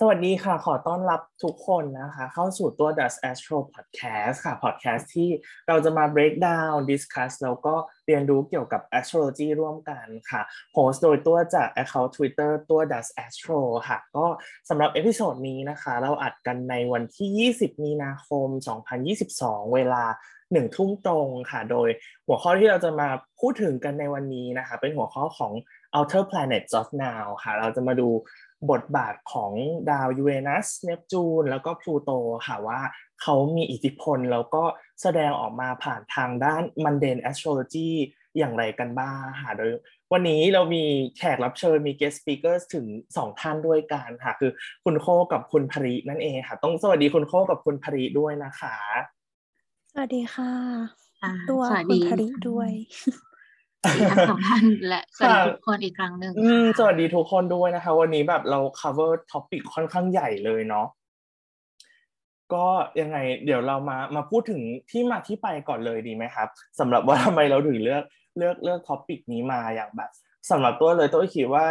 สวัสดีค่ะ ขอต้อนรับทุกคนนะคะ เข้าสู่ตัว Dust Astro Podcast ค่ะ podcast ที่เราจะมา break down discuss แล้วก็เรียนรู้เกี่ยวกับ astrology ร่วมกันค่ะโพสโดยตัวจาก account Twitter ตัว Dust Astro ค่ะ ก็สำหรับ episode นี้นะคะ เราอัดกันในวันที่ 20 มีนาคม 2022 เวลาหนึ่งทุ่มตรงค่ะ โดยหัวข้อที่เราจะมาพูดถึงกันในวันนี้นะคะ เป็นหัวข้อของ outer planets of now ค่ะ เราจะมาดู บทบาทของดาวยูเรนัสเนปจูนแล้วก็พลูโตค่ะว่าเขามีอิทธิพลแล้วก็แสดงออกมาผ่านทางด้าน mundane astrology อย่างไรกันบ้างค่ะโดยวันนี้เรามีแขกรับเชิญมี guest speakers ถึง 2 ท่านด้วยกันค่ะ คือคุณโคกับคุณภรินั่นเองค่ะ ต้องสวัสดีคุณโคกับคุณภริด้วยนะคะ สวัสดีค่ะอ่าตัวสวัสคุณดีภริด้วย ทั้งสองท่านและสวัสดีทุกคนอีกครั้งหนึ่งอืมค่ะสวัสดีทุกคนด้วยนะคะ วันนี้แบบเรา cover topic ค่อนข้างใหญ่เลยเนาะก็ยังไง เดี๋ยวเรามามาพูดถึงที่มาที่ไปก่อนเลยดีไหมครับสำหรับว่าทำไมเราถึงเลือกเลือกเลือกท็อปิกนี้มาอย่างแบบสำหรับตัวเลยตัวคิดว่า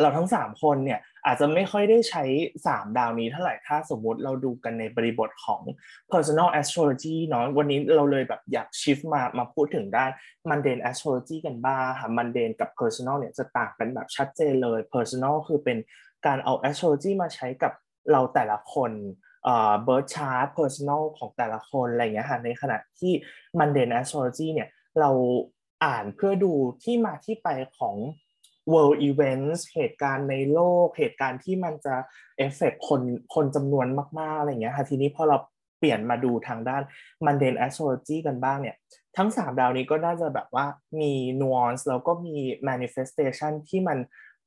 เราทั้งสามคนเนี่ยอาจจะไม่ค่อยได้ใช้สามดาวนี้เท่าไหร่ถ้าสมมติเราดูกันในบริบทของ personal astrology เนาะวันนี้เราเลยแบบอยาก shift มามาพูดถึงด้าน mundane astrology กันบ้างค่ะ mundane กับ personal เนี่ยจะต่างกันแบบชัดเจนเลย personal คือเป็นการเอา astrology มาใช้กับเราแต่ละคนเอ่อ birth chart personal ของแต่ละคนอะไรอย่างเงี้ยค่ะในขณะที่ mundane astrology เนี่ยเราอ่านเพื่อดูที่มาที่ไปของ world events เหตุการณ์ในโลก เหตุการณ์ที่มันจะเอฟเฟกคนคนจำนวนมากๆอะไรเงี้ยค่ะทีนี้พอเราเปลี่ยนมาดูทางด้าน mundane astrology กันบ้างเนี่ย ทั้ง 3 ดาวนี้ก็น่าจะแบบว่ามี nuance แล้วก็มี manifestation ที่มัน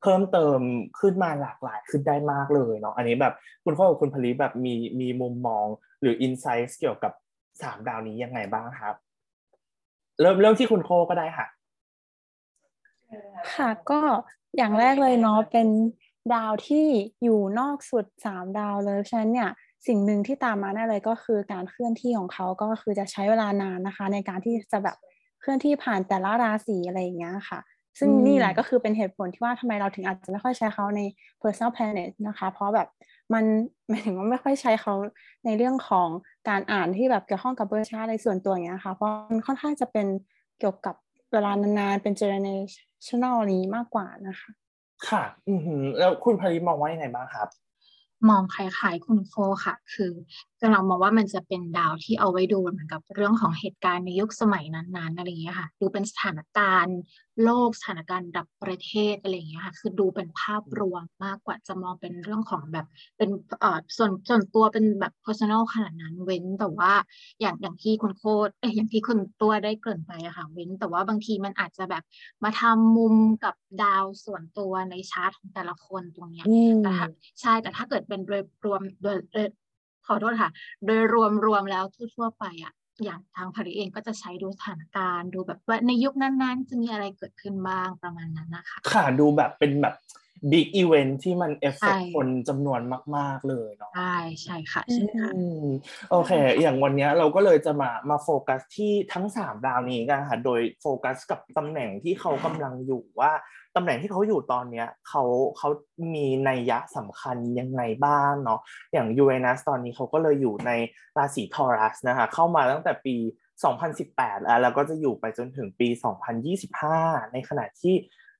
เพิ่มเติมขึ้นมาหลากหลายขึ้นได้มากเลยเนาะอันนี้แบบคุณพ่อกับคุณผลิแบบมีมีมุมมองหรือ insight เกี่ยวกับ 3 ดาวนี้ยังไงบ้างครับ เริ่มเริ่มที่คุณโคก็ได้ค่ะ ค่ะก็อย่างแรกเลยเนาะเป็นดาวที่อยู่นอกสุดสามดาวเลยฉะนั้นเนี่ยสิ่งหนึ่งที่ตามมาแน่เลยก็คือการเคลื่อนที่ของเขาก็คือจะใช้เวลานานนะคะ ในการที่จะแบบเคลื่อนที่ผ่านแต่ละราศีอะไรอย่างเงี้ยค่ะ ซึ่งอืมนี่แหละก็คือเป็นเหตุผลที่ว่าทำไมเราถึงอาจจะไม่ค่อยใช้เขาใน personal planet นะคะ เพราะแบบมันหมายถึงว่าไม่ค่อยใช้เขาในเรื่องของการอ่านที่แบบเกี่ยวข้องกับเบอร์ชาร์ในส่วนตัวอย่างเงี้ยค่ะเพราะมันค่อนข้างจะเป็นเกี่ยวกับ เวลานานๆเป็น generational นี้มากกว่านะคะ ค่ะ อือหือ แล้วคุณผลิมองว่ายังไงบ้างครับ มองคล้ายๆคุณโคค่ะ คือกำลังมองว่ามันจะเป็นดาวที่เอาไว้ดูเหมือนกับเรื่องของเหตุการณ์ในยุคสมัยนั้นๆอะไรอย่างเงี้ยค่ะ ดูเป็นสถานการณ์ โลกสถานการณ์ระดับประเทศอะไรอย่างเงี้ยค่ะคือดูเป็นภาพรวมมากกว่าจะมองเป็นเรื่องของแบบเป็นเอ่อส่วนส่วนตัวเป็นแบบ personal ขนาดนั้นเว้นแต่ว่าอย่างอย่างที่คุณโคดเอ้ยอย่างที่คุณตัวได้เกริ่นไปอะค่ะเว้นแต่ว่าบางทีมันอาจจะแบบมาทำมุมกับดาวส่วนตัวในชาร์ตของแต่ละคนตรงเนี้ยอืมแต่ถ้าใช่แต่ถ้าเกิดเป็นโดยรวมโดยโดยขอโทษค่ะ โดยรวมรวมแล้วทั่วๆไปอะ อย่างทางภริเองก็จะใช้ดูสถานการณ์ ดูแบบว่าในยุคนั้นๆ จะมีอะไรเกิดขึ้นบ้างประมาณนั้นนะคะค่ะดูแบบเป็นแบบ big event ที่มันเอฟเฟกใช่คนจำนวนมาก ๆ เลยเนาะใช่ใช่ค่ะใช่ค่ะอืมโอเค อย่างวันเนี้ยเราก็เลยจะมามาโฟกัสที่ทั้ง3ดาวนี้กันค่ะ โดยโฟกัสกับตำแหน่งที่เขากำลังอยู่ว่าตำแหน่งที่เขาอยู่ตอนเนี้ยเขาเขามีนัยยะสำคัญยังไงบ้างเนาะอย่างยูเรนัสตอนนี้เขาก็เลยอยู่ในราศี Taurus นะคะ เข้ามาตั้งแต่ปี 2018 แล้วแล้วก็จะอยู่ไปจนถึงปี 2025 ในขณะที่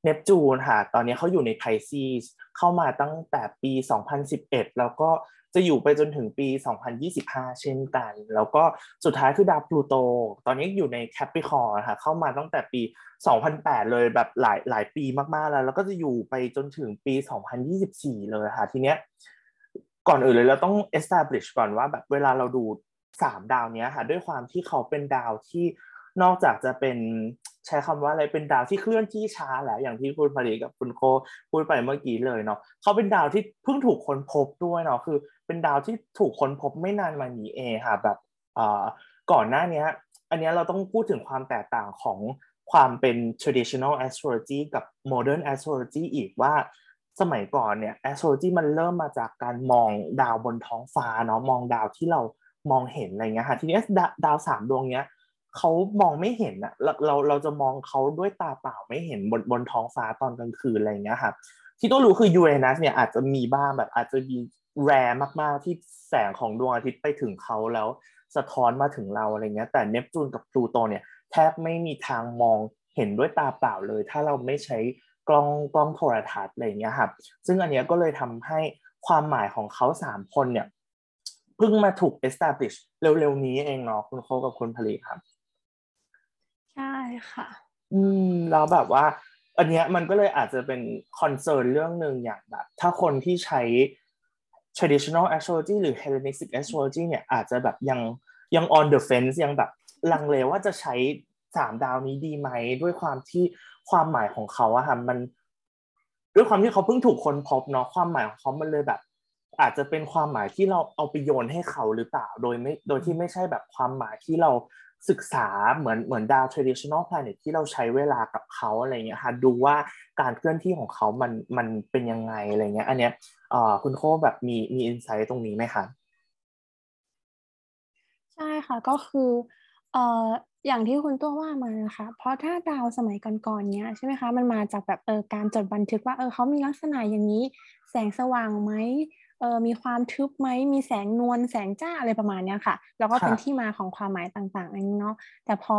เนปจูนค่ะ ตอนนี้เขาอยู่ใน Pisces เข้ามาตั้งแต่ปี 2011 แล้วก็จะอยู่ไปจนถึงปี 2025 เช่นกัน แล้วก็สุดท้ายคือดาวพลูโต ตอนนี้อยู่ใน Capricorn ค่ะเข้ามาตั้งแต่ปี 2008 เลยแบบหลายหลายปีมากๆแล้ว แล้วก็จะอยู่ไปจนถึงปี 2024 เลยค่ะ ทีเนี้ยก่อนอื่นเลยเราต้อง establish ก่อนว่าแบบเวลาเราดูสามดาวเนี้ยค่ะ ด้วยความที่เขาเป็นดาวที่นอกจากจะเป็น ใช้คำว่าอะไรเป็นดาวที่เคลื่อนที่ช้าแหล้วอย่างที่คุณผลิกับคุณโคพูดไปเมื่อกี้เลยเนาะเขาเป็นดาวที่เพิ่งถูกค้นพบด้วยเนาะคือ เป็นดาวที่ถูกค้นพบไม่นานมานี้เองค่ะแบบอ่าก่อนหน้านี้อันนี้เราต้องพูดถึงความแตกต่างของความเป็น traditional astrology กับ modern astrology อีกว่าสมัยก่อนเนี่ย astrology มันเริ่มมาจากการมองดาวบนท้องฟ้าเนาะมองดาวที่เรามองเห็นอะไรเงี้ยค่ะทีนี้ดาวสามดวงเนี้ย เขามองไม่เห็นอะเราเราเราจะมองเขาด้วยตาเปล่าไม่เห็นบนบนท้องฟ้าตอนกลางคืนอะไรเงี้ยค่ะที่ต้องรู้คือยูเรนัสเนี่ยอาจจะมีบ้างแบบอาจจะมีแรมาก ๆ ที่แสงของดวงอาทิตย์ไปถึงเขาแล้วสะท้อนมาถึงเราอะไรเงี้ยแต่เนปจูนกับพลูโตเนี่ยแทบไม่มีทางมองเห็นด้วยตาเปล่าเลย ถ้าเราไม่ใช้กล้องกล้องโทรทัศน์อะไรเงี้ยครับซึ่งอันเนี้ยก็เลยทำให้ความหมายของเขาสามคนเนี่ยเพิ่งมาถูก establish เร็ว ๆ นี้เองเนาะคุณโคกับคุณผลิตครับ ค่ะ อืมแล้วแบบว่า อันเนี้ยมันก็เลยอาจจะเป็นคอนเซิร์นเรื่องหนึ่งอย่างแบบถ้าคนที่ใช้ traditional astrology หรือ Hellenistic astrology เนี่ยอาจจะแบบยังยัง on the fence ยังแบบลังเลว่าจะใช้สามดาวนี้ดีไหม ด้วยความที่ความหมายของเขาอะค่ะมันด้วยความที่เขาเพิ่งถูกคนพบเนาะความหมายของเขามันเลยแบบ อาจจะเป็นความหมายที่เราเอาไปโยนให้เขาหรือเปล่า โดยไม่โดยที่ไม่ใช่แบบความหมายที่เรา ศึกษาเหมือนเหมือนดาว traditional planet ที่เราใช้เวลากับเขาอะไรเงี้ยค่ะดูว่าการเคลื่อนที่ของเขามันมันเป็นยังไงอะไรเงี้ยอันเนี้ยคุณโคแบบมีมีอินไซต์ตรงนี้ไหมคะใช่ค่ะก็คือเอ่ออย่างที่คุณตัวว่ามานะคะเพราะถ้าดาวสมัยก่อนๆเนี้ยใช่ไหมคะมันมาจากแบบเออการจดบันทึกว่าเออเขามีลักษณะอย่างนี้ แสงสว่างไหม เออมีความทึบไหมมีแสงนวลแสงจ้าอะไรประมาณเนี้ยค่ะ แล้วก็เป็นที่มาของความหมายต่างๆอันนี้เนาะแต่พอ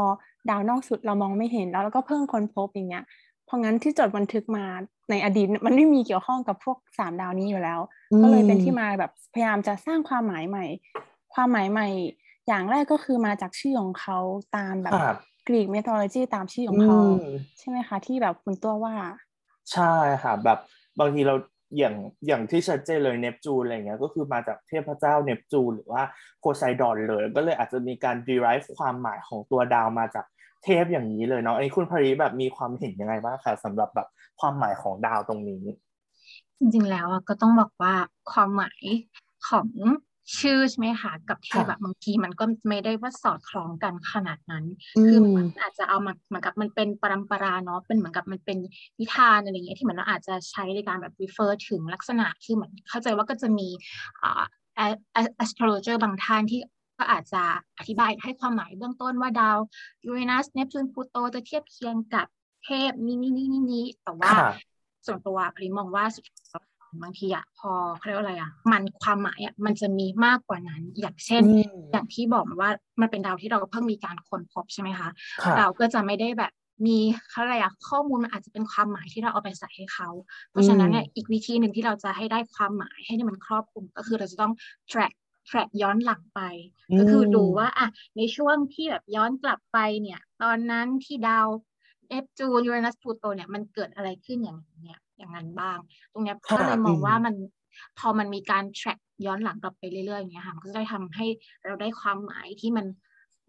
ดาวนอกสุดเรามองไม่เห็นแล้วแล้วก็เพิ่งค้นพบอย่างเงี้ยเพราะงั้นที่จดบันทึกมาในอดีตมันไม่มีเกี่ยวข้องกับพวกสามดาวนี้อยู่แล้ว ก็เลยเป็นที่มาแบบพยายามจะสร้างความหมายใหม่ ความหมายใหม่ อย่างแรกก็คือมาจากชื่อของเขาตามแบบกรีกเมทโลจีตามชื่อของเขาใช่ไหมคะ ที่แบบคุณตัวว่า ใช่ค่ะแบบบางทีเรา อย่างอย่างที่ชัดเจนเลยเนปจูนอะไรเงี้ยก็คือมาจากเทพเจ้าเนปจูนหรือว่าโพไซดอนเลย ก็เลยอาจจะมีการ derive ความหมายของตัวดาวมาจากเทพอย่างนี้เลยเนาะไอ้คุณพรีแบบมีความเห็นยังไงบ้างคะสำหรับแบบความหมายของดาวตรงนี้ จริงๆแล้วก็ต้องบอกว่าความหมายของ ชื่อใช่ไหมคะกับที่แบบบางทีมันก็ไม่ได้ว่าสอดคล้องกันขนาดนั้น คือมันอาจจะเอามาเหมือนกับมันเป็นปรำปราเนาะเป็นเหมือนกับมันเป็นนิทานอะไรเงี้ยที่เหมือนเราอาจจะใช้ในการแบบ refer ถึงลักษณะคือเหมือนเข้าใจว่าก็จะมีอ่า astrologer บางท่านที่ก็อาจจะอธิบายให้ความหมายเบื้องต้นว่าดาวยูเรนัสเนปจูนพูโตจะเทียบเคียงกับเทพนี่นี่นี่นี่แต่ว่าส่วนตัวพริมองว่าสุด บางทีอะพอเขาเรียกว่าอะไรอะมันความหมายอะมันจะมีมากกว่านั้น อย่างเช่น อย่างที่บอกมาว่ามันเป็นดาวที่เราเพิ่งมีการค้นพบใช่ไหมคะดาวก็จะไม่ได้แบบมีอะไรอะข้อมูลมันอาจจะเป็นความหมายที่เราเอาไปใส่ให้เขา เพราะฉะนั้นเนี่ยอีกวิธีหนึ่งที่เราจะให้ได้ความหมายให้มันครอบคลุมก็คือเราจะต้อง track track ย้อนหลังไป ก็คือดูว่าอะในช่วงที่แบบย้อนกลับไปเนี่ย ตอนนั้นที่ดาวเนปจูนยูเรนัสพลูโตเนี่ยมันเกิดอะไรขึ้นอย่างเนี้ย อย่างนั้นบ้าง ตรงนี้ก็เลยมองว่ามันพอมันมีการ track ย้อนหลังกลับไปเรื่อยๆอย่างเงี้ยค่ะก็จะทำให้เราได้ความหมายที่มัน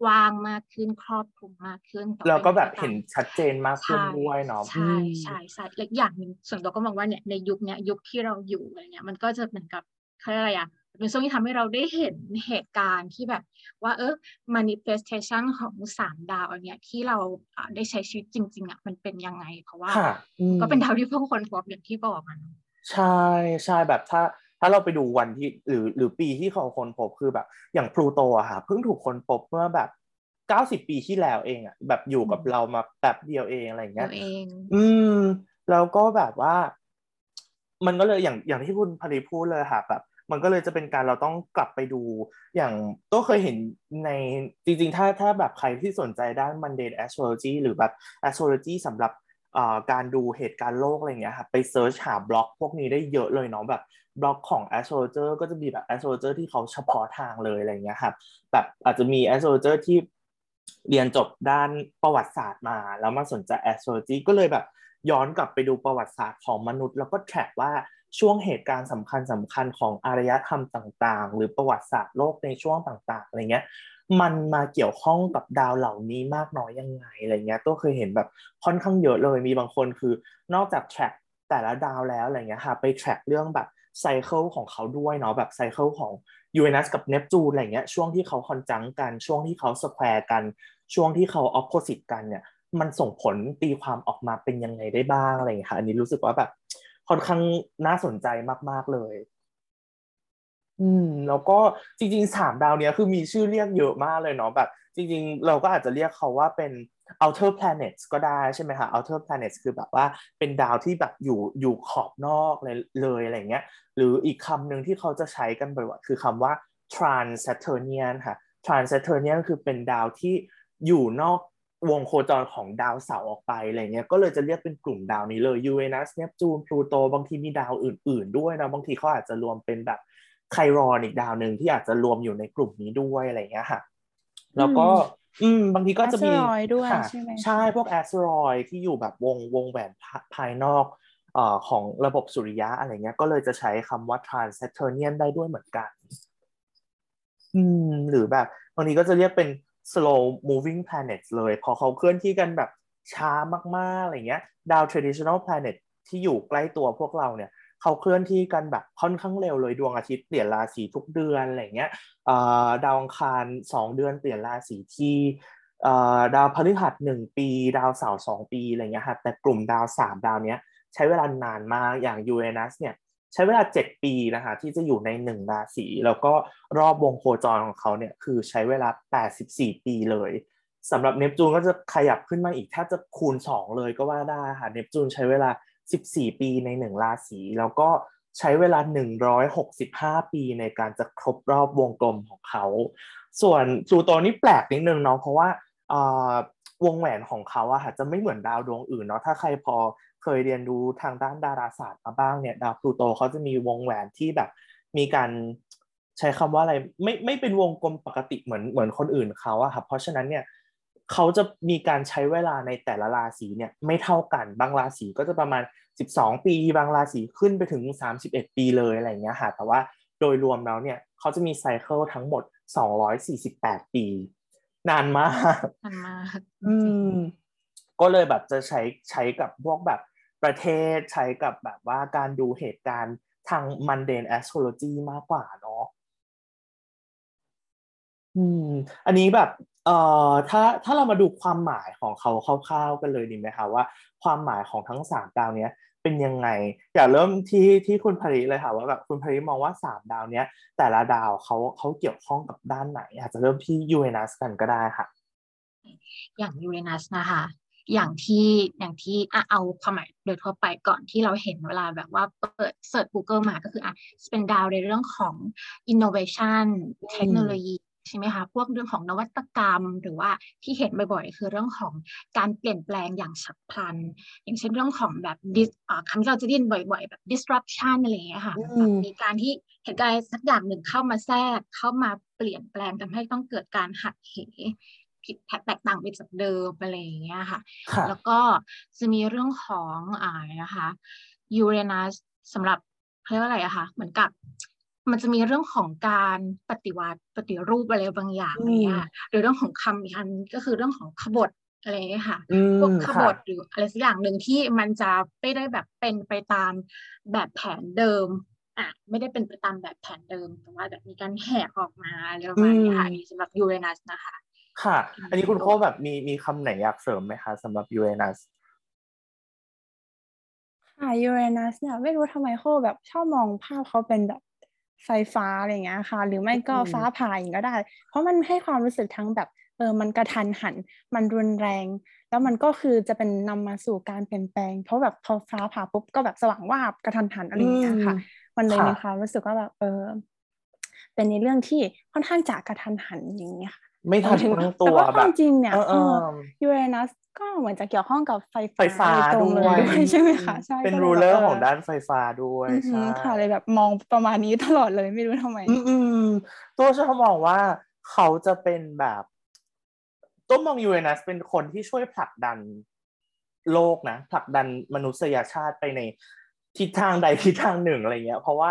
กว้างมากขึ้นครอบคลุมมากขึ้นเราก็แบบเห็นชัดเจนมากขึ้นด้วยเนาะใช่ใช่ใช่และอย่างหนึ่งส่วนตัวก็มองว่าเนี่ยในยุคเนี้ยยุคที่เราอยู่อะไรเงี้ยมันก็จะเหมือนกับเขาเรียกอะไรอะ เป็นช่วงที่ทำให้เราได้เห็นเหตุการณ์ที่แบบว่าเออ manifestation ของสามดาวอันเนี้ยที่เราได้ใช้ชีวิตจริง ๆอะมันเป็นยังไง เพราะว่า ก็เป็นดาวที่เพิ่งคนพบอย่างที่บอกมันใช่ใช่แบบถ้าถ้าเราไปดูวันที่หรือหรือปีที่เขาคนพบคือแบบ อย่างพลูโตอะค่ะเพิ่งถูกคนพบเมื่อแบบเก้าสิบปีที่แล้วเองอะแบบอยู่กับเรามาแป๊บเดียวเองอะไรเงี้ยอืม แล้วก็แบบว่า มันก็เลยอย่างอย่างที่คุณพริพูดเลยค่ะแบบ มันก็เลยจะเป็นการเราต้องกลับไปดู อย่างก็เคยเห็นในจริงๆ ถ้าถ้าแบบใครที่สนใจด้าน mundane astrology หรือแบบ astrology สำหรับการดูเหตุการณ์โลกอะไรเงี้ยครับไป search หาบล็อกพวกนี้ได้เยอะเลยเนาะแบบบล็อกของ astrologer ก็จะมีแบบ astrologer ที่เขาเฉพาะทางเลยอะไรเงี้ยครับแบบอาจจะมี astrologer ที่เรียนจบด้านประวัติศาสตร์มา แล้วมาสนใจ astrology ก็เลยแบบย้อนกลับไปดูประวัติศาสตร์ของมนุษย์ แล้วก็ track ว่า ช่วงเหตุการณ์สำคัญสำคัญของอารยธรรมต่าง ๆ หรือประวัติศาสตร์โลกในช่วงต่าง ๆอะไรเงี้ยมันมาเกี่ยวข้องกับดาวเหล่านี้มากน้อยยังไงอะไรเงี้ยตัวเคยเห็นแบบค่อนข้างเยอะเลยมีบางคนคือนอกจาก track แต่ละดาวแล้วอะไรเงี้ยค่ะไป track เรื่องแบบ cycle ของเขาด้วยเนาะแบบ cycle ของยูเรนัสกับเนปจูนอะไรเงี้ยช่วงที่เขา conjunct กันช่วงที่เขา square กัน ช่วงที่เขา opposite กันเนี่ยมันส่งผลตีความออกมาเป็นยังไงได้บ้างอะไรเงี้ยค่ะอันนี้รู้สึกว่าแบบ ค่อนข้างน่าสนใจมาก ๆเลย อืม แล้วก็จริงๆสามดาวเนี้ยคือมีชื่อเรียกเยอะมากเลยเนาะแบบ จริง ๆ เราก็อาจจะเรียกเขาว่าเป็น outer planets ก็ได้ใช่ไหมคะ outer planets คือแบบว่าเป็นดาวที่แบบอยู่อยู่ขอบนอกเลยเลยอะไรเงี้ย หรืออีกคำหนึ่งที่เขาจะใช้กันบ่อยๆคือคำว่า trans Saturnian ค่ะ trans Saturnian คือเป็นดาวที่อยู่นอก วงโคจรของดาวเสาร์ออกไปอะไรเงี้ยก็เลยจะเรียกเป็นกลุ่มดาวนี้เลยยูเรนัสเนปจูนพลูโตบางทีมีดาวอื่น ๆ ด้วยนะบางทีเขาอาจจะรวมเป็นแบบไครอนอีกดาวหนึ่งที่อาจจะรวมอยู่ในกลุ่มนี้ด้วยอะไรเงี้ยค่ะ แล้วก็ อืม บางทีก็จะมีด้วยค่ะใช่ไหมใช่พวกแอสเตรอยที่อยู่แบบวงวงแหวนภายนอกเอ่อของระบบสุริยะอะไรเงี้ย ก็เลยจะใช้คำว่า trans Saturnian ได้ด้วยเหมือนกัน อืม หรือแบบบางทีก็จะเรียกเป็น slow moving planets เลย พอเขาเคลื่อนที่กันแบบช้ามากๆอะไรเงี้ยดาว traditional planet ที่อยู่ใกล้ตัวพวกเราเนี่ยเขาเคลื่อนที่กันแบบค่อนข้างเร็วเลยดวงอาทิตย์เปลี่ยนราศีทุกเดือนอะไรเงี้ยดาวอังคารสองเดือนเปลี่ยนราศีที่ดาวพฤหัสหนึ่งปี ดาวเสาร์สองปีอะไรเงี้ยค่ะแต่กลุ่มดาวสามดาวเนี้ยใช้เวลานานมากอย่างยูเรนัสเนี่ย ใช้เวลา 7 ปีนะคะที่จะอยู่ในหนึ่งราศี แล้วก็รอบวงโคจรของเขาเนี่ยคือใช้เวลา 84 ปีเลยสำหรับเนปจูนก็จะขยับขึ้นมาอีกถ้าจะคูณ 2 เลยก็ว่าได้ค่ะเนปจูนใช้เวลา 14 ปีในหนึ่งราศี แล้วก็ใช้เวลา 165 ปีในการจะครบรอบวงกลมของเขา ส่วนพลูโตนี่แปลกนิดนึงเนาะเพราะว่าอ่าวงแหวนของเขาอะค่ะจะไม่เหมือนดาวดวงอื่นเนาะถ้าใครพอ เคยเรียนรู้ทางด้านดาราศาสตร์มาบ้างเนี่ยดาวพลูโตเขาจะมีวงแหวนที่แบบมีการใช้คำว่าอะไรไม่ไม่เป็นวงกลมปกติเหมือนเหมือนคนอื่นเขาอะค่ะเพราะฉะนั้นเนี่ยเขาจะมีการใช้เวลาในแต่ละราศีเนี่ยไม่เท่ากันบางราศีก็จะประมาณ 12 ปี บางราศีขึ้นไปถึง 31 ปีเลยอะไรอย่างเงี้ยค่ะแต่ว่าโดยรวมแล้วเนี่ยเขาจะมีไซเคิลทั้งหมด 248 ปี นานมากมันมากอืม ก็เลยแบบจะใช้ใช้กับพวกแบบประเทศใช้กับแบบว่าการดูเหตุการณ์ทาง mundane astrology มากกว่าเนาะอืม อันนี้แบบเอ่อถ้าถ้าเรามาดูความหมายของเขาคร่าวๆกันเลยดีไหมคะว่าความหมายของทั้งสามดาวเนี้ยเป็นยังไงอยากเริ่มที่ที่คุณภริเลยค่ะว่าแบบคุณภริมองว่าสามดาวเนี้ยแต่ละดาวเขาเขาเกี่ยวข้องกับด้านไหนอาจจะเริ่มที่ยูเรนัสกันก็ได้ค่ะ อย่างยูเรนัสนะคะ อย่างที่อย่างที่อะเอาความหมายโดยทั่วไปก่อนที่เราเห็นเวลาแบบว่าเปิดเสิร์ช Google มาก็คืออะเป็นดาวในเรื่องของ innovation เทคโนโลยีใช่ไหมคะพวกเรื่องของนวัตกรรม หรือว่าที่เห็นบ่อยๆ คือเรื่องของการเปลี่ยนแปลงอย่างฉับพลัน อย่างเช่นเรื่องของแบบ dis อ่าคำที่เราจะได้ยินบ่อย ๆ แบบ disruption อะไรอย่างเงี้ยค่ะอืมแบบมีการที่เหตุการณ์สักอย่างหนึ่งเข้ามาแทรกเข้ามาเปลี่ยนแปลงทำให้ต้องเกิดการหักเห ผิดแตกต่างไปจากเดิมอะไรอย่างเงี้ยค่ะค่ะ แล้วก็จะมีเรื่องของอ่านะคะยูเรนัสสำหรับเขาเรียกว่าอะไรอะคะเหมือนกับมันจะมีเรื่องของการปฏิวัติปฏิรูปอะไรบางอย่างอืมอะไรเงี้ยค่ะหรือเรื่องของคำอีกอันก็คือเรื่องของขบฏอะไรเงี้ยค่ะอืพวกมขบค่ะฏหรืออะไรสักอย่างหนึ่งที่มันจะไม่ได้แบบเป็นไปตามแบบแผนเดิมอะไม่ได้เป็นไปตามแบบแผนเดิม แต่ว่าแบบมีการแหกออกมาอะไรประมาณนี้ค่ะอันนี้สำหรับยูเรนัสนะคะ ค่ะ อันนี้คุณโค้แบบมีมีคำไหนอยากเสริมไหมคะสำหรับยูเรนัสค่ะยูเรนัสเนี่ยไม่รู้ทำไมโคแบบชอบมองภาพเขาเป็นแบบไฟฟ้าอะไรอย่างเงี้ยค่ะ หรือไม่ก็อืมฟ้าผ่าอย่างก็ได้ เพราะมันให้ความรู้สึกทั้งแบบเออมันกระทันหัน มันรุนแรง แล้วมันก็คือจะเป็นนำมาสู่การเปลี่ยนแปลง เพราะแบบพอฟ้าผ่าปุ๊บก็แบบสว่างวาบกระทันหันอะไรอย่างเงี้ยค่ะ มันเลยค่ะมีความรู้สึกว่าแบบเออเป็นในเรื่องที่ค่อนข้างจะกระทันหันอย่างเงี้ยค่ะ ไม่ทันหมายถึงตั้งตัแต่วว่าคแบวาบมจริงเนี่ยเออเอเอออยูเรนัสก็เหมือนจะเกี่ยวข้องกับไฟไฟฟ้าโดยตรงเลยด้วยด้วยใช่ไหมคะใช่เป็นก็ลยรูแบบเลอร์เของด้านไฟฟ้าด้วยอือหืใช่อค่ะเลยแบบมองประมาณนี้ตลอดเลยไม่รู้ทำไมอืมอืมตัวชอบมองว่าเขาจะเป็นแบบตัวมองยูเรนัสเป็นคนที่ช่วยผลักดันโลกนะผลักดันมนุษยชาติไปในทิศทางใดทิศทางหนึ่งอะไรเงี้ย เพราะว่า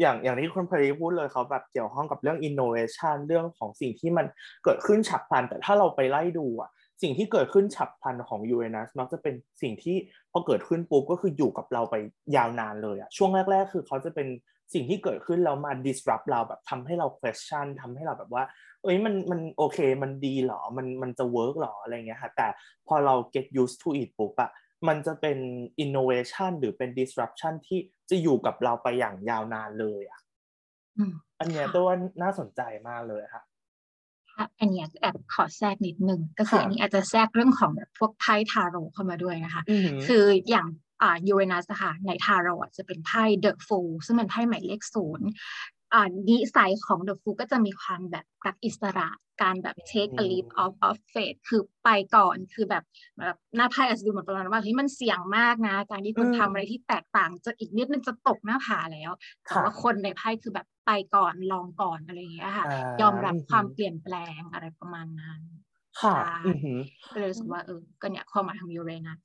อย่างอย่างที่คุณพรีพูดเลยเขาแบบเกี่ยวข้องกับเรื่อง innovation เรื่องของสิ่งที่มันเกิดขึ้นฉับพลัน แต่ถ้าเราไปไล่ดูอะสิ่งที่เกิดขึ้นฉับพลันของยูเรนัสมักจะเป็นสิ่งที่พอเกิดขึ้นปุ๊บก็คืออยู่กับเราไปยาวนานเลยอะช่วงแรก ๆ คือเขาจะเป็นสิ่งที่เกิดขึ้นแล้วมา disrupt เราแบบทำให้เรา question ทำให้เราแบบว่า เอ้ยมันมันโอเคมันดีเหรอมันมันจะ work หรออะไรเงี้ยค่ะแต่พอเรา get used to it ปุ๊บอะ มันจะเป็น innovation หรือเป็น disruption ที่จะอยู่กับเราไปอย่างยาวนานเลยอะอืมอันเนี้ยค่ะตัวว่าน่าสนใจมากเลยค่ะอันนี้แอบขอแทรกนิดนึงก็คืออันนี้อาจจะแทรกเรื่องของแบบพวกไพ่ทาโร่เข้ามาด้วยนะคะ คืออย่างอ่ายูเรนัสค่ะในทาโร่จะเป็นไพ่เดอะฟูซึ่งเป็นไพ่หมายเลขศูนย์ อ่านิสัยของเดอะฟูก็จะมีความแบบรักอิสระการแบบ take a leap of of faith คือไปก่อนคือแบบแบบหน้าไพ่อาจจะดูเหมือนประมาณว่าเฮ้ยมันเสี่ยงมากนะ การที่คุณทำอะไรที่แตกต่างจะอีกนิดนึงจะตกหน้าผาแล้วแต่ว่าคนในไพ่คือแบบไปก่อนลองก่อนอะไรอย่างเงี้ยค่ะ ยอมรับความเปลี่ยนแปลงอะไรประมาณนั้นค่ะก็เลยรู้สึกว่าเออก็เนี่ยความหมายของยูเรนัส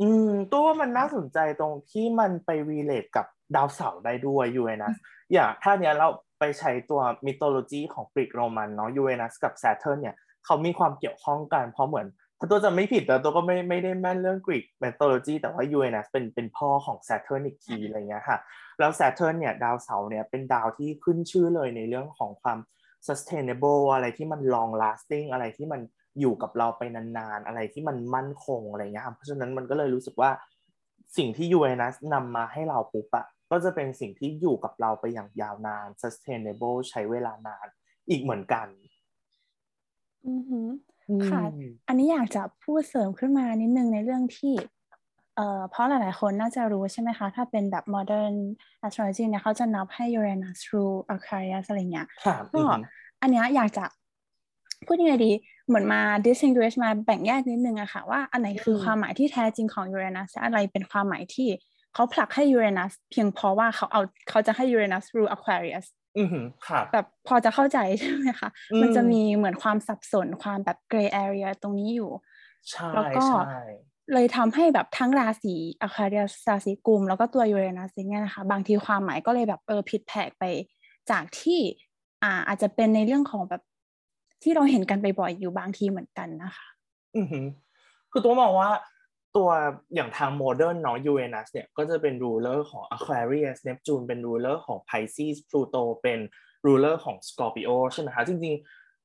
อืมตัวมันน่าสนใจตรงที่มันไปวีเลทกับ ดาวเสาร์ได้ด้วยยูเรนัสอย่างถ้าเนี้ยเราไปใช้ตัว mythology ของกรีกโรมันเนาะยูเรนัสกับ Saturn เนี่ยเขามีความเกี่ยวข้องกันเพราะเหมือนถ้าตัวจะไม่ผิดแต่ตัวก็ไม่ไม่ได้แม่นเรื่องกรีก mythology แต่ว่ายูเรนัสเป็นเป็นพ่อของ Saturn อีกทีอะไรเงี้ยค่ะ แล้ว Saturn เนี่ยดาวเสาร์เนี่ยเป็นดาวที่ขึ้นชื่อเลยในเรื่องของความ sustainable อะไรที่มัน long lasting อะไรที่มันอยู่กับเราไปนานๆ อะไรที่มันมั่นคงอะไรเงี้ยเพราะฉะนั้นมันก็เลยรู้สึกว่าสิ่งที่ยูเอนัสนำมาให้เราปุ๊บอะ ก็จะเป็นสิ่งที่อยู่กับเราไปอย่างยาวนาน sustainable ใช้เวลานานอีกเหมือนกัน อือฮึค่ะ อันนี้อยากจะพูดเสริมขึ้นมานิดนึงในเรื่องที่เอ่อเพราะหลาย ๆ คนน่าจะรู้ใช่ไหมคะ ถ้าเป็นแบบ modern astrology เนี่ยเขาจะนับให้ Uranus through Aquarius อะไรเงี้ยก็อันนี้อยากจะพูดยังไงดี เหมือนมา distinguish มาแบ่งแยกนิดนึงอะค่ะ ว่าอันไหนคือความหมายที่แท้จริงของ Uranus อะไรเป็นความหมายที่ เขาผลักให้ Uranus เพียงเพราะว่าเขาเอาเขาจะให้ Uranus through Aquarius อือค่ะแบบพอจะเข้าใจใช่ไหมคะ มันจะมีเหมือนความสับสนความแบบ gray area ตรงนี้อยู่ใช่แล้วก็เลยทำให้แบบทั้งราศีอะคาเดียราศีกุม แล้วก็ตัวยูเรนัสเนี่ยนะคะ บางทีความหมายก็เลยแบบเออผิดแผกไป จากที่อ่าอาจจะเป็นในเรื่องของแบบที่เราเห็นกันบ่อยๆอยู่บางทีเหมือนกันนะคะ อือหือคือตัวมองว่า ตัวอย่างทาง modern เนาะยูเรนัสเนี่ยก็จะเป็น ruler ของ Aquarius Neptune เป็น ruler ของ Pisces Pluto เป็น ruler ของ Scorpio ใช่ไหมคะจริง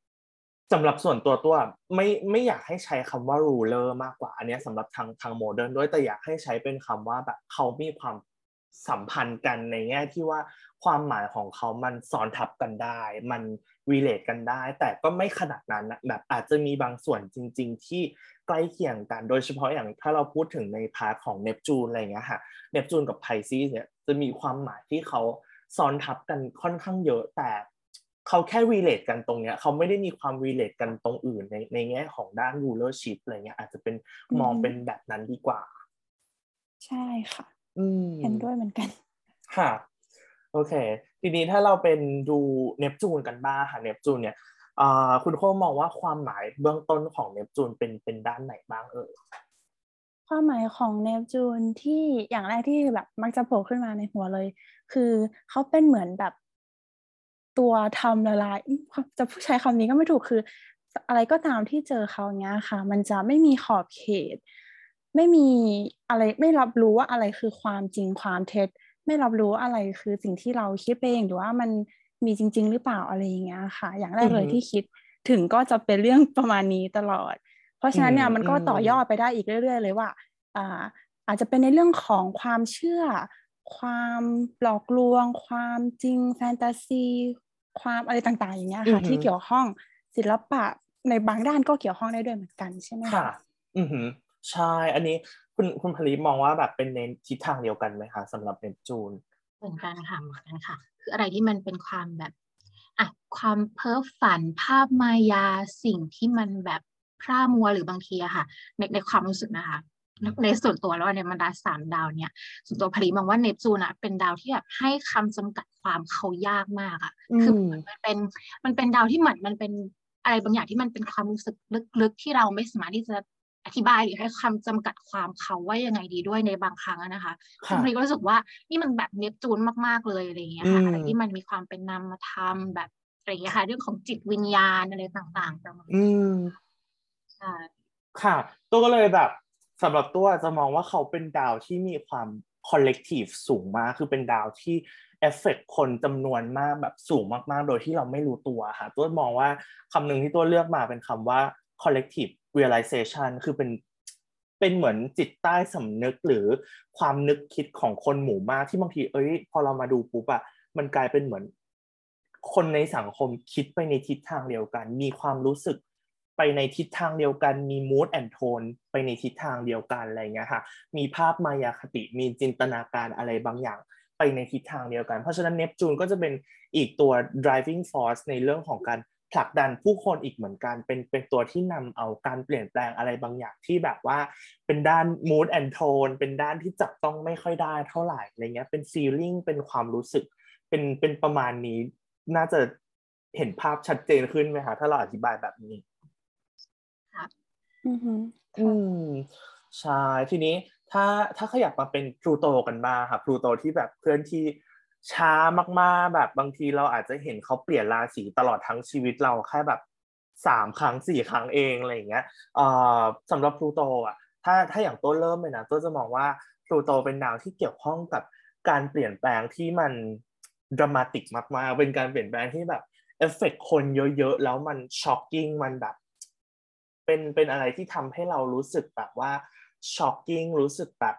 ๆสำหรับส่วนตัวตัวไม่ไม่อยากให้ใช้คำว่า ruler มากกว่า อันนี้สำหรับทางทาง modern ด้วยแต่อยากให้ใช้เป็นคำว่าแบบเขามีความสัมพันธ์กันในแง่ที่ว่า ความหมายของเขามันซ้อนทับกันได้ มัน relate กันได้ แต่ก็ไม่ขนาดนั้นแบบอาจจะมีบางส่วนจริง ๆ ที่ใกล้เคียงกัน โดยเฉพาะอย่างถ้าเราพูดถึงใน part ของเนปจูนอะไรเงี้ยค่ะเนปจูนกับ Pisces เนี่ยจะมีความหมายที่เขาซ้อนทับกันค่อนข้างเยอะแต่เขาแค่ relate กันตรงเนี้ยเขาไม่ได้มีความ relate กันตรงอื่นในในแง่ของด้าน rulership อะไรเงี้ยอาจจะเป็นมองเป็นแบบนั้นดีกว่า ใช่ค่ะเห็นด้วยเหมือนกัน ค่ะ โอเค ทีนี้ถ้าเราเป็นดูเนปจูนกันบ้างค่ะเนปจูนเนี่ยคุณโค้มองว่าความหมายเบื้องต้นของเนปจูนเป็นเป็นด้านไหนบ้างเอ่ยความหมายของเนปจูนที่อย่างแรกที่แบบมักจะโผล่ขึ้นมาในหัวเลย คือเขาเป็นเหมือนแบบตัวทำละลายจะผู้ใช้คำนี้ก็ไม่ถูกคือ อะไรก็ตามที่เจอเขาเนี้ยค่ะ มันจะไม่มีขอบเขต ไม่มีอะไรไม่รับรู้ว่าอะไรคือความจริงความเท็จ ไม่รับรู้อะไรคือสิ่งที่เราคิดไปเองหรือว่ามันมีจริง ๆ หรือเปล่าอะไรอย่างเงี้ยค่ะ อย่างแรกเลยที่คิดถึงก็จะเป็นเรื่องประมาณนี้ตลอด เพราะฉะนั้นเนี่ยมันก็ต่อยอดไปได้อีกเรื่อย ๆ เลยว่าอ่าอาจจะเป็นในเรื่องของความเชื่อ ความหลอกลวง ความจริงแฟนตาซี ความอะไรต่างๆ อย่างเงี้ยค่ะ ที่เกี่ยวข้องศิลปะในบางด้านก็เกี่ยวข้องได้ด้วยเหมือนกันใช่ไหมคะอือหือใช่ อันนี้ คุณคุณผลิตมองว่าแบบเป็นเน้นทิศทางเดียวกันไหมคะสำหรับเนปจูนเหมือนกันค่ะเหมือนกันค่ะ คืออะไรที่มันเป็นความแบบอะความเพ้อฝันภาพมายาสิ่งที่มันแบบพร่ามัวหรือบางทีอะค่ะ ในในความรู้สึกนะคะในส่วนตัวแล้วในบรรดาสามดาวเนี่ย ส่วนตัวผลิมองว่าเนปจูนอะเป็นดาวที่แบบให้คำจำกัดความเขายากมากอะคือมันเป็นมันเป็นดาวที่เหมือนมันเป็นอะไรบางอย่างที่มันเป็นความรู้สึกลึกๆที่เราไม่สามารถที่จะ อธิบายหรือให้คำจำกัดความเขาว่ายังไงดีด้วยในบางครั้งนะคะคุณพรีก็รู้สึกว่านี่มันแบบเนปจูนมากๆเลยอะไรอย่างเงี้ยค่ะอะไรที่มันมีความเป็นนามธรรมแบบอะไรอย่างเงี้ยค่ะ เรื่องของจิตวิญญาณอะไรต่างๆประมาณอืมใช่ค่ะ ตัวก็เลยแบบสำหรับตัวจะมองว่าเขาเป็นดาวที่มีความคอลเลกทีฟสูงมาก คือเป็นดาวที่เอฟเฟกคนจำนวนมากแบบสูงมากๆ โดยที่เราไม่รู้ตัวค่ะ ตัวมองว่าคำหนึ่งที่ตัวเลือกมาเป็นคำว่า collective realization คือเป็นเป็นเหมือนจิตใต้สำนึกหรือความนึกคิดของคนหมู่มากที่บางที เอ้ย พอเรามาดูปุ๊บอะมันกลายเป็นเหมือน คนในสังคมคิดไปในทิศทางเดียวกัน มีความรู้สึกไปในทิศทางเดียวกัน มี mood and tone ไปในทิศทางเดียวกันอะไรเงี้ยค่ะ มีภาพมายาคติ มีจินตนาการอะไรบางอย่าง ไปในทิศทางเดียวกัน เพราะฉะนั้นเนปจูนก็จะเป็นอีกตัว driving force ในเรื่องของการ ผลักดันผู้คนอีกเหมือนกัน เป็นเป็นตัวที่นำเอาการเปลี่ยนแปลงอะไรบางอย่างที่แบบว่า เป็นด้าน mood and tone เป็นด้านที่จับต้องไม่ค่อยได้เท่าไหร่อะไรเงี้ยเป็น feeling เป็นความรู้สึก เป็นเป็นประมาณนี้น่าจะเห็นภาพชัดเจนขึ้นไหมคะถ้าเราอธิบายแบบนี้อือฮึอืมใช่ทีนี้ถ้าถ้าขยับมาเป็นพลูโตกันบ้างครับพลูโตที่แบบเคลื่อนที่ ช้ามากๆแบบบางทีเราอาจจะเห็นเขาเปลี่ยนราศีตลอดทั้งชีวิตเราแค่แบบสามครั้งสี่ครั้งเองอะไรอย่างเงี้ยเอ่อสำหรับพลูโตอะถ้าถ้าอย่างต้นเริ่มเลยนะต้นจะมองว่าพลูโตเป็นดาวที่เกี่ยวข้องกับการเปลี่ยนแปลงที่มันดรามาติกมากๆเป็นการเปลี่ยนแปลงที่แบบaffect คนเยอะๆแล้วมัน shocking มันแบบ เป็นเป็นอะไรที่ทำให้เรารู้สึกแบบว่า shocking รู้สึกแบบ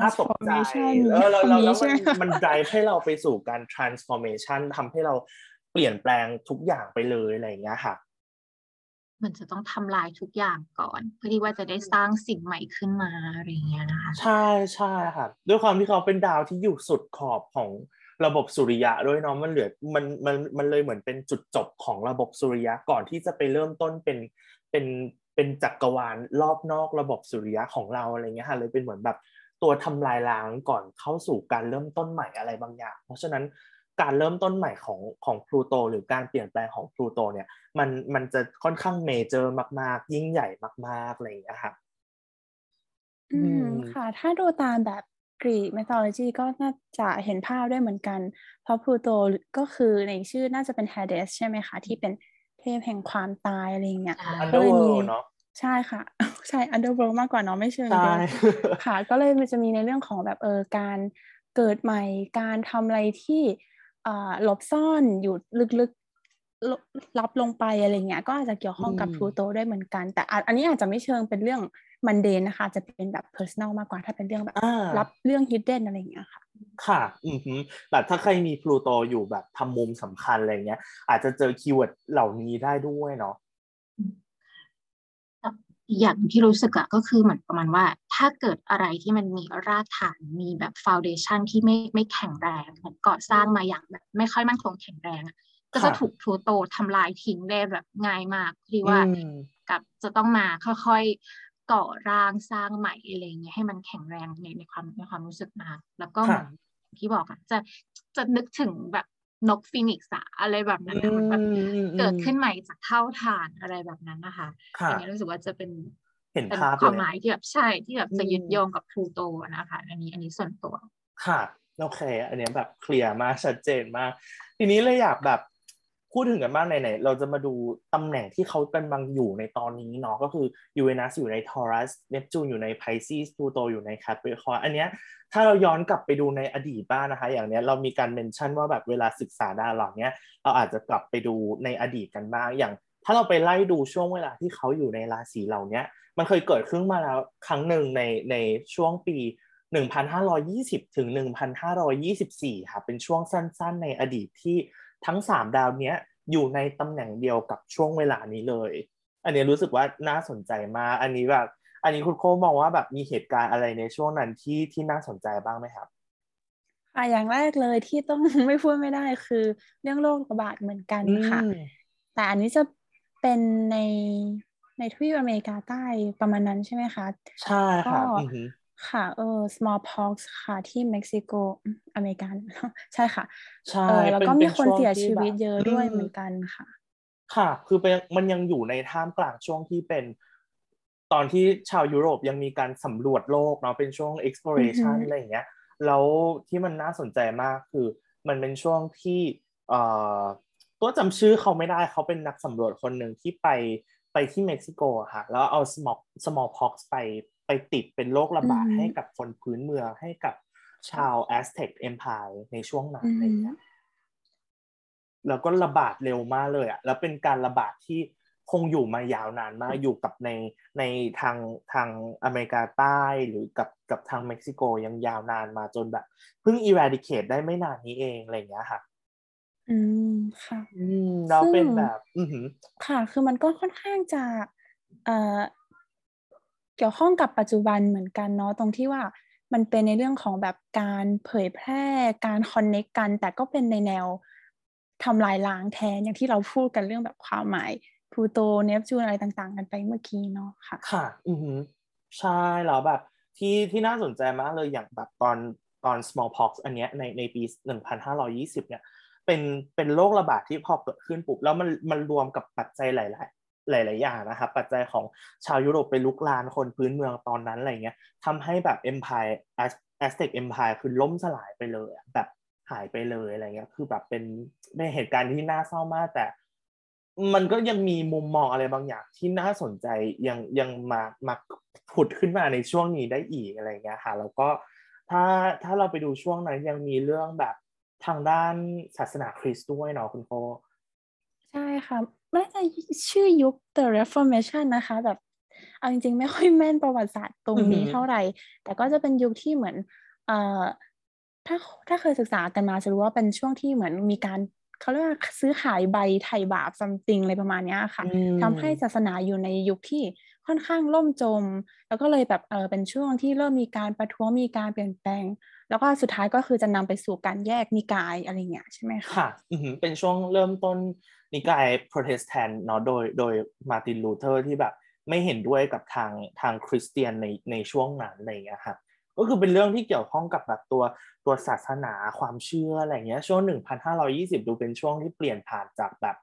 น่าตกใจ transformation เออแล้วแล้วแล้วใช่มันไหมคะมัน drive ให้เราไปสู่การ transformation ทำให้เราเปลี่ยนแปลงทุกอย่างไปเลยอะไรอย่างเงี้ยค่ะมันจะต้องทำลายทุกอย่างก่อน เพื่อที่ว่าจะได้สร้างสิ่งใหม่ขึ้นมาอะไรอย่างเงี้ยนะคะ ใช่ใช่ค่ะ ด้วยความที่เขาเป็นดาวที่อยู่สุดขอบของระบบสุริยะด้วยเนาะมันเหลือมันมันมันเลยเหมือนเป็นจุดจบของระบบสุริยะก่อนที่จะไปเริ่มต้นเป็นเป็นเป็นจักรวาลรอบนอกระบบสุริยะของเราอะไรเงี้ยค่ะเลยเป็นเหมือนแบบ ตัวทำลายล้างก่อนเข้าสู่การเริ่มต้นใหม่อะไรบางอย่าง เพราะฉะนั้นการเริ่มต้นใหม่ของของพลูโตหรือการเปลี่ยนแปลงของพลูโตเนี่ยมันมันจะค่อนข้างเมเจอร์มาก ๆ ยิ่งใหญ่มาก ๆ อะไรอย่างเงี้ยค่ะอือืมมค่ะ ถ้าดูตามแบบกรีก mythology ก็น่าจะเห็นภาพได้เหมือนกัน เพราะพลูโตก็คือในชื่อน่าจะเป็น Hades ใช่ไหมคะ ที่เป็นเทพแห่งความตายอะไรอย่างเงี้ยใช่ก็เลยมี Underworld เนาะ ใช่ค่ะ ใช่ underworld มากกว่าเนาะไม่เชิงใช่เดฟค่ะ ก็เลยมันจะมีในเรื่องของแบบเออการเกิดใหม่การทำอะไรที่อ่าหลบซ่อนอยู่ลึกๆลลับลงไปอะไรเงี้ยก็อาจจะเกี่ยวข้องกับอืมพลูโตได้เหมือนกัน แต่อาอันนี้อาจจะไม่เชิงเป็นเรื่องmundane นะคะ จะเป็นแบบ personal มากกว่าถ้าเป็นเรื่องแบบอ่ารับเรื่อง hidden อะไรอย่างเงี้ยค่ะ ค่ะ อือฮึแบบถ้าใครมีพลูโตอยู่แบบทำมุมสำคัญอะไรเงี้ย อาจจะเจอ keyword เหล่านี้ได้ด้วยเนาะ อีกอย่างที่รู้สึกอะก็คือเหมือนประมาณว่า ถ้าเกิดอะไรที่มันมีรากฐานมีแบบฟ u วเดชันที่ไม่ไม่แข็งแรงเหมือนก่อสร้างมาอย่างแบบไม่ค่อยมั่นคงแข็งแรงอะก็จะค่ะถูกพลูโตทำลายทิ้งได้แบบง่ายมากที่ว่าอืมก็จะต้องมาค่อยๆก่อร่างสร้างใหม่อะไรเงี้ยให้มันแข็งแรงในในความในความรู้สึกนะแล้วก็เหมือนอย่างที่บอกอะจะจะนึกถึงแบบ นกฟีนิกซ์อะอะไรแบบนั้นนะเหมือนแบบเกิดขึ้นใหม่จากเถ้าถ่านอะไรแบบนั้นนะคะค่ะอันนี้รู้สึกว่าจะเป็นเห็นเป็นภาพความเลหยมายที่แบบใช่ที่แบบจะอืมยึดโยงกับพลูโตนะคะ อันนี้อันนี้ส่วนตัว ค่ะโอเค อันเนี้ยแบบเคลียร์มากชัดเจนมาก ทีนี้เลยอยากแบบ พูดถึงกันบ้างไหนๆเราจะมาดูตำแหน่งที่เขากำลังอยู่ในตอนนี้เนาะก็คือยูเรนัสอยู่ใน Taurus เนปจูนอยู่ใน Pisces พลูโตอยู่ใน Capricorn อันเนี้ยถ้าเราย้อนกลับไปดูในอดีตบ้างนะคะ อย่างเนี้ยเรามีการ mention ว่าแบบเวลาศึกษาดาวเหล่าเนี้ยเราอาจจะกลับไปดูในอดีตกันบ้างอย่าง ถ้าเราไปไล่ดูช่วงเวลาที่เขาอยู่ในราศีเหล่านี้มันเคยเกิดขึ้นมาแล้วครั้งหนึ่งในในช่วงปี1,520 ถึง 1,524 ค่ะ เป็นช่วงสั้นๆ ในอดีตที่ ทั้ง 3 ดาวเนี้ยอยู่ในตำแหน่งเดียวกับช่วงเวลานี้เลย อันนี้รู้สึกว่าน่าสนใจมาก อันนี้แบบ อันนี้คุณโคมองว่าแบบมีเหตุการณ์อะไรในช่วงนั้นที่ที่น่าสนใจบ้างไหมครับอะอย่างแรกเลยที่ต้องไม่พูดไม่ได้คือเรื่องโรคระบาดเหมือนกันค่ะอืมแต่อันนี้จะเป็นในในทวีปอเมริกาใต้ประมาณนั้นใช่ไหมคะ ใช่ค่ะก็อือหือ ค่ะ เออ smallpox ค่ะ ที่เม็กซิโกอืมอเมริกัน ใช่ค่ะ ใช่เออแล้วก็เป็นมีเป็นคนช่วงเสียที่ชีวิตแบบเยอะด้วยอืมเหมือนกันค่ะ ค่ะ คือเป็นมันยังอยู่ในท่ามกลางช่วงที่เป็น ตอนที่ชาวยุโรปยังมีการสำรวจโลกเนาะเป็นช่วง exploration อือฮึอะไรอย่างเงี้ย แล้วที่มันน่าสนใจมากคือ มันเป็นช่วงที่เอ่อตัวจำชื่อเขาไม่ได้เขาเป็นนักสำรวจคนหนึ่งที่ไปไปที่เม็กซิโกอะค่ะ แล้วเอา small smallpox ไป ไปติดเป็นโรคระบาดอือฮึให้กับคนพื้นเมืองให้กับชาว Aztec Empire ในช่วงนั้นอือะไรอย่างเงี้ยแล้วก็ระบาดเร็วมากเลยอะแล้วเป็นการระบาดที่คงอยู่มายาวนานมากอยู่กับในในทางทางอเมริกาใต้หรือกับกับทางเม็กซิโกยังยาวนานมาจนแบบเพิ่ง eradicate ได้ไม่นานนี้เองอะไรอย่างเงี้ยค่ะอืมค่ะ อืมเราเป็นแบบ อือหือค่ะ คือมันก็ค่อนข้างจะเอ่อ เกี่ยวข้องกับปัจจุบันเหมือนกันเนาะตรงที่ว่ามันเป็นในเรื่องของแบบการเผยแพร่การคอนเน็กกัน แต่ก็เป็นในแนวทำลายล้างแทนอย่างที่เราพูดกันเรื่องแบบความหมายพลูโตเนปจูนอะไรต่างๆ กันไปเมื่อกี้เนาะค่ะ ค่ะ อือใช่แล้วแบบที่ที่น่าสนใจมากเลยอย่างแบบตอนตอน smallpox อันเนี้ยในในปี 1520 เนี่ยเป็นเป็นโรคระบาดที่พอเกิดขึ้นปุ๊บแล้วมันมันรวมกับปัจจัยหลาย หลาย ๆ อย่างนะครับปัจจัยของชาวยุโรปไปลุกลานคนพื้นเมืองตอนนั้นอะไรเงี้ยทำให้แบบ empire Aztec empire คือล่มสลายไปเลยแบบหายไปเลยอะไรเงี้ยคือแบบเป็นเป็นเหตุการณ์ที่น่าเศร้ามาก แต่ มันก็ยังมีมุมมองอะไรบางอย่างที่น่าสนใจยังยังมามาผุดขึ้นมาในช่วงนี้ได้อีกอะไรเงี้ยค่ะแล้วก็ถ้าถ้าเราไปดูช่วงนั้นยังมีเรื่องแบบทางด้านศาสนาคริสต์ด้วยเนาะคุณโฟใช่ค่ะ น่าจะชื่อยุค The Reformation นะคะ แบบเอาจริงๆ ไม่ค่อยแม่นประวัติศาสตร์ตรงนี้อือหือเท่าไหร่ แต่ก็จะเป็นยุคที่เหมือนเอ่อถ้าถ้าเคยศึกษากันมาจะรู้ว่าเป็นช่วงที่เหมือนมีการเขาเรียกว่าซื้อขายใบไถ่บาปซัมติงอะไรประมาณเนี้ยค่ะอืมทำให้ศาสนาอยู่ในยุคที่ ค่อนข้างล่มจม แล้วก็เลยแบบเออเป็นช่วงที่เริ่มมีการประท้วงมีการเปลี่ยนแปลง แล้วก็สุดท้ายก็คือจะนำไปสู่การแยกนิกายอะไรเงี้ยใช่ไหมคะค่ะอือเป็นช่วงเริ่มต้นนิกายโปรเตสแตนต์เนาะโดยโดยมาร์ตินลูเทอร์ที่แบบไม่เห็นด้วยกับทางทางคริสเตียนในในช่วงนั้นอะไรเงี้ยครับก็คือเป็นเรื่องที่เกี่ยวข้องกับแบบตัวตัวศาสนาความเชื่ออะไรเงี้ยช่วง 1,520 ดูเป็นช่วงที่เปลี่ยนผ่านจากแบบ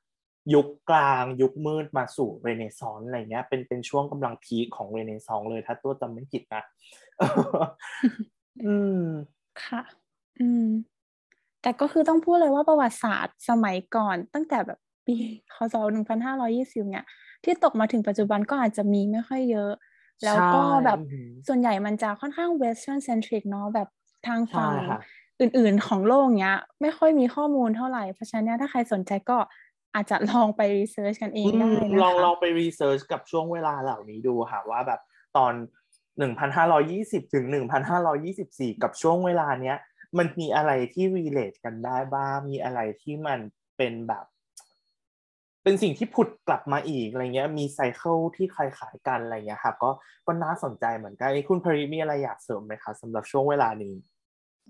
ยุคกลางยุคมืดมาสู่เรเนซองส์อะไรเงี้ยเป็นเป็นช่วงกำลังพีคของเรเนซองส์เลยถ้าตัวจำไม่ผิดนะอืมค่ะ อืม แต่ก็คือต้องพูดเลยว่าประวัติศาสตร์สมัยก่อน ตั้งแต่แบบปีคศ1520เนี่ยที่ตกมาถึงปัจจุบันก็อาจจะมีไม่ค่อยเยอะ แล้วก็แบบใช่อือหือส่วนใหญ่มันจะค่อนข้าง western centric เนาะแบบทางฝั่งใช่ค่ะอื่นๆของโลกเนี้ย ไม่ค่อยมีข้อมูลเท่าไหร่ เพราะฉะนั้นเนี่ยถ้าใครสนใจก็ อาจจะลองไป research กันเองได้อืมนะลองคะลองไปรีเสิร์ชกับช่วงเวลาเหล่านี้ดูค่ะว่าแบบตอน 1,520 ถึง 1,524 กับช่วงเวลาเนี้ย มันมีอะไรที่ relate กันได้บ้าง มีอะไรที่มันเป็นแบบ เป็นสิ่งที่ผุดกลับมาอีกอะไรเงี้ย มีไซเคิลที่คล้ายๆกันอะไรเงี้ยค่ะก็ก็น่าสนใจเหมือนกันเอ้คุณพริมีอะไรอยากเสริมไหมคะสำหรับช่วงเวลานี้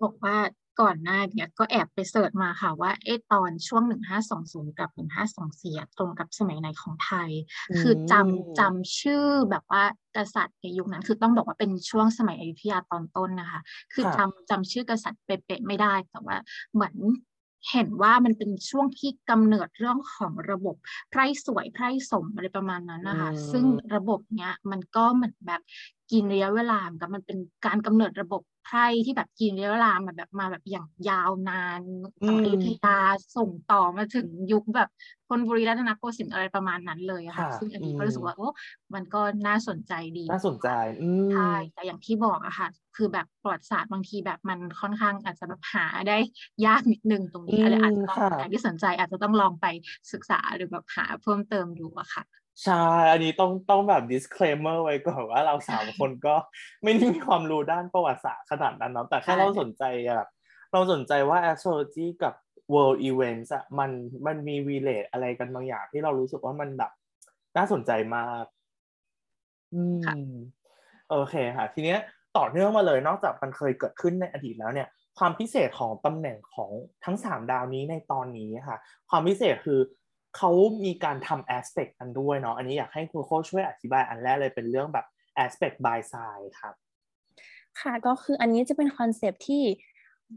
บอกว่า ก่อนหน้าเนี่ยก็แอบไปเสิร์ชมาค่ะว่าเอ๊ะตอนช่วง 1520 กับ 1524 ตรงกับสมัยไหนของไทย คือจำจำชื่อแบบว่ากษัตริย์ในยุคนั้น คือต้องบอกว่าเป็นช่วงสมัยอยุธยาตอนต้นนะคะ คือค่ะจำจำชื่อกษัตริย์เป๊ะๆไม่ได้ แต่ว่าเหมือนเห็นว่ามันเป็นช่วงที่กำเนิดเรื่องของระบบไพร่สวยไพร่สมอะไรประมาณนั้นนะคะอืมซึ่งระบบเนี้ยมันก็เหมือนแบบ กินระยะเวลาเหมือนกับมันเป็นการกำเนิดระบบไพร่ที่แบบกินระยะเวลามาแบบมาแบบอย่างยาวนานสมัยอยุธยาส่งต่อมาถึงยุคแบบธนบุรีรัตนโกสินทร์อะไรประมาณนั้นเลยอะค่ะค่ะ ซึ่งอันนี้อืก็มรู้สึกว่าโอ้ มันก็น่าสนใจดี น่าสนใจอืมใช่แต่อย่างที่บอกอะค่ะ คือแบบประวัติศาสตร์บางทีแบบมันค่อนข้างอาจจะแบบหาได้ยากนิดนึงตรงนี้อืมอะไรอาจจะต้องค่ะใครที่สนใจอาจจะต้องลองไปศึกษาหรือแบบหาเพิ่มเติมดูอะค่ะ ใช่ อันนี้ต้องต้องแบบ disclaimer ไว้ก่อนว่าเราสามคนก็ไม่ได้มีความรู้ด้านประวัติศาสตร์ขนาดนั้นเนาะแต่แค่ใช่เราสนใจแบบเราสนใจว่า astrology กับ world events อะมันมันมี relate อะไรกันบางอย่างที่เรารู้สึกว่ามันแบบน่าสนใจมาก อืม โอเคค่ะ ทีเนี้ยต่อเนื่องมาเลย นอกจากมันเคยเกิดขึ้นในอดีตแล้วเนี่ย ความพิเศษของตำแหน่งของทั้งสามดาวนี้ในตอนนี้ค่ะ ความพิเศษคือ เขามีการทำ aspect กันด้วยเนาะอันนี้อยากให้คุณโคชช่วยอธิบายอันแรกเลยเป็นเรื่องแบบ aspect by sign ครับ ค่ะก็คืออันนี้จะเป็น concept ที่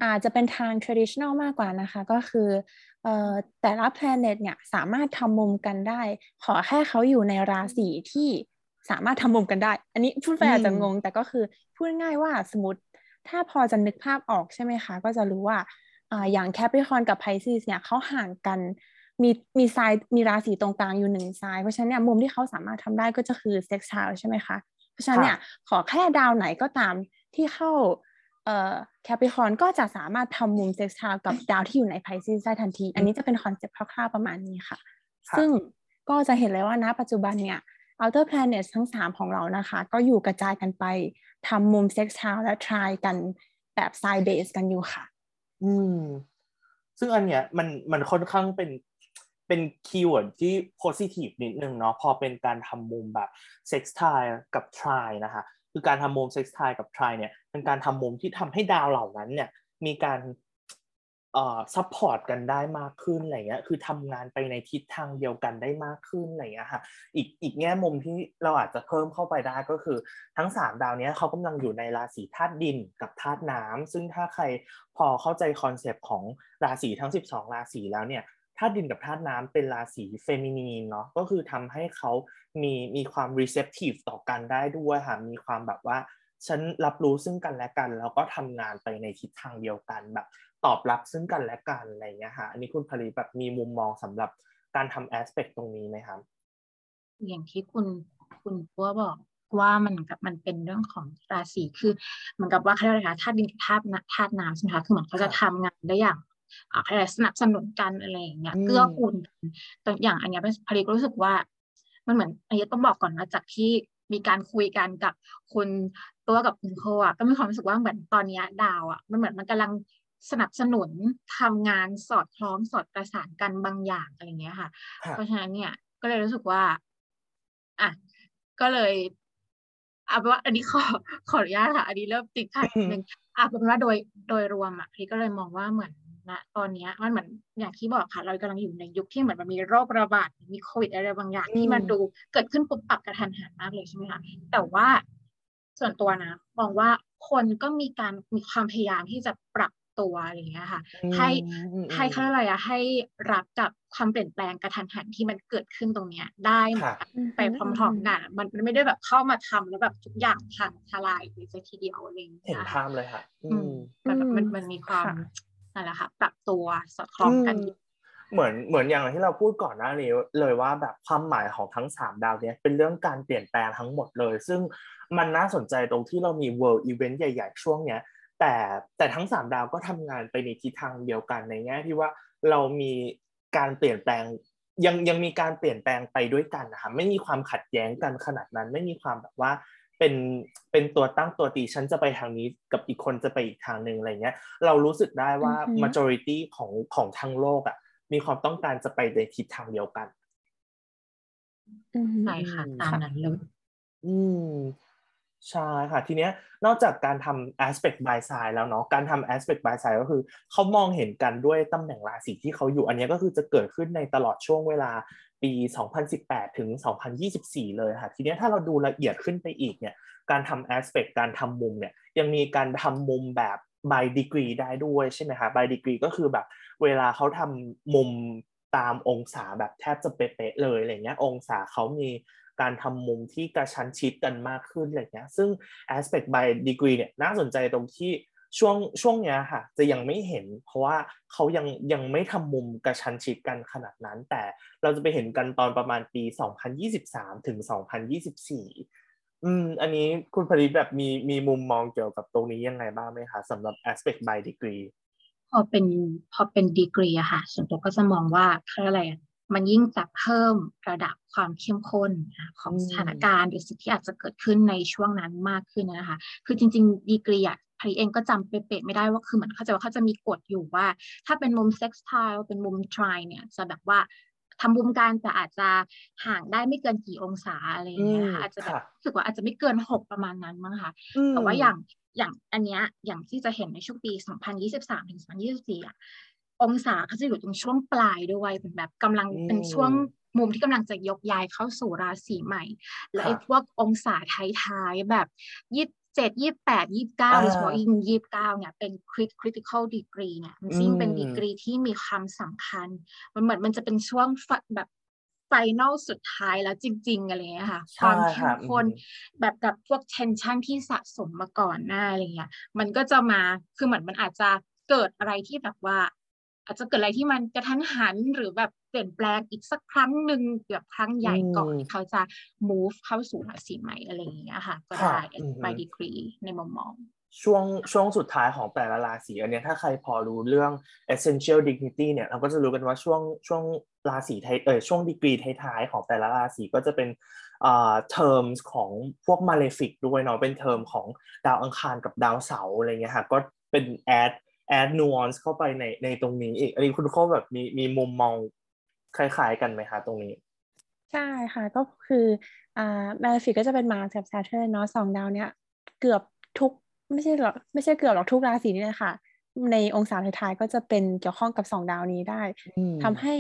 อาจจะเป็นทาง traditional มากกว่านะคะ ก็คือเอ่อแต่ละ planet เนี่ยสามารถทำมุมกันได้ ขอแค่เขาอยู่ในราศีที่สามารถทำมุมกันได้ อันนี้พูดไปอาจจะงง แต่ก็คือพูดง่ายๆว่าสมมติถ้าพอจะนึกภาพออกใช่ไหมคะ ก็จะรู้ว่าอ่าอย่าง Capricorn กับ Pisces เนี่ยเขาห่างกัน มีมีไซด์มีราศีตรงกลางอยู่หนึ่งไซด์เพราะฉะนั้นเนี่ยมุมที่เขาสามารถทำได้ก็จะคือ sextile ใช่ไหมคะ เพราะฉะนั้นเนี่ยขอแค่ดาวไหนก็ตามที่เข้าเอ่อ Capricorn ก็จะสามารถทำมุมเซ็กซ์ทาวกับดาวที่อยู่ใน Pisces ได้ทันที อันนี้จะเป็น concept คร่าวๆประมาณนี้ค่ะค่ะซึ่งก็จะเห็นเลยว่าณปัจจุบันเนี่ย outer planets ทั้ง 3 ของเรานะคะ ก็อยู่กระจายกันไปทำมุม sextile และ trine กันแบบ sign base กันอยู่ค่ะ อืม ซึ่งอันเนี้ยมันมันค่อนข้างเป็น เป็น keyword ที่ positive นิดนึงเนาะพอเป็นการทำมุมแบบ sextile กับ trine นะคะคือการทำมุม sextile กับ trine เนี่ยเป็นการทำมุมที่ทำให้ดาวเหล่านั้นเนี่ยมีการเอ่อ support กันได้มากขึ้นอะไรเงี้ยคือทำงานไปในทิศทางเดียวกันได้มากขึ้นอะไรเงี้ยค่ะอีกอีกแง่มุมที่เราอาจจะเพิ่มเข้าไปได้ก็คือ ทั้ง 3 ดาวนี้เขากำลังอยู่ในราศีธาตุดินกับธาตุน้ำซึ่งถ้าใครพอเข้าใจ concept ของราศีทั้ง 12 ราศีแล้วเนี่ย ธาตุดินกับธาตุน้ำเป็นราศี feminine เนาะก็คือทำให้เขามีมีความ receptive ต่อกันได้ด้วยค่ะมีความแบบว่าฉันรับรู้ซึ่งกันและกัน แล้วก็ทำงานไปในทิศทางเดียวกันแบบ ตอบรับซึ่งกันและกันอะไรเงี้ยค่ะอันนี้คุณผลิตแบบมีมุมมองสำหรับการทำแอสเปกตรงนี้ไหมครับอย่างที่คุณคุณพัวบอกว่ามันกับมันเป็นเรื่องของราศีคือเหมือนกับว่าเขาเรียกอะไรคะธาตุดินกับธาตุธาตุน้ำใช่ไหมคะคือเหมือนเขาจะทำงานได้อย่าง อ่าอะไรสนับสนุนกันอะไรอย่างเงี้ยเกื้อกูลกันแต่อย่างอันเนี้ยพลิก็รู้สึกว่า มันเหมือนอันนี้ต้องบอกก่อนว่าจากที่มีการคุยกันกับคุณตัวกับคุณโคอะก็มีความรู้สึกว่าเหมือนตอนนี้ดาวอะมันเหมือนมันกำลังสนับสนุนทำงานสอดคล้องสอดประสานกันบางอย่างอะไรเงี้ยค่ะ เพราะฉะนั้นเนี่ยก็เลยรู้สึกว่าอะก็เลยเอาเป็นว่าอันนี้ขอขออนุญาตค่ะ อันนี้เริ่มติดขัดนึงอะเป็นว่าโดยโดยรวมอะพี่ก็เลยมองว่าเหมือน นะตอนนี้มันเหมือนอย่างที่บอกค่ะ เรากำลังอยู่ในยุคที่เหมือนมันมีโรคระบาดมีโควิดอะไรบางอย่างที่มันดูเกิดขึ้นปุ๊บปรับกระทันหันมากเลยใช่ไหมคะแต่ว่าส่วนตัวนะมองว่าคนก็มีการมีความพยายามที่จะปรับตัวอะไรอย่างเงี้ยค่ะ ให้ให้เขาอะไรอะให้รับกับความเปลี่ยนแปลงกระทันหันที่มันเกิดขึ้นตรงเนี้ย ได้ไปพร้อมๆกันมันไม่ได้แบบเข้ามาทำแล้วแบบทุกอย่างพังทลายไปซะทีเดียวอะไรอย่างเงี้ยเห็นภาพเลยค่ะ อืมมันมันมันมีความ นั่นแหละค่ะปรับตัวสอดคล้องกัน เหมือนเหมือนอย่างที่เราพูดก่อนหน้านี้เลยว่าแบบความหมายของทั้งสามดาวเนี้ยเป็นเรื่องการเปลี่ยนแปลงทั้งหมดเลย ซึ่งมันน่าสนใจตรงที่เรามี world event ใหญ่ ๆ ช่วงเนี้ยแต่แต่ทั้งสามดาวก็ทำงานไปในทิศทางเดียวกันในแง่ที่ว่าเรามีการเปลี่ยนแปลงยังยังมีการเปลี่ยนแปลงไปด้วยกันนะคะไม่มีความขัดแย้งกันขนาดนั้น ไม่มีความแบบว่า เป็นเป็นตัวตั้งตัวตีฉันจะไปทางนี้กับอีกคนจะไปอีกทางหนึ่งอะไรเงี้ย เรารู้สึกได้ว่า majority ของของทั้งโลกอะ มีความต้องการจะไปในทิศทางเดียวกันใช่ค่ะตามนั้นเลยอืมใช่ค่ะ ทีเนี้ยนอกจากการทำ aspect by side แล้วเนาะการทำ aspect by side ก็คือเขามองเห็นกันด้วยตำแหน่งราศีที่เขาอยู่อันนี้ก็คือจะเกิดขึ้นในตลอดช่วงเวลา ปี 2018 ถึง 2024 เลยค่ะทีนี้ถ้าเราดูละเอียดขึ้นไปอีกเนี่ยการทำ aspect การทำมุมเนี่ยยังมีการทำมุมแบบ by degree ได้ด้วยใช่ไหมคะ by degree ก็คือแบบเวลาเขาทำมุมตามองศาแบบแทบจะเป๊ะๆเลยอะไรเงี้ยองศาเขามีการทำมุมที่กระชั้นชิดกันมากขึ้นอะไรเงี้ยซึ่ง aspect by degree เนี่ยน่าสนใจตรงที่ ช่วงช่วงเนี้ยค่ะ จะยังไม่เห็น เพราะว่าเขายังยังไม่ทำมุมกระชันชิดกันขนาดนั้น แต่เราจะไปเห็นกันตอนประมาณปี 2023 ถึง 2024 อืมอันนี้คุณผลิตแบบมีมีมุมมองเกี่ยวกับตรงนี้ยังไงบ้างไหมคะสำหรับ aspect by degree พอเป็นพอเป็นดีกรีอะค่ะส่วนตัวก็จะมองว่าคืออะไร มันยิ่งจะเพิ่มระดับความเข้มข้นของสถานการณ์หรือสิ่งที่อาจจะเกิดขึ้นในช่วงนั้นมากขึ้นนะคะ คือจริง ๆ ดีกรีอะพรีเองก็จำเป๊ะๆไม่ได้ว่าคือเหมือนเขาจะว่าเขาจะมีกฎอยู่ว่า ถ้าเป็นมุมเซ็กซ์ไทล์เป็นมุมทริเนี่ยจะแบบว่าทำมุมการแต่อาจจะห่างได้ไม่เกินกี่องศาอะไรเงี้ยนะคะอาจจะแบบรู้สึกว่าอาจจะไม่เกินหกประมาณนั้นมั้งคะแต่ว่าอย่างอย่างอันเนี้ยอย่างที่จะเห็นในช่วงปี 2023 ถึง 2024อะ องศาเขาจะอยู่ตรงช่วงปลายด้วยเป็นแบบกำลังเป็นช่วงมุมที่กำลังจะยกย้ายเข้าสู่ราศีใหม่ แล้วไอ้พวกองศาท้ายๆแบบยี่เจ็ดยี่แปดยี่เก้าโดยเฉพาะยิ่งยี่เก้าเนี่ยเป็น critical degree เนี่ยมันซึ่งเป็นดีกรีที่มีความสำคัญ มันเหมือนมันจะเป็นช่วงแบบไฟนอลสุดท้ายแล้วจริง ๆ อะไรเงี้ยค่ะ ความเข้มข้นแบบกับพวกเทนชันที่สะสมมาก่อนหน้าอะไรเงี้ยมันก็จะมาคือเหมือนมันอาจจะเกิดอะไรที่แบบว่า อาจจะเกิดอะไรที่มันกระทันหันหรือแบบเปลี่ยนแปลงอีกสักครั้งหนึ่งแบบครั้งใหญ่ก่อนเขาจะ move เข้าสู่ราศีใหม่อะไรอย่างเงี้ยค่ะ ก็ได้ by degree ในมุมมอง ช่วงช่วงสุดท้ายของแต่ละราศีอันนี้ถ้าใครพอรู้เรื่อง essential dignity เนี่ยเราก็จะรู้กันว่าช่วงช่วงราศีไทยเออช่วงดีกรีท้ายๆของแต่ละราศีก็จะเป็นเอ่อ terms ของพวก malefic ด้วยเนาะเป็นเทอมของดาวอังคารกับดาวเสาร์อะไรเงี้ยค่ะก็เป็น add แอดนูออนซ์เข้าไปในในตรงนี้อีก อันนี้คุณโคแบบมีมีมุมมองคล้ายๆกันไหมคะตรงนี้ ใช่ค่ะก็คืออ่า malefic ก็จะเป็น Mars กับ Saturn เนาะสองดาวเนี้ยเกือบทุกไม่ใช่หรอกไม่ใช่เกือบหรอกทุกราศีนี่เลยค่ะ ในองศาท้ายๆก็จะเป็นเกี่ยวข้องกับสองดาวนี้ได้ทำให้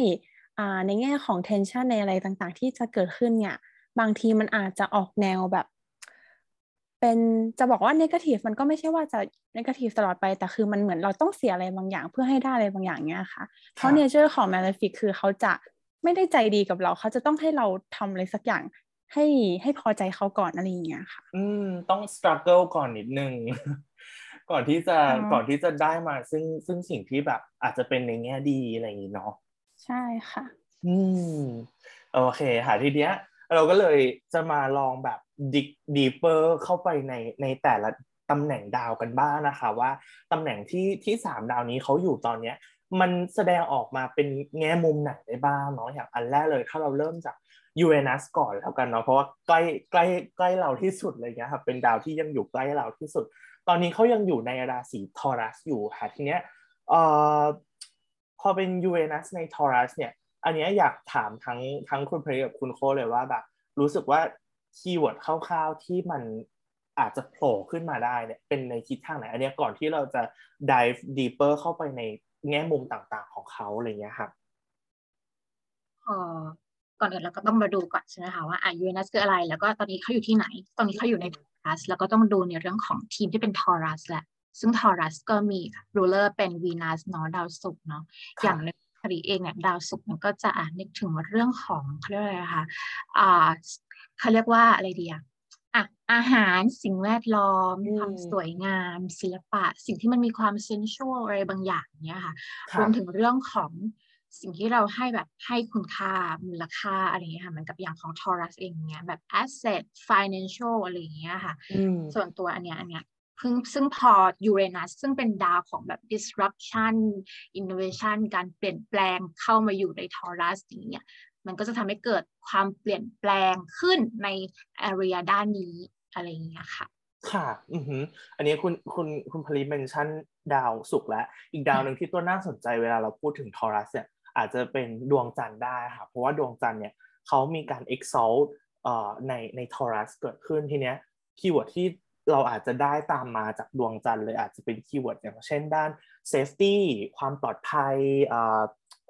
อ่าในแง่ของ tension ในอะไรต่างๆ ที่จะเกิดขึ้นเนี่ยบางทีมันอาจจะออกแนวแบบ เป็นจะบอกว่า negative มันก็ไม่ใช่ว่าจะ negative ตลอดไป แต่คือมันเหมือนเราต้องเสียอะไรบางอย่าง เพื่อให้ได้อะไรบางอย่างเนี้ยค่ะ เพราะ nature ของ malefic คือเขาจะไม่ได้ใจดีกับเรา เขาจะต้องให้เราทำอะไรสักอย่างให้ให้พอใจเขาก่อนอะไรอย่างเงี้ยค่ะ อืม ต้อง struggle ก่อนนิดนึง ก่อนที่จะอ๋อก่อนที่จะได้มา ซึ่งซึ่งสิ่งที่แบบ อาจจะเป็นในแง่ดีอะไรอย่างนี้เนาะใช่ค่ะ อืม โอเค ค่ะทีเนี้ย เราก็เลยจะมาลองแบบ ดิกดีเปอร์เข้าไปในในแต่ละตำแหน่งดาวกันบ้างนะคะว่าตำแหน่งที่ที่สามดาวนี้เขาอยู่ตอนเนี้ยมันแสดงออกมาเป็นแง่มุมไหนได้บ้างเนาะอย่างอันแรกเลยถ้าเราเริ่มจากยูเรนัสก่อนแล้วกันเนาะเพราะว่าใกล้ใกล้ใกล้เราที่สุดเลยเงี้ยครับเป็นดาวที่ยังอยู่ใกล้เราที่สุด ตอนนี้เขายังอยู่ในราศีทอรัสอยู่ค่ะทีเนี้ยเอ่อพอเป็นยูเรนัสใน Taurus เนี่ยอันนี้อยากถามทั้งทั้งคุณเพลกับคุณโคเลยว่าแบบรู้สึกว่า keyword คร่าวๆที่มันอาจจะโผล่ขึ้นมาได้เนี่ยเป็นในทิศทางไหนอันเนี้ยก่อนที่เราจะ dive deeper เข้าไปในแง่มุมต่างๆของเขาอะไรเงี้ยครับเอ่อก่อนอื่นเราก็ต้องมาดูก่อนใช่ไหมคะว่าอะยูเรนัสคืออะไร แล้วก็ตอนนี้เขาอยู่ที่ไหน ตอนนี้เขาอยู่ใน Taurus แล้วก็ต้องดูในเรื่องของทีมที่เป็น Taurus แหละ ซึ่งทอรัสก็มีรูเลอร์เป็นวีนัสเนาะดาวศุกร์เนาะค่ะอย่างในคดีเองเนี่ยดาวศุกร์มันก็จะอ่านนึกถึงเรื่องของเขาเรียกว่าอะไรนะคะอ่า เขาเรียกว่าอะไรดีอะอะอาหารสิ่งแวดล้อมอืมความสวยงาม ศิลปะ สิ่งที่มันมีความเซนชวลอะไรบางอย่างเนี้ยค่ะค่ะรวมถึงเรื่องของสิ่งที่เราให้แบบให้คุณค่ามูลค่าอะไรอย่างเงี้ยค่ะเหมือนกับอย่างของ Taurus เองเนี้ยแบบ asset financial อะไรอย่างเงี้ยค่ะอืมส่วนตัวอันเนี้ยอันเนี้ยเพิ่งซึ่งพอยูเรนัสซึ่งเป็นดาวของแบบ disruption innovation การเปลี่ยนแปลงเข้ามาอยู่ใน Taurus อย่างเงี้ย มันก็จะทำให้เกิดความเปลี่ยนแปลงขึ้นใน area ด้านนี้อะไรอย่างเงี้ยค่ะค่ะ อือหือ อันนี้คุณคุณคุณพลิเมนชั่นดาวศุกร์แล้ว อีกดาวหนึ่งที่ตัวน่าสนใจเวลาเราพูดถึงทอรัสเนี่ยอาจจะเป็นดวงจันทร์ได้ค่ะ เพราะว่าดวงจันทร์เนี่ยเขามีการ exalt เอ่อในใน Taurus เกิดขึ้นทีเนี้ย keyword ที่เราอาจจะได้ตามมาจากดวงจันทร์เลยอาจจะเป็น keyword อย่างเช่นด้าน safety ความปลอดภัยเอ่อ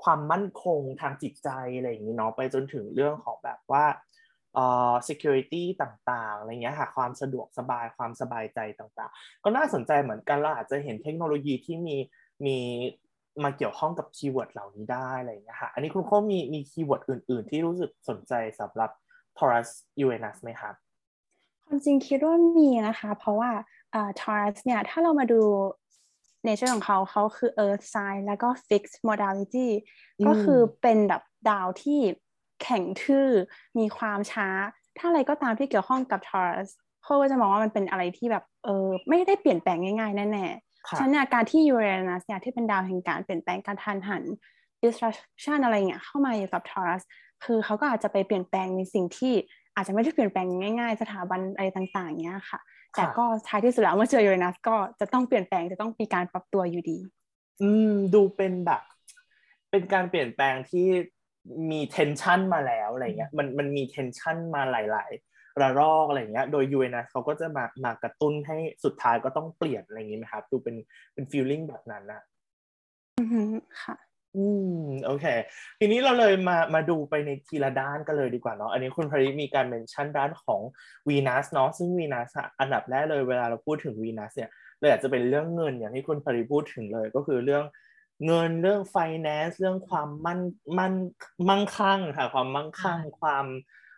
ความมั่นคงทางจิตใจอะไรอย่างนี้เนาะไปจนถึงเรื่องของแบบว่าเอ่อ security ต่างๆอะไรเงี้ยค่ะความสะดวกสบายความสบายใจต่างๆ ก็น่าสนใจเหมือนกันเราอาจจะเห็นเทคโนโลยีที่มีมีมาเกี่ยวข้องกับ keyword เหล่านี้ได้อะไรเงี้ยค่ะอันนี้คุณโค้มีมี keyword อื่น ๆ ที่รู้สึกสนใจสำหรับ Taurus Uranus ไหมครับความจริงคิดว่ามีนะคะ เพราะว่าอ่า Taurus เนี่ยถ้าเรามาดู nature ของเขาเขาคือ earth sign แล้วก็ fixed modality อืมก็คือเป็นแบบดาวที่แข็งทื่อมีความช้า ถ้าอะไรก็ตามที่เกี่ยวข้องกับ Taurus เขาก็จะมองว่ามันเป็นอะไรที่แบบเออไม่ได้เปลี่ยนแปลงง่ายๆแน่ๆค่ะฉะนั้นเนี่ยการที่ Uranus เนี่ยที่เป็นดาวแห่งการเปลี่ยนแปลงกะทันหัน disruption อะไรเงี้ยเข้ามาอยู่กับ Taurus คือเขาก็อาจจะไปเปลี่ยนแปลงในสิ่งที่อาจจะไม่ได้เปลี่ยนแปลงง่าย ๆ สถาบันอะไรต่างๆเงี้ยค่ะ แต่ก็ท้ายที่สุดแล้วเมื่อเจอ Uranus ก็จะต้องเปลี่ยนแปลงจะต้องมีการปรับตัวอยู่ดี อืมดูเป็นแบบ เป็นการเปลี่ยนแปลงที่มี tension มาแล้วอะไรเงี้ยมันมันมี tension มาหลาย ๆ ระลอกอะไรเงี้ย โดย UNS เขาก็จะมามากระตุ้นให้สุดท้ายก็ต้องเปลี่ยนอะไรอย่างงี้ไหมครับ ดูเป็นเป็น feeling แบบนั้นนะอือฮึค่ะ อืมโอเค ทีนี้เราเลยมามาดูไปในทีละด้านกันเลยดีกว่าเนาะอันนี้คุณพริมีการเมนชั่นด้านของวีนัสเนาะซึ่งวีนัสอันดับแรกเลยเวลาเราพูดถึงวีนัสเนี่ยเลยอาจจะเป็นเรื่องเงินอย่างที่คุณพริพูดถึงเลยก็คือเรื่องเงินเรื่อง finance เรื่องความมั่นมั่นมั่งคั่งค่ะความมั่งคั่งความ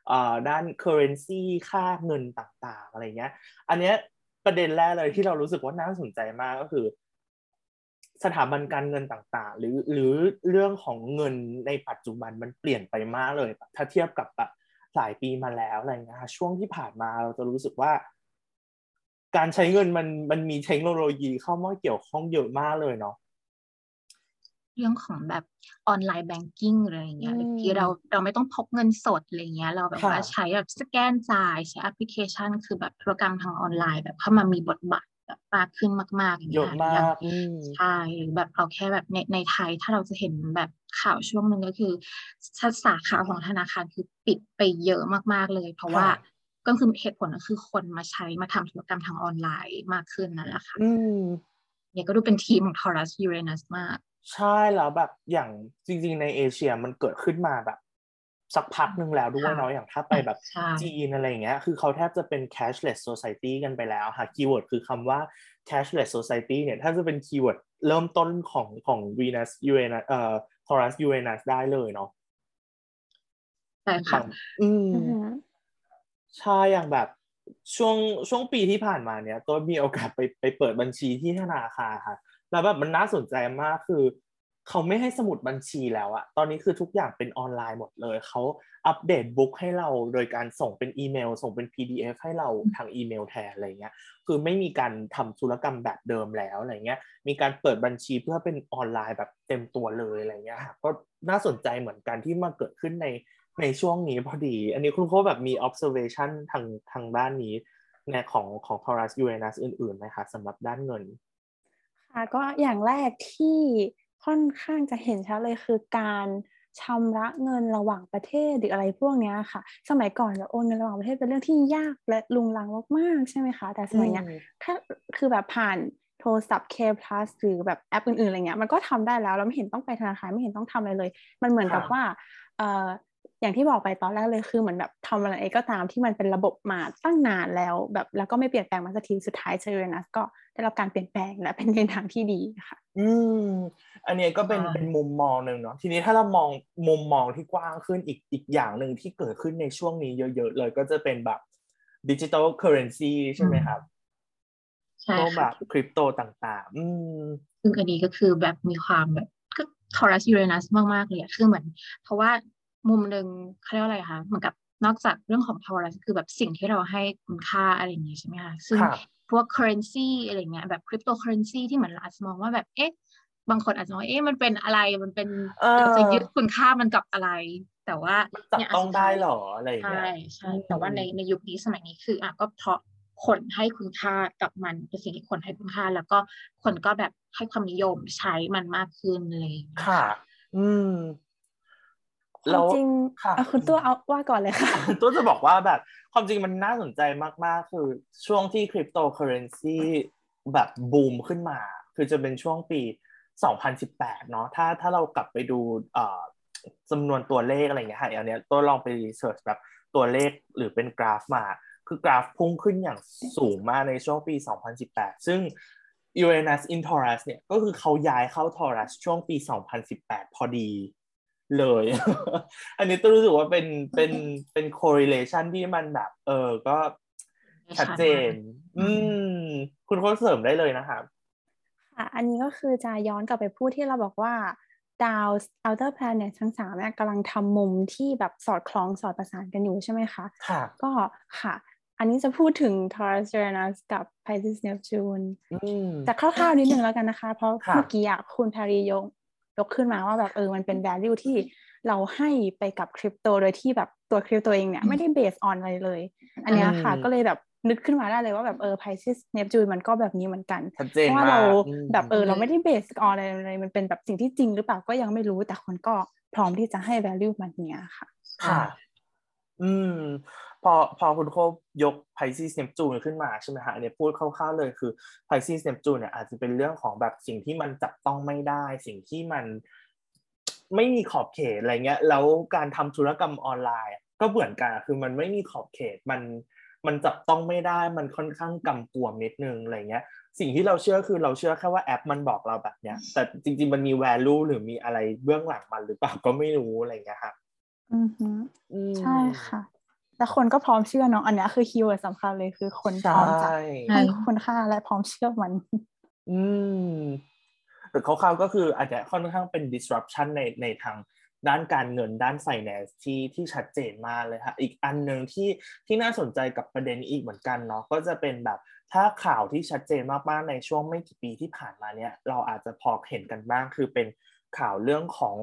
เอ่อด้าน currency ค่าเงินต่างๆ อะไรเงี้ย อันเนี้ยประเด็นแรกเลยที่เรารู้สึกว่าน่าสนใจมากก็คือ สถาบันการเงินต่างๆ หรือหรือเรื่องของเงินในปัจจุบันมันเปลี่ยนไปมากเลยแบบถ้าเทียบกับแบบหลายปีมาแล้วอะไรเงี้ยค่ะช่วงที่ผ่านมาเราจะรู้สึกว่า การใช้เงินมันมันมีเทคโนโลยีเข้ามาเกี่ยวข้องเยอะมากเลยเนาะเรื่องของแบบออนไลน์แบงกิ้งอะไรอย่างเงี้ยอืมที่เราเราไม่ต้องพกเงินสดอะไรเงี้ย เราแบบค่ะว่าใช้แบบสแกนจ่ายใช้แอปพลิเคชัน คือแบบธุรกรรมทางออนไลน์แบบเข้ามามีบทบาท แบบมากขึ้นมากๆอย่างเยเงี้อะยมาอย่างกอืมใช่หรือแบบเอาแค่แบบในในไทยถ้าเราจะเห็นแบบข่าวช่วงหนึ่งก็คือสาขาของธนาคารคือปิดไปเยอะมากๆเลย เพราะว่าค่ะก็คือเหตุผลก็คือคนมาใช้มาทำธุรกรรมทางออนไลน์มากขึ้นนั่นแหละค่ะอืมเนี่ยก็ดูเป็นทีมของ Taurus Uranus มาก ใช่แล้วแบบอย่างจริง ๆ ในเอเชียมันเกิดขึ้นมาแบบ สักพักหนึ่งแล้วด้วยค่ะเนาะอย่างถ้าไปแบบใช่จีนอะไรอย่างเงี้ยคือเขาแทบจะเป็น cashless society กันไปแล้วค่ะ keyword คือคำว่า cashless society เนี่ยถ้าจะเป็น keyword เริ่มต้นของของ Venus Uranus เอ่อ Taurus Uranus ได้เลยเนาะใช่ค่ะย่างอืมอือหือใช่อย่างแบบช่วงช่วงปีที่ผ่านมาเนี่ยตัวมีโอกาสไปไปเปิดบัญชีที่ธนาคารค่ะ แล้วแบบมันน่าสนใจมากคือ เขาไม่ให้สมุดบัญชีแล้วอะตอนนี้คือทุกอย่างเป็นออนไลน์หมดเลย เขา update book ให้เราโดยการส่งเป็นอีเมล ส่งเป็น PDF ให้เราทางอีเมลแทนอะไรเงี้ย คือไม่มีการทำธุรกรรมแบบเดิมแล้วอะไรเงี้ย มีการเปิดบัญชีเพื่อเป็นออนไลน์แบบเต็มตัวเลยอะไรเงี้ยค่ะก็น่าสนใจเหมือนกันที่มาเกิดขึ้นในในช่วงนี้พอดี อันนี้คุณโค้ชแบบมี observation ทางทางด้านนี้ในของของ Taurus Uranus อื่นๆไหมคะสำหรับด้านเงินค่ะก็อย่างแรกที่ ค่อนข้างจะเห็นชัดเลยคือการชำระเงินระหว่างประเทศหรืออะไรพวกเนี้ยค่ะ สมัยก่อนแบบโอนเงินระหว่างประเทศเป็นเรื่องที่ยากและลุงลังมากๆใช่ไหมคะ แต่สมัยเนี้ยอืมถ้าคือแบบผ่านโทรศัพท์ K plus หรือแบบแอปอื่นๆอะไรเงี้ยมันก็ทำได้แล้วเราไม่เห็นต้องไปธนาคารไม่เห็นต้องทำอะไรเลย มันเหมือนกับค่ะว่าเอ่ออย่างที่บอกไปตอนแรกเลยคือเหมือนแบบทำอะไรก็ตามที่มันเป็นระบบมาตั้งนานแล้ว แบบแล้วก็ไม่เปลี่ยนแปลงมาสักทีสุดท้ายเชอร์นัสก็ ได้รับการเปลี่ยนแปลงและเป็นในทางที่ดีค่ะ อืม อันเนี้ยก็เป็นใช่เป็นมุมมองหนึ่งเนาะทีนี้ถ้าเรามองมุมมองที่กว้างขึ้นอีกอีกอย่างหนึ่งที่เกิดขึ้นในช่วงนี้เยอะ ๆ เลยก็จะเป็นแบบดิจิ t a ลเคอร์เรนซีใช่ไหมครับใช่พวกแบค่ะบคริปโตต่างๆ อืมซึ่งอันนี้ก็คือแบบมีความแบบก็ Taurus Uranus มากๆเลยอะคือเหมือน เพราะว่ามุมหนึ่งเขาเรียกว่าอะไรคะเหมือนกับนอกจากเรื่องของ Taurus คือแบบสิ่งที่เราให้คุณค่าอะไรอย่างงี้ใช่ไหมคะซึ่งค่ะ พวก currency อะไรเงี้ยแบบคริปโตเคอเรนซีที่เหมือนเราอาจจะมองว่าแบบเอ๊ะบางคนอาจจะมองว่าเอ๊ะมันเป็นอะไรมันเป็นเออเราจะยึดคุณค่ามันกับอะไร แต่ว่ามันจับเนี่ยะต้องสุได้ท้ายเหรออะไรอย่างใช่เงี้ยใช่อืมแต่ว่าในในยุคนี้สมัยนี้คืออะก็เพราะคนให้คุณค่ากับมันเป็นสิ่งที่คนให้คุณค่า แล้วก็คนก็แบบให้ความนิยมใช้มันมากขึ้นอะไรอย่างเลยค่ะ อืมควา แล้มวจริงค่ะอะคุณตัวเอาว่าก่อนเลยค่ะ ตัวจะบอกว่าแบบความจริงมันน่าสนใจมาก ๆ คือช่วงที่คริปโตเคอเรนซีแบบบูมขึ้นมา คือจะเป็นช่วงปี 2018 เนาะถ้าถ้าเรากลับไปดูเอ่อจำนวนตัวเลขอะไรอย่างเงี้ยค่ะอันเนี้ยตัวลองไปรีเสิร์ชแบบตัวเลขหรือเป็นกราฟมา คือกราฟพุ่งขึ้นอย่างสูงมากในช่วงปี 2018 ซึ่ง Uranus in Taurus เนี่ยก็คือเขาย้ายเข้า Taurus ช่วงปี 2018 พอดี เลย อันนี้ต้องรู้สึกว่าเป็นเป็นเป็น correlation ที่มันแบบ เออ ก็ชัดเจน อืม คุณโค้ชเสริมได้เลยนะครับค่ะ อันนี้ก็คือจะย้อนกลับไปพูดที่เราบอกว่าดาว outer planet ทั้งสามเนี่ยกำลังทำมุมที่แบบสอดคล้องสอดประสานกันอยู่ใช่ไหมคะ ค่ะ ก็ค่ะ อันนี้จะพูดถึง Taurus Uranus กับ Pisces Neptune อืมแต่คร่าวๆนิดนึงแล้วกันนะคะ เพราะค่ะเมื่อกี้อะคุณแพรรียก ยกขึ้นมาว่าแบบเออมันเป็น value ที่เราให้ไปกับคริปโตโดยที่แบบตัวคริปโตเองเนี่ยไม่ได้ base on อะไรเลย อันเนี้ยค่ะอืมก็เลยแบบนึกขึ้นมาได้เลยว่าแบบเออ Pisces Neptune มันก็แบบนี้เหมือนกันชัดเจเพนราะว่ามาเรากอืมแบบเออเราไม่ได้ base on อะไรเลยมันเป็นแบบสิ่งที่จริงหรือเปล่าก็ยังไม่รู้แต่คนก็พร้อมที่จะให้ value มันเนี้ยค่ะ ค่ะ อืม พอพอคุณโคบยก Pisces Neptune ขึ้นมาใช่ไหมฮะอันนี้พูดคร่าวๆเลยคือ Pisces Neptune เนี่ยอาจจะเป็นเรื่องของแบบสิ่งที่มันจับต้องไม่ได้ สิ่งที่มันไม่มีขอบเขตอะไรเงี้ย แล้วการทำธุรกรรมออนไลน์ ก็เหมือนกันคือมันไม่มีขอบเขตมันมันจับต้องไม่ได้มันค่อนข้างกำกวมนิดนึงอะไรเงี้ย สิ่งที่เราเชื่อคือเราเชื่อแค่ว่าแอปมันบอกเราแบบเนี้ย แต่จริง ๆ มันมี value หรือมีอะไรเบื้องหลังมันหรือเปล่าก็ไม่รู้อะไรเงี้ยครับอือฮึอืมใช่ค่ะ แต่คนก็พร้อมเชื่อเนาะอันเนี้ยคือ keyword สำคัญเลยคือใช่คนพร้อมจะให้คุณค่าและพร้อมเชื่อมัน อืมแต่คร่าวๆก็คืออาจจะค่อนข้างเป็น disruption ในในทางด้านการเงินด้าน finance ที่ที่ชัดเจนมากเลยค่ะอีกอันหนึ่งที่ที่น่าสนใจกับประเด็นนี้อีกเหมือนกันเนาะก็จะเป็นแบบถ้าข่าวที่ชัดเจนมากๆในช่วงไม่กี่ปีที่ผ่านมาเนี่ยเราอาจจะพอเห็นกันบ้างคือเป็นข่าวเรื่องของ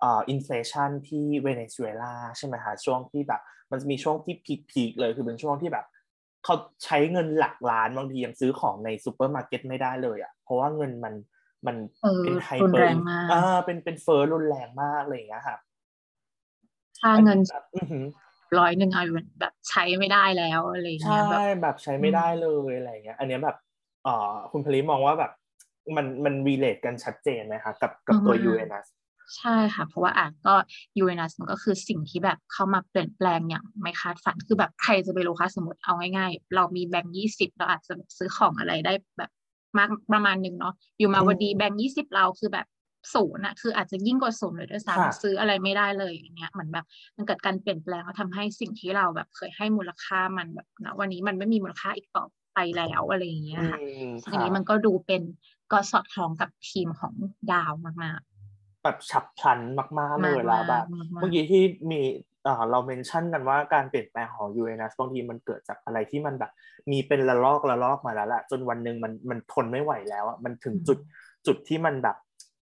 เอ่อ inflation ที่เวเนซุเอลาใช่ไหมคะช่วงที่แบบ มันจะมีช่วงที่พีคๆเลยคือเป็นช่วงที่แบบเขาใช้เงินหลักล้านบางทียังซื้อของในซูเปอร์มาร์เก็ตไม่ได้เลยอะ เพราะว่าเงินมันมันเออเป็น hyper รุนแรงมากอ่าเป็นเป็นเฟ้อรุนแรงมากอะไรอย่างเงี้ยครับค่าเงินแบบอือหือร้อยหนึ่งเอาแบบใช้ไม่ได้แล้วอะไรอย่างใช่เงี้ยแบบแบบใช้ไม่ได้เลยอะไรอย่างเงี้ย อันเนี้ยแบบเอ่อคุณพลิมองว่าแบบ มันมัน relate กันชัดเจนไหมคะกับกับตัวมากๆ Uranus ใช่ค่ะ เพราะว่าอะก็ยูเรนัสมันก็คือสิ่งที่แบบเข้ามาเปลี่ยนแปลงอย่างไม่คาดฝันคือแบบใครจะไปรู้คะสมมติเอาง่ายๆ เรามีแบงค์ยี่สิบเราอาจจะซื้อของอะไรได้แบบมากประมาณหนึ่งเนาะอยู่มาวันดีแบงค์ยี่สิบเราคือแบบศูนย์อะคืออาจจะยิ่งกว่าศูนย์เลยด้วยค่ะซ้ำซื้ออะไรไม่ได้เลยอย่างเงี้ยเหมือนแบบมันเกิดการเปลี่ยนแปลงแล้วทำให้สิ่งที่เราแบบเคยให้มูลค่ามันแบบนะวันนี้มันไม่มีมูลค่าอีกต่อไปแล้วอะไรอย่างเงี้ยค่ะอืมทีนี้ค่ะมันก็ดูเป็นก็สอดคล้องกับทีมของดาวมาก แบบฉับพลันมากๆเลยแล้วแบบมากๆเมื่อกี้ที่มีเอ่อเราเมนชั่นกันว่าการเปลี่ยนแปลงของ UNS บางทีมันเกิดจากอะไรที่มันแบบ มีเป็นระลอกระลอกมาแล้วแหละจนวันหนึ่งมันมันทนไม่ไหวแล้วอะมันถึงจุดจุดที่มันแบบ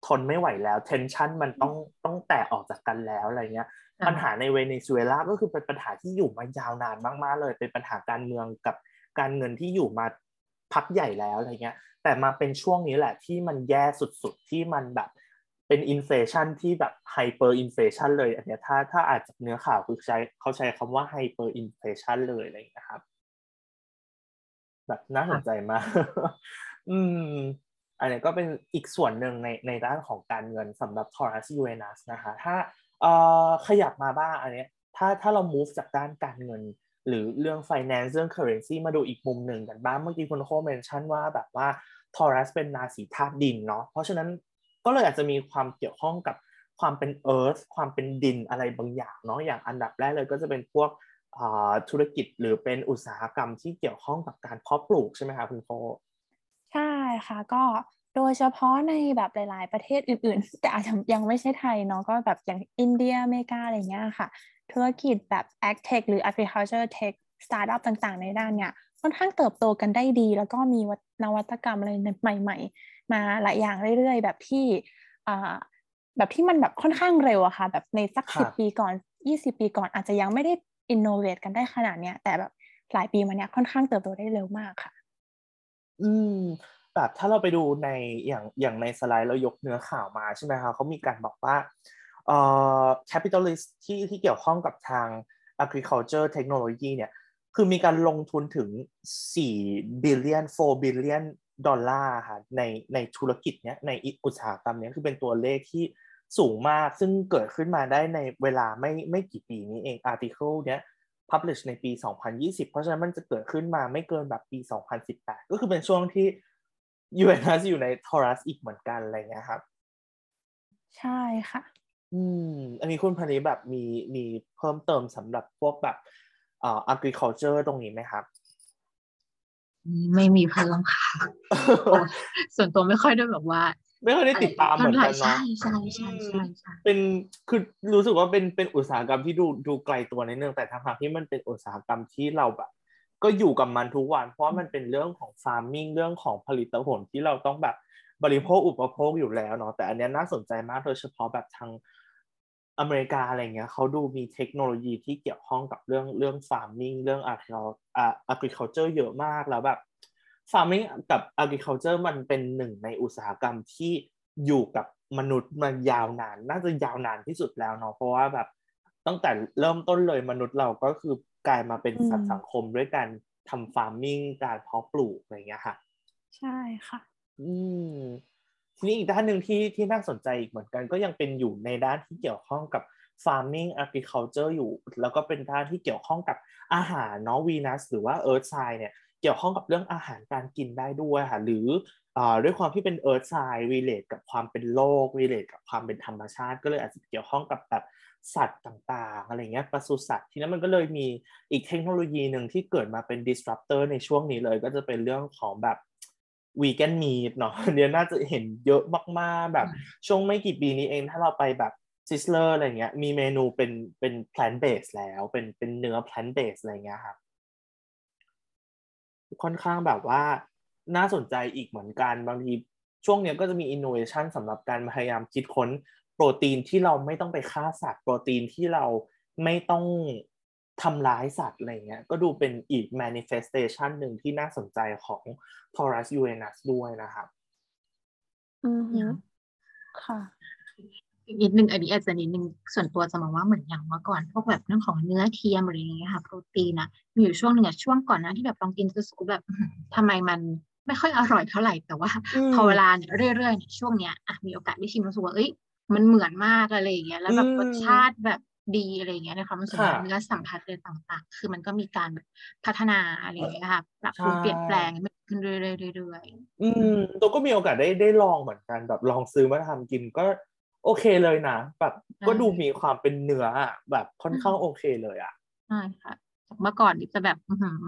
ทนไม่ไหวแล้ว tension มันต้องต้องแตกออกจากกันแล้วอะไรเงี้ยๆปัญหาในเวเนซุเอลาก็คือเป็นปัญหาที่อยู่มายาวนานมากๆเลย เป็นปัญหาการเมืองกับการเงินที่อยู่มาพักใหญ่แล้วอะไรเงี้ย แต่มาเป็นช่วงนี้แหละที่มันแย่สุดๆที่มันแบบ เป็น inflation ที่แบบ hyperinflation เลยอันเนี้ยถ้าถ้าอาจจะเนื้อข่าวคือใช้เขาใช้คำว่า hyperinflation เลยอะไรอย่างเงี้ยครับ แบบน่าสนใจมาก อืม อันนี้ก็เป็นอีกส่วนหนึ่งในในด้านของการเงินสำหรับ Taurus Uranus นะคะ ถ้าเอ่อขยับมาบ้างอันเนี้ยถ้าถ้าเรา move จากด้านการเงิน หรือเรื่อง finance เรื่อง currency มาดูอีกมุมหนึ่งกันบ้าง เมื่อกี้คุณโคเมนชั่นว่าแบบว่า Taurus เป็นราศีธาตุดินเนาะ เพราะฉะนั้น ก็เลยอาจจะมีความเกี่ยวข้องกับความเป็น earth ความเป็นดินอะไรบางอย่างเนาะอย่างอันดับแรกเลยก็จะเป็นพวกธุรกิจหรือเป็นอุตสาหกรรมที่เกี่ยวข้องกับการเพาะปลูกใช่ไหมคะคุณโคใช่ค่ะก็โดยเฉพาะในแบบหลาย ๆ ประเทศอื่น ๆ แต่อาจจะยังไม่ใช่ไทยเนาะก็แบบอย่างอินเดียอเมริกาอะไรเงี้ยค่ะ ธุรกิจแบบ ag tech หรือ agriculture tech startup ต่าง ๆ ในด้านเนี้ยค่อนข้างเติบโตกันได้ดี แล้วก็มีวนวัตกรรมอะไรใหม่ ๆ มาหลายอย่างเรื่อยๆ แบบที่อ่าแบบที่มันแบบค่อนข้างเร็วอะค่ะ แบบในสักครัสิบบปีก่อนยี่สิบปีก่อนอาจจะยังไม่ได้ innovate กันได้ขนาดเนี้ยแต่แบบหลายปีมาเนี้ยค่อนข้างเติบโตได้เร็วมากค่ะ อืมแบบถ้าเราไปดูในอย่างอย่างในสไลด์เรายกเนื้อข่าวมาใช่ไหมคะเขามีการบอกว่าเอ่อ capitalist ที่ที่เกี่ยวข้องกับทาง agriculture technology เนี่ย คือมีการลงทุนถึง 4 billion 4 billion ดอลลาร์ค่ะในในธุรกิจเนี้ยในอุตสาหกรรมเนี้ยคือเป็นตัวเลขที่สูงมากซึ่งเกิดขึ้นมาได้ในเวลาไม่ไม่กี่ปีนี้เอง article เนี้ย publish ในปี 2020 เพราะฉะนั้นมันจะเกิดขึ้นมาไม่เกินแบบปี 2018 ก็คือเป็นช่วงที่ UNS อยู่ใน Taurus อีกเหมือนกันอะไรเงี้ยครับ ใช่ค่ะ อืม อันนี้คุณพนิแบบมีมีเพิ่มเติมสำหรับพวกแบบเอ่อ agriculture ตรงนี้ไหมครับ ไม่มีเพิ่มค่ะส่วนตัวไม่ค่อยได้แบบว่า ไม่ค่อยได้ติดตามเหมือนกันเนาะใช่ใช่ใช่ใช่ใช่เป็นคือรู้สึกว่าเป็นเป็นอุตสาหกรรมที่ดูดูไกลตัวนิดนึงแต่ทางที่มันเป็นอุตสาหกรรมที่เราแบบก็อยู่กับมันทุกวัน เพราะว่ามันเป็นเรื่องของ farming เรื่องของผลิตผลที่เราต้องแบบบริโภคอุปโภคอยู่แล้วเนาะแต่อันเนี้ยน่าสนใจมากโดยเฉพาะแบบทาง อเมริกาอะไรเงี้ยเขาดูมีเทคโนโลยีที่เกี่ยวข้องกับเรื่องเรื่อง farming เรื่อง agriculture เยอะมากแล้วแบบ farming กับ agriculture มันเป็นหนึ่งในอุตสาหกรรมที่อยู่กับมนุษย์มายาวนาน น่าจะยาวนานที่สุดแล้วเนาะเพราะว่าแบบตั้งแต่เริ่มต้นเลยมนุษย์เราก็คือกลายมาเป็นสัตว์สังคมด้วยการทำ farming การเพาะปลูกอะไรเงี้ยค่ะ ใช่ค่ะ อืม ทีนี้อีกด้านหนึ่งที่ที่น่าสนใจอีกเหมือนกันก็ยังเป็นอยู่ในด้านที่เกี่ยวข้องกับ farming agriculture อยู่ แล้วก็เป็นด้านที่เกี่ยวข้องกับอาหารเนาะวีนัสหรือว่า earth sign เนี่ยเกี่ยวข้องกับเรื่องอาหารการกินได้ด้วยค่ะหรืออด้วยความที่เป็น earth sign relate กับความเป็นโลก relate กับความเป็นธรรมชาติ ก็เลยอาจจะเกี่ยวข้องกับแบบสัตว์ต่างๆอะไรเงี้ยปศุสัตว์ทีนั้นมันก็เลยมีอีกเทคโนโลยีหนึ่งที่เกิดมาเป็น disruptor ในช่วงนี้เลย ก็จะเป็นเรื่องของแบบ วีแกนมีดเนาะอันเนี้ยน่าจะเห็นเยอะมากๆแบบ ช่วงไม่กี่ปีนี้เองถ้าเราไปแบบ Sizzler อะไรเงี้ยมีเมนูเป็นเป็น plant based แล้วเป็นเป็นเนื้อ plant based อะไรเงี้ยครับค่อนข้างแบบว่าน่าสนใจอีกเหมือนกันบางทีช่วงเนี้ยก็จะมี innovation สำหรับการพยายามคิดค้นโปรตีนที่เราไม่ต้องไปฆ่าสัตว์โปรตีนที่เราไม่ต้อง ทำร้ายสัตว์อะไรเงี้ยก็ดูเป็นอีก manifestation หนึ่งที่น่าสนใจของ Taurus Uranus ด้วยนะครับอือฮึค่ะอีกนิดนึงอันนี้อาจจะนิดนึงส่วนตัวจะมองว่าเหมือนอย่างเมื่อก่อนพวกแบบเรื่องของเนื้อเทียมอะไรอย่างเงี้ยค่ะโปรตีนนะมีอยู่ช่วงหนึ่งอะช่วงก่อนหน้าที่แบบลองกินรู้สึกแบบทำไมมันไม่ค่อยอร่อยเท่าไหร่แต่ว่า พอเวลาเนี่ยเรื่อยๆเนี่ยช่วงเนี้ยอะมีโอกาสได้ชิมรู้สึกว่าเอ้ยมันเหมือนมากอะไรอย่างเงี้ยแล้วแบบรสชาติแบบ ดีอะไรอย่างเงี้ยในความรู้สึกเนื้อสัมผัสอะไรต่างๆ คือมันก็มีการแบบพัฒนาอะไรอย่างเงี้ยค่ะปรับปรุงเปลี่ยนแปลงขึ้นเรื่อยๆอืมตัวก็มีโอกาสได้ได้ลองเหมือนกันแบบลองซื้อมาทำกินก็โอเคเลยนะแบบก็ดูมีความเป็นเนื้อแบบค่อนข้างโอเคเลยอะใช่ค่ะเมื่อก่อนจะแบบ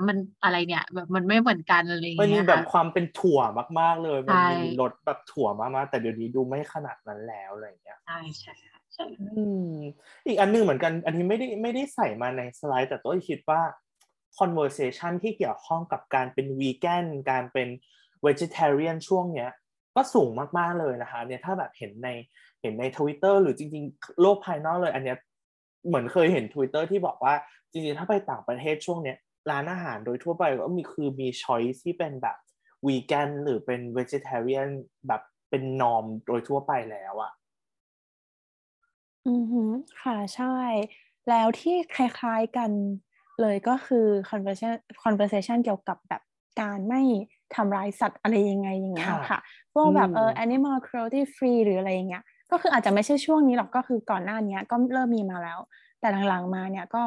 มันอะไรเนี่ย แบบมันไม่เหมือนกันอะไรเงี้ยมันมีแบบความเป็นถั่วมาก ๆเลย มันมีรสแบบถั่วมากๆแต่เดี๋ยวนี้ดูไม่ขนาดนั้นแล้วอะไรเงี้ยใช่ใช่ใช่ อีกอันนึงเหมือนกัน อันนี้ไม่ได้ไม่ได้ใส่มาในสไลด์ แต่ตัวคิดว่า conversation ที่เกี่ยวข้องกับการเป็นวีแกนการเป็น vegetarian ช่วงเนี้ย ก็สูงมากๆเลยนะคะ เนี่ยถ้าแบบเห็นในเห็นในทวิตเตอร์หรือจริง ๆ โลกภายนอกเลย อันเนี้ยเหมือนเคยเห็นทวิตเตอร์ที่บอกว่าจริงๆ ถ้าไปต่างประเทศช่วงเนี้ยร้านอาหารโดยทั่วไปก็มีคือมี choice ที่เป็นแบบวีแกนหรือเป็น vegetarian แบบเป็นนอมโดยทั่วไปแล้วอะ อือฮึค่ะ ใช่ แล้วที่คล้ายๆกันเลยก็คือ conversation conversation เกี่ยวกับแบบการไม่ทำร้ายสัตว์อะไรยังไงอย่างเงี้ยค่ะพวกแบบเออ animal cruelty free หรืออะไรอย่างเงี้ยก็คืออาจจะไม่ใช่ช่วงนี้หรอกก็คือก่อนหน้านี้ก็เริ่มมีมาแล้ว แต่หลังๆมาเนี่ยก็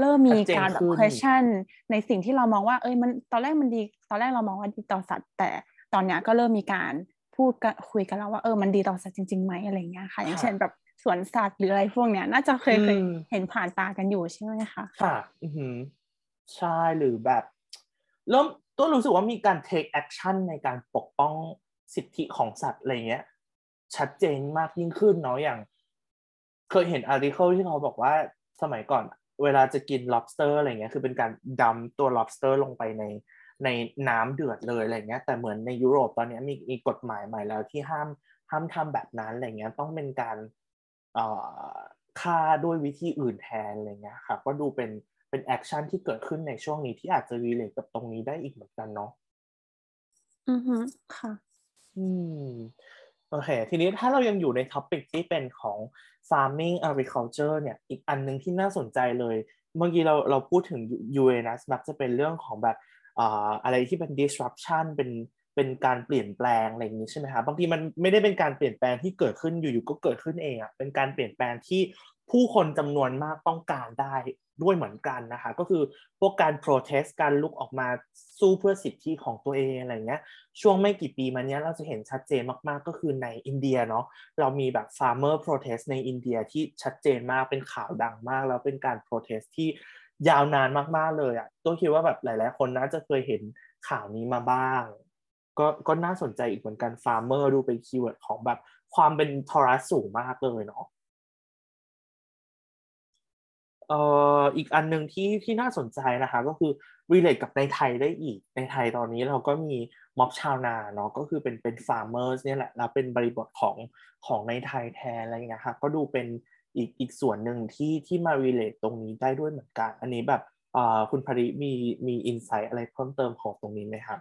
เริ่มมีการแบบ question ในสิ่งที่เรามองว่าเอ้ยมันตอนแรกมันดีตอนแรกเรามองว่าดีต่อสัตว์ แต่ตอนเนี้ยก็เริ่มมีการพูดกันคุยกันแล้วว่าเออมันดีต่อสัตว์จริงๆไหมอะไรเงี้ยค่ะ อย่างเช่นแบบ สวนสัตว์หรืออะไรพวกเนี้ย น่าจะเคยเคยเห็นผ่านตากันอยู่ใช่ไหมคะค่ะอือใช่หรือแบบเริ่มตัวรู้สึกว่ามีการ take action ในการปกป้องสิทธิของสัตว์อะไรเงี้ย ชัดเจนมากยิ่งขึ้นเนาะอย่าง เคยเห็นอาร์ติเคิลที่เขาบอกว่าสมัยก่อน เวลาจะกิน lobster อะไรเงี้ยคือเป็นการดำตัว lobster ลงไปในในน้ำเดือดเลยอะไรเงี้ย แต่เหมือนในยุโรปตอนนี้มีมีกฎหมายใหม่แล้วที่ห้ามห้ามทำแบบนั้นอะไรเงี้ย ต้องเป็นการ ฆ่าด้วยวิธีอื่นแทนอะไรเงี้ยค่ะก็ดูเป็นเป็น action ที่เกิดขึ้นในช่วงนี้ที่อาจจะ relate กับตรงนี้ได้อีกเหมือนกันเนาะอือฮึค่ะ อืมโอเค ทีนี้ถ้าเรายังอยู่ใน topic ที่เป็นของ farming agriculture เนี่ย อีกอันนึงที่น่าสนใจเลย เมื่อกี้เราเราพูดถึง UANS มักจะเป็นเรื่องของแบบอะไรที่เป็น disruption เป็น เป็นการเปลี่ยนแปลงอะไรอย่างนี้ใช่ไหมครับบางทีมันไม่ได้เป็นการเปลี่ยนแปลงที่เกิดขึ้นอยู่ๆก็เกิดขึ้นเองอะ่ะเป็นการเปลี่ยนแปลงที่ผู้คนจำนวนมากต้องการได้ด้วยเหมือนกันนะคะก็คือพวกการ protest การลุกออกมาสู้เพื่อสิทธิของตัวเองอะไรเงี้ยช่วงไม่กี่ปีมานี้เราจะเห็นชัดเจนมากๆ ก็คือในอินเดียเนาะเรามีแบบ farmer protest ในอินเดียที่ชัดเจนมากเป็นข่าวดังมาก แล้วเป็นการ protest ที่ยาวนานมากๆเลยอะ่ะตัวคิดว่าแบบหลาย ๆ คนน่าจะเคยเห็นข่าวนี้มาบ้าง ก็ก็น่าสนใจอีกเหมือนกัน farmer ดูเป็น keyword ของแบบความเป็น Taurus สูงมากเลยเนาะเอ่ออีกอันหนึ่งที่ที่น่าสนใจนะคะ ก็คือ relate กับในไทยได้อีกในไทยตอนนี้เราก็มีม็อบชาวนาเนาะก็คือเป็นเป็น farmers เนี่ยแหละแล้วเป็นบริบทของของในไทยแทนอะไรเงี้ยค่ะก็ดูเป็นอีกอีกส่วนหนึ่งที่ที่มา relate ตรงนี้ได้ด้วยเหมือนกัน อันนี้แบบอ่าคุณภริมีมี insight อะไรเพิ่มเติมของตรงนี้ไหมครับ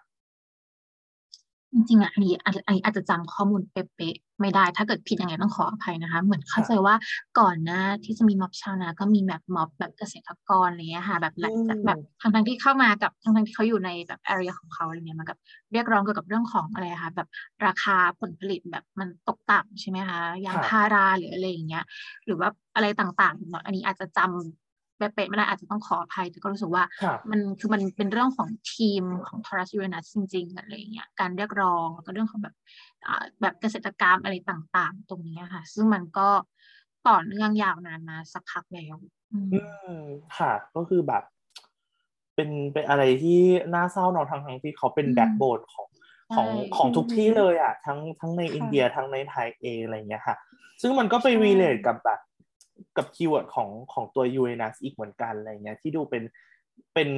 จริงๆอะอันนี้อันนี้อาจจะจำข้อมูลเป๊ะๆไม่ได้ ถ้าเกิดผิดยังไงต้องขออภัยนะคะ เหมือนเข้าใจว่าก่อนหน้าที่จะมีม็อบชาวนา ก็มีแบบม็อบแบบเกษตรกรอะไรเงี้ยค่ะ แบบหลังจากแบบทางทางที่เข้ามากับทางทางที่เขาอยู่ในแบบ area ของเขาอะไรเงี้ยมากับเรียกร้องเกี่ยวกับเรื่องของอะไรคะแบบราคาผลผลิตแบบมันตกต่ำใช่ไหมคะยางพาราหรืออะไรอย่างเงี้ย หรือว่าอะไรต่างๆอันนี้อาจจะจำ เป๊ะไม่ได้อาจจะต้องขออภัย แต่ก็รู้สึกว่ามันคือมันเป็นเรื่องของทีมของทอรัสยูเรนัสจริงๆอะไรเงี้ยการเรียกร้องแล้วก็เรื่องของแบบแบบเกษตรกรรมอะไรต่างๆ ตรงนี้ค่ะ ซึ่งมันก็ต่อเนื่องยาวนานมาสักพักแล้วอืมค่ะ ก็คือแบบ เป็นเป็นอะไรที่น่าเศร้าเนาะทั้งทั้งที่เขาเป็น backbone ของของของทุกที่เลยอะทั้งทั้งในอินเดียทั้งในไทยเองอะไรเงี้ยค่ะ ซึ่งมันก็ไป relate กับแบบ กับ keyword ของของตัว Uranus อีกเหมือนกันอะไรเงี้ยที่ดูเป็นเป็น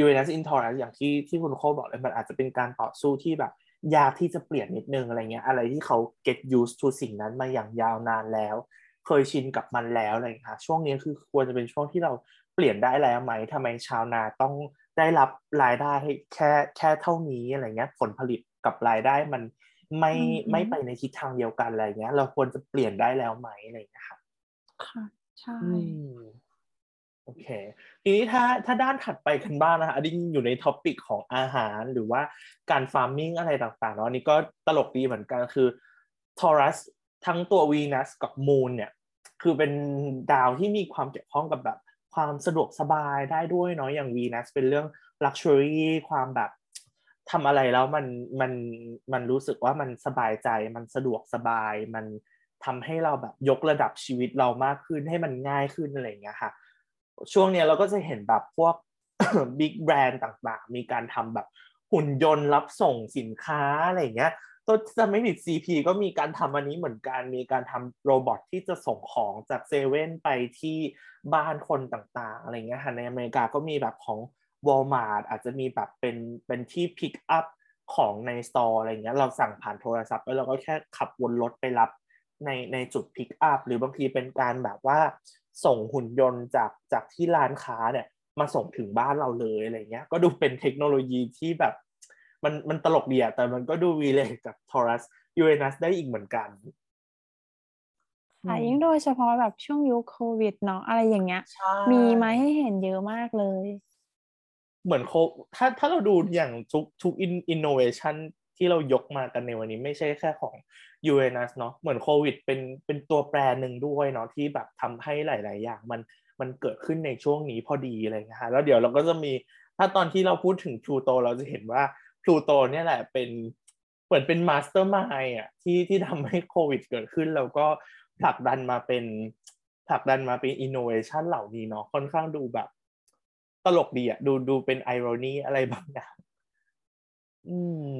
Uranus in Taurus อย่างที่ที่คุณโคบอกเลยมันอาจจะเป็นการต่อสู้ที่แบบ ยากที่จะเปลี่ยนนิดนึงอะไรเงี้ยอะไรที่เขา get used to สิ่งนั้นมาอย่างยาวนานแล้ว เคยชินกับมันแล้วอะไรเงี้ยช่วงนี้คือควรจะเป็นช่วงที่เราเปลี่ยนได้แล้วไหมทำไมชาวนาต้องได้รับรายได้แค่แค่เท่านี้อะไรเงี้ยผลผลิตกับรายได้มันไม่ไม่ไปในทิศทางเดียวกันอะไรเงี้ย เราควรจะเปลี่ยนได้แล้วไหมอะไรเงี้ยครับ ค่ะ ใช่โอเค ทีนี้ถ้าถ้าด้านถัดไปกันบ้างนะคะอันนี้อยู่ใน topic ของอาหารหรือว่าการ farming อะไรต่างๆเนาะอันนี้ก็ตลกดีเหมือนกันคือ Taurus ทั้งตัววีนัสกับ Moon เนี่ย คือเป็นดาวที่มีความเกี่ยวข้องกับแบบความสะดวกสบายได้ด้วยเนาะอย่างวีนัสเป็นเรื่องลักชัวรี่ความแบบทำอะไรแล้วมันมันมันรู้สึกว่ามันสบายใจมันสะดวกสบายมัน ทำให้เราแบบยกระดับชีวิตเรามากขึ้นให้มันง่ายขึ้นอะไรอย่างเงี้ยค่ะ ช่วงนี้เราก็จะเห็นแบบพวกบิ๊กแบรนด์ต่างๆ มีการทำแบบหุ่นยนต์รับส่งสินค้าอะไรเงี้ยตัวจะไม่ผิด CP ก็มีการทำอันนี้เหมือนกัน มีการทำ robot ที่จะส่งของจากเซเว่นไปที่บ้านคนต่างๆ อะไรเงี้ยค่ะในอเมริกาก็มีแบบของ Walmart อาจจะมีแบบเป็นเป็นที่พิกอัพของใน store อะไรเงี้ยเราสั่งผ่านโทรศัพท์แล้วเราก็แค่ขับวนรถไปรับ ในในจุดพิกอัพหรือบางทีเป็นการแบบว่าส่งหุ่นยนต์จากจากที่ร้านค้าเนี่ยมาส่งถึงบ้านเราเลยอะไรเงี้ย ก็ดูเป็นเทคโนโลยีที่แบบมันมันตลกดีอะแต่มันก็ดู relate กับ Taurus Uranus ได้อีกเหมือนกันค่ะยิ่งโดยเฉพาะแบบช่วงยุคโควิดเนาะอะไรอย่างเงี้ย มีมาให้เห็นเยอะมากเลย เหมือนโคถ้าถ้าเราดูอย่างทุกทุกอินโนเวชันที่เรายกมากันในวันนี้ไม่ใช่แค่ของ ยูเรนัสเนาะเหมือนโควิดเป็นเป็นตัวแปรหนึ่งด้วยเนาะที่แบบทำให้หลาย ๆ อย่างมันมันเกิดขึ้นในช่วงนี้พอดีอะไรเงี้ยฮะแล้วเดี๋ยวเราก็จะมีถ้าตอนที่เราพูดถึงพลูโตเราจะเห็นว่าพลูโตเนี่ยแหละเป็นเหมือนเป็น mastermind อะที่ที่ทำให้โควิดเกิดขึ้น แล้วก็ผลักดันมาเป็นผลักดันมาเป็นอินโนเวชันเหล่านี้เนาะค่อนข้างดูแบบ ตลกดีอะดูดูเป็น irony อะไรบางอย่างอืม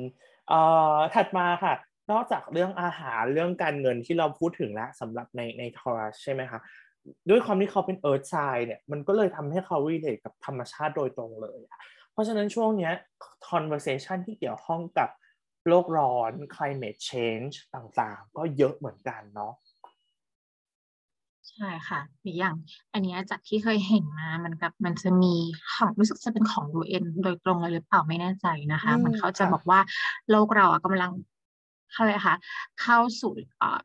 เอ่อถัดมาค่ะ นอกจากเรื่องอาหารเรื่องการเงินที่เราพูดถึงแล้วสำหรับในใน Taurus ใช่ไหมคะด้วยความที่เขาเป็นเอิร์ธไซน์เนี่ยมันก็เลยทำให้เขาวิเลตกับธรรมชาติโดยตรงเลยเพราะฉะนั้นช่วงนี้ conversation ที่เกี่ยวข้องกับโลกร้อน climate change ต่างๆ ก็เยอะเหมือนกันเนาะใช่ค่ะอีกอย่าง อันนี้จากที่เคยเห็นมามันกับมันจะมีของรู้สึกจะเป็นของ UN โดยตรงเลยหรือเปล่าไม่แน่ใจนะคะ มันเขาจะบอกว่าโลกเราอะกำลัง เขาเลยค่ะเข้าสู่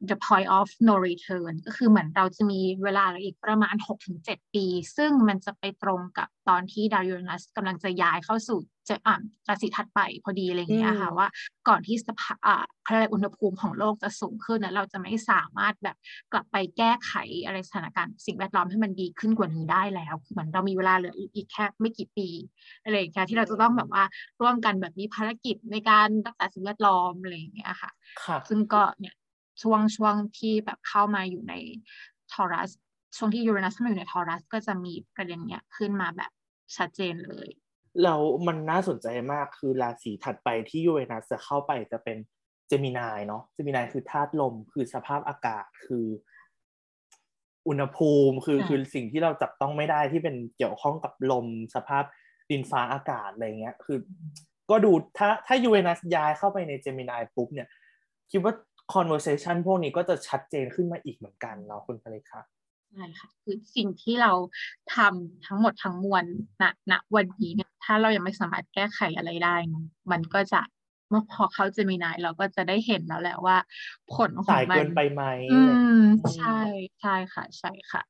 the point of no return ก็คือเหมือนเราจะมีเวลาอีกประมาณ 6-7 ปี ซึ่งมันจะไปตรงกับตอนที่ดาวยูเรนัสกำลังจะย้ายเข้าสู่จะอ่านราศีถัดไปพอดีอะไรอย่างเงี้ยค่ะว่าก่อนที่สภาอ่าอะไรอุณหภูมิของโลกจะสูงขึ้นนะเราจะไม่สามารถแบบกลับไปแก้ไขอะไรสถานการณ์สิ่งแวดล้อมให้มันดีขึ้นกว่านี้ได้แล้วคือเหมือนเรามีเวลาเหลืออีกแค่ไม่กี่ปีอะไรอย่างเงี้ยที่เราจะต้องแบบว่าร่วมกันแบบมีภารกิจในการรักษาสิ่งแวดล้อมอะไรอย่างเงี้ยค่ะ ซึ่งก็เนี่ยช่วงช่วงที่แบบเข้ามาอยู่ในทอรัสช่วงที่ยูเรนัสเข้ามาอยู่ในทอรัสก็จะมีประเด็นเนี้ยขึ้นมาแบบชัดเจนเลย แล้วมันน่าสนใจมากคือราศีถัดไปที่ยูเรนัสจะเข้าไปจะเป็นเจมินายเนาะเจมินายคือธาตุลม คือสภาพอากาศคือ อุณหภูมิคือคือสิ่งที่เราจับต้องไม่ได้ที่เป็นเกี่ยวข้องกับลม สภาพดินฟ้าอากาศอะไรเงี้ย คือ ก็ดูถ้าถ้ายูเรนัสย้ายเข้าไปในเจมินายปุ๊บเนี่ย คิดว่า conversation พวกนี้ก็จะชัดเจนขึ้นมาอีกเหมือนกันเนาะคุณภริคะ ใช่ค่ะคือสิ่งที่เราทำทั้งหมดทั้งมวลณณวันนี้เนี่ยถ้าเรายังไม่สามารถแก้ไขอะไรได้มันก็จะเมื่อพอเขาจะมีนายเราก็จะได้เห็นแล้วแหละว่า ผลของมันเกินไปไหมอืมใช่ใช่ค่ะ ใช่ค่ะ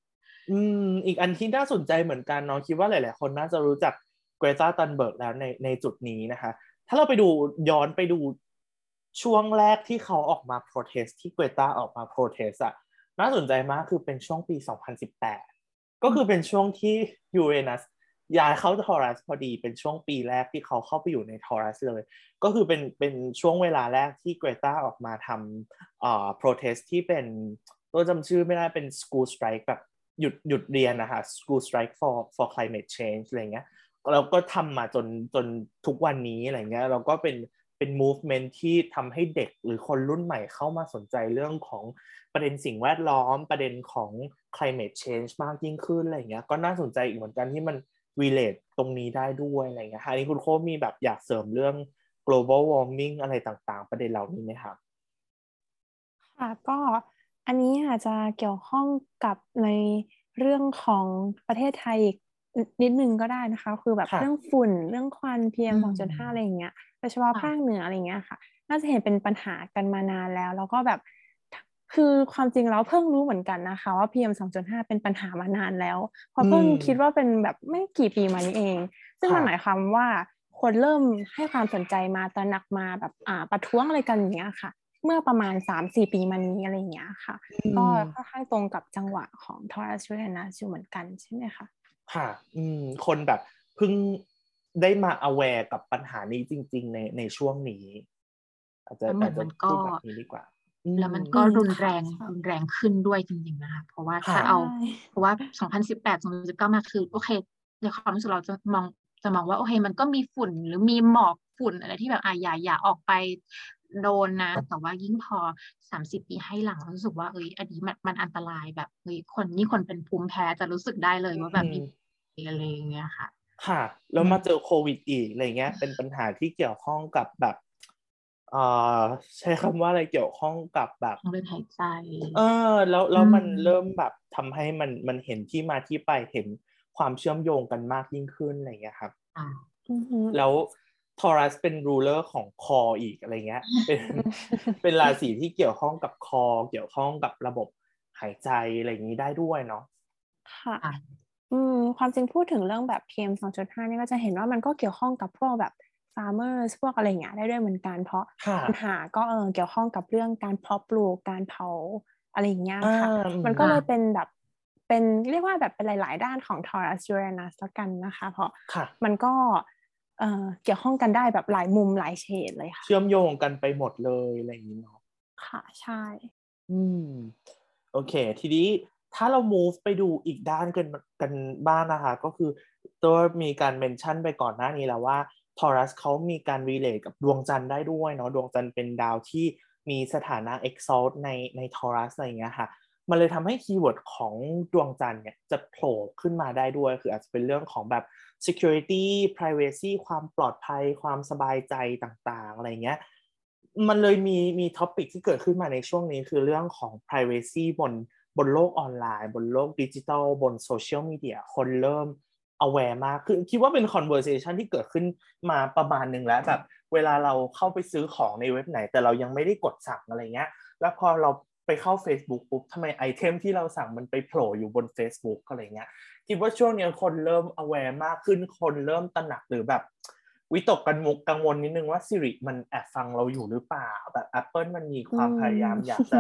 อืม อีกอันที่น่าสนใจเหมือนกันเนาะคิดว่าหลาย ๆ คนน่าจะรู้จักเกรตา ธันเบิร์กแล้วในในจุดนี้นะคะ ถ้าเราไปดูย้อนไปดูช่วงแรกที่เขาออกมา protest ที่เกรตาออกมา protest อะ น่าสนใจมากคือเป็นช่วงปี 2018 ก็คือเป็นช่วงที่ยูเรนัสย้ายเข้า Taurus พอดีเป็นช่วงปีแรกที่เขาเข้าไปอยู่ใน Taurus เลย ก็คือเป็นเป็นช่วงเวลาแรกที่เกรตาออกมาทำอ่า protest ที่เป็นตัวจำชื่อไม่ได้เป็น school strike แบบหยุดหยุดเรียนนะคะ school strike for for climate change อะไรเงี้ยแล้วก็ทำมาจนจนทุกวันนี้อะไรเงี้ยเราก็เป็น เป็น movement ที่ทำให้เด็กหรือคนรุ่นใหม่เข้ามาสนใจเรื่องของประเด็นสิ่งแวดล้อมประเด็นของ climate change มากยิ่งขึ้นอะไรเงี้ยก็น่าสนใจอีกเหมือนกันที่มัน relate ตรงนี้ได้ด้วยอะไรเงี้ยอันนี้คุณโคมีแบบอยากเสริมเรื่อง global warming อะไรต่างๆ ประเด็นเหล่านี้ไหมครับค่ะก็อันนี้อาจจะเกี่ยวข้องกับในเรื่องของประเทศไทยนิดนึงก็ได้นะคะ คือแบบค่ะเรื่องฝุ่นเรื่องควันพีเอ็มอืสองมจุดห้าอะไรอย่างเงี้ย โดยเฉพาะค่ะภาคเหนืออะไรเงี้ยค่ะ น่าจะเห็นเป็นปัญหากันมานานแล้ว แล้วก็แบบคือความจริงแล้วเพิ่งรู้เหมือนกันนะคะ ว่า PM 2.5 เป็นปัญหามานานแล้วเพราะเพิ่งอืมคิดว่าเป็นแบบไม่กี่ปีมานี้เอง ซึ่งค่ะมันหมายความว่าคนเริ่มให้ความสนใจมาตระหนักมาแบบอ่าประท้วงอะไรกันอย่างเงี้ยค่ะ เมื่อประมาณ 3-4 ปีมานี้อะไรอย่างเงี้ยค่ะ ก็ค่อนข้างตรงกับจังหวะของทอรัส u ูเรนัสอยู่เหมือนกันใช่ไหมคะค่ะ อืม คนแบบเพิ่ง ได้มา aware กับปัญหานี้จริง ๆ ในในช่วงนี้ อาจจะแล้วเหมือาอจนจะมันก็พูดแบบนี้ดีกว่าอืแล้วมันก็อืมรุนแรงค่ะรุนแรงขึ้นด้วยจริงๆนะคะเพราะว่าถ้าค่ะเอาใช่เพราะว่า 2018 2019 มาคือโอเคในความรู้สึกเราจะมองจะมองว่าโอเคมันก็มีฝุ่นหรือมีหมอกฝุ่นอะไรที่แบบอะอย่าอย่าออกไปโดนนะ แต่ว่ายิ่งพอ 30 ปีให้หลังรู้สึกว่าเอ้ยอันนี้มันมันอันตรายแบบเฮ้ยคนนี่คนเป็นภูมิแพ้จะรู้สึกได้เลยว่าแบบอืมีมอะไรอย่างเงี้ยค่ะ ค่ะแล้วอืมมาเจอโควิดอีกอะไรเงี้ย เป็นปัญหาที่เกี่ยวข้องกับแบบเอ่อใช้คำว่าอะไรเกี่ยวข้องกับแบบทางเดินหายใจเออ แล้วแล้วมันอืมเริ่มแบบทำให้มันมันเห็นที่มาที่ไปเห็นความเชื่อมโยงกันมากยิ่งขึ้นอะไรเงี้ยครับอ่าอือฮึแล้วทอรัสเป็นรูเลอร์ของคออีกอะไรเงี้ย เป็นเป็นราศีที่เกี่ยวข้องกับคอ เกี่ยวข้องกับระบบหายใจอะไรอย่างนี้ได้ด้วยเนาะค่ะค่ะ อืมความจริงพูดถึงเรื่องแบบ PM 2.5นี่ก็จะเห็นว่ามันก็เกี่ยวข้องกับพวกแบบ farmers พวกอะไรอย่างเงี้ยได้ด้วยเหมือนกัน เพราะค่ะปัญหาก็เออเกี่ยวข้องกับเรื่องการเพาะปลูกการเผาอะไรอย่างเงี้ยค่ะอ่าอืมมันก็เลยค่ะเป็นแบบเป็นเรียกว่าแบบเป็นหลาย ๆ ด้านของ Taurus Uranus แล้วกันนะคะ เพราะค่ะมันก็เอ่อเกี่ยวข้องกันได้แบบหลายมุมหลายเฉดเลยค่ะ เชื่อมโยงกันไปหมดเลยอะไรอย่างนี้เนาะค่ะใช่ อืมโอเค ทีนี้ ถ้าเรา move ไปดูอีกด้านกันกันบ้างนะคะ ก็คือตัวมีการเมนชั่นไปก่อนหน้านี้แล้วว่าทอรัสเขามีการ relate กับดวงจันทร์ได้ด้วยเนาะดวงจันทร์เป็นดาวที่มีสถานะ exalt ในใน Taurus อะไรเงี้ยค่ะ มันเลยทำให้ keyword ของดวงจันทร์เนี่ยจะโผล่ขึ้นมาได้ด้วย คืออาจจะเป็นเรื่องของแบบ security privacy ความปลอดภัยความสบายใจต่างๆ อะไรเงี้ยมันเลยมีมี topic ที่เกิดขึ้นมาในช่วงนี้คือเรื่องของ privacy บน บนโลกออนไลน์ บนโลกดิจิทัลบนโซเชียลมีเดียคนเริ่ม aware มากคือคิดว่าเป็น conversation ที่เกิดขึ้นมาประมาณหนึ่งแล้วแบบเวลาเราเข้าไปซื้อของในเว็บไหน แต่เรายังไม่ได้กดสั่งอะไรเงี้ย แล้วพอเราไปเข้า Facebook ปุ๊บทำไมไอเทมที่เราสั่งมันไปโผล่อยู่บน Facebook อะไรเงี้ยคิดว่าช่วงนี้คนเริ่ม aware มากขึ้นคนเริ่มตระหนักหรือแบบวิตกกันมุกกังวลนิดนึงว่า Siri มันแอบฟังเราอยู่หรือเปล่าแบบ Apple มันมีความพยายามอยากจะ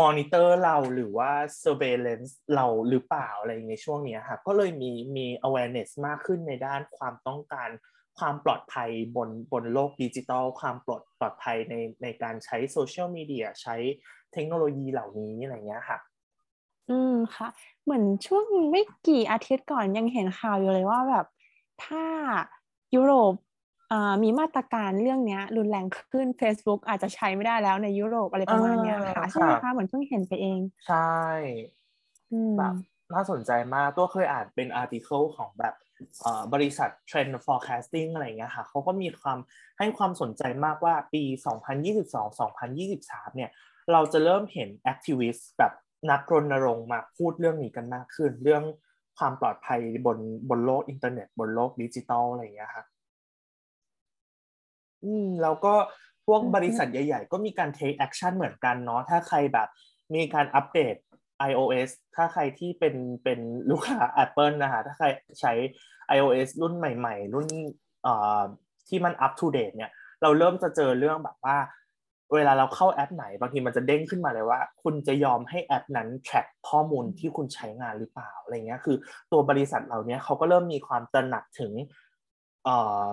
มอนิเตอร์เราหรือว่า surveillance เราหรือเปล่าอะไรในช่วงนี้ค่ะก็เลยมีมี awareness มากขึ้นในด้านความต้องการ ความปลอดภัยบนบนโลกดิจิทัล ความปลอดปลอดภัยในในการใช้โซเชียลมีเดียใช้เทคโนโลยีเหล่านี้อะไรเงี้ยค่ะ อืมค่ะ เหมือนช่วงไม่กี่อาทิตย์ก่อนยังเห็นข่าวอยู่เลยว่าแบบถ้ายุโรป มีมาตรการเรื่องเนี้ยรุนแรงขึ้น Facebook อาจจะใช้ไม่ได้แล้วในยุโรปอะไรประมาณเนี้ยค่ะอ่าใช่ไหมค่ะคะเหมือนเพิ่งเห็นไปเอง ใช่อืมแบบน่าสนใจมากตัวเคยอ่านเป็น article ของแบบเอ่อบริษัท Trend Forecasting อะไรอย่างเงี้ยค่ะเขาก็มีความให้ความสนใจมากว่าปี 2022-2023 เนี่ย เราจะเริ่มเห็น activist แบบนักรณรงค์มาพูดเรื่องนี้กันมากขึ้น เรื่องความปลอดภัยบนบนโลกอินเทอร์เน็ต บนโลกดิจิตอลอะไรอย่างเงี้ยค่ะ อืมแล้วก็พวกอือฮึบริษัทใหญ่ ๆ ก็มีการ take action เหมือนกันเนาะถ้าใครแบบมีการอัปเดต iOS ถ้าใครที่เป็นเป็นลูกค้า Apple นะคะถ้าใครใช้ iOS รุ่นใหม่ ๆ รุ่นเอ่อที่มัน up to date เนี่ย เราเริ่มจะเจอเรื่องแบบว่า เวลาเราเข้าแอปไหน บางทีมันจะเด้งขึ้นมาเลยว่า คุณจะยอมให้แอปนั้น track ข้อมูลที่คุณใช้งานหรือเปล่าอะไรเงี้ยคือตัวบริษัทเหล่านี้เขาก็เริ่มมีความตระหนักถึงเอ่อ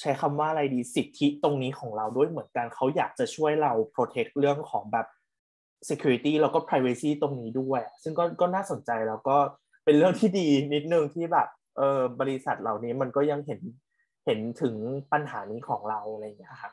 ใช้คำว่าอะไรดีสิทธิตรงนี้ของเราด้วยเหมือนกันเขาอยากจะช่วยเราโปรเทคเรื่องของแบบ security แล้วก็ privacy ตรงนี้ด้วย ซึ่งก็ก็น่าสนใจแล้วก็เป็นเรื่องที่ดีนิดนึงที่แบบเออบริษัทเหล่านี้มันก็ยังเห็นเห็นถึงปัญหานี้ของเราอะไรอย่างเงี้ยครับ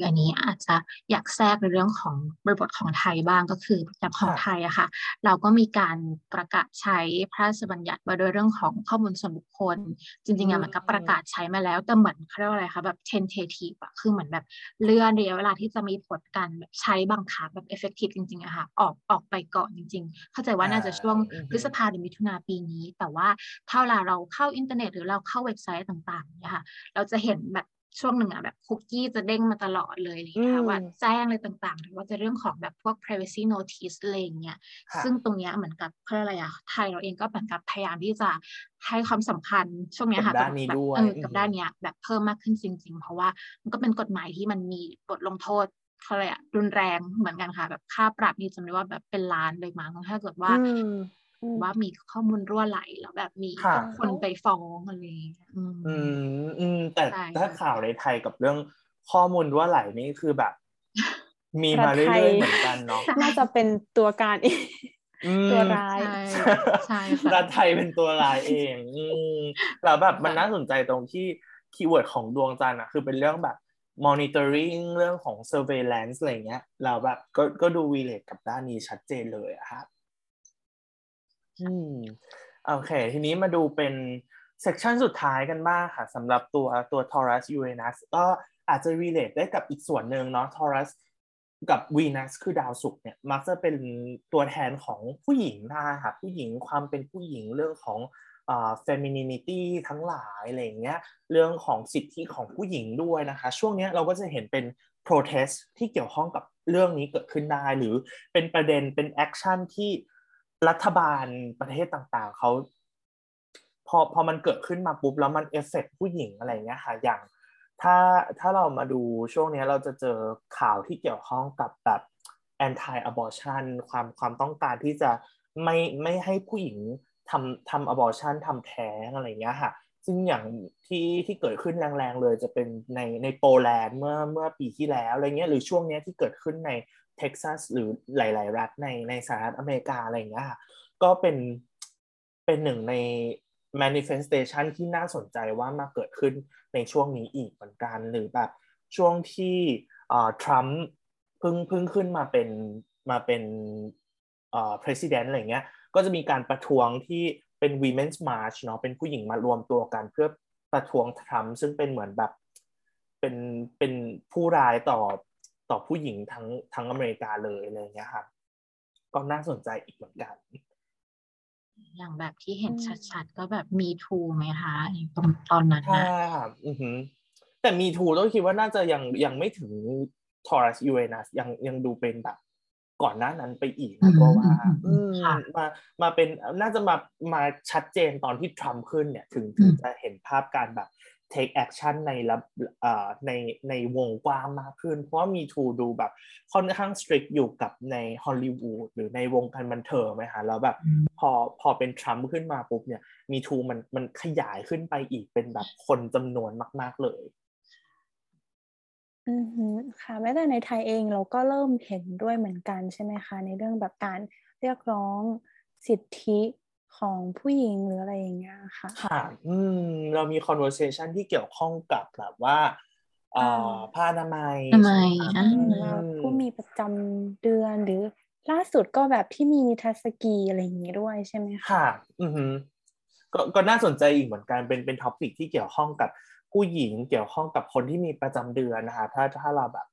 ค่ะอันนี้อาจจะอยากแทรกในเรื่องของบริบทของไทยบ้างก็คืออย่างของไทยอะค่ะ เราก็มีการประกาศใช้พระราชบัญญัติว่าด้วยเรื่องของข้อมูลส่วนบุคคล จริงๆอะมันก็ประกาศใช้มาแล้วแต่เหมือนเขาเรียกว่าอะไรคะแบบ tentative อะคือเหมือนแบบเลื่อนระยะเวลาที่จะมีผลการแบบใช้บังคับแบบ effective จริงๆอะค่ะออกออกไปก่อนจริง ๆ เข้าใจว่าน่าจะช่วงพฤษภาหรือมิถุนาปีนี้ แต่ว่าถ้าเวลาเราเข้าอินเทอร์เน็ตหรือเราเข้าเว็บไซต์ต่างๆเนี่ยค่ะเราจะเห็นแบบ ช่วงหนึ่งอะแบบคุกกี้จะเด้งมาตลอดเลยนะคะว่าแจ้งอะไรต่างๆ หรือว่าจะเรื่องของแบบพวก privacy notice อะไรเงี้ยซึ่งตรงเนี้ยเหมือนกับเพื่ออะไรอะไทยเราเองก็เหมือนกับพยายามที่จะให้ความสำคัญช่วงนี้ค่ะกับแบบเออกับด้านเนี้ยแบบเพิ่มมากขึ้นจริง ๆ เพราะว่ามันก็เป็นกฎหมายที่มันมีบทลงโทษเขาเลยอะรุนแรงเหมือนกันค่ะ แบบค่าปรับนี่จำได้ว่าแบบเป็นล้านเลยมั้งถ้าเกิดว่า ว่ามีข้อมูลรั่วไหลแล้วแบบมีคนไปฟ้องอะไรอืมอืมแต่ถ้าข่าวในไทยกับเรื่องข้อมูลรั่วไหลนี่คือแบบ มีมาเรื่อยๆเหมือนกันเนาะน่าจะเป็นตัวการเองตัวร้ายใช่รัฐไทยเป็นตัวร้ายเองแล้วแบบมันน่าสนใจตรงที่ keyword ของดวงจันทร์อะคือเป็นเรื่องแบบ monitoring เรื่องของ surveillance อะไรเงี้ย เราแบบก็ก็ดู relate กับด้านนี้ชัดเจนเลยอะครับ อืมโอเค ทีนี้มาดูเป็น section สุดท้ายกันบ้างค่ะสำหรับตัวตัว Taurus Uranus ก็อาจจะ relate ได้กับอีกส่วนหนึ่งเนาะ Taurus กับ Venus คือดาวศุกร์เนี่ยมักจะเป็นตัวแทนของผู้หญิงนะค่ะผู้หญิงความเป็นผู้หญิงเรื่องของอ่า femininity ทั้งหลายอะไรเงี้ยเรื่องของสิทธิของผู้หญิงด้วยนะคะ ช่วงนี้เราก็จะเห็นเป็น protest ที่เกี่ยวข้องกับเรื่องนี้เกิดขึ้นได้ หรือเป็นประเด็นเป็น action ที่ รัฐบาลประเทศต่างๆเขาพอพอมันเกิดขึ้นมาปุ๊บแล้วมัน affect ผู้หญิงอะไรเงี้ยค่ะอย่างถ้าถ้าเรามาดูช่วงนี้เราจะเจอข่าวที่เกี่ยวข้องกับแบบ anti abortion ความความต้องการที่จะไม่ไม่ให้ผู้หญิงทำทำ abortion ทำแท้งอะไรเงี้ยค่ะ ซึ่งอย่างที่ที่เกิดขึ้นแรงๆเลยจะเป็นในในโปแลนด์เมื่อเมื่อปีที่แล้วอะไรเงี้ยหรือช่วงนี้ที่เกิดขึ้นใน เท็กซัสหรือหลาย ๆ รัฐในในสหรัฐอเมริกาอะไรอย่างเงี้ยก็เป็นเป็นหนึ่งใน manifestation ที่น่าสนใจว่ามาเกิดขึ้นในช่วงนี้อีกเหมือนกัน หรือแบบช่วงที่ทรัมป์เพิ่งเพิ่งขึ้นมาเป็นมาเป็นเอ่อ president อะไรเงี้ยก็จะมีการประท้วงที่เป็น women's march เนาะเป็นผู้หญิงมารวมตัวกันเพื่อประท้วงทรัมป์ซึ่งเป็นเหมือนแบบเป็นเป็นผู้ร้ายต่อ ต่อผู้หญิงทั้งทั้งอเมริกาเลยอะไรเงี้ยครับก็น่าสนใจอีกเหมือนกัน อย่างแบบที่เห็นชัดๆ ก็แบบมีทูไหมคะตอนตอนนั้นนะอือหือแต่มีทูต้องคิดว่าน่าจะยังยังไม่ถึงทอรัสยูเรนัสยังยังดูเป็นแบบก่อนหน้านั้นไปอีกนะเพราะว่ามามาเป็นน่าจะมามาชัดเจนตอนที่ทรัมป์ขึ้นเนี่ย ถึงถึงจะเห็นภาพการแบบ take action ในระในในวงกว้างมากขึ้น เพราะว่ามีทูดูแบบค่อนข้าง strict อยู่กับในฮอลลีวูดหรือในวงการบันเทิงไหมคะแล้วแบบพอพอเป็นทรัมป์ขึ้นมาปุ๊บเนี่ยมีทูมันมันขยายขึ้นไปอีกเป็นแบบคนจำนวนมาก ๆเลยอือค่ะแม้แต่ในไทยเองเราก็เริ่มเห็นด้วยเหมือนกันใช่ไหมคะ ในเรื่องแบบการเรียกร้องสิทธิ ของผู้หญิงหรืออะไรอย่างเงี้ยค่ะค่ะอืมเรามี conversation ที่เกี่ยวข้องกับแบบว่าอ่าผ้าอนามัยอนามัยผู้มีประจำเดือนหรือล่าสุดก็แบบที่มีนิทรรศกีอะไรอย่างเงี้ยด้วยใช่ไหมคะค่ะ อือฮึก็ก็น่าสนใจอีกเหมือนกันเป็นเป็น topic ที่เกี่ยวข้องกับผู้หญิงเกี่ยวข้องกับคนที่มีประจำเดือนนะคะ ถ้าถ้าเราแบบ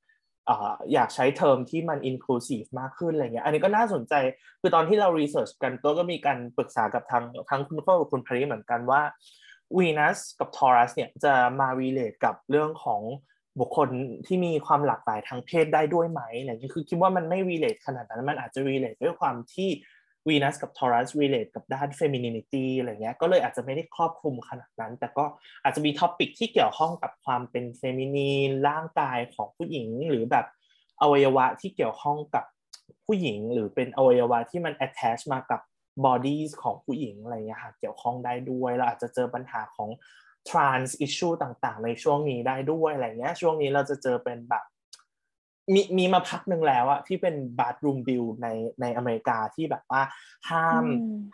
อยากใช้เทอมที่มัน inclusive มากขึ้นอะไรเงี้ย อันนี้ก็น่าสนใจ คือตอนที่เรา research กันตัวก็มีการปรึกษากับทางทั้งคุณพ่อกับคุณพรีเหมือนกันว่า Venus กับ Taurus เนี่ยจะมา relate กับเรื่องของบุคคลที่มีความหลากหลายทางเพศได้ด้วยไหมอะไรเงี้ยคือคิดว่ามันไม่ relate ขนาดนั้น มันอาจจะ relate ด้วยความที่ วีนัสกับ Taurus relate กับด้าน femininity อะไรเงี้ยก็เลยอาจจะไม่ได้ครอบคลุมขนาดนั้น แต่ก็อาจจะมี topic ที่เกี่ยวข้องกับความเป็น feminine ร่างกายของผู้หญิง หรือแบบอวัยวะที่เกี่ยวข้องกับผู้หญิง หรือเป็นอวัยวะที่มัน attach มากับ bodies ของผู้หญิงอะไรเงี้ยค่ะเกี่ยวข้องได้ด้วยเราอาจจะเจอปัญหาของ trans issue ต่างๆ ในช่วงนี้ได้ด้วยอะไรเงี้ยช่วงนี้เราจะเจอเป็นแบบ มีมีมาพักหนึ่งแล้วอะที่เป็น bathroom bill ในในอเมริกาที่แบบว่าห้าม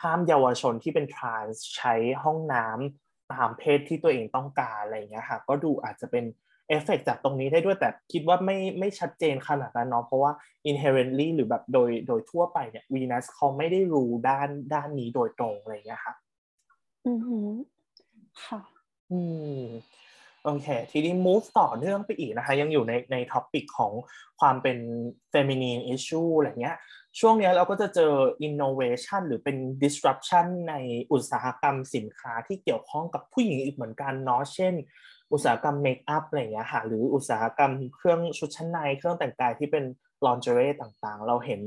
ห้ามเยาวชนที่เป็น trans ใช้ห้องน้ำตามเพศที่ตัวเองต้องการอะไรเงี้ยค่ะก็ดูอาจจะเป็นเอฟเฟกจากตรงนี้ได้ด้วยแต่คิดว่าไม่ไม่ชัดเจนขนาดนั้นเนาะเพราะว่า inherently หรือแบบโดยโดยทั่วไปเนี่ยวีนัสเขาไม่ได้ rule ด้านด้านนี้โดยตรงอะไรอย่างเงี้ยค่ะ อือหือค่ะ อืม โอเค ทีนี้ move ต่อเนื่องไปอีกนะคะ ยังอยู่ในใน topic ของความเป็น feminine issue อะไรเงี้ย ช่วงนี้เราก็จะเจอ innovation หรือเป็น disruption ในอุตสาหกรรมสินค้าที่เกี่ยวข้องกับผู้หญิงอีกเหมือนกันเนาะ เช่น อุตสาหกรรม makeup อะไรเงี้ยค่ะ หรืออุตสาหกรรมเครื่องชุดชั้นใน เครื่องแต่งกายที่เป็น lingerie ต่างๆ เราเห็น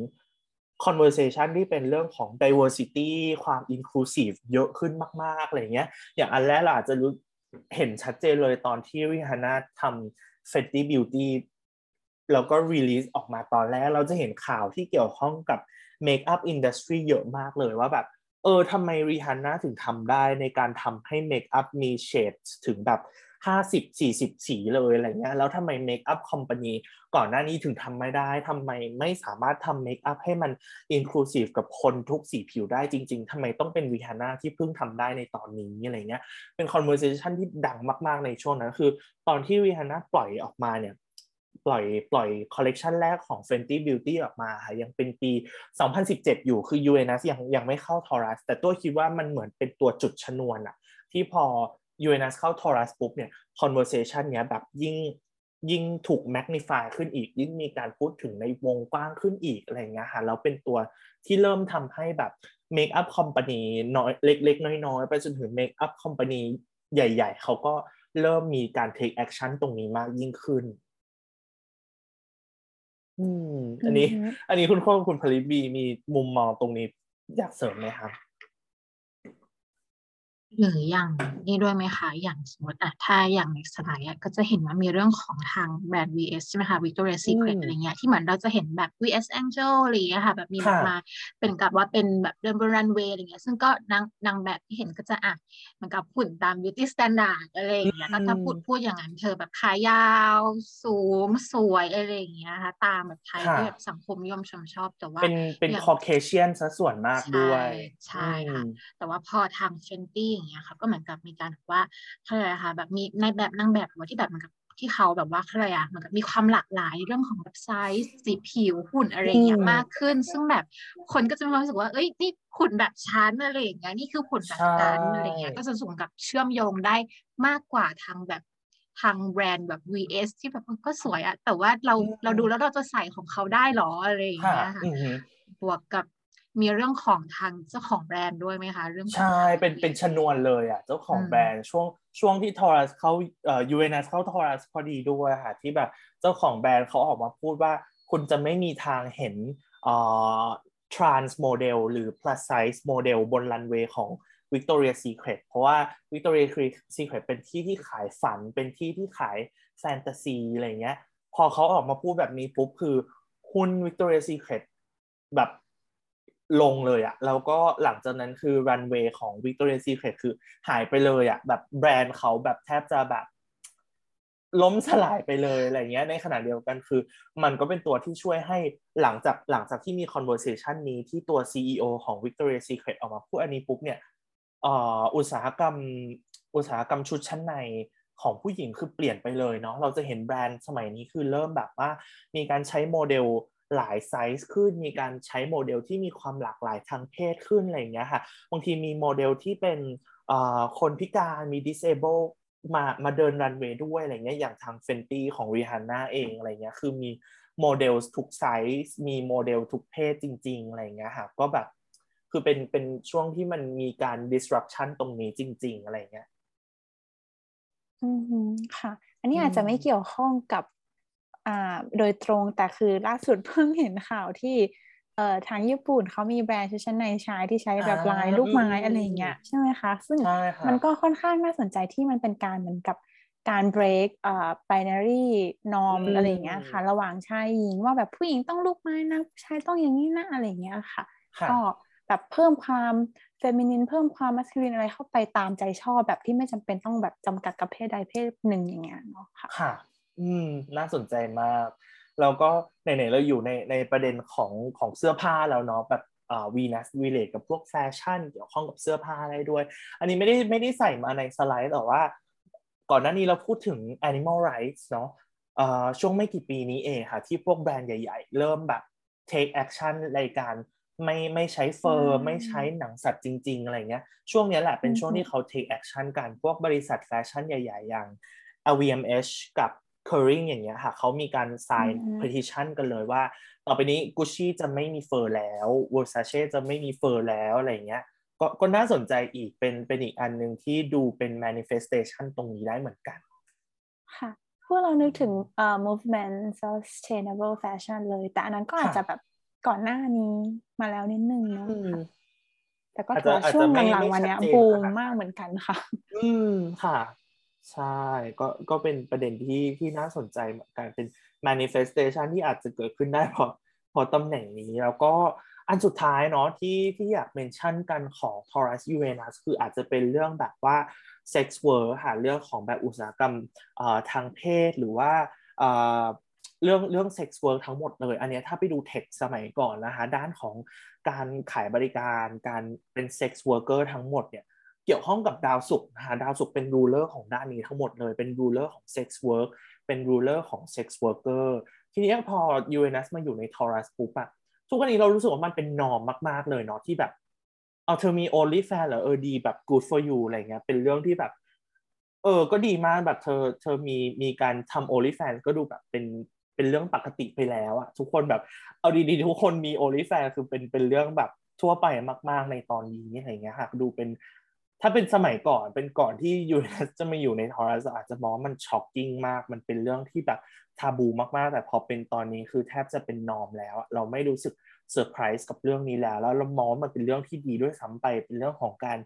conversation ที่เป็นเรื่องของ diversity ความ inclusive เยอะขึ้นมาก ๆ อะไรเงี้ย อย่างอันแรกเราอาจจะรู้ เห็นชัดเจนเลยตอนที่ริฮาน่าทำ Fenty Beauty แล้วก็ release ออกมาตอนแรก เราจะเห็นข่าวที่เกี่ยวข้องกับ makeup industry เยอะมากเลยว่าแบบ เออทำไมริฮาน่าถึงทำได้ในการทำให้ makeup มีเฉดถึงแบบ ห้าสิบสี่สิบสีเลยอะไรเงี้ยแล้วทำไม makeup companyก่อนหน้านี้ถึงทำไม่ได้ทำไมไม่สามารถทำ makeup ให้มัน inclusive กับคนทุกสีผิวได้จริง ๆทำไมต้องเป็นวีฮาน่าที่เพิ่งทำได้ในตอนนี้อะไรเงี้ยเป็น conversation ที่ดังมาก ๆในช่วงนั้น คือ ตอนที่วีฮาน่าปล่อยออกมาเนี่ยปล่อยปล่อยคอลเลกชันแรกของ Fenty Beauty ออกมาค่ะยังเป็นปี 2017 อยู่คือ Uranus ยังยังไม่เข้า Taurus แต่ตัวคิดว่ามันเหมือนเป็นตัวจุดชนวนอะที่พอ Uranus เข้า Taurus ปุ๊บเนี่ย conversation เนี้ยแบบยิ่งยิ่งถูก magnify ขึ้นอีก ยิ่งมีการพูดถึงในวงกว้างขึ้นอีกอะไรเงี้ยค่ะแล้วเป็นตัวที่เริ่มทำให้แบบ make up company น้อยเล็ก ๆ น้อยๆ ไปจนถึง make up company ใหญ่ ๆ เขาก็เริ่มมีการ take action ตรงนี้มากยิ่งขึ้น อืม อันนี้ อันนี้คุณโค้คุณผลิตบีมีมุมมองตรงนี้อยากเสริมไหมครับ หรืออย่างนี่ด้วยไหมคะอย่างสมมติอะถ้าอย่างในสไลด์อะก็จะเห็นว่ามีเรื่องของทางแบรนด์ VS ใช่ไหมคะ Victoria's Secret อืมอะไรเงี้ยที่เหมือนเราจะเห็นแบบ VS Angel อะไรเงี้ยค่ะ แบบมีแบบค่ะมาเป็นกับว่าเป็นแบบเดินบนรันเวย์อะไรเงี้ยซึ่งก็นางนางแบบที่เห็นก็จะอะเหมือนกับหุ่นตาม beauty standard อะไรอย่างเงี้ยก็ถ้าพูดพูดอย่างนั้นเธอแบบขายาวสูงสวยอะไรอย่างเงี้ยค่ะตามแบบไทยค่ะที่แบบสังคมนิยมชมชอบแต่ว่าเป็นเป็นอย่าง Caucasian ซะส่วนมากด้วย ใช่ใช่ค่ะอืมแต่ว่าพอทาง Fenty อย่างเงี้ยค่ะก็เหมือนกับมีการแบบว่าเขาเรียกอะไรคะแบบมีในแบบนางแบบหรือว่าที่แบบเหมือนกับที่เขาแบบว่าเขาเรียกอะไรอะเหมือนกับมีความหลากหลายในเรื่องของแบบไซส์สีผิวหุ่นอะไรอย่างเงี้ยอืมมากขึ้น ซึ่งแบบคนก็จะมีความรู้สึกว่าเอ้ยนี่หุ่นแบบชั้นอะไรอย่างเงี้ยนี่คือหุ่นแบบชั้นใช่อะไรเงี้ยก็จะสูงกับเชื่อมโยงได้มากกว่าทางแบบทางแบรนด์แบบ VS ที่แบบเออก็สวยอะแต่ว่าเราเราดูแล้วเราจะใส่ของเขาได้เหรออะไรอย่างค่ะเงี้ยค่ะอือฮึบวกกับ มีเรื่องของทางเจ้าของแบรนด์ด้วยไหมคะเรื่องของใช่ทางเป็นเป็นชนวนเลยอะเจ้าของอืมแบรนด์ช่วงช่วงที่ทอรัสเขาเอ่อ UNS เข้าทอรัสพอดีด้วยค่ะที่แบบเจ้าของแบรนด์เขาออกมาพูดว่าคุณจะไม่มีทางเห็นเอ่อ trans model หรือ plus size model บนรันเวย์ของ Victoria's Secret เพราะว่า Victoria's Secret เป็นที่ที่ขายฝัน เป็นที่ที่ขายแฟนตาซีอะไรเงี้ย พอเขาออกมาพูดแบบนี้ปุ๊บคือหุ้น Victoria's Secret แบบ ลงเลยอะแล้วก็หลังจากนั้นคือรันเวย์ของ Victoria's Secret คือหายไปเลยอะแบบแบรนด์เขาแบบแทบจะแบบล้มสลายไปเลยอะไรเงี้ยในขณะเดียวกันคือ มันก็เป็นตัวที่ช่วยให้หลังจากหลังจากที่มี conversation นี้ที่ตัว CEO ของ Victoria's Secret ออกมาพูดอันนี้ปุ๊บเนี่ยอุตสาหกรรมอุตสาหกรรมชุดชั้นในของผู้หญิงคือเปลี่ยนไปเลยเนาะเราจะเห็นแบรนด์สมัยนี้คือเริ่มแบบว่ามีการใช้โมเดล หลายไซส์ขึ้น มีการใช้โมเดลที่มีความหลากหลายทางเพศขึ้นอะไรอย่างเงี้ยค่ะ บางทีมีโมเดลที่เป็นเอ่อคนพิการมี disable มามาเดินรันเวย์ด้วยอะไรเงี้ยอย่างทาง Fenty ของ Rihanna เองอะไรเงี้ยคือมีโมเดลทุกไซส์มีโมเดลทุกเพศจริง ๆ อะไรเงี้ยค่ะก็แบบคือเป็นเป็นช่วงที่มันมีการ disruption ตรงนี้จริง ๆ อะไรเงี้ยอืมฮึค่ะ อันนี้อาจจะไม่อืมเกี่ยวข้องกับอ่า โดยตรงแต่คือล่าสุดเพิ่งเห็นข่าวที่เอ่อทางญี่ปุ่นเขามีแบรนด์ชุดชั้นในชายที่ใช้แบบลายลูกไม้อะไรอย่างเงี้ยใช่ไหมคะซึ่งใช่ค่ะมันก็ค่อนข้างน่าสนใจที่มันเป็นการเหมือนกับการ break อ่า binary norm อืมอะไรอย่างเงี้ยค่ะ ระหว่างชายหญิงว่าแบบผู้หญิงต้องลูกไม้นะผู้ชายต้องอย่างนี้นะอะไรอย่างเงี้ยค่ะค่ะก็แบบเพิ่มความ feminine เพิ่มความ masculine อะไรเข้าไปตามใจชอบแบบที่ไม่จำเป็นต้องแบบจำกัดกับเพศใดเพศหนึ่งอย่างเงี้ยเนาะค่ะค่ะ อืม น่าสนใจมากแล้วก็ไหนๆเราอยู่ในในประเด็นของของเสื้อผ้าแล้วเนาะแบบอ่า Venus relate กับพวกแฟชั่นเกี่ยวข้องกับเสื้อผ้าได้ด้วย อันนี้ไม่ได้ไม่ได้ใส่มาในสไลด์แต่ว่า ก่อนหน้านี้เราพูดถึง animal rights เนาะช่วงไม่กี่ปีนี้เองค่ะ ที่พวกแบรนด์ใหญ่ๆ เริ่มแบบ take action ในการไม่ไม่ใช้ fur ไม่ใช้หนังสัตว์จริง ๆ อะไรเงี้ย ช่วงนี้แหละเป็นช่วงที่เขา take action กันพวกบริษัทแฟชั่นใหญ่ ๆ อย่าง LVMH กับ c u r r i n g อย่างเงี้ยค่ะเขามีการ sign petition กันเลยว่า ต่อไปนี้ Gucci จะไม่มี fur แล้ว Versace จะไม่มีเฟอร์แล้วอะไรเงี้ยก็ก็น่าสนใจอีกเป็นเป็นอีกอันหนึ่งที่ดูเป็น manifestation ตรงนี้ได้เหมือนกัน ค่ะ พวกเรานึกถึงเอ่อ movement sustainable fashion เลย แต่อันนั้นก็อาจจะแบบก่อนหน้านี้มาแล้วนิดนึงเนาะแต่ก็ถือว่าช่วงหลังๆวันนี้บูมมากเหมือนกันค่ะ อืมค่ะ ใช่ ก็ก็เป็นประเด็นที่ที่น่าสนใจเหมือนกันเป็น manifestation ที่อาจจะเกิดขึ้นได้เพราะเพราะตำแหน่งนี้ แล้วก็อันสุดท้ายเนาะที่ที่อยากเมนชั่นกันของ Taurus Uranus คืออาจจะเป็นเรื่องแบบว่า sex work หาเรื่องของแบบอุตสาหกรรมทางเพศหรือว่าเรื่องเรื่อง sex work ทั้งหมดเลย อันนี้ถ้าไปดูเทคสมัยก่อนนะคะด้านของการขายบริการการเป็น sex worker ทั้งหมดเนี่ย เกี่ยวข้องกับดาวศุกร์นะคะดาวศุกร์เป็น ruler ของด้านนี้ทั้งหมดเลย เป็น ruler ของ sex work เป็น ruler ของ sex worker ทีนี้พอ Uranus มาอยู่ใน Taurus ปุ๊บอะทุกวันนี้เรารู้สึกว่ามันเป็น norm มาก ๆ เลยเนาะที่แบบเอาเธอมี only fan เหรอเออดีแบบ good for you อะไรเงี้ยเป็นเรื่องที่แบบ เออ ก็ดีมากแบบเธอเธอมีมีการทำ only fan ก็ดูแบบเป็นเป็นเรื่องปกติไปแล้วอะทุกคนแบบเอาดีๆทุกคนมี only fan คือเป็นเป็นเรื่องแบบทั่วไปมาก ๆ ในตอนนี้อะไรเงี้ยค่ะดูเป็น ถ้าเป็นสมัยก่อนเป็นก่อนที่ยูเนสจะมาอยู่ในทอรัสอาจจะมองมันช็อกกิ้งมาก มันเป็นเรื่องที่แบบทาบูมากๆ แต่พอเป็นตอนนี้คือแทบจะเป็นนอมแล้ว เราไม่รู้สึกเซอร์ไพรส์กับเรื่องนี้แล้ว แล้วเรามองมันเป็นเรื่องที่ดีด้วยซ้ำไปเป็นเรื่องของการ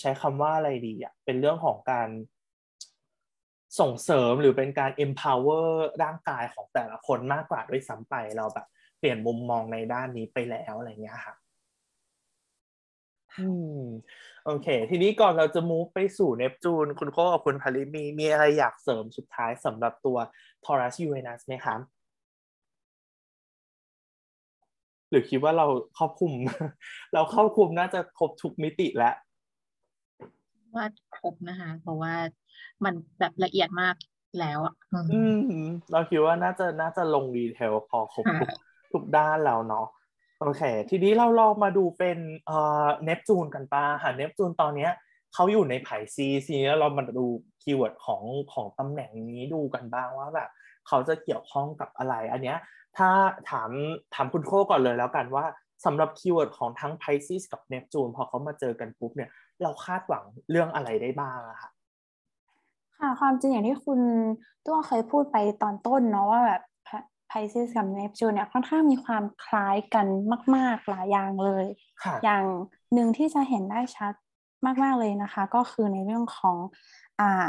ใช้คำว่าอะไรดีอะเป็นเรื่องของการส่งเสริมหรือเป็นการ empower ร่างกายของแต่ละคนมากกว่าด้วยซ้ำไปเราแบบ เปลี่ยนมุมมองในด้านนี้ไปแล้วอะไรเงี้ยค่ะอืม โอเค ทีนี้ก่อนเราจะ move ไปสู่เนปจูน คุณโคกับคุณพาริมีมีอะไรอยากเสริมสุดท้ายสำหรับตัวTaurus Uranus ไหมครับหรือคิดว่าเราครอบคลุม เราครอบคลุมน่าจะครบทุกมิติแล้วว่าครบนะคะ เพราะว่ามันแบบละเอียดมากแล้วอะอืมเราคิดว่าน่าจะน่าจะลง detail พอครบทุกทุกด้านแล้วเนาะ โอเค ทีนี้เราลองมาดูเป็นเอ่อเนปจูนกันบ้างค่ะเนปจูนตอนเนี้ยเขาอยู่ใน Pisces แล้วเรามาดูkeyword ของของตำแหน่งนี้ดูกันบ้างว่าแบบเขาจะเกี่ยวข้องกับอะไร อันเนี้ยถ้าถามถามคุณโคก่อนเลยแล้วกันว่าสำหรับ keyword ของทั้ง Pisces กับเนปจูนพอเขามาเจอกันปุ๊บเนี่ยเราคาดหวังเรื่องอะไรได้บ้างอะค่ะค่ะความจริงอย่างที่คุณตัวเคยพูดไปตอนต้นเนาะว่าแบบ Pisces กับเนปจูนเนี่ยค่อนข้างมีความคล้ายกันมาก ๆ หลายอย่างเลย อย่างหนึ่งที่จะเห็นได้ชัดมาก ๆ เลยนะคะ ก็คือในเรื่องของอ่า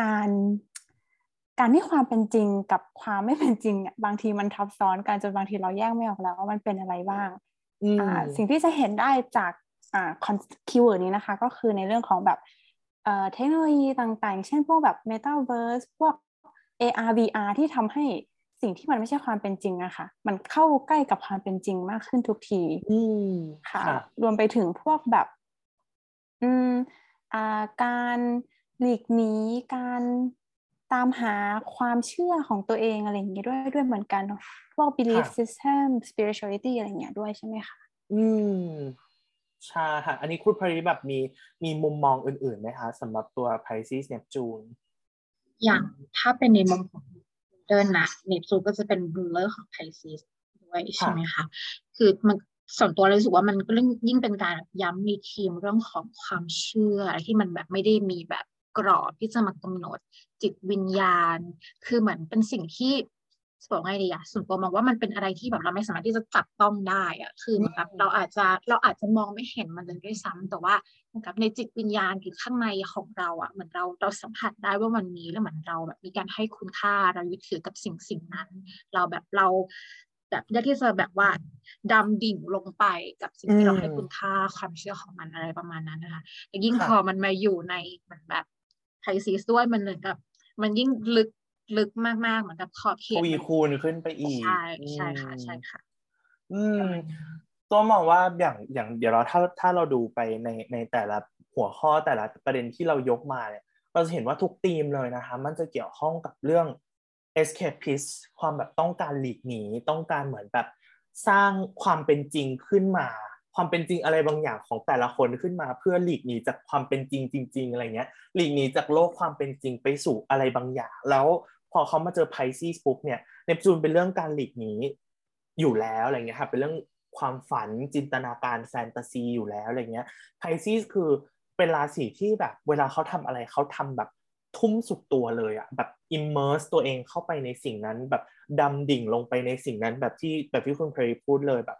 การการที่ความเป็นจริงกับความไม่เป็นจริงเนี่ยบางทีมันทับซ้อนกันจนบางทีเราแยกไม่ออกแล้วว่ามันเป็นอะไรบ้างอ่าสิ่งที่จะเห็นได้จากอ่า keyword นี้นะคะ ก็คือในเรื่องของแบบเอ่อเทคโนโลยีต่างๆ เช่นพวกแบบ Metaverse พวก AR VR ที่ทำให้ สิ่งที่มันไม่ใช่ความเป็นจริงอะค่ะ มันเข้าใกล้กับความเป็นจริงมากขึ้นทุกทีค่ะ รวมไปถึงพวกแบบ อืมอ่าการหลีกหนีการตามหาความเชื่อของตัวเองอะไรอย่างเงี้ยด้วยด้วยเหมือนกันพวก belief system spirituality อะไรเงี้ยด้วยใช่ไหมคะอืมใช่ค่ะ อันนี้คุณพริแบบมีมีมุมมองอื่นๆไหมคะสำหรับตัว Pisces Neptune อย่างถ้าเป็นในมุมของ เดินนะเนปซูก็จะเป็นบูลเลอร์ของไพซีสด้วยใช่ไหมคะ คือมันส่วนตัวรู้สึกว่ามันก็ยิ่งเป็นการย้ำในทีมเรื่องของความเชื่อที่มันแบบไม่ได้มีแบบกรอบที่จะมากำหนดจิตวิญญาณ คือเหมือนเป็นสิ่งที่ บอกไงดีอะส่วนตัวมองว่ามันเป็นอะไรที่แบบเราไม่สามารถที่จะจับต้องได้อะคือแบบเราอาจจะเราอาจจะมองไม่เห็นมันเลยด้วยซ้ำแต่ว่ากับในจิตวิญญาณหรือข้างในของเราอะเหมือนเราเราสัมผัสได้ว่ามันมีแล้วเหมือนเราแบบมีการให้คุณค่าเรายึดถือกับสิ่งสิ่งนั้น เราแบบเราแบบเลือกที่จะแบบว่าดำดิ่งลงไปกับสิ่งที่เราให้คุณค่าความเชื่อของมันอะไรประมาณนั้นนะคะแต่ยิ่งพอมันมาอยู่ในเหมือนแบบไทซีสด้วยมันเหมือนกับมันยิ่งลึก ลึกมากๆ เหมือนกับขอบเขตวีคูณขึ้นไปอีก ใช่ใช่ค่ะใช่ค่ะ อืมตัวมองว่าอย่างอย่างเดี๋ยวเราถ้าถ้าเราดูไปในในแต่ละหัวข้อแต่ละประเด็นที่เรายกมาเนี่ย เราจะเห็นว่าทุกธีมเลยนะคะ มันจะเกี่ยวข้องกับเรื่อง escapist ความแบบต้องการหลีกหนีต้องการเหมือนแบบสร้างความเป็นจริงขึ้นมา ความเป็นจริงอะไรบางอย่างของแต่ละคนขึ้นมา เพื่อหลีกหนีจากความเป็นจริงจริง ๆ อะไรเงี้ยหลีกหนีจากโลกความเป็นจริงไปสู่อะไรบางอย่าง แล้วพ อเขามาเจอไพซีสปุ๊บเนี่ยเนปจูนเป็นเรื่องการหลีกหนีอยู่แล้วอะไรเงี้ยค่ะเป็นเรื่องความฝันจินตนาการแฟนตาซีอยู่แล้วอะไรเงี้ยไพซีสคือเป็นราศีที่แบบ เวลาเขาทำอะไรเขาทำแบบทุ่มสุดตัวเลยอะแบบ immerse ตัวเองเข้าไปในสิ่งนั้นแบบดำดิ่งลงไปในสิ่งนั้นแบบที่แบบที่คุณเคยพูดเลยแบบ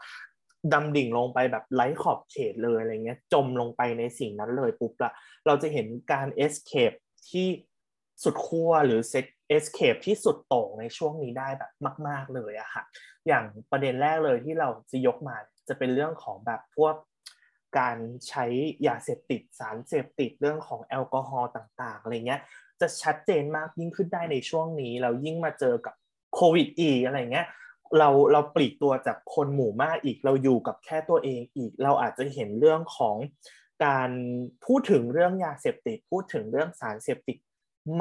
ดำดิ่งลงไปแบบไร้ขอบเขตเลยอะไรเงี้ยจมลงไปในสิ่งนั้นเลยปุ๊บละเราจะเห็นการ escape ที่ สุดขั้วหรือ set escape ที่สุดโต่งในช่วงนี้ได้แบบมาก ๆ เลยอะค่ะ อย่างประเด็นแรกเลยที่เราจะยกมาจะเป็นเรื่องของแบบพวกการใช้ยาเสพติดสารเสพติดเรื่องของแอลกอฮอล์ต่างๆอะไรเงี้ยจะชัดเจนมากยิ่งขึ้นได้ในช่วงนี้ เรายิ่งมาเจอกับโควิดอีกอะไรเงี้ยเราเราปลีกตัวจากคนหมู่มากอีกเราอยู่กับแค่ตัวเองอีก เราอาจจะเห็นเรื่องของการพูดถึงเรื่องยาเสพติด พูดถึงเรื่องสารเสพติด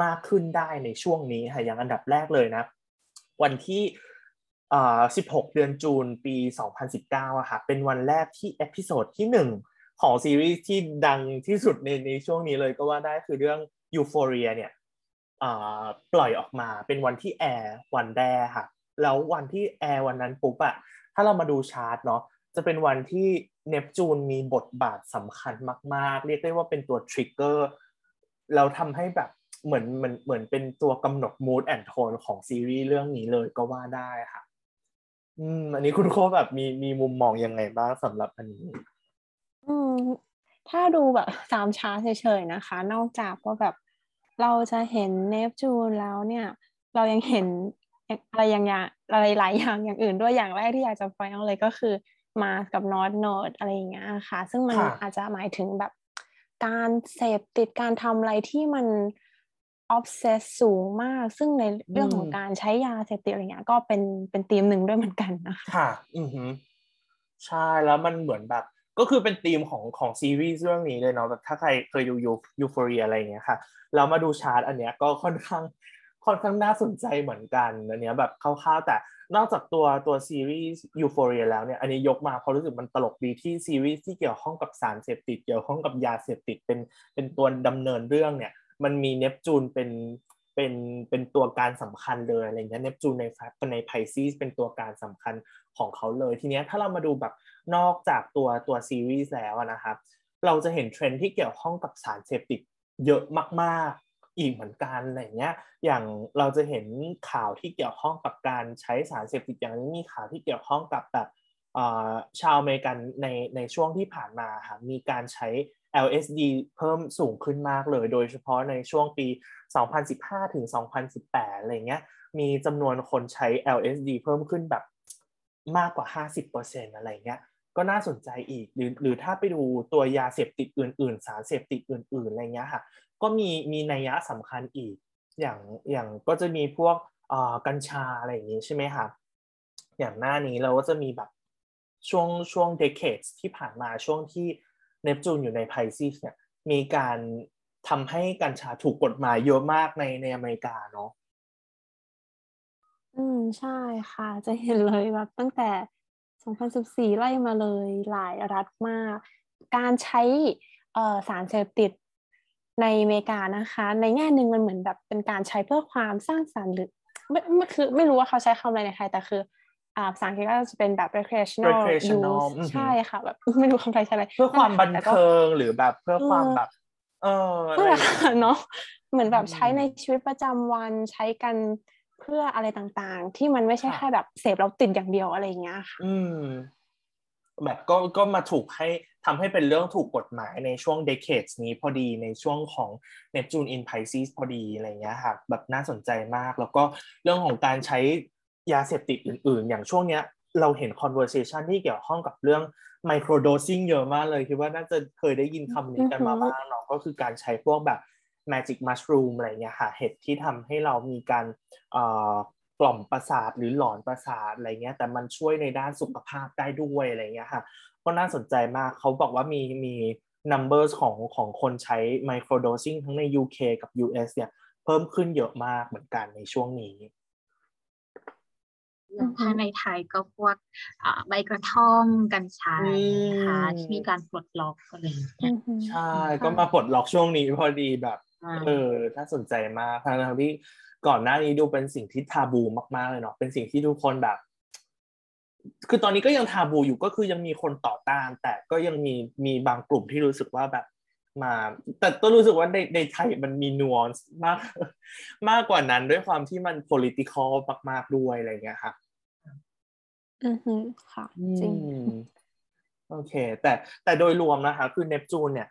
มากขึ้นได้ในช่วงนี้ค่ะอย่างอันดับแรกเลยนะ วันที่16 เดือนจูนปี 2019อะค่ะเป็นวันแรกที่ episode ที่ 1 ของซีรีส์ที่ดังที่สุดในในช่วงนี้เลยก็ว่าได้คือเรื่อง Euphoria เนี่ยปล่อยออกมาเป็นวันที่แอร์วันแรกค่ะ แล้ววันที่แอร์วันนั้นปุ๊บอะถ้าเรามาดูชาร์ตเนาะจะเป็นวันที่เนปจูนมีบทบาทสำคัญมาก ๆ เรียกได้ว่าเป็นตัว trigger แล้วทำให้แบบ เหมือนเหมือนเหมือนเป็นตัวกำหนด mood and tone ของซีรีส์เรื่องนี้เลยก็ว่าได้ค่ะ อืม อันนี้คุณโคแบบมีมีมุมมองยังไงบ้างสำหรับอันนี้ อืม ถ้าดูแบบตามชาร์ตเฉยๆนะคะ นอกจากว่าแบบเราจะเห็นเนปจูนแล้วเนี่ย เรายังเห็นอะไรอย่างอย่างอะไรหลายอย่างอย่างอื่นด้วยอย่างแรกที่อยากจะ point เลยก็คือ Mars กับ North Node อะไรอย่างเงี้ยค่ะ ซึ่งมันอาจจะหมายถึงแบบการเสพติดการทำอะไรที่มัน obsess สูงมาก ซึ่งในเรื่องของการใช้ยาเสพติดอะไรเงี้ยก็เป็นเป็นธีมหนึ่งด้วยเหมือนกันนะคะค่ะ อือฮึใช่แล้วมันเหมือนแบบ ก็คือเป็นธีมของของซีรีส์เรื่องนี้เลยเนาะแบบถ้าใครเคยดูยู Euphoria อะไรเงี้ยค่ะแล้วมาดูชาร์ตอันเนี้ยก็ค่อนข้างค่อนข้างน่าสนใจเหมือนกันอันเนี้ยแบบคร่าวๆแต่นอกจากตัวตัวซีรีส์ Euphoria แล้วเนี่ยอันนี้ยกมาเพราะรู้สึกมันตลกดีที่ซีรีส์ที่เกี่ยวข้องกับสารเสพติดเกี่ยวข้องกับยาเสพติดเป็นเป็นตัวดำเนินเรื่องเนี่ย มันมีเนปจูนเป็นเป็นเป็นตัวการสำคัญเลยอะไรเงี้ยเนปจูนในแฟใน Pisces เป็นตัวการสำคัญของเขาเลย ทีเนี้ยถ้าเรามาดูแบบนอกจากตัวตัวซีรีส์แล้วนะครับเราจะเห็นเทรนด์ที่เกี่ยวข้องกับสารเสพติดเยอะมากๆอีกเหมือนกันอะไรเงี้ยอย่างเราจะเห็นข่าวที่เกี่ยวข้องกับการใช้สารเสพติดอย่างนี้มีข่าวที่เกี่ยวข้องกับแบบชาวอเมริกันในในช่วงที่ผ่านมาค่ะมีการใช้ LSD เพิ่มสูงขึ้นมากเลย โดยเฉพาะในช่วงปี 2015 ถึง 2018 อะไรเงี้ย มีจำนวนคนใช้ LSD เพิ่มขึ้นแบบมากกว่า 50%อะไรเงี้ย ก็น่าสนใจอีก หรือหรือถ้าไปดูตัวยาเสพติดอื่น ๆ สารเสพติดอื่น ๆ อะไรเงี้ยค่ะ ก็มีมีนัยยะสำคัญอีก อย่างอย่างก็จะมีพวกกัญชาอะไรอย่างงี้ใช่ไหมคะอย่างหน้านี้เราก็จะมีแบบช่วงช่วง decades ที่ผ่านมาช่วงที่ เนปจูนอยู่ในไพซีสเนี่ยมีการทำให้กัญชาถูกกฎหมายเยอะมากในในอเมริกาเนาะอืมใช่ค่ะ จะเห็นเลยแบบตั้งแต่ 2014 ไล่มาเลยหลายรัฐมาก การใช้เอ่อสารเสพติดในอเมริกานะคะ ในแง่หนึ่งมันเหมือนแบบเป็นการใช้เพื่อความสร้างสรรค์หรือไม่ไม่คือไม่รู้ว่าเขาใช้คำอะไรในไทยแต่คือ ภาษาอังกฤษก็จะเป็นแบบ recreational use ใช่ค่ะแบบไม่รู้คำไทยใช่ไหมเพื่อความบันเทิงหรือแบบเพื่อความแบบ เอออะไรเนาะเหมือนแบบใช้ในชีวิตประจำวันใช้กันเพื่ออะไรต่างๆ ที่มันไม่ใช่แค่แบบเสพเราติดอย่างเดียวอะไรเงี้ยค่ะอืมแบบก็ก็มาถูกให้ทำให้เป็นเรื่องถูกกฎหมายในช่วง decades นี้พอดีในช่วงของ Neptune in Pisces พอดีอะไรเงี้ยค่ะแบบน่าสนใจมาก แล้วก็เรื่องของการใช้ ยาเสพติดอื่น ๆ อย่างช่วงเนี้ยเราเห็น conversation ที่เกี่ยวข้องกับเรื่อง microdosing เยอะมากเลย คิดว่าน่าจะเคยได้ยินคำนี้กันมาบ้างเนาะก็คือการใช้พวกแบบ magic mushroom อะไรเงี้ยค่ะเห็ดที่ทำให้เรามีการกล่อมประสาทหรือหลอนประสาทอะไรเงี้ยแต่มันช่วยในด้านสุขภาพได้ด้วยอะไรเงี้ยค่ะก็น่าสนใจมากเขาบอกว่ามีมี numbers ของของคนใช้ microdosing ทั้งใน UK กับ US เนี่ยเพิ่มขึ้นเยอะมากเหมือนกันในช่วงนี้ ถ้าในไทยก็พวกใบกระท่อมกัญชาค่ะที่มีการปลดล็อกอะไรใช่ก็มาปลดล็อกช่วงนี้พอดีแบบเออน่าสนใจมากทั้งที่ก่อนหน้านี้ดูเป็นสิ่งที่ทาบูมากๆเลยเนาะเป็นสิ่งที่ทุกคนแบบ คือตอนนี้ก็ยังทาบูอยู่ก็คือยังมีคนต่อต้าน แต่ก็ยังมีมีบางกลุ่มที่รู้สึกว่าแบบมา แต่ต้รู้สึกว่าในในไทยมันมีนวอนส์มาก มากกว่านั้นด้วยความที่มัน political มากๆด้วยอะไรเงี้ยค่ะ อือฮึค่ะ จริง โอเค แต่แต่โดยรวมนะคะ คือเนปจูนเนี่ย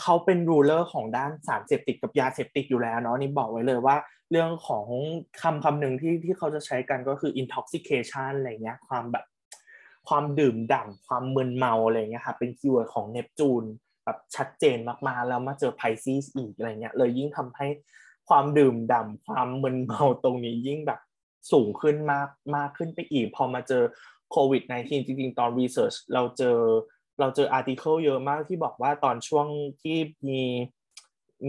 เขาเป็นรูเลอร์ของด้านสารเสพติดกับยาเสพติดอยู่แล้วเนาะนี่บอกไว้เลยว่า เรื่องของคำคำหนึ่งที่ที่เขาจะใช้กันก็คือ intoxication อะไรเงี้ย ความแบบ ความดื่มด่ำความมึนเมาอะไรเงี้ยค่ะเป็น keyword ของเนปจูนแบบชัดเจนมากๆแล้วมาเจอ Pisces อีกอะไรเงี้ยเลยยิ่งทำให้ความดื่มด่ำความมึนเมาตรงนี้ยิ่งแบบ สูงขึ้นมากมากขึ้นไปอีก พอมาเจอโควิด -19 จริงๆ ตอน research เราเจอเราเจอ article เยอะมากที่บอกว่าตอนช่วงที่มี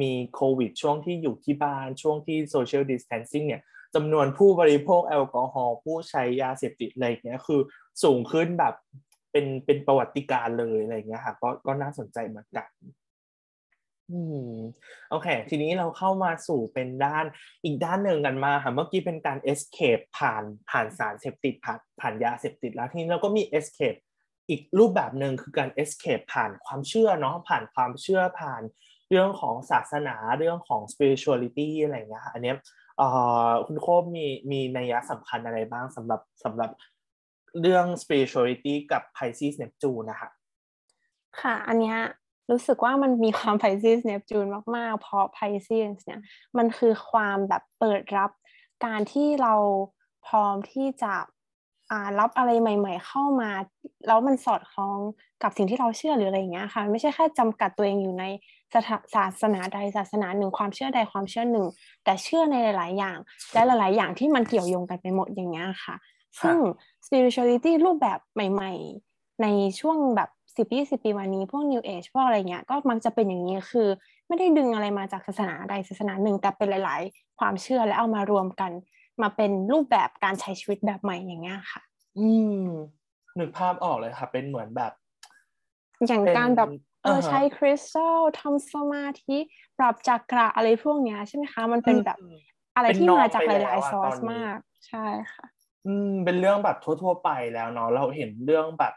มีโควิด ช่วงที่อยู่ที่บ้านช่วงที่ social distancing เนี่ยจำนวนผู้บริโภคแอลกอฮอล์ผู้ใช้ยาเสพติดอะไรเงี้ยคือสูงขึ้นแบบเป็นเป็นประวัติการณ์เลยอะไรเงี้ยค่ะก็ก็น่าสนใจเหมือนกัน อืมโอเค ทีนี้เราเข้ามาสู่เป็นด้านอีกด้านหนึ่งกันมาค่ะเมื่อกี้เป็นการ escape ผ่านผ่านสารเสพติดผ่านผ่านยาเสพติดแล้วทีนี้เราก็มี escape อีกรูปแบบหนึ่งคือการ escape ผ่านความเชื่อเนาะผ่านความเชื่อผ่านเรื่องของศาสนาเรื่องของ spirituality อะไรเงี้ยอันนี้เอ่อคุณโคบมีมีนัยสำคัญอะไรบ้างสำหรับสำหรับเรื่อง spirituality กับ Pisces Neptune นะคะค่ะ อันเนี้ย รู้สึกว่ามันมีความ Pisces Neptune มาก ๆ เพราะ Pisces เนี่ยมันคือความแบบเปิดรับการที่เราพร้อมที่จะรับอะไรใหม่ ๆ เข้ามา แล้วมันสอดคล้องกับสิ่งที่เราเชื่อหรืออะไรอย่างเงี้ยค่ะ ไม่ใช่แค่จำกัดตัวเองอยู่ในศาสนาใดศาสนาหนึ่งความเชื่อใดความเชื่อหนึ่ง แต่เชื่อในหลาย ๆ อย่าง และหลาย ๆ อย่างที่มันเกี่ยวโยงกันไปหมดอย่างเงี้ยค่ะ ซึ่ง spirituality รูปแบบใหม่ ๆ ในช่วงแบบ สิบยี่สิบปีมานี้พวก New Age พวกอะไรเงี้ยก็มักจะเป็นอย่างนี้คือ ไม่ได้ดึงอะไรมาจากศาสนาใดศาสนาหนึ่ง แต่เป็นหลาย ๆ ความเชื่อและเอามารวมกัน มาเป็นรูปแบบการใช้ชีวิตแบบใหม่อย่างเงี้ยค่ะ อืมนึกภาพออกเลยค่ะ เป็นเหมือนแบบ อย่างการแบบเออใช้คริสตัลทำสมาธิปรับจักระอะไรพวกเนี้ยใช่ไหมคะ มันเป็นแบบอะไรที่มาจากหลาย ๆ ซอสมาก ใช่ค่ะ อืมเป็นเรื่องแบบทั่ว ๆ ไปแล้วเนาะเราเห็นเรื่องแบบ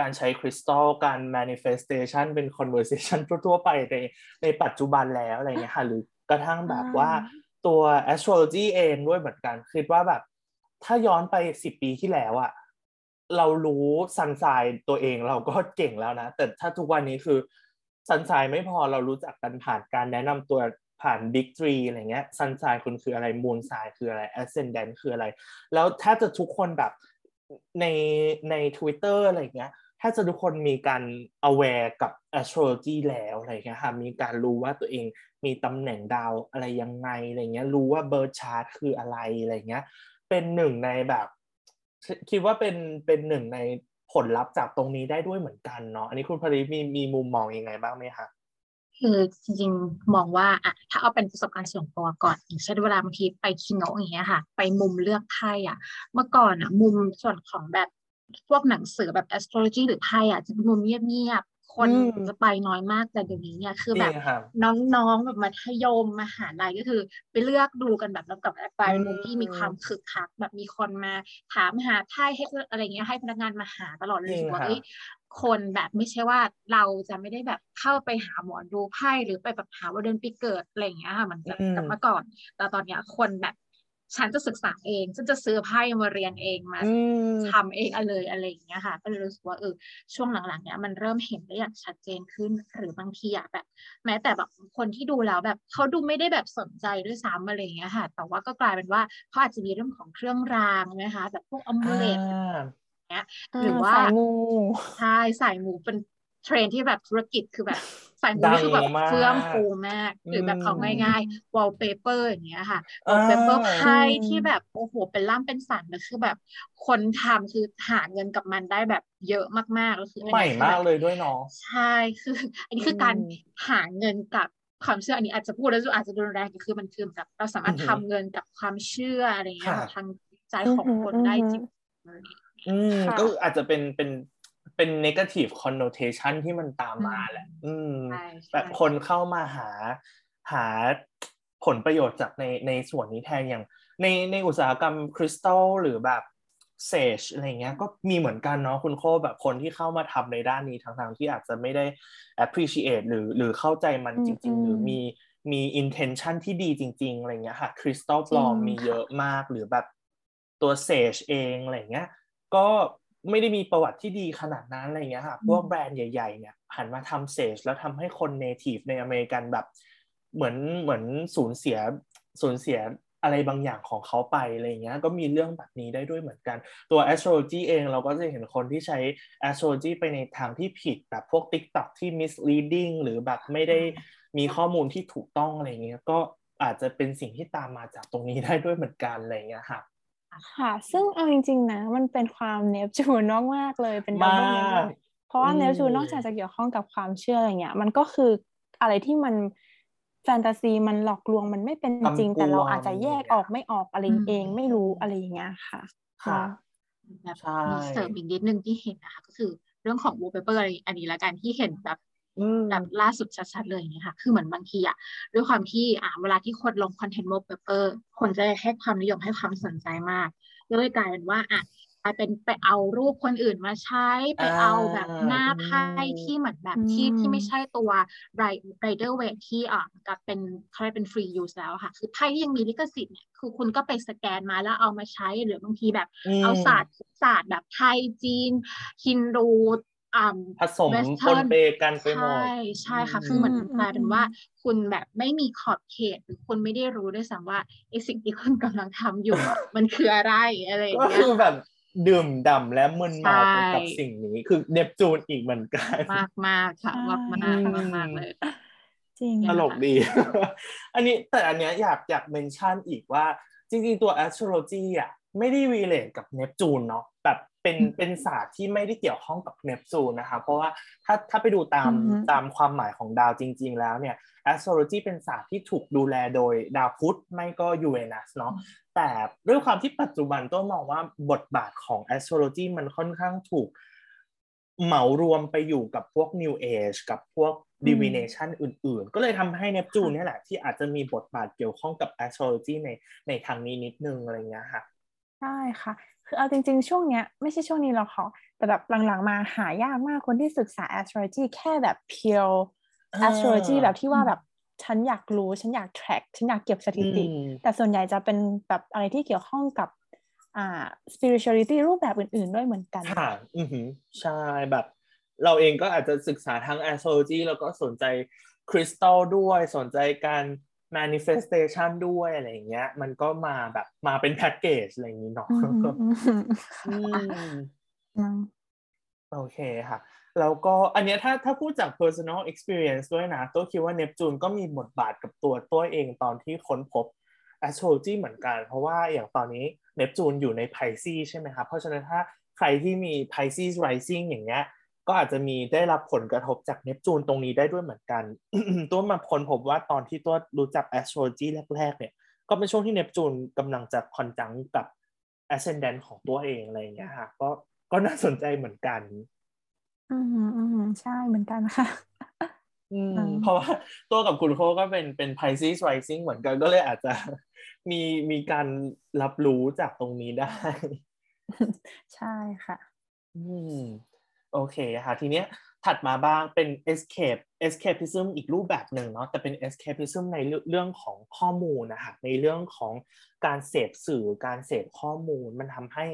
การใช้คริสตัลการ manifestation เป็น conversation ทั่วๆไปในในปัจจุบันแล้วอะไรเงี้ยค่ะหรือกระทั่งแบบว่าตัว astrology เองด้วยเหมือนกันคิดว่าแบบ ถ้าย้อนไปสิบปีที่แล้วอะเรารู้ sun sign ตัวเองเราก็เก่งแล้วนะ แต่ถ้าทุกวันนี้คือ sun sign ไม่พอเรารู้จักกันผ่านการแนะนำตัวผ่าน big three อะไรเงี้ย sun sign คุณคืออะไร moon sign คืออะไร ascendant คืออะไร แล้วแทบจะทุกคนแบบในใน Twitter อะไรเงี้ย แทบจะทุกคนมีการ aware กับ astrology แล้วอะไรเงี้ยค่ะมีการรู้ว่าตัวเองมีตำแหน่งดาวอะไรยังไงอะไรเงี้ยรู้ว่า birth chart คืออะไรอะไรเงี้ยเป็นหนึ่งในแบบ คิดว่าเป็นเป็นหนึ่งในผลลัพธ์จากตรงนี้ได้ด้วยเหมือนกันเนาะอันนี้คุณพริมีมีมุมมองยังไงบ้างไหมคะคือจริงๆมองว่าอะถ้าเอาเป็นประสบการณ์ส่วนตัวก่อนอย่างเช่นเวลาบางทีไปคิโนอย่างเงี้ยค่ะ ไปมุมเลือกไพ่อะเมื่อก่อนอะมุมส่วนของแบบ พวกหนังสือแบบ astrology หรือไพ่อะจะเป็นมุมเงียบๆคนจะไปน้อยมากแต่เดี๋ยวนี้เนี่ยคือแบบน้องๆแบบมัธยมมหาลัยก็คือ ไปเลือกดูกันแบบแล้วกับไปมุมที่มีความคึกคัก แบบมีคนมาถามหาไพ่ให้อะไรเงี้ยให้พนักงานมาหาตลอดเลยว่าคนแบบไม่ใช่ว่าเราจะไม่ได้แบบเข้าไปหาหมอดูไพ่หรือไปแบบหาว่าเดือนปีเกิดอะไรเงี้ยค่ะมันจะกลับมาก่อนแต่ตอนเนี้ยคนแบบ ฉันจะศึกษาเองฉันจะซื้อไพ่มาเรียนเองมาทำเองอะไรอะไรอย่างเงี้ยค่ะ ก็เลยรู้สึกว่าเออช่วงหลังๆเนี้ยมันเริ่มเห็นได้อย่างชัดเจนขึ้น หรือบางทีอะแบบ แม้แต่แบบคนที่ดูแล้วแบบเขาดูไม่ได้แบบสนใจด้วยซ้ำอะไรอย่างเงี้ยค่ะ แต่ว่าก็กลายเป็นว่าเขาอาจจะมีเรื่องของเครื่องรางนะคะแบบพวก amuletเนี้ยหรือว่าใช่สายมูเป็นเทรนด์ที่แบบธุรกิจคือแบบ สายมูนี่คือแบบเฟื่องฟูมาก หรือแบบเอาง่ายๆ wallpaper อย่างเงี้ยค่ะ wallpaper ไพ่ที่แบบโอ้โหเป็นล่ำเป็นสันแล้วคือแบบ คนทำคือหาเงินกับมันได้แบบเยอะมากๆแล้วคือใหม่มากเลยด้วยเนาะใช่คือ อันนี้คือการหาเงินกับความเชื่ออันนี้อาจจะพูดแล้วอาจจะรุนแรงคือมันคือแบบเราสามารถทำเงินกับความเชื่ออะไรเงี้ยทางใจของคนได้จริงอืมก็อาจจะเป็นเป็น เป็น negative connotation ที่มันตามมาแหละ อืม แบบคนเข้ามาหาหาผลประโยชน์จากในในส่วนนี้แทนอย่าง ในในอุตสาหกรรมคริสตัลหรือแบบ sage อะไรเงี้ยก็มีเหมือนกันเนาะคุณโคแบบคนที่เข้ามาทำในด้านนี้ทางๆที่อาจจะไม่ได้ appreciate หรือหรือเข้าใจมันจริง ๆ หรือมีมี intention ที่ดีจริง ๆ อะไรเงี้ยค่ะคริสตัลปลอมมีเยอะมากหรือแบบตัว sage เองอะไรเงี้ยก็ ไม่ได้มีประวัติที่ดีขนาดนั้นอะไรเงี้ยค่ะพวกแบรนด์ใหญ่ๆเนี่ยหันมาทำ sage แล้วทำให้คน native ในอเมริกันแบบ เหมือนเหมือนสูญเสียสูญเสียอะไรบางอย่างของเขาไปอะไรเงี้ยก็มีเรื่องแบบนี้ได้ด้วยเหมือนกัน ตัว astrology เองเราก็จะเห็นคนที่ใช้ astrology ไปในทางที่ผิดแบบพวก TikTok ที่ misleading หรือแบบไม่ได้มีข้อมูลที่ถูกต้องอะไรเงี้ยก็อาจจะเป็นสิ่งที่ตามมาจากตรงนี้ได้ด้วยเหมือนกันอะไรเงี้ยค่ะ ค่ะ ซึ่งเอาจริง ๆ นะ มันเป็นความเนปจูนนอกมากเลยเป็น double Nep เพราะว่าเนปจูนนอกจากจะเกี่ยวข้องกับความเชื่ออะไรเงี้ย มันก็คืออะไรที่มันแฟนตาซีมันหลอกลวงมันไม่เป็นจริง แต่เราอาจจะแยกออกไม่ออกอะไรเองไม่รู้อะไรอย่างเงี้ยค่ะ ค่ะแบบมีเสริมอีกนิดนึงที่เห็นนะคะก็คือเรื่องของ wallpaper อันนี้ละกันที่เห็นแบบ แบบล่าสุดชัดๆเลยเนี่ยค่ะคือเหมือนบางทีอะด้วยความที่อ่าเวลาที่คนลงคอนเทนต์โมเปเปอร์คนจะให้ความนิยมให้ความสนใจมากก็เลยกลายเป็นว่าอะกลายเป็นไปเอารูปคนอื่นมาใช้ไปเอาแบบหน้าไพ่ที่เหมือนแบบที่ที่ไม่ใช่ตัวไรไรเดอร์เวทที่อะกับเป็นเขาเรียกเป็นฟรียูสแล้วค่ะ คือไพ่ที่ยังมีลิขสิทธิ์เนี่ยคือคุณก็ไปสแกนมาแล้วเอามาใช้หรือบางทีแบบเอาศาสตร์ศาสตร์แบบไทยจีนฮินดู ผสมปนเปกันไปหมด ใช่ใช่ค่ะ คือเหมือนกลายเป็นว่า คุณแบบไม่มีขอบเขตหรือคุณไม่ได้รู้ด้วยซ้ำว่าไอสิ่งที่คุณกำลังทำอยู่ มันคืออะไรอะไรอย่างเงี้ยก็คือแบบดื่มด่ำและมึนเมาไปกับสิ่งนี้ คือเนปจูนอีกเหมือนกัน มากมากค่ะมากมากมากเลยจริงตลกดี อันนี้แต่อันเนี้ยอยากอยาก mention อีกว่า จริงๆ ตัว astrology อะ ไม่ได้ relate กับเนปจูนเนาะแบบ เป็นเป็นศาสตร์ที่ไม่ได้เกี่ยวข้องกับเนปจูนนะคะเพราะว่าถ้าถ้าไปดูตามตามความหมายของดาวจริง ๆ แล้วเนี่ย astrology เป็นศาสตร์ที่ถูกดูแลโดยดาวพุธไม่ก็ยูเรนัสเนาะแต่ด้วยความที่ปัจจุบันต้องมองว่าบทบาทของ astrology มันค่อนข้างถูกเหมารวมไปอยู่กับพวก New Age กับพวก divination อื่นๆ ก็เลยทำให้เนปจูนนี่แหละ ที่อาจจะมีบทบาทเกี่ยวข้องกับ astrology ในในทางนี้นิดนึงอะไรเงี้ยค่ะ ใช่ค่ะ คือเอาจริง ๆ ช่วงเนี้ยไม่ใช่ช่วงนี้หรอกค่ะแต่แบบหลังๆมาหายากมากคนที่ศึกษา astrology แค่แบบ pure astrology แบบที่ว่าแบบฉันอยากรู้ฉันอยาก track ฉันอยากเก็บสถิติ แต่ส่วนใหญ่จะเป็นแบบอะไรที่เกี่ยวข้องกับอ่า spirituality รูปแบบอื่น ๆ ด้วยเหมือนกันค่ะอือใช่แบบ เราเองก็อาจจะศึกษาทั้ง astrology แล้วก็สนใจคริสตัลด้วยสนใจการ manifestation ด้วยอะไรอย่างเงี้ย มันก็มาแบบมาเป็นแพ็กเกจอะไรอย่างงี้เนาะโอเคค่ะแล้วก็อันเนี้ยถ้าถ้าพูดจาก personal experience ด้วยนะตัวคิดว่าเนปจูนก็มีบทบาทกับตัวตัวเองตอนที่ค้นพบ astrology เหมือนกัน เพราะว่าอย่างตอนนี้เนปจูนอยู่ใน Pisces ใช่ไหมครับเพราะฉะนั้นถ้าใครที่มี Pisces rising อย่างเงี้ย ก็อาจจะมีได้รับผลกระทบจากเนปจูนตรงนี้ได้ด้วยเหมือนกัน ตัวมาคนพบว่าตอนที่ตัวรู้จัก astrology แรกๆเนี่ย ก็เป็นช่วงที่เนปจูนกำลังจะคอนจังกับ ascendant ของตัวเองอะไรอย่างเงี้ยค่ะก็ก็น่าสนใจเหมือนกัน อืมอืมใช่เหมือนกันค่ะอืมเพราะว่าตัวกับคุณโคก็เป็นเป็น Pisces rising เหมือนกันก็เลยอาจจะมีมีการรับรู้จากตรงนี้ได้ ใช่ค่ะ อืม โอเคค่ะทีเนี้ยถัดมาบ้างเป็น escape escapism อีกรูปแบบหนึ่งเนาะแต่เป็น escapism ในเรื่องของข้อมูลนะคะในเรื่องของการเสพสื่อการเสพข้อมูล มันทำให้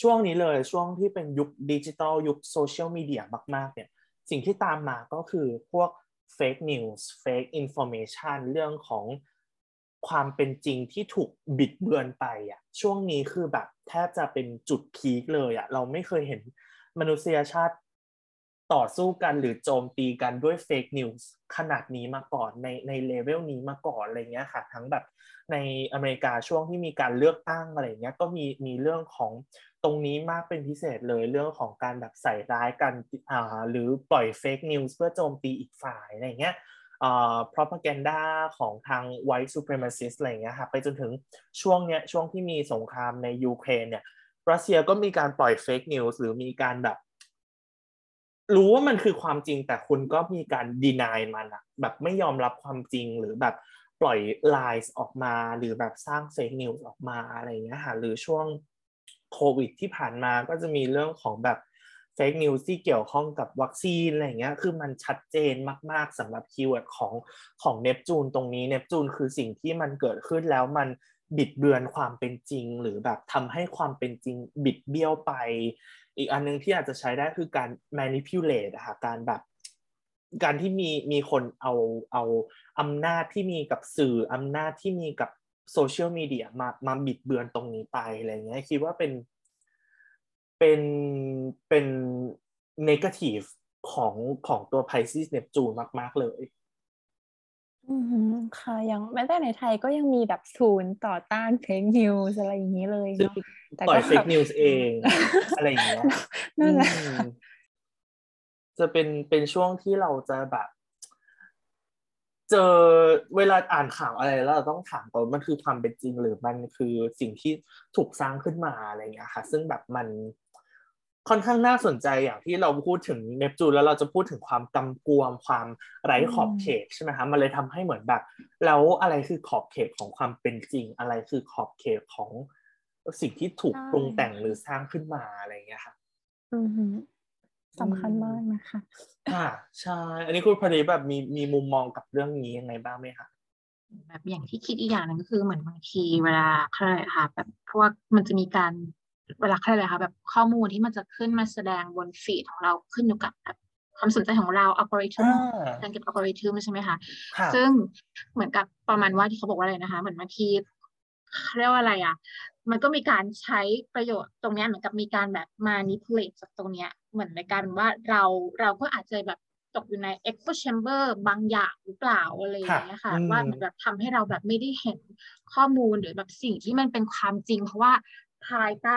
ช่วงนี้เลยช่วงที่เป็นยุคดิจิตอลยุคโซเชียลมีเดียมากๆเนี่ยสิ่งที่ตามมาก็คือพวก fake news fake information เรื่องของความเป็นจริงที่ถูกบิดเบือนไปอะช่วงนี้คือแบบแทบจะเป็นจุด peak เลยอะเราไม่เคยเห็น มนุษยชาติต่อสู้กันหรือโจมตีกันด้วย fake newsขนาดนี้มาก่อนในในเลเวลนี้มาก่อนอะไรเงี้ยค่ะ ทั้งแบบในอเมริกาช่วงที่มีการเลือกตั้งอะไรเงี้ยก็มีมีเรื่องของตรงนี้มากเป็นพิเศษเลยเรื่องของการแบบใส่ร้ายกันอ่าหรือปล่อย fake news เพื่อโจมตีอีกฝ่ายอะไรเงี้ยอ่า propaganda ของทาง white supremacist อะไรเงี้ยค่ะไปจนถึงช่วงเนี้ยช่วงที่มีสงครามในยูเครนเนี่ย รัสเซียก็มีการปล่อย fake news หรือมีการแบบ รู้ว่ามันคือความจริงแต่คุณก็มีการ deny มันอะแบบไม่ยอมรับความจริงหรือแบบปล่อย lie ออกมาหรือแบบสร้าง fake news ออกมาอะไรเงี้ยค่ะหรือช่วงโควิดที่ผ่านมาก็จะมีเรื่องของแบบ fake news ที่เกี่ยวข้องกับวัคซีนอะไรเงี้ย คือมันชัดเจนมาก ๆสำหรับ keyword ของของเนปจูนตรงนี้เนปจูนคือสิ่งที่มันเกิดขึ้นแล้วมัน บิดเบือนความเป็นจริง หรือแบบทำให้ความเป็นจริงบิดเบี้ยวไป อีกอันนึงที่อาจจะใช้ได้คือการ manipulate อะค่ะการแบบการที่มีมีคนเอาเอาอำนาจที่มีกับสื่ออำนาจที่มีกับโซเชียลมีเดียมามาบิดเบือนตรงนี้ไปอะไรเงี้ยคิดว่าเป็นเป็นเป็น negative ของของตัว Pisces Neptune มาก ๆ เลย อืมค่ะยังแม้แต่ในไทยก็ยังมีแบบศูนย์ต่อต้าน fake news อะไรอย่างนี้เลยซึ่งเนาะแต่ปล่ก็อยเฟกนิวส์เองอะไรอย่างเงี้ยนั่นแหละอืมจะเป็นเป็นช่วงที่เราจะแบบ เจอเวลาอ่านข่าวอะไรแล้วเราต้องถามก่อนมันคือความเป็นจริงหรือมันคือสิ่งที่ถูกสร้างขึ้นมาอะไรอย่างเงี้ยค่ะ ซึ่งแบบมัน ค่อนข้างน่าสนใจอย่างที่เราพูดถึงเนปจูนแล้วเราจะพูดถึงความกำกวมความไร้ขอบเขตใช่ไหมคะมันเลยทำให้เหมือนแบบ แล้วอะไรคือขอบเขตของความเป็นจริง อะไรคือขอบเขตของสิ่งที่ถูกใช่ปรุงแต่งหรือสร้างขึ้นมาอะไรอย่างเงี้ยค่ะ อือหือสำคัญมากนะคะค่ะใช่ อันนี้คุณพอดีแบบมีมีมุมมองกับเรื่องนี้ยังไงบ้างไหมคะแบบอย่างที่คิดอีกอย่างหนึ่งก็คือเหมือนบางทีเวลาเขาเรียกอะไรคะแบบเพราะว่ามันจะมีการ เวลาเขาเรียกอะไรคะแบบข้อมูลที่มันจะขึ้นมาแสดงบนฟีดของเราขึ้นอยู่กับแบบความสนใจของเราอัลกอริทึมอ่าการเก็บอัลกอริทึมใช่ไหมคะค่ะซึ่งเหมือนกับประมาณว่าที่เขาบอกว่าอะไรนะคะ เหมือนบางทีเขาเรียกว่าอะไรอะ มันก็มีการใช้ประโยชน์ตรงเนี้ยเหมือนกับมีการแบบ manipulate จากตรงเนี้ยเหมือนในการว่าเราเราก็อาจจะแบบตกอยู่ใน echo chamber บางอย่างหรือเปล่าอะไรอย่างเงี้ยค่ะค่ะอืมว่าเหมือนแบบทำให้เราแบบไม่ได้เห็นข้อมูลหรือแบบสิ่งที่มันเป็นความจริง เพราะว่า ภายใต้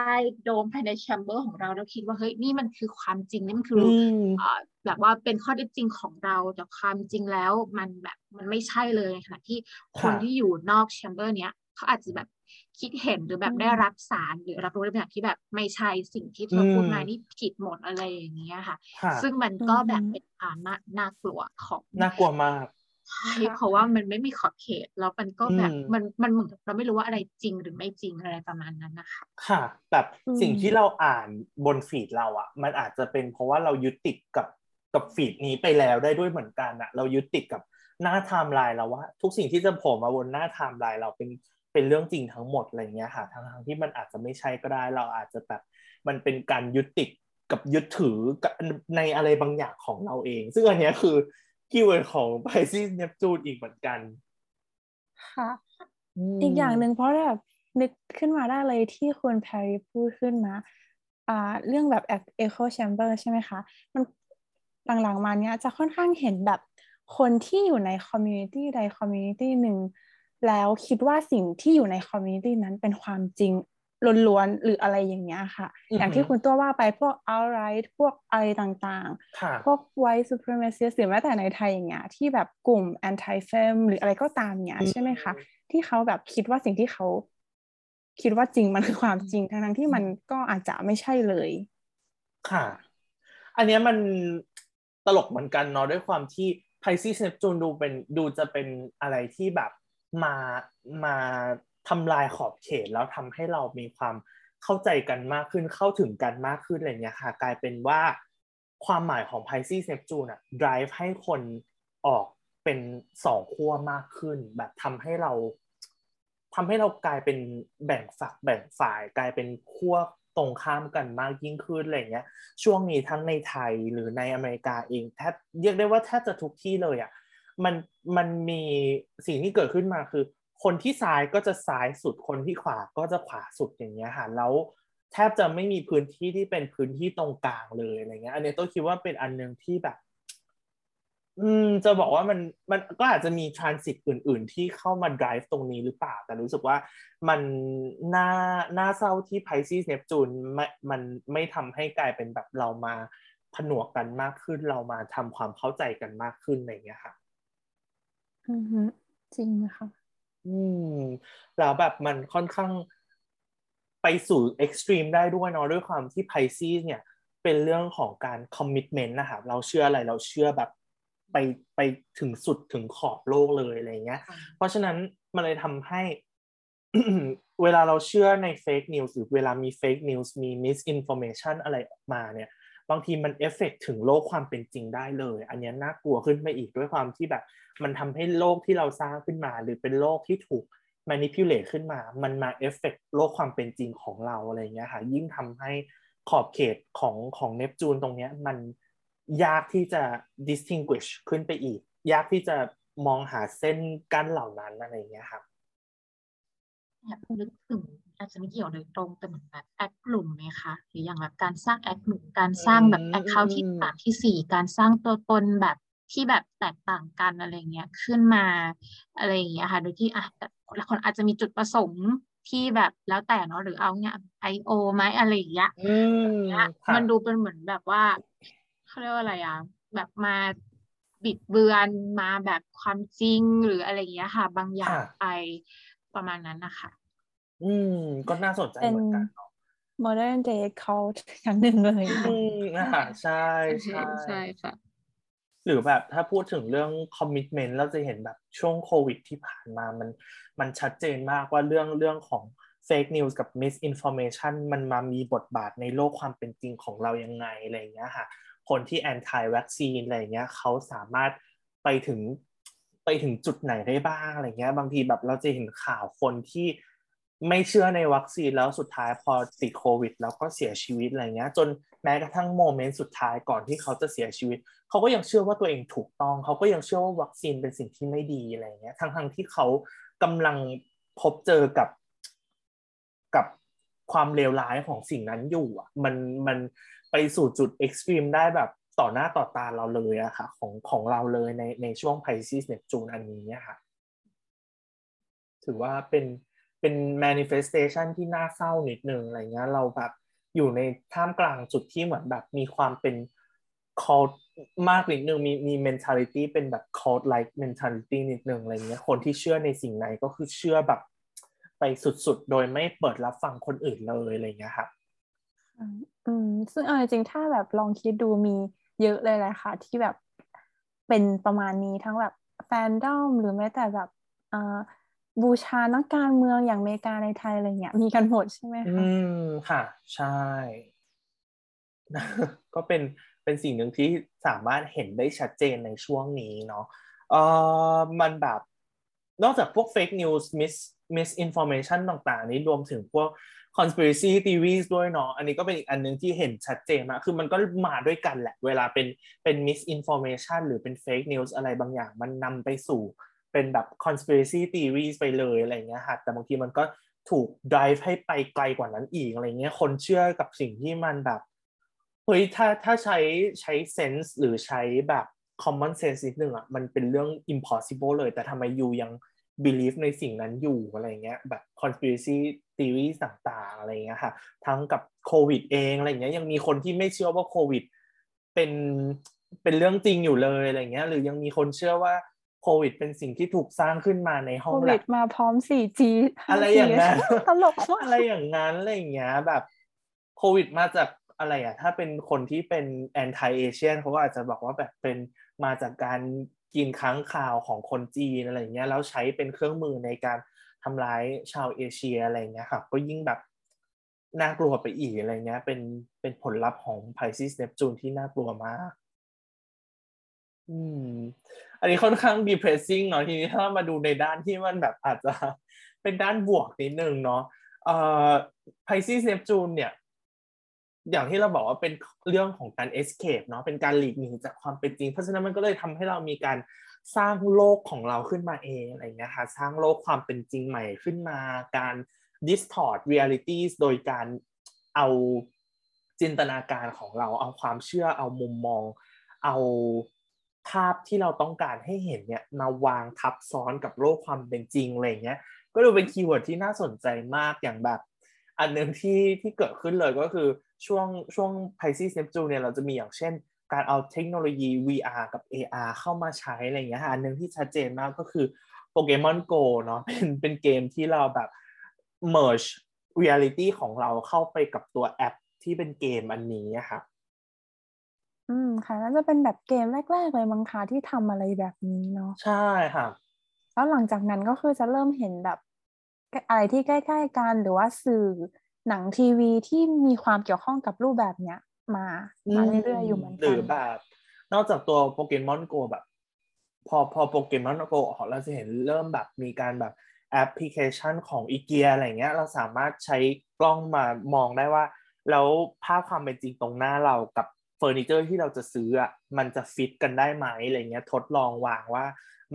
โดมภายในแชมเบอร์ของเราเราคิดว่าเฮ้ยนี่มันคือความจริงนี่มันคืออือมเอ่อแบบว่าเป็นข้อเท็จจริงของเราแต่ความจริงแล้วมันแบบมันไม่ใช่เลยในขณะที่คนค่ะที่อยู่นอกแชมเบอร์เนี้ยเขาอาจจะแบบคิดเห็นหรือแบบอืมได้รับสารหรือรับรู้ในแบบที่แบบไม่ใช่สิ่งที่เธอพูดมาอืมนี่ผิดหมดอะไรอย่างเงี้ยค่ะค่ะซึ่งมันก็อืมแบบเป็นความน่าน่ากลัวของน่ากลัวมาก ใช่เพราะว่ามันไม่มีขอบเขตแล้วมันก็แบบอืมมันมันเหมือนกับเราไม่รู้ว่าอะไรจริงหรือไม่จริงอะไรประมาณนั้นนะคะค่ะ แบบอืมสิ่งที่เราอ่านบน feed เราอะมันอาจจะเป็นเพราะว่าเรายึดติดกับกับ feed นี้ไปแล้วได้ด้วยเหมือนกันอะเรายึดติดกับหน้าไทม์ไลน์เราว่าทุกสิ่งที่จะโผล่มาบนหน้าไทม์ไลน์เราเป็นเป็นเรื่องจริงทั้งหมดอะไรเงี้ยค่ะทั้งทั้งที่มันอาจจะไม่ใช่ก็ได้ เราอาจจะแบบมันเป็นการยึดติดกับยึดถือกับในอะไรบางอย่างของเราเอง ซึ่งอันเนี้ยคือ keyword ของ Pisces Neptune อีกเหมือนกัน ค่ะ อีกอย่างหนึ่งเพราะแบบนึกขึ้นมาได้เลยที่คุณแพรรี่พูดขึ้นมาอ่าเรื่องแบบ echo chamber ใช่ไหมคะ มันหลังๆมาเนี้ยจะค่อนข้างเห็นแบบคนที่อยู่ใน community ใด community หนึ่งแล้วคิดว่าสิ่งที่อยู่ใน community นั้นเป็นความจริง ล้วนๆหรืออะไรอย่างเงี้ยค่ะอือฮึอย่างที่คุณตัวว่าไปพวก alt-right พวกอะไรต่างค่ะๆพวก white supremacist หรือแม้แต่ในไทยอย่างเงี้ยที่แบบกลุ่ม anti fem หรืออะไรก็ตามเนี้ยใช่ไหมคะ ที่เขาแบบคิดว่าสิ่งที่เขาคิดว่าจริงมันคือความจริงทั้งๆที่มันก็อาจจะไม่ใช่เลย ค่ะ อันเนี้ยมันตลกเหมือนกันเนาะด้วยความที่ Pisces Neptune ดูเป็นดูจะเป็นอะไรที่แบบมามา ทำลายขอบเขตแล้วทำให้เรามีความเข้าใจกันมากขึ้นเข้าถึงกันมากขึ้นอะไรเงี้ยค่ะกลายเป็นว่าความหมายของ Pisces Neptune อะ drive ให้คนออกเป็นสองขั้วมากขึ้น แบบทำให้เราทำให้เรากลายเป็นแบ่งฝักแบ่งฝ่าย กลายเป็นขั้วตรงข้ามกันมากยิ่งขึ้นอะไรเงี้ย ช่วงนี้ทั้งในไทยหรือในอเมริกาเองแทบเรียกได้ว่าแทบจะทุกที่เลยอะมันมันมีสิ่งที่เกิดขึ้นมาคือ คนที่ซ้ายก็จะซ้ายสุดคนที่ขวาก็จะขวาสุดอย่างเงี้ยค่ะแล้วแทบจะไม่มีพื้นที่ที่เป็นพื้นที่ตรงกลางเลยอะไรเงี้ย อันนี้ต้องคิดว่าเป็นอันหนึ่งที่แบบ อืม จะบอกว่ามันมันก็อาจจะมีทรานสิตอื่น ๆ ที่เข้ามา drive ตรงนี้หรือเปล่า แต่รู้สึกว่ามันน่าน่าเศร้าที่ Pisces Neptune ไม่มันไม่ทำให้กลายเป็นแบบเรามาผนวกกันมากขึ้นเรามาทำความเข้าใจกันมากขึ้นอะไรเงี้ยค่ะ อือฮึจริงค่ะ อืมแล้วแบบมันค่อนข้างไปสู่ extreme ได้ด้วยเนาะด้วยความที่ Pisces เนี่ย เป็นเรื่องของการ commitment นะครับเราเชื่ออะไรเราเชื่อแบบไปไปถึงสุดถึงขอบโลกเลยอะไรเงี้ย เพราะฉะนั้นมันเลยทำให้เวลาเราเชื่อใน fake news หรือเวลามี fake news มี misinformation อะไรออกมาเนี่ย บางทีมัน affect ถึงโลกความเป็นจริงได้เลย อันนี้น่ากลัวขึ้นไปอีกด้วยความที่แบบ มันทำให้โลกที่เราสร้างขึ้นมา หรือเป็นโลกที่ถูก manipulate ขึ้นมา มันมาเอฟเฟกโลกความเป็นจริงของเราอะไรเงี้ยค่ะยิ่งทำให้ขอบเขตของของเนปจูนตรงเนี้ยมันยากที่จะ distinguish ขึ้นไปอีก ยากที่จะมองหาเส้นกั้นเหล่านั้นอะไรเงี้ยครับอยากนึกถึง อาจจะไม่เกี่ยวโดยตรงแต่เหมือนแบบแอคหลุมไหมคะหรืออย่างแบบการสร้างแอคหลุมการสร้างแบบ account ที่สามที่สี่การสร้างตัวตนแบบที่แบบแตกต่างกันอะไรเงี้ยขึ้นมาอะไรอย่างเงี้ยค่ะ โดยที่อะแต่ละคนอาจจะมีจุดประสงค์ที่แบบแล้วแต่เนาะหรือเอาเนี่ยไอโอไหมอะไรอย่างเงี้ยอืมเนี้ยค่ะมันดูเป็นเหมือนแบบว่าเขาเรียกว่าอะไรอะแบบมาบิดเบือนมาแบบความจริงหรืออะไรอย่างเงี้ยค่ะ บางอย่างค่ะไปประมาณนั้นนะคะ อืม ก็น่าสนใจเหมือนกันเนาะ modern day cult อย่างหนึ่งเลยอืมนะคะใช่ใช่ใช่ค่ะ หรือแบบถ้าพูดถึงเรื่อง commitment เราจะเห็นแบบช่วงโควิดที่ผ่านมามัน มันชัดเจนมากว่าเรื่องเรื่องของ fake news กับ misinformation มันมามีบทบาทในโลกความเป็นจริงของเรายังไงอะไรอย่างเงี้ยค่ะ คนที่ anti วัคซีนอะไรอย่างเงี้ยเขาสามารถไปถึงไปถึงจุดไหนได้บ้างอะไรเงี้ย บางทีแบบเราจะเห็นข่าวคนที่ ไม่เชื่อในวัคซีนแล้วสุดท้ายพอติดโควิด แล้วก็เสียชีวิตอะไรเงี้ยจนแม้กระทั่ง moment สุดท้ายก่อนที่เขาจะเสียชีวิต เขาก็ยังเชื่อว่าตัวเองถูกต้อง เขาก็ยังเชื่อว่าวัคซีนเป็นสิ่งที่ไม่ดีอะไรเงี้ยทั้งทั้งที่เขากำลังพบเจอกับกับความเลวร้ายของสิ่งนั้นอยู่อะมันมันไปสู่จุด extreme ได้แบบต่อหน้าต่อตาเราเลยอะค่ะของของเราเลยในในช่วง Pisces Neptune อันนี้ค่ะถือว่าเป็น เป็น manifestation ที่น่าเศร้านิดนึงอะไรเงี้ยเราแบบอยู่ในท่ามกลางจุดที่เหมือนแบบมีความเป็น cult มากนิดนึงมีมี mentality เป็นแบบ cult like mentality นิดนึงอะไรเงี้ยคนที่เชื่อในสิ่งไหนก็คือเชื่อแบบไปสุดๆ โดยไม่เปิดรับฟังคนอื่นเลยอะไรเงี้ยค่ะอืมซึ่งเอาจริงๆถ้าแบบลองคิดดูมีเยอะเลยแหละค่ะ ที่แบบเป็นประมาณนี้ทั้งแบบแฟนดอมหรือแม้แต่แบบอ่า บูชานักการเมืองอย่างอเมริกาในไทยอะไรเงี้ยมีกันหมดใช่ไหมคะอืมค่ะ ใช่ ก็เป็นเป็นสิ่งหนึ่งที่สามารถเห็นได้ชัดเจนในช่วงนี้เนาะเออมันแบบนอกจากพวก fake news mis misinformation ต่างๆ นี้รวมถึงพวก conspiracy theories ด้วยเนาะอันนี้ก็เป็นอีกอันหนึงที่เห็นชัดเจนมากคือมันก็มาด้วยกันแหละ เวลาเป็นเป็น misinformation หรือเป็น fake news อะไรบางอย่าง มันนำไปสู่ เป็นแบบ conspiracy theories ไปเลยอะไรเงี้ยค่ะแต่บางทีมันก็ถูก drive ให้ไปไกลกว่านั้นอีกอะไรเงี้ยคนเชื่อกับสิ่งที่มันแบบเฮ้ยถ้าถ้าใช้ใช้ sense หรือใช้แบบ common sense นิดนึงอะมันเป็นเรื่อง impossible เลย แต่ทำไมยูยัง believe ในสิ่งนั้นอยู่อะไรเงี้ยแบบ conspiracy theory ต่างๆอะไรเงี้ยค่ะทั้งกับโควิดเองอะไรเงี้ยยังมีคนที่ไม่เชื่อว่าโควิดเป็นเป็นเรื่องจริงอยู่เลยอะไรเงี้ยหรือยังมีคนเชื่อว่า โควิดเป็นสิ่งที่ถูกสร้างขึ้นมาในห้โคองวิแลดบมาพร้อม 4G อะไรอย่างนั้นตลกมากอะไรอย่างนั้นอะไรอย่างเงี้ยแบบโควิดมาจากอะไรอะ ถ้าเป็นคนที่เป็นแอนตี้เอเชียนเขาก็อาจจะบอกว่าแบบเป็นมาจากการกินค้างคาวของคนจีนอะไรอย่างเงี้ยแล้วใช้เป็นเครื่องมือในการทำร้ายชาวเอเชียอะไรอย่างเงี้ยครับก็ยิ่งแบบน่ากลัวไปอีกอะไรเงี้ย เป็นเป็นผลลัพธ์ของ Pisces Neptune ที่น่ากลัวมาก อืม อันนี้ค่อนข้าง depressing เนาะทีนี้ถ้ามาดูในด้านที่มันแบบอาจจะเป็นด้านบวกนิดนึงเนาะเอ่อ Pisces Neptune เนี่ย อย่างที่เราบอกว่าเป็นเรื่องของการ escape เนาะเป็นการหลีกหนีจากความเป็นจริง เพราะฉะนั้นมันก็เลยทำให้เรามีการสร้างโลกของเราขึ้นมาเองอะไรเงี้ยค่ะสร้างโลกความเป็นจริงใหม่ขึ้นมาการ distort realities โดยการเอาจินตนาการของเรา เอาความเชื่อเอามุมมอง เอา ภาพที่เราต้องการให้เห็นเนี่ยมาวางทับซ้อนกับโลกความเป็นจริงอะไรเงี้ยก็ดูเป็น keyword ที่น่าสนใจมากอย่างแบบ อันหนึ่งที่ที่เกิดขึ้นเลยก็คือช่วงช่วง Pisces Neptune เนี่ยเราจะมีอย่างเช่น การเอาเทคโนโลยี VR กับ AR เข้ามาใช้อะไรเงี้ยอันหนึ่งที่ชัดเจนมากก็คือโปเกมอนโกเนาะเป็นเป็นเกมที่เราแบบ merge reality ของเราเข้าไปกับตัวแอปที่เป็นเกมอันนี้ครับ อืม ค่ะ น่าจะเป็นแบบเกมแรก ๆ เลยมั้งคะ ที่ทำอะไรแบบนี้เนาะ ใช่ค่ะ แล้วหลังจากนั้น ก็คือจะเริ่มเห็นแบบอะไรที่ใกล้ ๆ กัน หรือว่าสื่อ หนังทีวีที่มีความเกี่ยวข้องกับรูปแบบเนี้ย มามาเรื่อย ๆ อยู่เหมือนกันหรือแบบ นอกจากตัวโปเกมอนโกแบบ พอพอโปเกมอนโกออกเราจะเห็นเริ่มแบบมีการแบบแอปพลิเคชันของอีเกียอะไรเงี้ย เราสามารถใช้กล้องมามองได้ว่า แล้วภาพความเป็นจริงตรงหน้าเรากับเฟ อร์นิเจอร์ที่เราจะซื้ออะมันจะฟิตกันได้ไหมอะไรเงี้ยทดลองวางว่า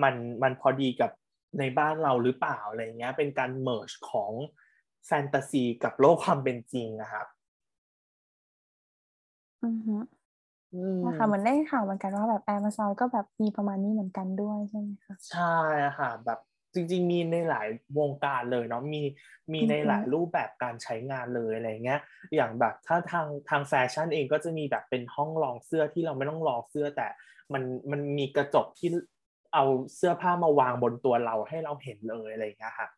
มันมันพอดีกับในบ้านเราหรือเปล่าอะไรเงี้ยเป็นการ merge ของแฟนตาซีกับโลกความเป็นจริงนะครับอือฮึนะคะเหมือนได้ข่าวเหมือนกันว่าแบบ Amazon ก็แบบมีประมาณนี้เหมือนกันด้วยใช่ไหมคะใช่ค่ะแบบ จริง ๆ มีในหลายวงการเลยเนาะมีมีในหลายรูปแบบการใช้งานเลยอะไรเงี้ย อย่างแบบถ้าทางทางแฟชั่นเองก็จะมีแบบเป็นห้องลองเสื้อที่เราไม่ต้องลองเสื้อแต่มันมันมีกระจกที่เอาเสื้อผ้ามาวางบนตัวเราให้เราเห็นเลยอะไรเงี้ยค่ะอืมอืมอืม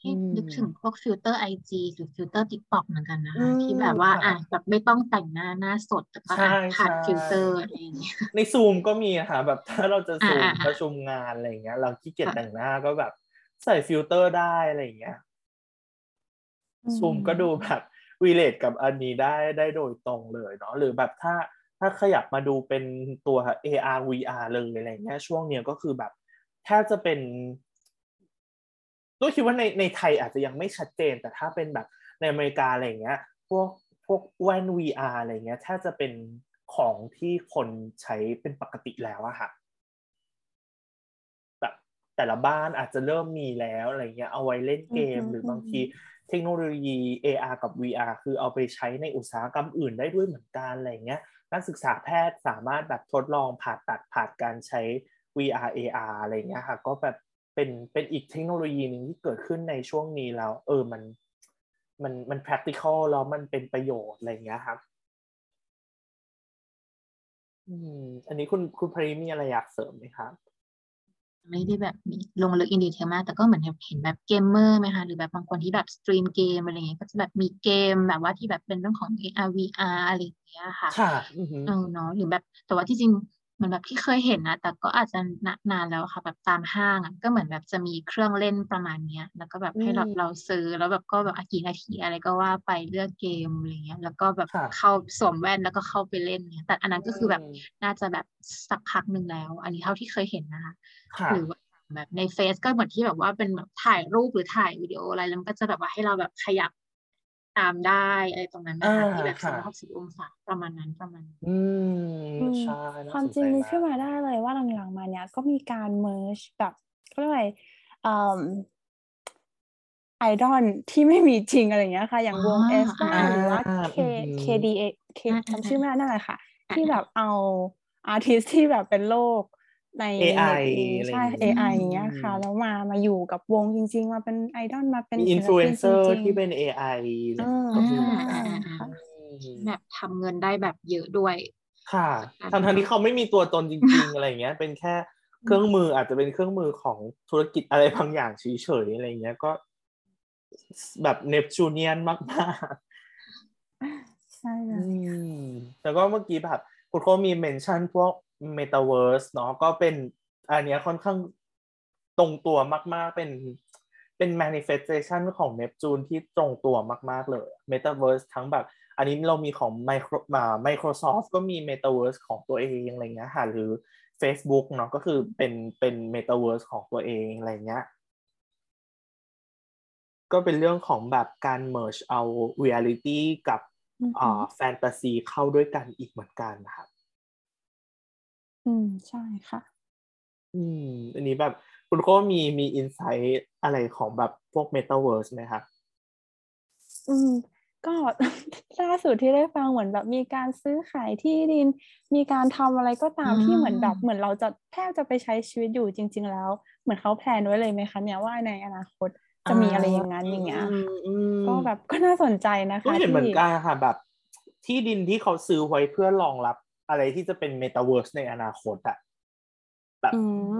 ที่นึกถึงพวกฟิลเตอร์ IG หรือฟิลเตอร์ TikTok เหมือนกันนะอืคะมที่แบบว่าค่ะอะแบบไม่ต้องแต่งหน้าหน้าสดแต่ก็ใช่อะผ่านใช่ฟิลเตอร์อะไรอย่างเงี้ยในซูมก็มีอะค่ะแบบถ้าเราจะซูมอ่าอ่าประชุมงานอะไรเงี้ย เราขี้เกียจค่ะแต่งหน้าก็แบบใส่ฟิลเตอร์ได้อะไรเงี้ยซูมก็ดูแบบวีเลทกับอันนี้ได้ได้โดยตรงเลยเนาะหรือแบบถ้าถ้าขยับมาดูเป็นตัว AR VR เลยอะไรเงี้ยช่วงเนี้ยก็คือแบบแทบจะเป็น ตัวคิดว่าในในไทยอาจจะยังไม่ชัดเจน แต่ถ้าเป็นแบบในอเมริกาอะไรเงี้ย พวกพวกแว่น VR อะไรเงี้ยแทบจะเป็นของที่คนใช้เป็นปกติแล้วอะค่ะแบบแต่ละบ้านอาจจะเริ่มมีแล้วอะไรเงี้ย เอาไว้เล่นเกมอือฮึหรือบางทีอือฮึเทคโนโลยี AR กับ VR คือเอาไปใช้ในอุตสาหกรรมอื่นได้ด้วยเหมือนกันอะไรเงี้ย นักศึกษาแพทย์สามารถแบบทดลองผ่าตัดผ่านการใช้ VR AR อะไรเงี้ยค่ะ ก็แบบ เป็นเป็นอีกเทคโนโลยีหนึ่งที่เกิดขึ้นในช่วงนี้แล้ว เออมันมันมัน practical แล้วมันเป็นประโยชน์อะไรเงี้ยครับ อืม อันนี้คุณคุณพรีมีอะไรอยากเสริมไหมครับไม่ได้แบบมีลงลึก in detail มาก แต่ก็เหมือนเห็นแบบเกมเมอร์ไหมคะ หรือแบบบางคนที่แบบ stream เกมอะไรเงี้ย ก็จะแบบมีเกมแบบว่าที่แบบเป็นเรื่องของ AR VR อะไรอย่างเงี้ยค่ะ ค่ะอือหือเออเนาะหรือแบบ แต่ว่าที่จริง เหมือนแบบที่เคยเห็นนะ แต่ก็อาจจะนานานแล้วค่ะ แบบตามห้างอะก็เหมือนแบบจะมีเครื่องเล่นประมาณเนี้ย แล้วก็แบบให้เราอืมเราซื้อแล้วแบบก็แบบอะกี่นาทีอะไรก็ว่าไปเลือกเกมอะไรเงี้ย แล้วก็แบบค่ะเข้าสวมแว่นแล้วก็เข้าไปเล่นเนี้ยแต่อันนั้นก็คือแบบมน่าจะแบบสักพักหนึ่งแล้ว อันนี้เท่าที่เคยเห็นนะคะค่ะหรือว่าแบบในเฟซก็เหมือนที่แบบว่าเป็นแบบถ่ายรูปหรือถ่ายวิดีโออะไรแล้วมันก็จะแบบว่าให้เราแบบขยับ ตามได้อะไรตรงนั้นนะคะอ่าที่แบบค่ะสามร้อยหกสิบองศาประมาณนั้นประมาณนั้นอืมอืมใช่น่ความสนจริงใจนึกมากขึ้นมาได้เลยว่าหลังๆมาเนี้ยก็มีการ merge แบบเขาเรียกว่าอะไรเอ่อไอดอลที่ไม่มีจริงอะไรอย่างเงี้ยค่ะ อย่างวงอ่าเอสตาอ่าหรือว่า K อืม KDA K อ่าอ่าจำชื่อไม่ได้นั่นแหละค่ะอ่าที่แบบเอาอาร์ติสที่แบบเป็นโลก ใน AI เน็ตนี้อะไรใช่อย่างงี้ AI อย่างเงี้ยค่ะอืมแล้วมามาอยู่กับวงจริง ๆ มาเป็นไอดอลมาเป็นมีอินศิฟลลูเอปินนเซอจร์ริงที่เป็น AI อะไรอ่าก็มีอ่าใช่อ่าอ่าค่ะอืมแบบทำเงินได้แบบเยอะด้วย ค่ะอ่าทั้งทที่เขาไม่มีตัวตนจริง ๆ อะไรอย่างเงี้ย เป็นแค่เครื่องมืออาจจะเป็นเครื่องมือของธุรกิจอะไรบางอย่างเฉยๆอะไรอย่างเงี้ยก็แบบเนปจูเนียนมากๆ ใช่เลอืยมแล้วก็เมื่อกี้แบบคุณเขามีเมนชั่นพวก Metaverse เนาะก็เป็นอันเนี้ยค่อนข้างตรงตัวมากๆ เป็นเป็น manifestation ของ Neptune ที่ตรงตัวมาก ๆ เลย Metaverse ทั้งแบบ อันนี้เรามีของ Micro อ่า Microsoft ก็มี Metaverse ของตัวเองอะไรเงี้ยค่ะหรือ Facebook เนาะก็คือเป็นเป็น Metaverse ของตัวเองอะไรเงี้ยก็เป็นเรื่องของแบบการ merge เอา reality กับอือฮึอ่าแฟนตาซีเข้าด้วยกันอีกเหมือนกันนะครับ อืม ใช่ค่ะ อืม อันนี้แบบคุณโก็มีมีอินไซต์อะไรของแบบพวก Metaverse ไหมครับอืม ก็ล่าสุดที่ได้ฟังเหมือนแบบมีการซื้อขายที่ดิน มีการทำอะไรก็ตามที่เหมือนแบบเหมือนเราจะแทบจะไปใช้ชีวิตอยู่จริง ๆ แล้ว เหมือนเขา plan ไว้เลยไหมคะเนี่ยว่าในอนาคตจะมีอะไรอย่างนั้นอย่างเงี้ยก็แบบก็น่าสนใจนะคะก็เห็นเหมือนกันค่ะแบบ ที่ดินที่เขาซื้อไว้เพื่อรองรับ อะไรที่จะเป็นเมตาเวิร์สในอนาคตอะแบบ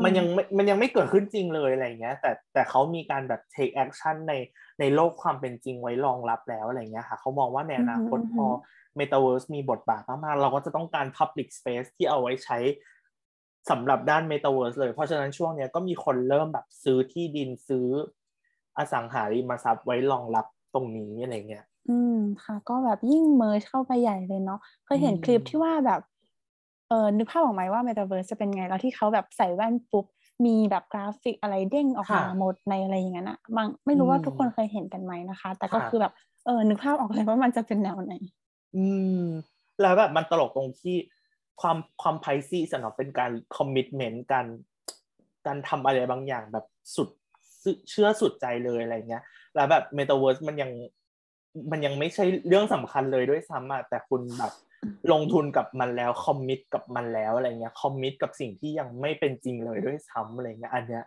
มันยังไม่มันยังไม่เกิดขึ้นจริงเลยอะไรเงี้ย แต่แต่เขามีการแบบ take action ในในโลกความเป็นจริงไว้รองรับแล้วอะไรเงี้ยค่ะเขามองว่าในอนาคตพอ Metaverse มีบทบาทมากๆ เราก็จะต้องการ Public Space ที่เอาไว้ใช้สำหรับด้าน Metaverse เลย เพราะฉะนั้นช่วงนี้ก็มีคนเริ่มแบบซื้อที่ดินซื้อ อสังหาริมทรัพย์ไว้รองรับตรงนี้อะไรเงี้ย อืมค่ะ ก็แบบยิ่ง merge เข้าไปใหญ่เลยเนาะเคยเห็นคลิปที่ว่าแบบ เออนึกภาพออกไหมว่า Metaverse จะเป็นไง แล้วที่เขาแบบใส่แว่นปุ๊บ มีแบบกราฟิกอะไรเด้งออกมาหมดในอะไรอย่างนั้นอะบางไม่รู้ว่าทุกคนเคยเห็นกันไหมนะคะ แต่ก็คือแบบเออนึกภาพออกเลยว่ามันจะเป็นแนวไหน อืม แล้วแบบมันตลกตรงที่ความความ Pisces สำหรับเป็นการ commitment การการทำอะไรบางอย่างแบบสุดเชื่อสุดใจเลยอะไรเงี้ย แล้วแบบเมตาเวิร์สมันยังมันยังไม่ใช่เรื่องสำคัญเลยด้วยซ้ำอะแต่คุณแบบ ลงทุนกับมันแล้ว commit กับมันแล้วอะไรเงี้ย commit กับสิ่งที่ยังไม่เป็นจริงเลยด้วยซ้ำอะไรเงี้ยอันเนี้ย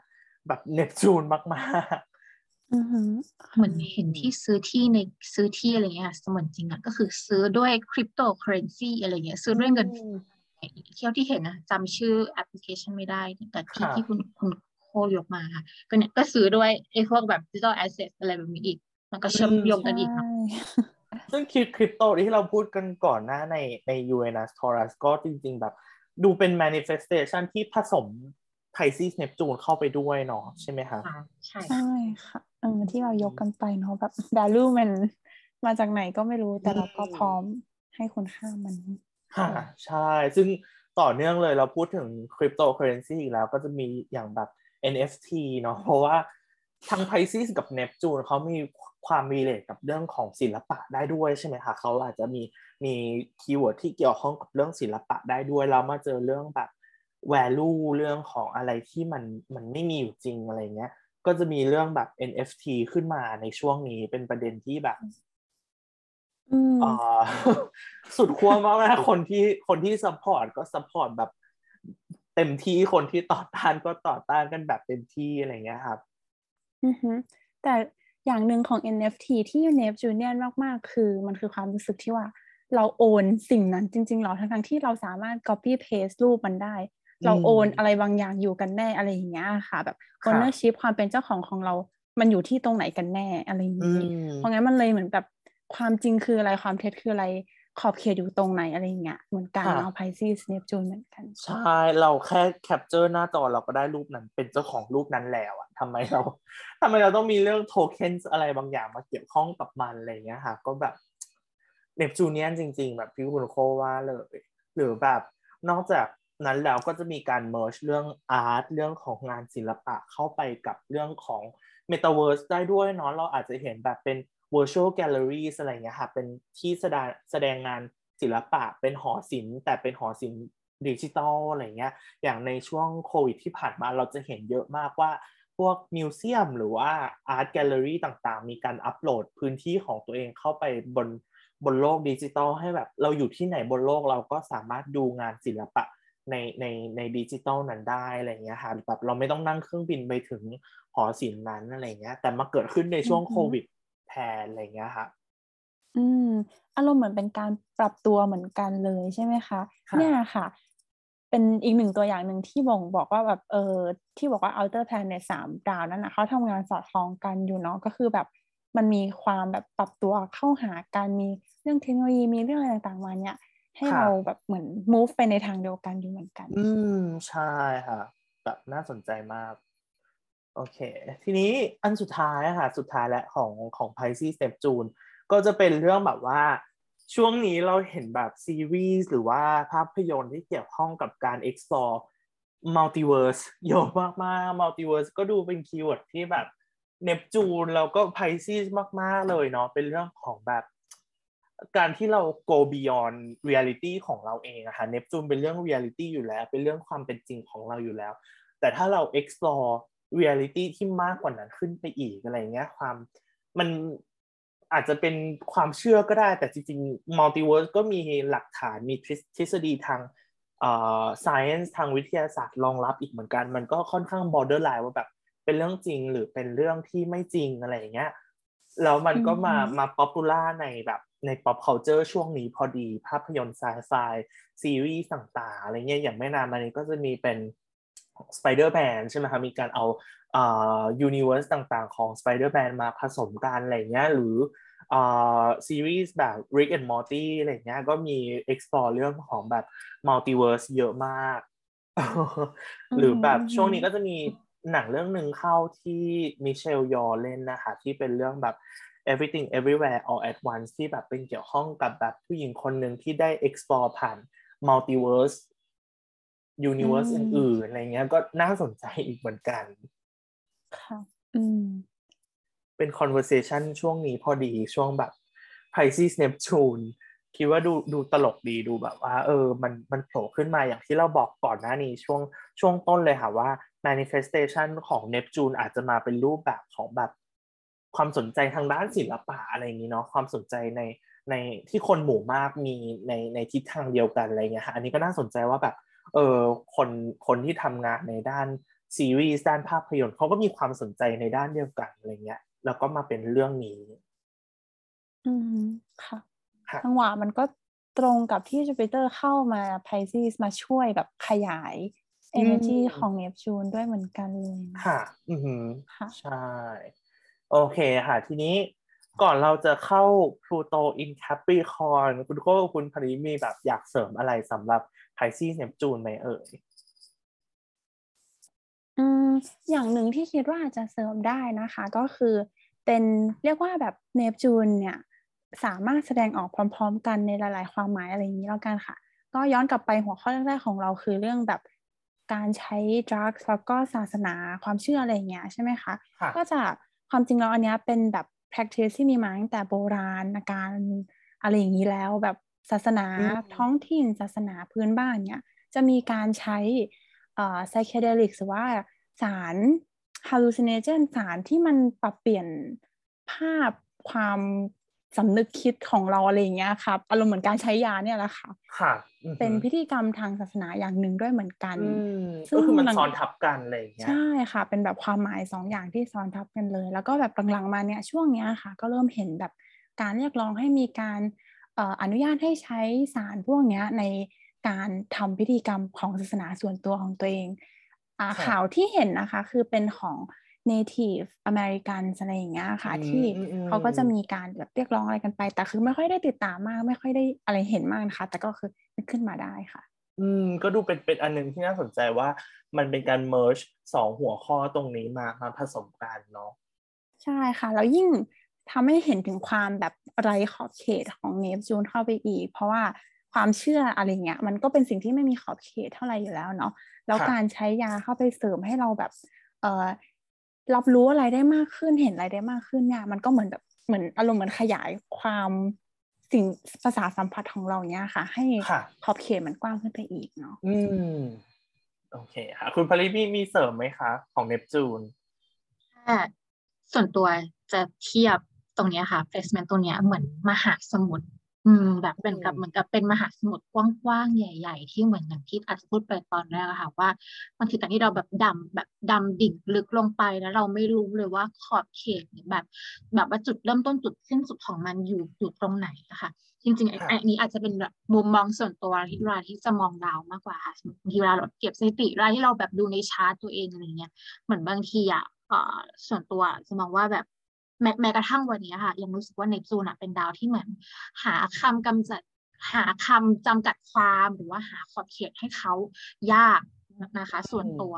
แบบเนปจูนมากๆเหมือนเห็นที่ซื้อที่ในซื้อที่อะไรเงี้ยเสมือนจริงอะก็คือซื้อด้วยคริปโตเคอเรนซีอะไรเงี้ยซื้อด้วยเงินเที่ยวที่เห็นนะจำชื่อแอปพลิเคชันไม่ได้ แต่ที่ที่คุณคุณโคยกมาค่ะ ก็เนี่ยก็ซื้อด้วยไอ้พวกแบบ digital asset อะไรแบบนี้อีก มันก็เชื่อมโยงกันอีก ซึ่งคริปโตที่เราพูดกันก่อนหน้าในใน Uranus Taurus ก็จริง ๆ แบบ ดูเป็น manifestation ที่ผสม Pisces Neptune เข้าไปด้วยเนาะใช่ไหมคะใช่ใช่ค่ะเออที่เรายกกันไปเนาะแบบ value มันมาจากไหนก็ไม่รู้แต่เราก็พร้อมให้คุณค่ามันค่ะ ใช่ ซึ่งต่อเนื่องเลยเราพูดถึงคริปโตเคอเรนซีอีกแล้วก็จะมีอย่างแบบ NFT เนาะเพราะว่าทั้ง Pisces กับเนปจูนเขามี ความ relate กับเรื่องของศิลปะได้ด้วยใช่ไหมคะเขาอาจจะมีมี keyword ที่เกี่ยวข้องกับเรื่องศิลปะได้ด้วยเรามาเจอเรื่องแบบ value เรื่องของอะไรที่มันมันไม่มีอยู่จริงอะไรเงี้ย ก็จะมีเรื่องแบบ NFT ขึ้นมาในช่วงนี้เป็นประเด็นที่แบบอ่าสุดขั้วมากนะคนที่คนที่ support ก็ support แบบเต็มที่คนที่ต่อต้านก็ต่อต้านกันแบบเต็มที่อะไรเงี้ยครับอือฮึแต่ อย่างหนึ่งของ NFT ที่ Neptunian มาก ๆ คือมันคือความรู้สึกที่ว่าเราโอนสิ่งนั้นจริง ๆ หรอทั้งๆที่เราสามารถ copy paste รูปมันได้ เราโอนอะไรบางอย่างอยู่กันแน่อะไรอย่างเงี้ยค่ะ แบบ ownership ความเป็นเจ้าของของเรา มันอยู่ที่ตรงไหนกันแน่อะไรอย่างนี้ เพราะงั้นมันเลยเหมือนแบบความจริงคืออะไรความเท็จคืออะไร ขอบเขตอยู่ตรงไหนอะไรเงี้ยเหมือนกันเอาไพซีสเนปจูนเหมือนกัน ใช่ เราแค่แคปเจอร์หน้าจอเราก็ได้รูปนั้น เป็นเจ้าของรูปนั้นแล้วอะทำไมเราทำไมเราต้องมีเรื่องโทเค็นอะไรบางอย่างมาเกี่ยวข้องกับมันอะไรเงี้ยค่ะ ก็แบบNeptunian จริง ๆ แบบพี่คุณโคว่าเลย หรือแบบนอกจากนั้นแล้วก็จะมีการ merge เรื่อง art เรื่องของงานศิลปะเข้าไปกับเรื่องของเมตาเวิร์สได้ด้วยเนาะเราอาจจะเห็นแบบเป็น virtual galleries อะไรเงี้ยค่ะเป็นที่แสดงแสดงงานศิลปะเป็นหอศิลป์แต่เป็นหอศิลป์ดิจิตอลอะไรเงี้ยอย่างในช่วงโควิดที่ผ่านมาเราจะเห็นเยอะมากว่าพวก museum หรือว่าart gallery ต่างๆ มีการอัปโหลดพื้นที่ของตัวเองเข้าไปบนบนโลกดิจิตอลให้แบบเราอยู่ที่ไหนบนโลกเราก็สามารถดูงานศิลปะในในในดิจิตอลนั้นได้อะไรเงี้ยค่ะแบบเราไม่ต้องนั่งเครื่องบินไปถึงหอศิลป์นั้นอะไรเงี้ยแต่มาเกิดขึ้นในช่วงโควิด แทนอะไรเงี้ยค่ะ อืม อารมณ์เหมือนเป็นการปรับตัวเหมือนกันเลยใช่ไหมคะ เนี่ยค่ะ เป็นอีกหนึ่งตัวอย่างหนึ่งที่บ่งบอกว่าแบบเออที่บอกว่า outer planet สามดาวนั้นนะเขาทำงานสอดคล้องกันอยู่เนาะก็คือแบบมันมีความแบบปรับตัวเข้าหาการมีเรื่องเทคโนโลยีมีเรื่องอะไรต่างๆมาเนี่ย ให้เราแบบเหมือน move ไปในทางเดียวกันอยู่เหมือนกัน อืมใช่ค่ะ แบบน่าสนใจมาก โอเค ทีนี้อันสุดท้ายค่ะ สุดท้ายและของของ Pisces Neptune ก็จะเป็นเรื่องแบบว่าช่วงนี้เราเห็นแบบซีรีส์หรือว่าภาพยนตร์ที่เกี่ยวข้องกับการ explore multiverse เยอะมากๆ multiverse ก็ดูเป็น keyword ที่แบบเนปจูนแล้วก็ Pisces มาก ๆ เลยเนาะเป็นเรื่องของแบบการที่เรา go beyond reality ของเราเองอะค่ะเนปจูนเป็นเรื่อง reality อยู่แล้ว เป็นเรื่องความเป็นจริงของเราอยู่แล้ว แต่ถ้าเรา explore reality ที่มากกว่านั้นขึ้นไปอีกอะไรเงี้ยความมันอาจจะเป็นความเชื่อก็ได้ แต่จริงๆ multiverse ก็มีหลักฐานมีทฤษฎีทางเอ่อ science ทางวิทยาศาสตร์รองรับอีกเหมือนกัน มันก็ค่อนข้าง borderline ว่าแบบเป็นเรื่องจริงหรือเป็นเรื่องที่ไม่จริงอะไรอย่างเงี้ยแล้วมันก็มามา popular ในแบบใน pop culture ช่วงนี้พอดี ภาพยนตร์ไซไฟซีรีส์ต่างๆอะไรเงี้ยอย่างไม่นานมานี้ก็จะมีเป็น Spider-Man ใช่ไหมคะมีการเอาอ่า universe ต่างๆ ของ Spider-Man มาผสมกันอะไรเงี้ยหรืออ่าซีรีส์แบบ Rick and Morty อะไรเงี้ยก็มี explore เรื่องของแบบ multiverse เยอะมาก หรือแบบช่วงนี้ก็จะมีหนังเรื่องหนึ่งเข้าที่มิเชลยอเล่นนะคะ ที่เป็นเรื่องแบบ everything everywhere all at once ที่แบบเป็นเกี่ยวข้องกับแบบผู้หญิงคนหนึ่งที่ได้ explore ผ่าน multiverse universe อื่นๆอะไรเงี้ย ก็น่าสนใจอีกเหมือนกัน ค่ะ อืม เป็น conversation ช่วงนี้พอดีช่วงแบบ Pisces Neptune คิดว่าดูดูตลกดีดูแบบว่า เออ มันมันโผล่ขึ้นมาอย่างที่เราบอกก่อนหน้านี้ช่วงช่วงต้นเลยค่ะว่า manifestation ของเนปจูนอาจจะมาเป็นรูปแบบของแบบความสนใจทางด้านศิลปะอะไรอย่างนี้เนาะความสนใจในในที่คนหมู่มากมีในในทิศทางเดียวกันอะไรเงี้ยค่ะอันนี้ก็น่าสนใจว่าแบบ เออคนคนที่ทำงานในด้านซีรีส์ด้านภาพยนตร์เขาก็มีความสนใจในด้านเดียวกันอะไรเงี้ย แล้วก็มาเป็นเรื่องนี้ อืมค่ะค่ะจังหวะมันก็ตรงกับที่จูปิเตอร์เข้ามาไพซีสมาช่วยแบบขยาย energy ของเนปจูนด้วยเหมือนกันเลยค่ะ อือหือค่ะใช่ โอเคค่ะ ทีนี้ ก่อนเราจะเข้า Pluto in Capricorn คุณโก้คุณพริมีแบบอยากเสริมอะไรสำหรับ Pisces Neptune ไหมเอ่ยอืมอย่างหนึ่งที่คิดว่าอาจจะเสริมได้นะคะ ก็คือเป็นเรียกว่าแบบเนปจูนเนี่ยสามารถแสดงออกพร้อม ๆ กันในหลาย ๆ ความหมายอะไรอย่างนี้แล้วกันค่ะ ก็ย้อนกลับไปหัวข้อแรกๆของเราคือเรื่องแบบการใช้ดรักส์แล้วก็ศาสนาความเชื่ออะไรอย่างเงี้ยใช่ไหมคะค่ะก็จะความจริงแล้วอันเนี้ยเป็นแบบ practice ที่มีมาตั้งแต่โบราณการอะไรอย่างนี้แล้วแบบศาสนาอืมท้องถิ่นศาสนาพื้นบ้านเนี้ยจะมีการใช้เอ่อ psychedelic หรือว่าสาร hallucinogen สารที่มันปรับเปลี่ยนภาพความ สำนึกคิดของเราอะไรอย่างเงี้ยครับอารมณ์เหมือนการใช้ยาเนี่ยแหละค่ะค่ะอือหือเป็นพิธีกรรมทางศาสนาอย่างหนึ่งด้วยเหมือนกันอืมซึ่ก็งคือมันหลังซ้อนทับกันอะไรอย่างเงี้ยใช่ค่ะ เป็นแบบความหมายสองอย่างที่ซ้อนทับกันเลย แล้วก็แบบหลังๆมาเนี่ยช่วงเนี้ยค่ะ ก็เริ่มเห็นแบบการเรียกร้องให้มีการเอ่ออนุญาตให้ใช้สารพวกเนี้ยในการทำพิธีกรรมของศาสนาส่วนตัวของตัวเองอ่าค่ะข่าวที่เห็นนะคะ คือเป็นของ native American อะไรอย่างเงี้ยค่ะอืมที่อืมอืมเขาก็จะมีการแบบเรียกร้องอะไรกันไป แต่คือไม่ค่อยได้ติดตามมาก ไม่ค่อยได้อะไรเห็นมากนะคะ แต่ก็คือนึกขึ้นมาได้ค่ะ อืมก็ดูเป็นเป็นอันหนึงที่น่าสนใจว่ามันเป็นการ merge สองหัวข้อตรงนี้มามาผสมกันเนาะใช่ค่ะ แล้วยิ่งทำให้เห็นถึงความแบบไร้ขอบเขตของเนปจูนเข้าไปอีก เพราะว่าความเชื่ออะไรเงี้ยมันก็เป็นสิ่งที่ไม่มีขอบเขตเท่าไหร่อยู่แล้วเนาะแล้วค่ะการใช้ยาเข้าไปเสริมให้เราแบบเอ่อ รับรู้อะไรได้มากขึ้นเห็นอะไรได้มากขึ้นเนี่ยมันก็เหมือนแบบเหมือนอารมณ์เหมือนขยายความสิ่งภาษาทสัมผัสของเราเนี้ยค่ะ ให้ค่ะขอบเขตมันกว้างขึ้นไปอีกเนาะอืมโอเคค่ะ คุณพริมีมีเสริมไหมคะ ของเนปจูนถ้าส่วนตัวจะเทียบตรงเนี้ยค่ะ placement ตรงเนี้ยเหมือนมหาสมุทร อืม แบบเป็นกับอืมเหมือนกับเป็นมหาสมุทรกว้างๆ ใหญ่ ๆ ที่เหมือนอย่างที่อาจจะพูดไปตอนแรกอะค่ะว่ามันคือการที่เราแบบดำแบบดำดิ่งลึกลงไปแล้วเราไม่รู้เลยว่าขอบเขตหรือแบบ แบบว่าจุดเริ่มต้นจุดสิ้นสุดของมันอยู่อยู่ตรงไหนอะค่ะ จริงๆไอ้ค่ะอันนี้อาจจะเป็นแบบมุมมองส่วนตัวที่เวลาที่จะมองดาวมากกว่าค่ะบางทีเวลาเราเก็บสถิติเวลาที่เราแบบดูในชาร์ตตัวเองอะไรเงี้ยเหมือนบางทีอะเอ่อส่วนตัวจะมองว่าแบบ แม้แม้กระทั่งวันนี้ค่ะ ยังรู้สึกว่าเนปจูนอะเป็นดาวที่เหมือน หาคำกำจัดหาคำจำกัดความหรือว่าหาขอบเขตให้เขายากนะคะ ส่วนตัว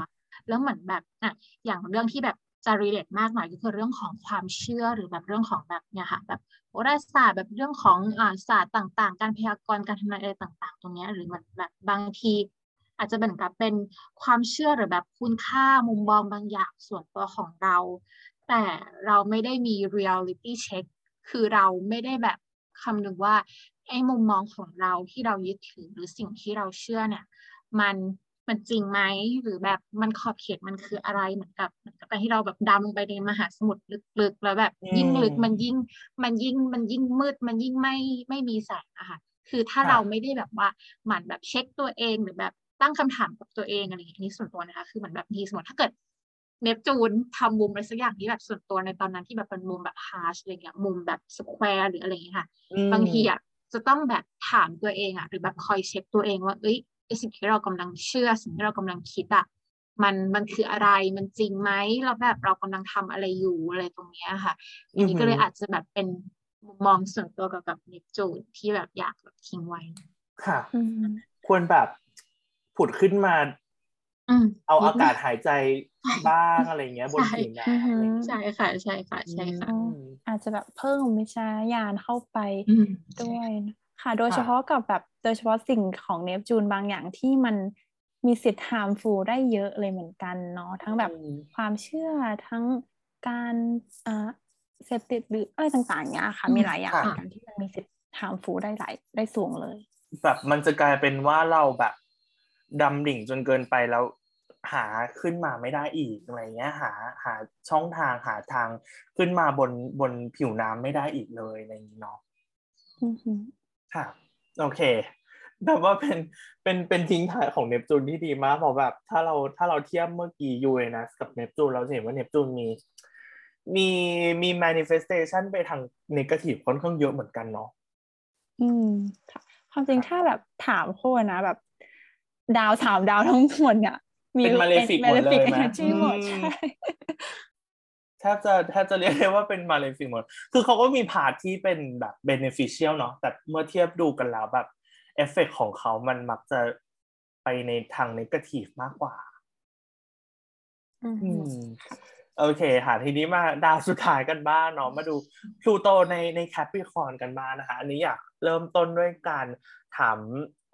แล้วเหมือนแบบอะอย่างเรื่องที่แบบจะรีเลทมากหน่อยก็คือเรื่องของความเชื่อหรือแบบเรื่องของแบบเนี่ยค่ะแบบโหราศาสตร์แบบเรื่องของอ่าศาสตร์ต่างๆ การพยากรณ์การทำนายอะไรต่างๆ ตรงเนี้ยหรือมันแบบบางที อาจจะเหมือนกับเป็นความเชื่อหรือแบบคุณค่ามุมมองบางอย่างส่วนตัวของเรา แต่เราไม่ได้มี reality check คือเราไม่ได้แบบคำนึงว่าไอ้มุมมองของเราที่เรายึดถือหรือสิ่งที่เราเชื่อเนี่ย มันมันจริงไหมหรือแบบมันขอบเขตมันคืออะไรเหมือนกับเหมือนกับการที่เราแบบดำลงไปในมหาสมุทรลึกๆ แล้วแบบยิ่งลึกมันยิ่งมันยิ่งมันยิ่งมืดมันยิ่งไม่ไม่มีแสงอะค่ะคือถ้าเราไม่ได้แบบว่าหมั่นแบบเช็คตัวเองหรือแบบตั้งคำถามกับตัวเองอะไรอย่างนี้ส่วนตัวนะคะคือเหมือนแบบมีสมมติถ้าเกิด เนปจูนทำมุมอะไรสักอย่างที่แบบส่วนตัวในตอนนั้นที่แบบเป็นมุมแบบ harsh อะไรเงี้ยมุมแบบ square หรืออะไรอย่างเงี้ยค่ะ บางทีอะจะต้องแบบถามตัวเองอะหรือแบบคอยเช็คตัวเองว่าเอ้ยไอสิ่งที่เรากำลังเชื่อสิ่งที่เรากำลังคิดอะมันมันคืออะไรมันจริงไหมแล้วแบบเรากำลังทำอะไรอยู่อะไรตรงเนี้ยค่ะอันนี้ก็เลยอาจจะแบบเป็นมุมมองส่วนตัวกับกับเนปจูนที่แบบอยากแบบทิ้งไว้ ค่ะ ควรแบบผุดขึ้นมา เอาอากาศหายใจบ้างอะไรเงี้ยบนผิวน้ำใช่ค่ะใช่ค่ะใช่ค่ะอาจจะแบบเพิ่มวิจารณญาณเข้าไปด้วยค่ะ โดยเฉพาะกับแบบโดยเฉพาะสิ่งของเนปจูนบางอย่างที่มันมีสิทธิ์ harmful ได้เยอะเลยเหมือนกันเนาะทั้งแบบความเชื่อทั้งการอ่าเสพติดหรืออะไรต่างๆเนี้ยค่ะ มีหลายอย่างเหมือนกันที่มันมีสิทธิ์ harmful ได้หลายได้สูงเลย แบบมันจะกลายเป็นว่าเราแบบดำดิ่งจนเกินไปแล้ว หาขึ้นมาไม่ได้อีกอะไรเงี้ยหาหาช่องทางหาทางขึ้นมาบนบนผิวน้ำไม่ได้อีกเลยอะไรอย่างนี้เนาะค่ะ โอเคแบบว่าเป็นเป็นเป็นทิ้งท้ายของเนปจูนที่ดีมากเพราะแบบ ถ้าเราถ้าเราเทียบเมื่อกี้ยูเอนัสกับเนปจูนเราจะเห็นว่าเนปจูนมีมีมี manifestation ไปทางเนกาทีฟค่อนข้างเยอะเหมือนกันเนาะอืมค่ะความจริงถ้าแบบถามโคนะแบบ ดาวสามดาวทั้งหมดเนี่ยมี เป็น malefic หมดเลยไหมหมดใช่แทบจะแทบจะเรียกได้ว่าเป็น malefic หมด คือเขาก็มี part ที่เป็นแบบ beneficial เนาะ แต่เมื่อเทียบดูกันแล้วแบบเอฟเฟกของเขามันมักจะไปในทาง negative มากกว่า อืมโอเคค่ะทีนี้มาดาวสุดท้ายกันบ้างเนาะมาดูพลูโตในใน Capricorn กันบ้างนะคะ อันนี้อยากเริ่มต้นด้วยการถาม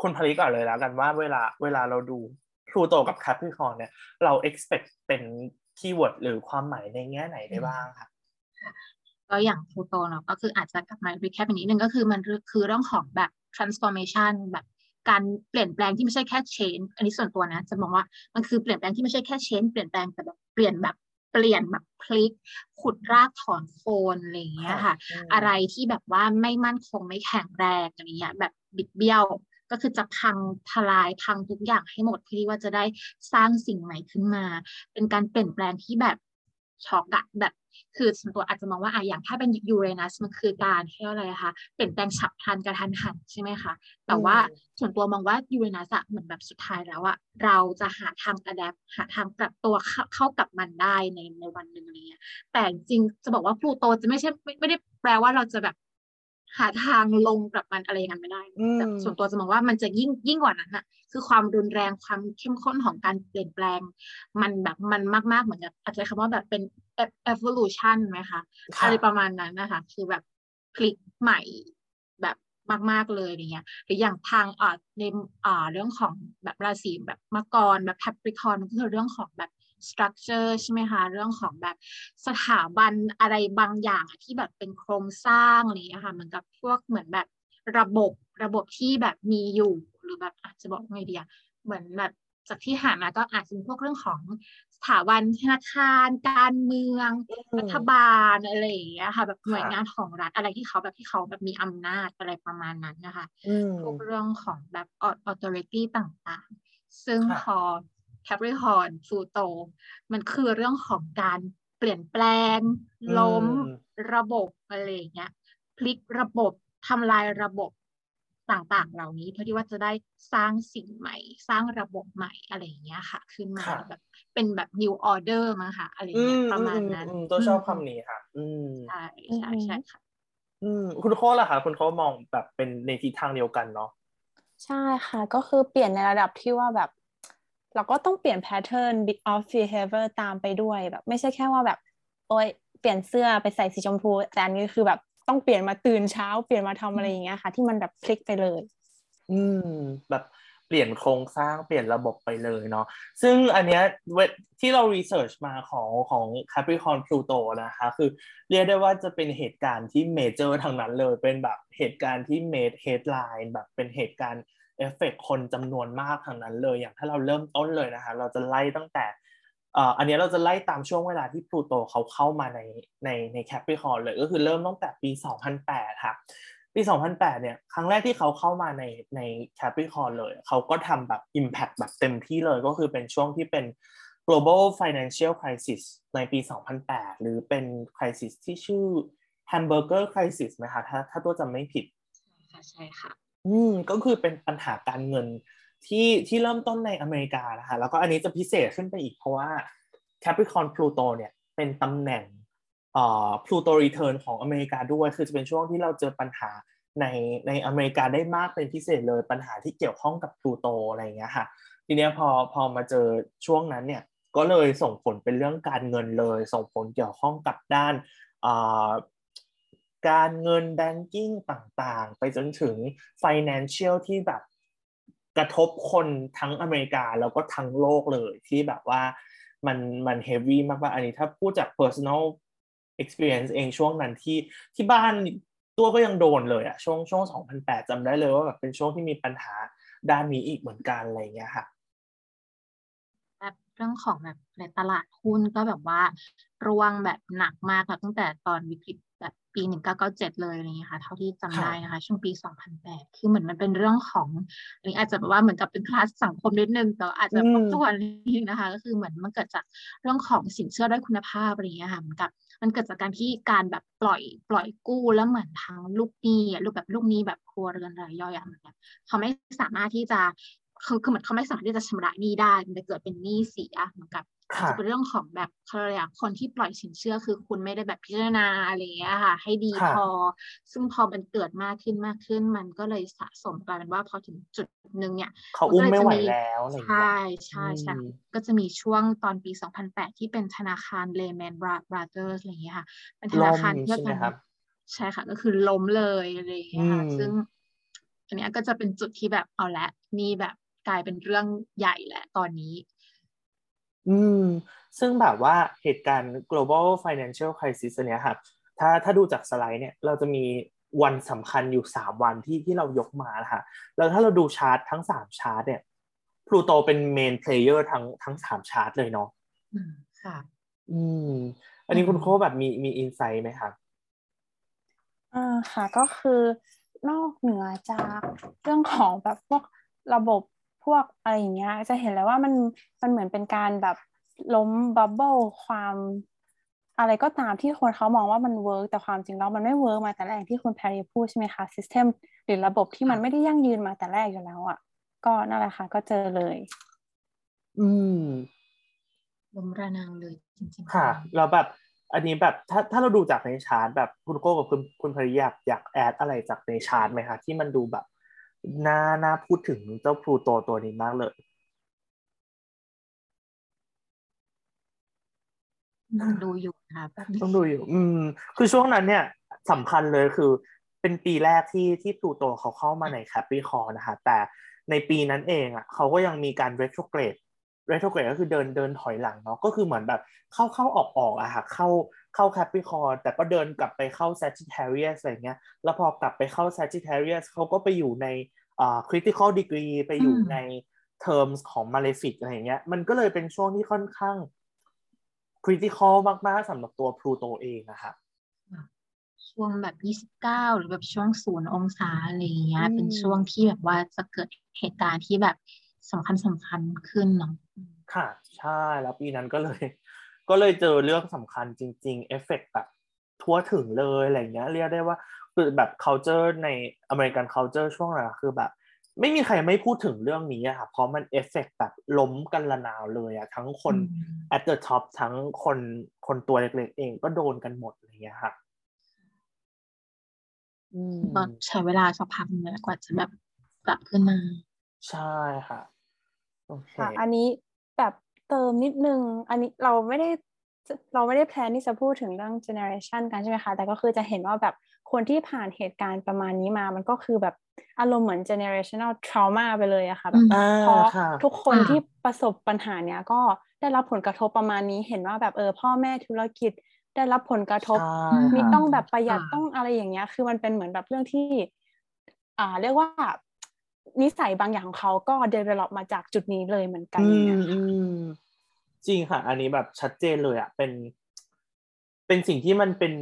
คุณผลิก่อนเลยแล้วกันว่าเวลาเวลาเราดู พลูโตกับ Capricorn เนี่ยเรา expect เป็น keyword หรือความหมายในแง่ไหนได้บ้างคะก็อย่างพลูโตเนาะก็คืออาจจะกลับมา recap อีกนิดนึงก็คือมันคือเรื่องของแบบ transformation แบบการเปลี่ยนแปลงที่ไม่ใช่แค่ change อันนี้ส่วนตัวนะ จะมองว่ามันคือเปลี่ยนแปลงที่ไม่ใช่แค่ change เปลี่ยนแปลงแต่แบบเปลี่ยนแบบเปลี่ยนแบบพลิก ขุดรากถอนโคนอะไรอย่างเงี้ยค่ะ อะไรที่แบบว่าไม่มั่นคงไม่แข็งแรงอะไรเงี้ยแบบบิดเบี้ยว ก็คือจะพังทลายพังทุกอย่างให้หมดเพื่อที่ว่าจะได้สร้างสิ่งใหม่ขึ้นมา เป็นการเปลี่ยนแปลงที่แบบช็อกอะแบบคือส่วนตัวอาจจะมองว่าอะอย่างถ้าเป็นยูเรนัสมันคือการเรียกอะไรคะเปลี่ยนแปลงฉับพลันกระทันหันใช่ไหมคะแต่ว่าส่วนตัวมองว่ายูเรนัสอะเหมือนแบบสุดท้ายแล้วอะเราจะหาทางอัดแอปหาทางปรับตัวเข้ากับมันได้ในในวันหนึ่งนี้แต่จริงจะบอกว่าพลูโตจะไม่ใช่ไม่ได้แปลว่าเราจะแบบ หาทางลงกับมันอะไรอย่างนั้นไม่ได้แต่ส่วนตัวจะมองว่ามันจะยิ่งยิ่งกว่านั้นอะคือความรุนแรงความเข้มข้นของการเปลี่ยนแปลง มันแบบมันมากๆเหมือนกับอาจจะคำว่าแบบเป็น evolution ไหมคะอะไรประมาณนั้นนะคะคือแบบพลิกใหม่แบบมาก ๆ เลยอย่างเงี้ยหรืออย่างทางอ่าในอ่าเรื่องของแบบราศีแบบมังกรแบบแคปริคอนก็คือเรื่องของแบบ structure ใช่ไหมคะเรื่องของแบบสถาบันอะไรบางอย่างที่แบบเป็นโครงสร้างอะไรอย่างเงี้ยค่ะเหมือนกับพวกเหมือนแบบระบบระบบที่แบบมีอยู่หรือแบบอาจจะบอกไงเดียเหมือนแบบจากที่หามาก็อาจจะเป็นพวกเรื่องของสถาบันธนาคาร การเมือง รัฐบาลอะไรอย่างเงี้ยค่ะ แบบหน่วยงานของรัฐอะไรที่เขาแบบที่เขาแบบมีอำนาจอะไรประมาณนั้นนะคะพวกเรื่องของแบบออโตเรตี้ต่างๆ ซึ่งพอ แคปริคอนฟูโต มันคือเรื่องของการเปลี่ยนแปลง ล้มระบบอะไรอย่างเงี้ยพลิกระบบทำลายระบบต่างๆ เหล่านี้เพื่อที่ว่าจะได้สร้างสิ่งใหม่ สร้างระบบใหม่อะไรอย่างเงี้ยค่ะ ขึ้นมาแบบเป็นแบบ new order มั้งค่ะ อะไรเงี้ยประมาณนั้นตัวชอบคำนี้ค่ะ อืมใช่ใช่ใช่ค่ะ อืมคุณโค้ล่ะคะคุณโค้มองแบบเป็นในทิศทางเดียวกันเนาะใช่ค่ะ ก็คือเปลี่ยนในระดับที่ว่าแบบ เราก็ต้องเปลี่ยนแพทเทิร์น bit of behavior ตามไปด้วยแบบ ไม่ใช่แค่ว่าแบบ โอ้ยเปลี่ยนเสื้อไปใส่สีชมพูแต่อันนี้คือแบบต้องเปลี่ยนมาตื่นเช้าเปลี่ยนมาทำอะไรอย่างเงี้ยค่ะ ที่มันแบบพลิกไปเลย อืม แบบเปลี่ยนโครงสร้างเปลี่ยนระบบไปเลยเนาะซึ่งอันเนี้ยที่เรา research มาของของ Capricorn Pluto นะคะ คือเรียกได้ว่าจะเป็นเหตุการณ์ที่ major ทั้งนั้นเลย เป็นแบบเหตุการณ์ที่ made headline แบบเป็นเหตุการณ์ affect คนจำนวนมากทางนั้นเลย อย่างถ้าเราเริ่มต้นเลยนะคะเราจะไล่ตั้งแต่อันนี้เราจะไล่ตามช่วงเวลาที่พลูโตเขาเข้ามาในในใน Capricorn เลยก็คือเริ่มตั้งแต่ปี 2008 ค่ะ ปี 2008 เนี่ยครั้งแรกที่เขาเข้ามาในใน Capricorn เลย เขาก็ทำแบบ Impact แบบเต็มที่เลยก็คือเป็นช่วงที่เป็น global financial crisis ในปี 2008 หรือเป็น crisis ที่ชื่อ hamburger crisis ไหมคะถ้าถ้าตัวจำไม่ผิด ค่ะใช่ค่ะ อืมก็คือเป็นปัญหาการเงินที่ที่เริ่มต้นในอเมริกานะคะแล้วก็อันนี้จะพิเศษขึ้นไปอีกเพราะว่า Capricorn Pluto เนี่ยเป็นตำแหน่งเอ่อ Pluto Return ของอเมริกาด้วยคือจะเป็นช่วงที่เราเจอปัญหาในในอเมริกาได้มากเป็นพิเศษเลยปัญหาที่เกี่ยวข้องกับพลูโตอะไรเงี้ยค่ะทีเนี้ยพอพอมาเจอช่วงนั้นเนี่ยก็เลยส่งผลเป็นเรื่องการเงินเลย ส่งผลเกี่ยวข้องกับด้านอ่า การเงินแบงกิ้งต่างๆ ไปจนถึง financial ที่แบบกระทบคนทั้งอเมริกาแล้วก็ทั้งโลกเลยที่แบบว่ามันมันเฮฟวี่มากๆอันนี้ถ้าพูดจาก personal experience เองช่วงนั้นที่ที่บ้านตัวก็ยังโดนเลยอะช่วงช่วง 2008จำได้เลยว่าแบบเป็นช่วงที่มีปัญหาด้านนี้อีกเหมือนกันอะไรเงี้ยค่ะแบบเรื่องของแบบในตลาดหุ้นก็แบบว่าร่วงแบบหนักมากค่ะตั้งแต่ตอนวิกฤต ปี 1997 เลยอะไรเงี้ยค่ะ เท่าที่จำได้นะคะ ช่วงปี 2008 คือเหมือนมันเป็นเรื่องของอันนี้อาจจะแบบว่าเหมือนกับเป็นคลาสสังคมนิดนึงแต่อาจจะรบกวนนิดนึงนะคะ ก็คือเหมือนมันเกิดจากเรื่องของสินเชื่อด้อยคุณภาพอะไรเงี้ยค่ะเหมือนกับมันเกิดจากการที่การแบบปล่อยปล่อยกู้แล้วเหมือนทั้งลูกหนี้ลูกแบบลูกหนี้แบบครัวเรือนรายย่อยอะเหมือนกันเขาไม่สามารถที่จะ คือคือเหมือนเขาไม่สามารถที่จะชำระหนี้ได้ มันจะเกิดเป็นหนี้เสียเหมือนกับจะเป็นเรื่องของแบบเขาเรียกคนที่ปล่อยสินเชื่อคือคุณไม่ได้แบบพิจารณาอะไรอย่างเงี้ยค่ะ ให้ดีพอ ซึ่งพอมันเกิดมากขึ้นมากขึ้น มันก็เลยสะสมกลายเป็นว่าพอถึงจุดหนึ่งเนี่ยเขาอุ้มไม่ไหวแล้วอะไรอย่างเงี้ยใช่ใช่ใช่ก็จะมีช่วงตอนปี 2008 ที่เป็นธนาคารเลแมนบราเตอร์อะไรอย่างเงี้ยค่ะเป็นธนาคารเพื่อการใช่ค่ะ ก็คือล้มเลยอะไรอย่างเงี้ยค่ะซึ่งอันนี้ก็จะเป็นจุดที่แบบเอาละนี่แบบ กลายเป็นเรื่องใหญ่แหละตอนนี้ อืม ซึ่งแบบว่าเหตุการณ์ global financial crisis เนี้ยครับถ้าถ้าดูจากสไลด์เนี่ยเราจะมีวันสำคัญอยู่ 3 วันที่ที่เรายกมานะคะแล้วถ้าเราดูชาร์ตทั้ง 3 ชาร์ตเนี่ยพลูโตเป็น main player ทั้งทั้ง3ชาร์ตเลยเนาะอืมค่ะ อืม อันนี้คุณโคแบบมีมี insight ไหมครับอ่าค่ะก็คือนอกเหนือจากเรื่องของแบบพวกระบบพ วกอะไรอย่างเงี้ยจะเห็นเลยว่ามันมันเหมือนเป็นการแบบล้ม bubble ความอะไรก็ตามที่คนเขามองว่ามัน work แต่ความจริงแล้วมันไม่ work มาแต่แรกที่คุณแพรรี่พูดใช่ไหมคะ system หรือระบบที่มันไม่ได้ยั่งยืนมาแต่แรกอยู่แล้วอะ ก็นั่นแหละค่ะ ก็เจอเลย อืมล้มระนาวเลยจริงๆ ค่ะแล้วแบบ อันนี้แบบถ้าถ้าเราดูจากในชาร์ตแบบคุณโก้กับคุณคุณแพรรี่อยาก add อะไรจากในชาร์ตไหมคะที่มันดูแบบ น่าน่าพูดถึงเจ้าพลูโตตัวนี้มากเลยดูอยู่ค่ะแบบต้องดูอยู่ อืม คือช่วงนั้นเนี่ยสำคัญเลยคือ เป็นปีแรกที่ที่พลูโตเขาเข้ามาใน Capricorn ะคะแต่ในปีนั้นเองอะเขาก็ยังมีการ retrograde retrograde ก็คือเดินเดินถอยหลังเนาะก็คือเหมือนแบบเข้าเข้าออกออกอะค่ะเข้าเข้าแคปปิคอแต่ก็เดินกลับไปเข้า Sagittarius อะไรเงี้ย แล้วพอกลับไปเข้า Sagittarius เขาก็ไปอยู่ใน อ่า critical degree ไปอยู่ใน terms ของ malefic อะไรเงี้ย มันก็เลยเป็นช่วงที่ค่อนข้าง critical มากๆสำหรับตัวพลูโตเองนะคะช่วงแบบ29หรือแบบช่วงศูนย์องศาอะไรอย่างเงี้ย เป็นช่วงที่แบบว่าจะเกิดเหตุการณ์ที่แบบสำคัญสำคัญขึ้นเนาะค่ะ ใช่แล้วปีนั้นก็เลย ก็เลยเจอเรื่องสำคัญจริง ๆ affect แบบทั่วถึงเลยอะไรเงี้ย เรียกได้ว่า คือแบบ culture ในอเมริกัน culture ช่วงนั้นคือแบบ ไม่มีใครไม่พูดถึงเรื่องนี้อะค่ะเพราะมัน affect แบบล้มกันระนาวเลยอะทั้งคน at the top ทั้งคนคนตัวเล็กๆเองก็โดนกันหมดอะไรเงี้ยค่ะอืมก็ใช้เวลาสักพักนึงกว่าจะแบบกลับขึ้นมา ใช่ค่ะโอเคค่ะอันนี้แบบเติมนิดนึง อันนี้เราไม่ได้ เราไม่ได้แพลนที่จะพูดถึงเรื่อง generation กันใช่ไหมคะแต่ก็คือจะเห็นว่าแบบคนที่ผ่านเหตุการณ์ประมาณนี้มา มันก็คือแบบอารมณ์เหมือน generational trauma ไปเลยอะค่ะแบบอ่าเพราะค่ะทุกคนค่ะที่ประสบปัญหาเนี้ยก็ได้รับผลกระทบประมาณนี้เห็นว่าแบบเออพ่อแม่ธุรกิจได้รับผลกระทบใช่มีค่ะต้องแบบประหยัดค่ะต้องอะไรอย่างเงี้ย คือมันเป็นเหมือนแบบเรื่องที่ อ่า เรียกว่านิสัยบางอย่างของเขาก็ develop มาจากจุดนี้เลยเหมือนกันอืเนี่มยอืม จริงค่ะ อันนี้แบบชัดเจนเลยอะเป็น เป็นสิ่งที่มันเป็น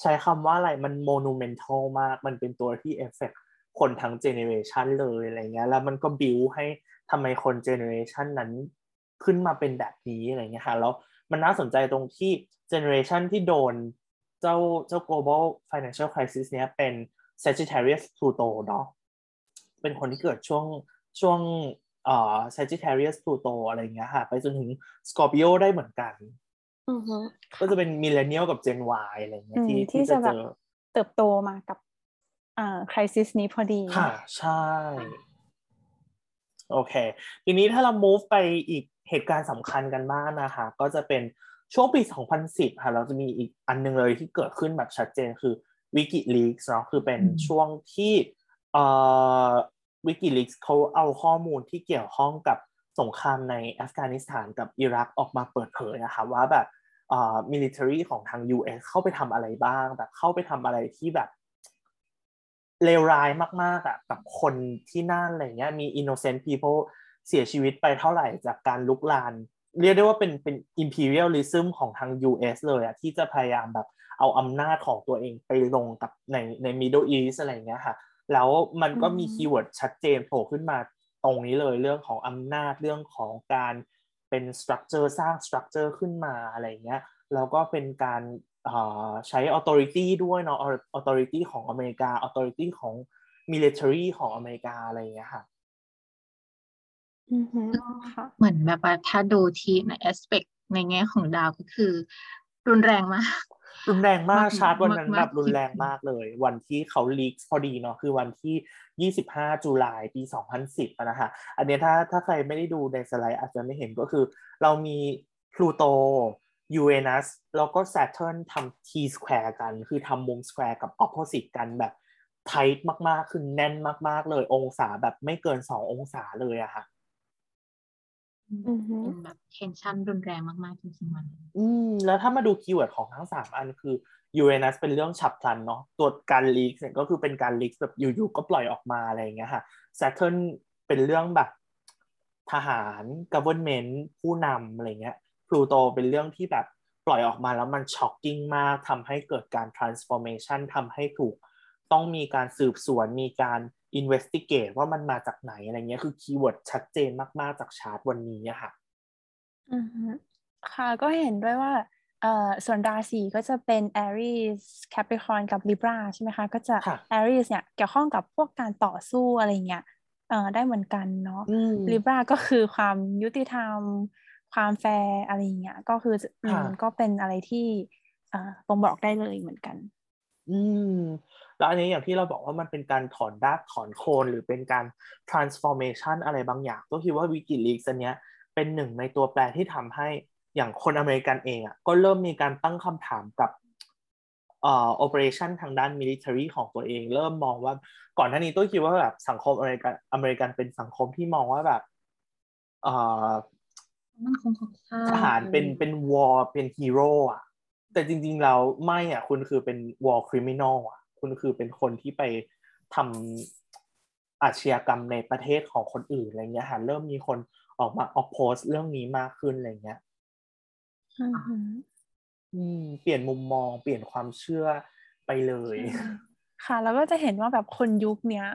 ใช้คำว่าอะไรมัน monumental มาก มันเป็นตัวที่ affect คนทั้ง generation เลยอะไรเงี้ย แล้วมันก็บิวให้ทำไมคน generation นั้นขึ้นมาเป็นแบบนี้อะไรเงี้ยค่ะ แล้วมันน่าสนใจตรงที่เจเนเรชันที่โดนเจ้าเจ้า global financial crisis เนี้ยเป็น Sagittarius Pluto เนาะ เป็นคนที่เกิดช่วงช่วง เอ่อ Sagittarius Pluto อะไรอย่างเงี้ยค่ะ ไปจนถึง Scorpio ได้เหมือนกันอือฮึก็จะเป็น Millennial กับ Gen Y อะไรอย่างเงี้ยอืมที่ที่ที่จะจะแบเจบอเติบโตมากับอ่า crisis นี้พอดี ค่ะ ใช่ โอเค ทีนี้ถ้าเรา move ไปอีกเหตุการณ์สำคัญกันบ้างนะคะ ก็จะเป็นช่วงปี 2010 ค่ะ เราจะมีอีกอันหนึงเลยที่เกิดขึ้นแบบชัดเจนคือ WikiLeaks เนาะคือเป็นอืมช่วงที่เอ่อ WikiLeaks เขาเอาข้อมูลที่เกี่ยวข้องกับสงครามในอัฟกานิสถานกับอิรักออกมาเปิดเผยนะคะว่าแบบอ่อ military ของทาง US เข้าไปทำอะไรบ้างแบบเข้าไปทำอะไรที่แบบเลวร้ายมากๆอะกับคนที่นั่นอะไรเงี้ยมี innocent people เสียชีวิตไปเท่าไหร่จากการรุกราน เรียกได้ว่าเป็นเป็น imperialism ของทาง US เลยอะที่จะพยายามแบบเอาอำนาจของตัวเองไปลงกับในใน Middle East อะไรเงี้ยค่ะ แล้วมันก็มีอืม keyword ชัดเจนโผล่ขึ้นมาตรงนี้เลยเรื่องของอำนาจเรื่องของการเป็น structure สร้าง structure ขึ้นมาอะไรเงี้ยแล้วก็เป็นการเอ่อใช้ authority ด้วยเนาะ authority ของอเมริกา authority ของ military ของอเมริกาอะไรอย่างเงี้ยค่ะอือฮึค่ะเหมือนแบบว่าถ้าดูที่ใน aspect ในแง่ของดาวก็คือ รุนแรงมาก รุนแรงมากมากชาร์ตวันนั้นมากแบบรุนแรงจริงๆมากเลย วันที่เขาลีกพอดีเนาะคือวันที่ 25ตุลาปี 2010อะนะคะอันเนี้ยถ้าถ้าใครไม่ได้ดูในสไลด์อาจจะไม่เห็นก็คือ เรามีพลูโตยูเรนัสแล้วก็ Saturn ทำ T square กัน คือทำมุม square กับ opposite กันแบบ tight มากๆ คือแน่นมากๆ เลยองศาแบบไม่เกิน 2 องศาเลยอะค่ะอือฮึ เป็นแบบ tension รุนแรงมากๆจริงๆมัน อืม แล้วถ้ามาดู keyword ของทั้งสามอันคือยูเรนัสเป็นเรื่องฉับพลันเนาะตัวการ leak เนี่ยก็คือเป็นการ leak แบบอยู่ๆก็ปล่อยออกมาอะไรอย่างเงี้ยค่ะ Saturn เป็นเรื่องแบบทหาร government ผู้นำอะไรเงี้ยพลูโตเป็นเรื่องที่แบบปล่อยออกมาแล้วมัน shocking มากทำให้เกิดการ transformation ทำให้ถูก ต้องมีการสืบสวนมีการ investigate ว่ามันมาจากไหนอะไรเงี้ยคือ keyword ชัดเจนมาก ๆ จากชาร์ตวันนี้อะค่ะอือฮึค่ะก็เห็นด้วยว่าเอ่อส่วนราศีก็จะเป็น Aries Capricorn กับ Libra ใช่ไหมคะ ก็จะค่ะ Aries เนี่ยเกี่ยวข้องกับพวกการต่อสู้อะไรเงี้ยเอ่อได้เหมือนกันเนาะอืม Libra ก็คือความยุติธรรม ความแฟร์อะไรเงี้ยก็คืออืมค่ะก็เป็นอะไรที่เอ่อบ่งบอกได้เลยเหมือนกัน อืม แล้วอันนี้อย่างที่เราบอกว่ามันเป็นการถอนรากถอนโคนหรือเป็นการ transformation อะไรบางอย่าง ก็คิดว่า WikiLeaks อันเนี้ยเป็นหนึ่งในตัวแปรที่ทำให้อย่างคนอเมริกันเองอะก็เริ่มมีการตั้งคำถามกับเอ่อ operation ทางด้าน military ของตัวเอง เริ่มมองว่าก่อนหน้านี้ตัวคิดว่าแบบสังคมอเมริกันอเมริกันเป็นสังคมที่มองว่าแบบเอ่อมั่นคงของชาติทหารเป็นเป็น war เป็นฮีโร่อะ แต่จริง ๆ แล้วไม่อะ คุณคือเป็น war criminal อะ คุณคือเป็นคนที่ไปทำอาชญากรรมในประเทศของคนอื่นอะไรเงี้ยค่ะเริ่มมีคนออกมาอ p โพสเรื่องนี้มากขึ้นอะไรเงี้ยอือฮึอืมเปลี่ยนมุมมองเปลี่ยนความเชื่อไปเลย ค่ะ แล้วก็จะเห็นว่าแบบคนยุคเนี้ย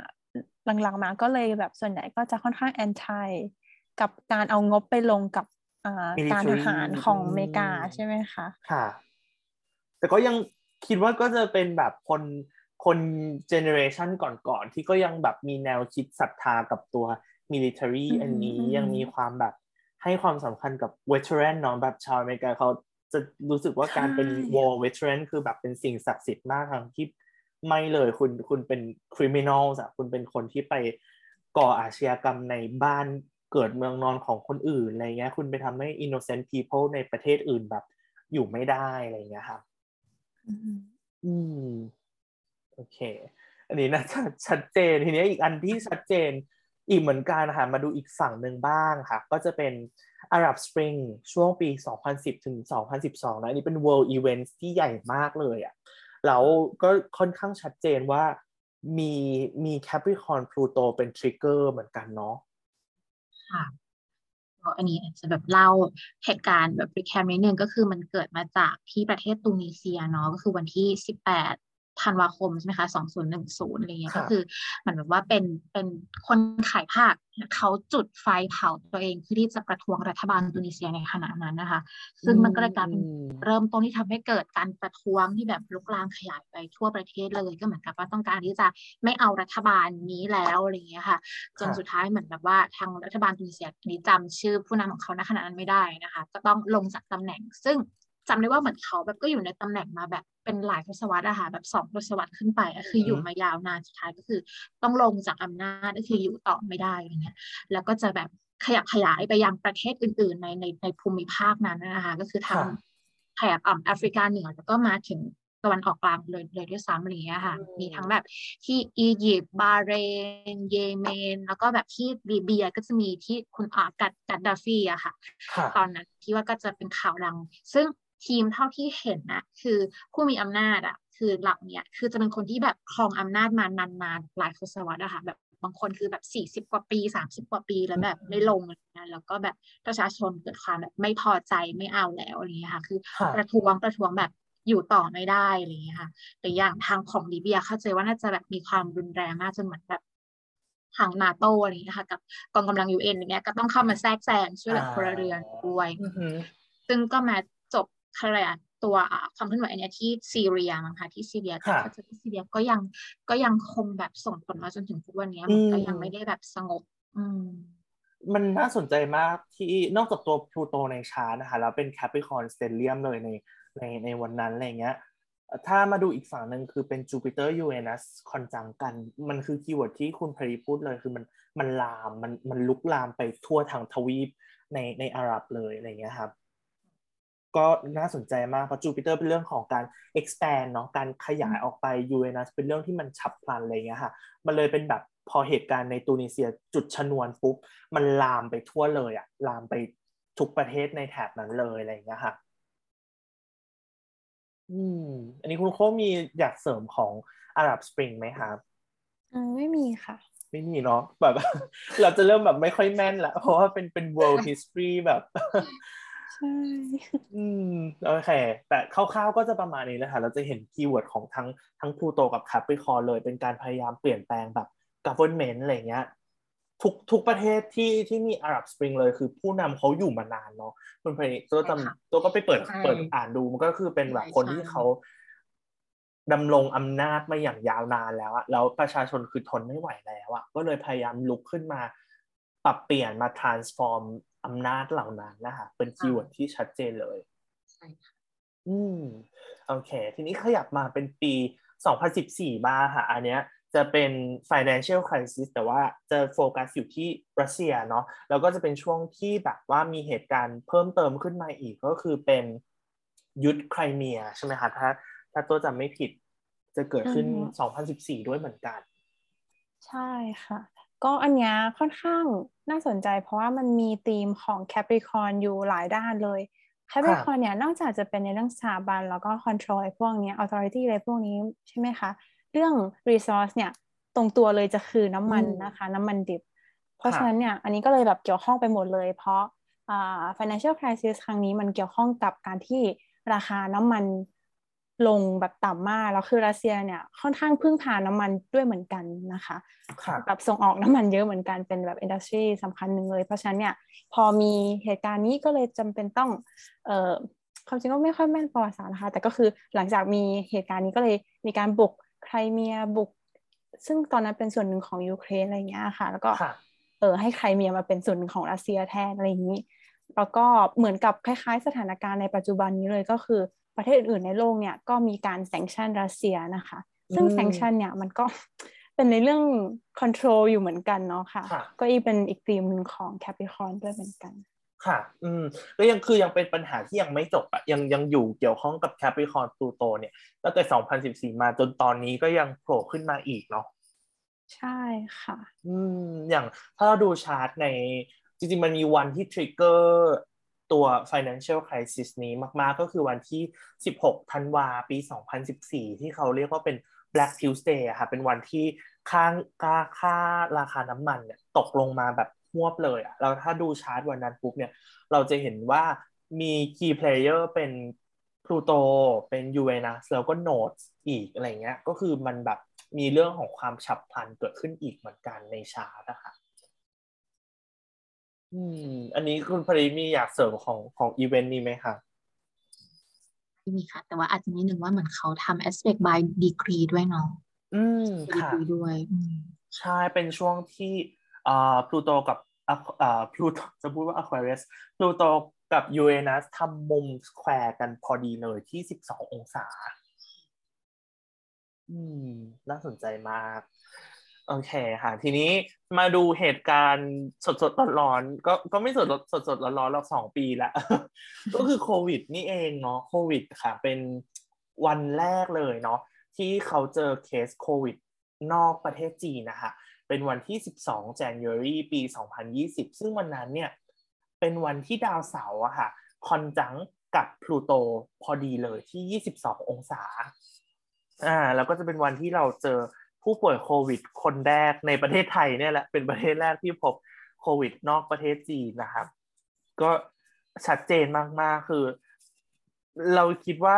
หลังๆมาก็เลยแบบส่วนใหญ่ก็จะค่อนข้าง anti กับการเอางบไปลงกับอ่า Military การทหารของอืมอเมริกาใช่ไหมคะ ค่ะ แต่ก็ยังคิดว่าก็จะเป็นแบบคนคน generation ก่อนๆ ที่ก็ยังแบบมีแนวคิดศรัทธากับตัว military อืมอันนี้อืมยังมีความแบบให้ความสำคัญกับ veteran เนาะแบบชาวอเมริกาเขาจะรู้สึกว่าการเป็น war veteran คือแบบเป็นสิ่งศักดิ์สิทธิ์มากทั้งที่ไม่เลยคุณคุณเป็น criminal อะคุณเป็นคนที่ไปก่ออาชญากรรมในบ้านเกิดเมืองนอนของคนอื่นอะไรเงี้ยคุณไปทำให้ innocent people ในประเทศอื่นแบบอยู่ไม่ได้อะไรเงี้ยครับ อืมอืมโอเค อันนี้น่าจะชัดเจนทีนี้อีกอันที่ชัดเจนอีกเหมือนกันนะคะมาดูอีกฝั่งหนึ่งบ้างค่ะ ก็จะเป็น Arab Spring ช่วงปี 2010 ถึง 2012 นะ อันนี้เป็น World Events ที่ใหญ่มากเลยอะ่ะแล้วก็ค่อนข้างชัดเจนว่ามีมี Capricorn Pluto เป็นทริกเกอร์เหมือนกันเนาะค่ะ อันนี้อาจจะแบบเล่าเหตุการณ์แบบรีแคปนิดนึงก็คือมันเกิดมาจากที่ประเทศตูนิเซียเนาะก็คือวันที่สิบแปด ธันวาคมใช่ไหมคะสองศูนย์หนึ่งศูนย์อะไรเงี้ยก็คือเหมือนแบบว่าเป็นเป็นคนขายผักเขาจุดไฟเผาตัวเองเพื่อที่จะประท้วงรัฐบาลตูนิเซียในขณะนั้นนะคะ ซึ่งมันก็เลยกลายเป็นเริ่มต้นที่ทำให้เกิดการประท้วงที่แบบลุกลามขยายไปทั่วประเทศเลยก็เหมือนกับว่าต้องการที่จะไม่เอารัฐบาลนี้แล้วอะไรเงี้ยค่ะ จนสุดท้ายเหมือนแบบว่าทางรัฐบาลตูนิเซียนี้จำชื่อผู้นำของเขาในขณะนั้นไม่ได้นะคะ ก็ต้องลงจากตำแหน่ง ซึ่ง จำได้ว่าเหมือนเขาแบบก็อยู่ในตำแหน่งมาแบบเป็นหลายทศวรรษอะค่ะแบบสองทศวรรษขึ้นไปก็คืออยู่มายาวนานสุดท้ายก็คือ ต้องลงจากอำนาจก็คืออยู่ต่อไม่ได้อะไรเงี้ยแล้วก็จะแบบขยับขยายไปยังประเทศอื่น ๆ ในในในภูมิภาคนั้นนะคะก็คือทางแถบอ่แอฟริกาเหนือแล้วก็มาถึงตะวันออกกลางเลยเลยด้วยซ้ำอะไรเงี้ยค่ะ มีทั้งแบบที่อียิปต์บาเรน เยเมน แล้วก็แบบที่ลีเบียก็จะมีที่คุณอากัดกัดดาฟีอะค่ะ ตอนนั้นที่ว่าก็จะเป็นข่าวดัง ซึ่ง ทีมเท่าที่เห็นนะคือผู้มีอำนาจอะคือหลักเนี่ยคือจะเป็นคนที่แบบครองอำนาจมานานๆหลายทศวรรษอะค่ะแบบบางคนคือแบบสี่สิบกว่าปีสามสิบกว่าปีแล้วแบบไม่ลงนะแล้วก็แบบประชาชนเกิดความแบบไม่พอใจไม่เอาแล้วอะไรเงี้ยค่ะคือประท้วงประท้วงแบบอยู่ต่อไม่ได้อะไรเงี้ยค่ะแต่อย่างทางของลิเบียเข้าใจว่าน่าจะแบบมีความรุนแรงมากจนเหมือนแบบทางนาโตอะไรเงี้ยค่ะกับกองกำลังยูเอ็นอย่างเงี้ยก็ต้องเข้ามาแทรกแซงช่วยเหลือพลเรือนด้วยซึ่งก็มา อะไรอะตัวความเคลื่อนไหวอันนี้ที่ซีเรียมั้งคะที่ซีเรียแต่ก็จะที่ซีเรียก็ยังก็ยังคงแบบส่งผลมาจนถึงทุกวันนี้มันก็ยังไม่ได้แบบสงบ อืมมันน่าสนใจมากที่นอกจากตัวพลูโตในชาร์นะคะแล้วเป็น Capricorn stellium เลยในในในวันนั้นอะไรเงี้ยถ้ามาดูอีกฝั่งหนึ่งคือเป็นจูปิเตอร์ยูเรนัส conjunct กัน มันคือ keyword ที่คุณพรีพูดเลยคือมันมันลามมันมันลุกลามไปทั่วทางทวีปในในอาหรับเลยอะไรเงี้ยครับ ก็น่าสนใจมากเพราะจูปิเตอร์เป็นเรื่องของการ expand เนาะการขยายออกไปยูเรนัสเป็นเรื่องที่มันฉับพลันอะไรเงี้ยค่ะมันเลยเป็นแบบพอเหตุการณ์ในตูนิเซียจุดชนวนปุ๊บ มันลามไปทั่วเลยอะลามไปทุกประเทศในแถบนั้นเลยอะไรเงี้ยค่ะอืม อันนี้คุณโคมีอยากเสริมของอาหรับสปริงไหมครับอืมไม่มีค่ะ ไม่มีเนาะแบบ เราจะเริ่มแบบไม่ค่อยแม่นละเพราะว่าเป็นเป็น world history แบบ ใช่อืมโอเค แต่คร่าวๆก็จะประมาณนี้นะคะเราจะเห็น keyword ของทั้งทั้งพลูโตกับ Capricorn เลยเป็นการพยายามเปลี่ยนแปลงแบบ government อะไรเงี้ยทุกทุกประเทศที่ที่มีอาหรับสปริงเลยคือผู้นำเขาอยู่มานานเนาะคุณพรตัวจำตัวก็ไปเปิดเปิดอ่านดูมันก็คือเป็นแบบคนที่เขาดำรงอำนาจมาอย่างยาวนานแล้วอะแล้วประชาชนคือทนไม่ไหวแล้วอะก็เลยพยายามลุกขึ้นมา ปรับเปลี่ยนมา transform อำนาจเหล่านั้นนะคะเป็น keyword ที่ชัดเจนเลยใช่ค่ะอืมโอเค ทีนี้ขยับมาเป็นปี 2014บ้างค่ะ อันเนี้ยจะเป็น financial crisis แต่ว่าจะโฟกัสอยู่ที่รัสเซียเนาะแล้วก็จะเป็นช่วงที่แบบว่ามีเหตุการณ์เพิ่มเติมขึ้นมาอีกก็คือเป็นยุทธไครเมียใช่ไหมคะถ้า ถ้าตัวจำไม่ผิดจะเกิดขึ้น 2014 ด้วยเหมือนกัน ใช่ค่ะ ก็อันนี้ค่อนข้างน่าสนใจ เพราะว่ามันมีธีมของ Capricorn อยู่หลายด้านเลย Capricorn เนี่ยนอกจากจะเป็นในเรื่องสถาบัน แล้วก็ control พวกนี้ authority อะไรพวกนี้ใช่ไหมคะ เรื่อง resource เนี่ยตรงตัวเลยจะคือน้ำมันนะคะ น้ำมันดิบ เพราะฉะนั้นเนี่ยอันนี้ก็เลยแบบเกี่ยวข้องไปหมดเลย เพราะ financial crisis ครั้งนี้มันเกี่ยวข้องกับการที่ราคาน้ำมัน ลงแบบต่ำมากแล้วคือรัสเซียเนี่ยค่อนข้างพึ่งพาน้ำมันด้วยเหมือนกันนะคะแบบส่งออกน้ำมันเยอะเหมือนกันเป็นแบบอินดัสทรีสำคัญหนึ่งเลย เพราะฉะนั้นเนี่ยพอมีเหตุการณ์นี้ก็เลยจำเป็นต้องเอ่อความจริงก็ไม่ค่อยแม่นประวัติศาสตร์นะคะแต่ก็คือหลังจากมีเหตุการณ์นี้ก็เลยมีการบุกไครเมียบุก ซึ่งตอนนั้นเป็นส่วนหนึ่งของยูเครนอะไรเงี้ยค่ะ แล้วก็เออให้ไครเมียมาเป็นส่วนหนึ่งของรัสเซียแทนอะไรอย่างนี้ แล้วก็เหมือนกับคล้าย ๆ สถานการณ์ในปัจจุบันนี้เลยก็คือ ประเทศอื่นในโลกเนี่ยก็มีการ sanction รัสเซียนะคะ ซึ่ง sanction เนี่ยมันก็เป็นในเรื่อง control อยู่เหมือนกันเนาะค่ะ ก็อีเป็นอีกธีมหนึ่งของ Capricorn ด้วยเหมือนกัน ค่ะ อืมก็ยังคือยังเป็นปัญหาที่ยังไม่จบอะยังยังอยู่เกี่ยวข้องกับ Capricorn พลูโตเนี่ยตั้งแต่ 2014 มาจนตอนนี้ก็ยังโผล่ขึ้นมาอีกเนาะใช่ค่ะ อืมอย่างถ้าเราดูชาร์ตในจริงๆมันมีวันที่ทริกเกอร์ ตัว financial crisis นี้มากๆ ก็คือวันที่ 16 ธันวาปี 2014 ที่เขาเรียกว่าเป็น Black Tuesday อะค่ะ เป็นวันที่ค่าค่าค่าราคาน้ำมันเนี่ยตกลงมาแบบหวบเลยอะเราถ้าดูชาร์ตวันนั้นปุ๊บเนี่ย เราจะเห็นว่ามี key player เป็น Pluto เป็น Uranus แล้วก็ Nodes อีกอะไรเงี้ย ก็คือมันแบบมีเรื่องของความฉับพลันเกิดขึ้นอีกเหมือนกันในชาร์ตนะค่ะ อืม อันนี้คุณปริมีอยากเสริมของของอีเวนต์นี้ไหมคะไม่มีค่ะ แต่ว่าอาจจะนิดนึงว่าเหมือนเขาทำ aspect by degree ด้วยเนาะอืมค่ะด้วยใช่ เป็นช่วงที่อ่าพลูโตกับอ่าพลูโตจะพูดว่า Aquarius พลูโตกับยูเรนัสทำมุม square กันพอดีเลยที่สิบสององศา อืม น่าสนใจมาก โอเคค่ะ ทีนี้มาดูเหตุการณ์สดสดร้อนๆก็ก็ไม่สดสดสดร้อนๆเราสองปีล้วก็คือโควิดนี่เองเนาะโควิดค่ะ เป็นวันแรกเลยเนาะที่เขาเจอเคสโควิดนอกประเทศจีนนะคะ เป็นวันที่ 12 January ปี 2020 ซึ่งวันนั้นเนี่ย เป็นวันที่ดาวเสาร์อะค่ะ คอนจังกับพลูโตพอดีเลยที่ 22 องศา อ่า แล้วก็จะเป็นวันที่เราเจอ ผู้ป่วยโควิด คนแรกในประเทศไทยเนี่ยแหละเป็นประเทศแรกที่พบโควิดนอกประเทศจีนนะครับ ก็ชัดเจนมากๆคือ เราคิดว่า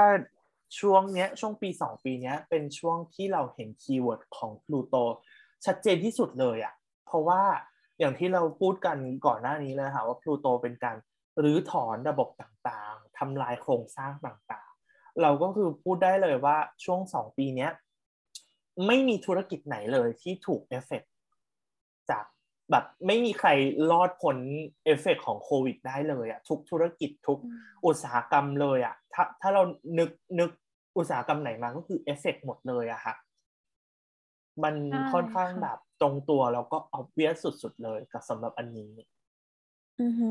ช่วงเนี้ยช่วงปีสองปีเนี้ย เป็นช่วงที่เราเห็น keyword ของพลูโตชัดเจนที่สุดเลยอะ่ะ เพราะว่าอย่างที่เราพูดกันก่อนหน้านี้เลยค่ะว่าพลูโตเป็นการรื้อถอนระบบต่างๆทำลายโครงสร้างต่างๆ เราก็คือพูดได้เลยว่าช่วงสองปีเนี้ย ไม่มีธุรกิจไหนเลยที่ถูกเอฟเฟกจากแบบไม่มีใครรอดพ้นเอฟเฟกของโควิดได้เลยอะทุกธุรกิจทุกอุตสาหกรรมเลยอะถ้าถ้าเรานึกนึกอุตสาหกรรมไหนมาก็คือเอฟเฟกหมดเลยอะค่ะมันค่อนข้างแบบตรงตัวแล้วก็ออบเวียสสุดๆเลยกับสำหรับอันนี้ อือฮึ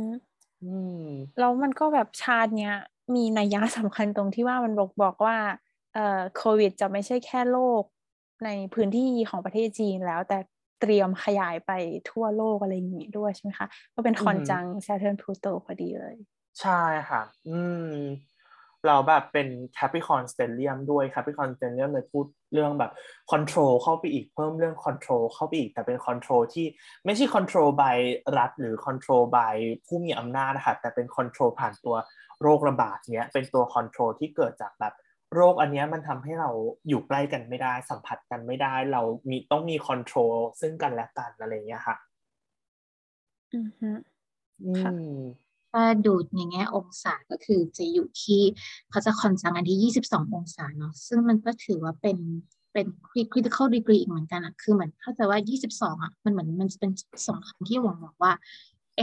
อืมแล้วมันก็แบบชาติเนี้ยมีนัยยะสำคัญตรงที่ว่ามันบอกบอกว่าเอ่อโควิดจะไม่ใช่แค่โรค ในพื้นที่ของประเทศจีนแล้ว แต่เตรียมขยายไปทั่วโลกอะไรอย่างนี้ด้วยใช่ไหมคะ ก็เป็นคอนจังซ Saturn Pluto พอดีเลย ใช่ค่ะ อืม เราแบบเป็น Capricorn Stellium ด้วย Capricorn Stellium เลยพูดเรื่องแบบ control เข้าไปอีกเพิ่มเรื่อง control เข้าไปอีก แต่เป็น control ที่ไม่ใช่ control by รัฐหรือ control by ผู้มีอำนาจนะคะแต่เป็น control ผ่านตัวโรคระบาดเนี้ยเป็นตัว control ที่เกิดจากแบบ โรคอันนี้มันทำให้เราอยู่ใกล้กันไม่ได้ สัมผัสกันไม่ได้ เรามีต้องมีคอนโทรลซึ่งกันและกันอะไรเงี้ยค่ะ อือฮึถ้าดูในแง่องศาก็คือจะอยู่ที่เขาจะคอนจังอันที่ 22 องศาเนาะซึ่งมันก็ถือว่าเป็นเป็น critical degree อีกเหมือนกันอะคือเหมือนถ้าจะว่า 22อะมันเหมือนมันจะเป็นสองคำที่หวังบอกว่า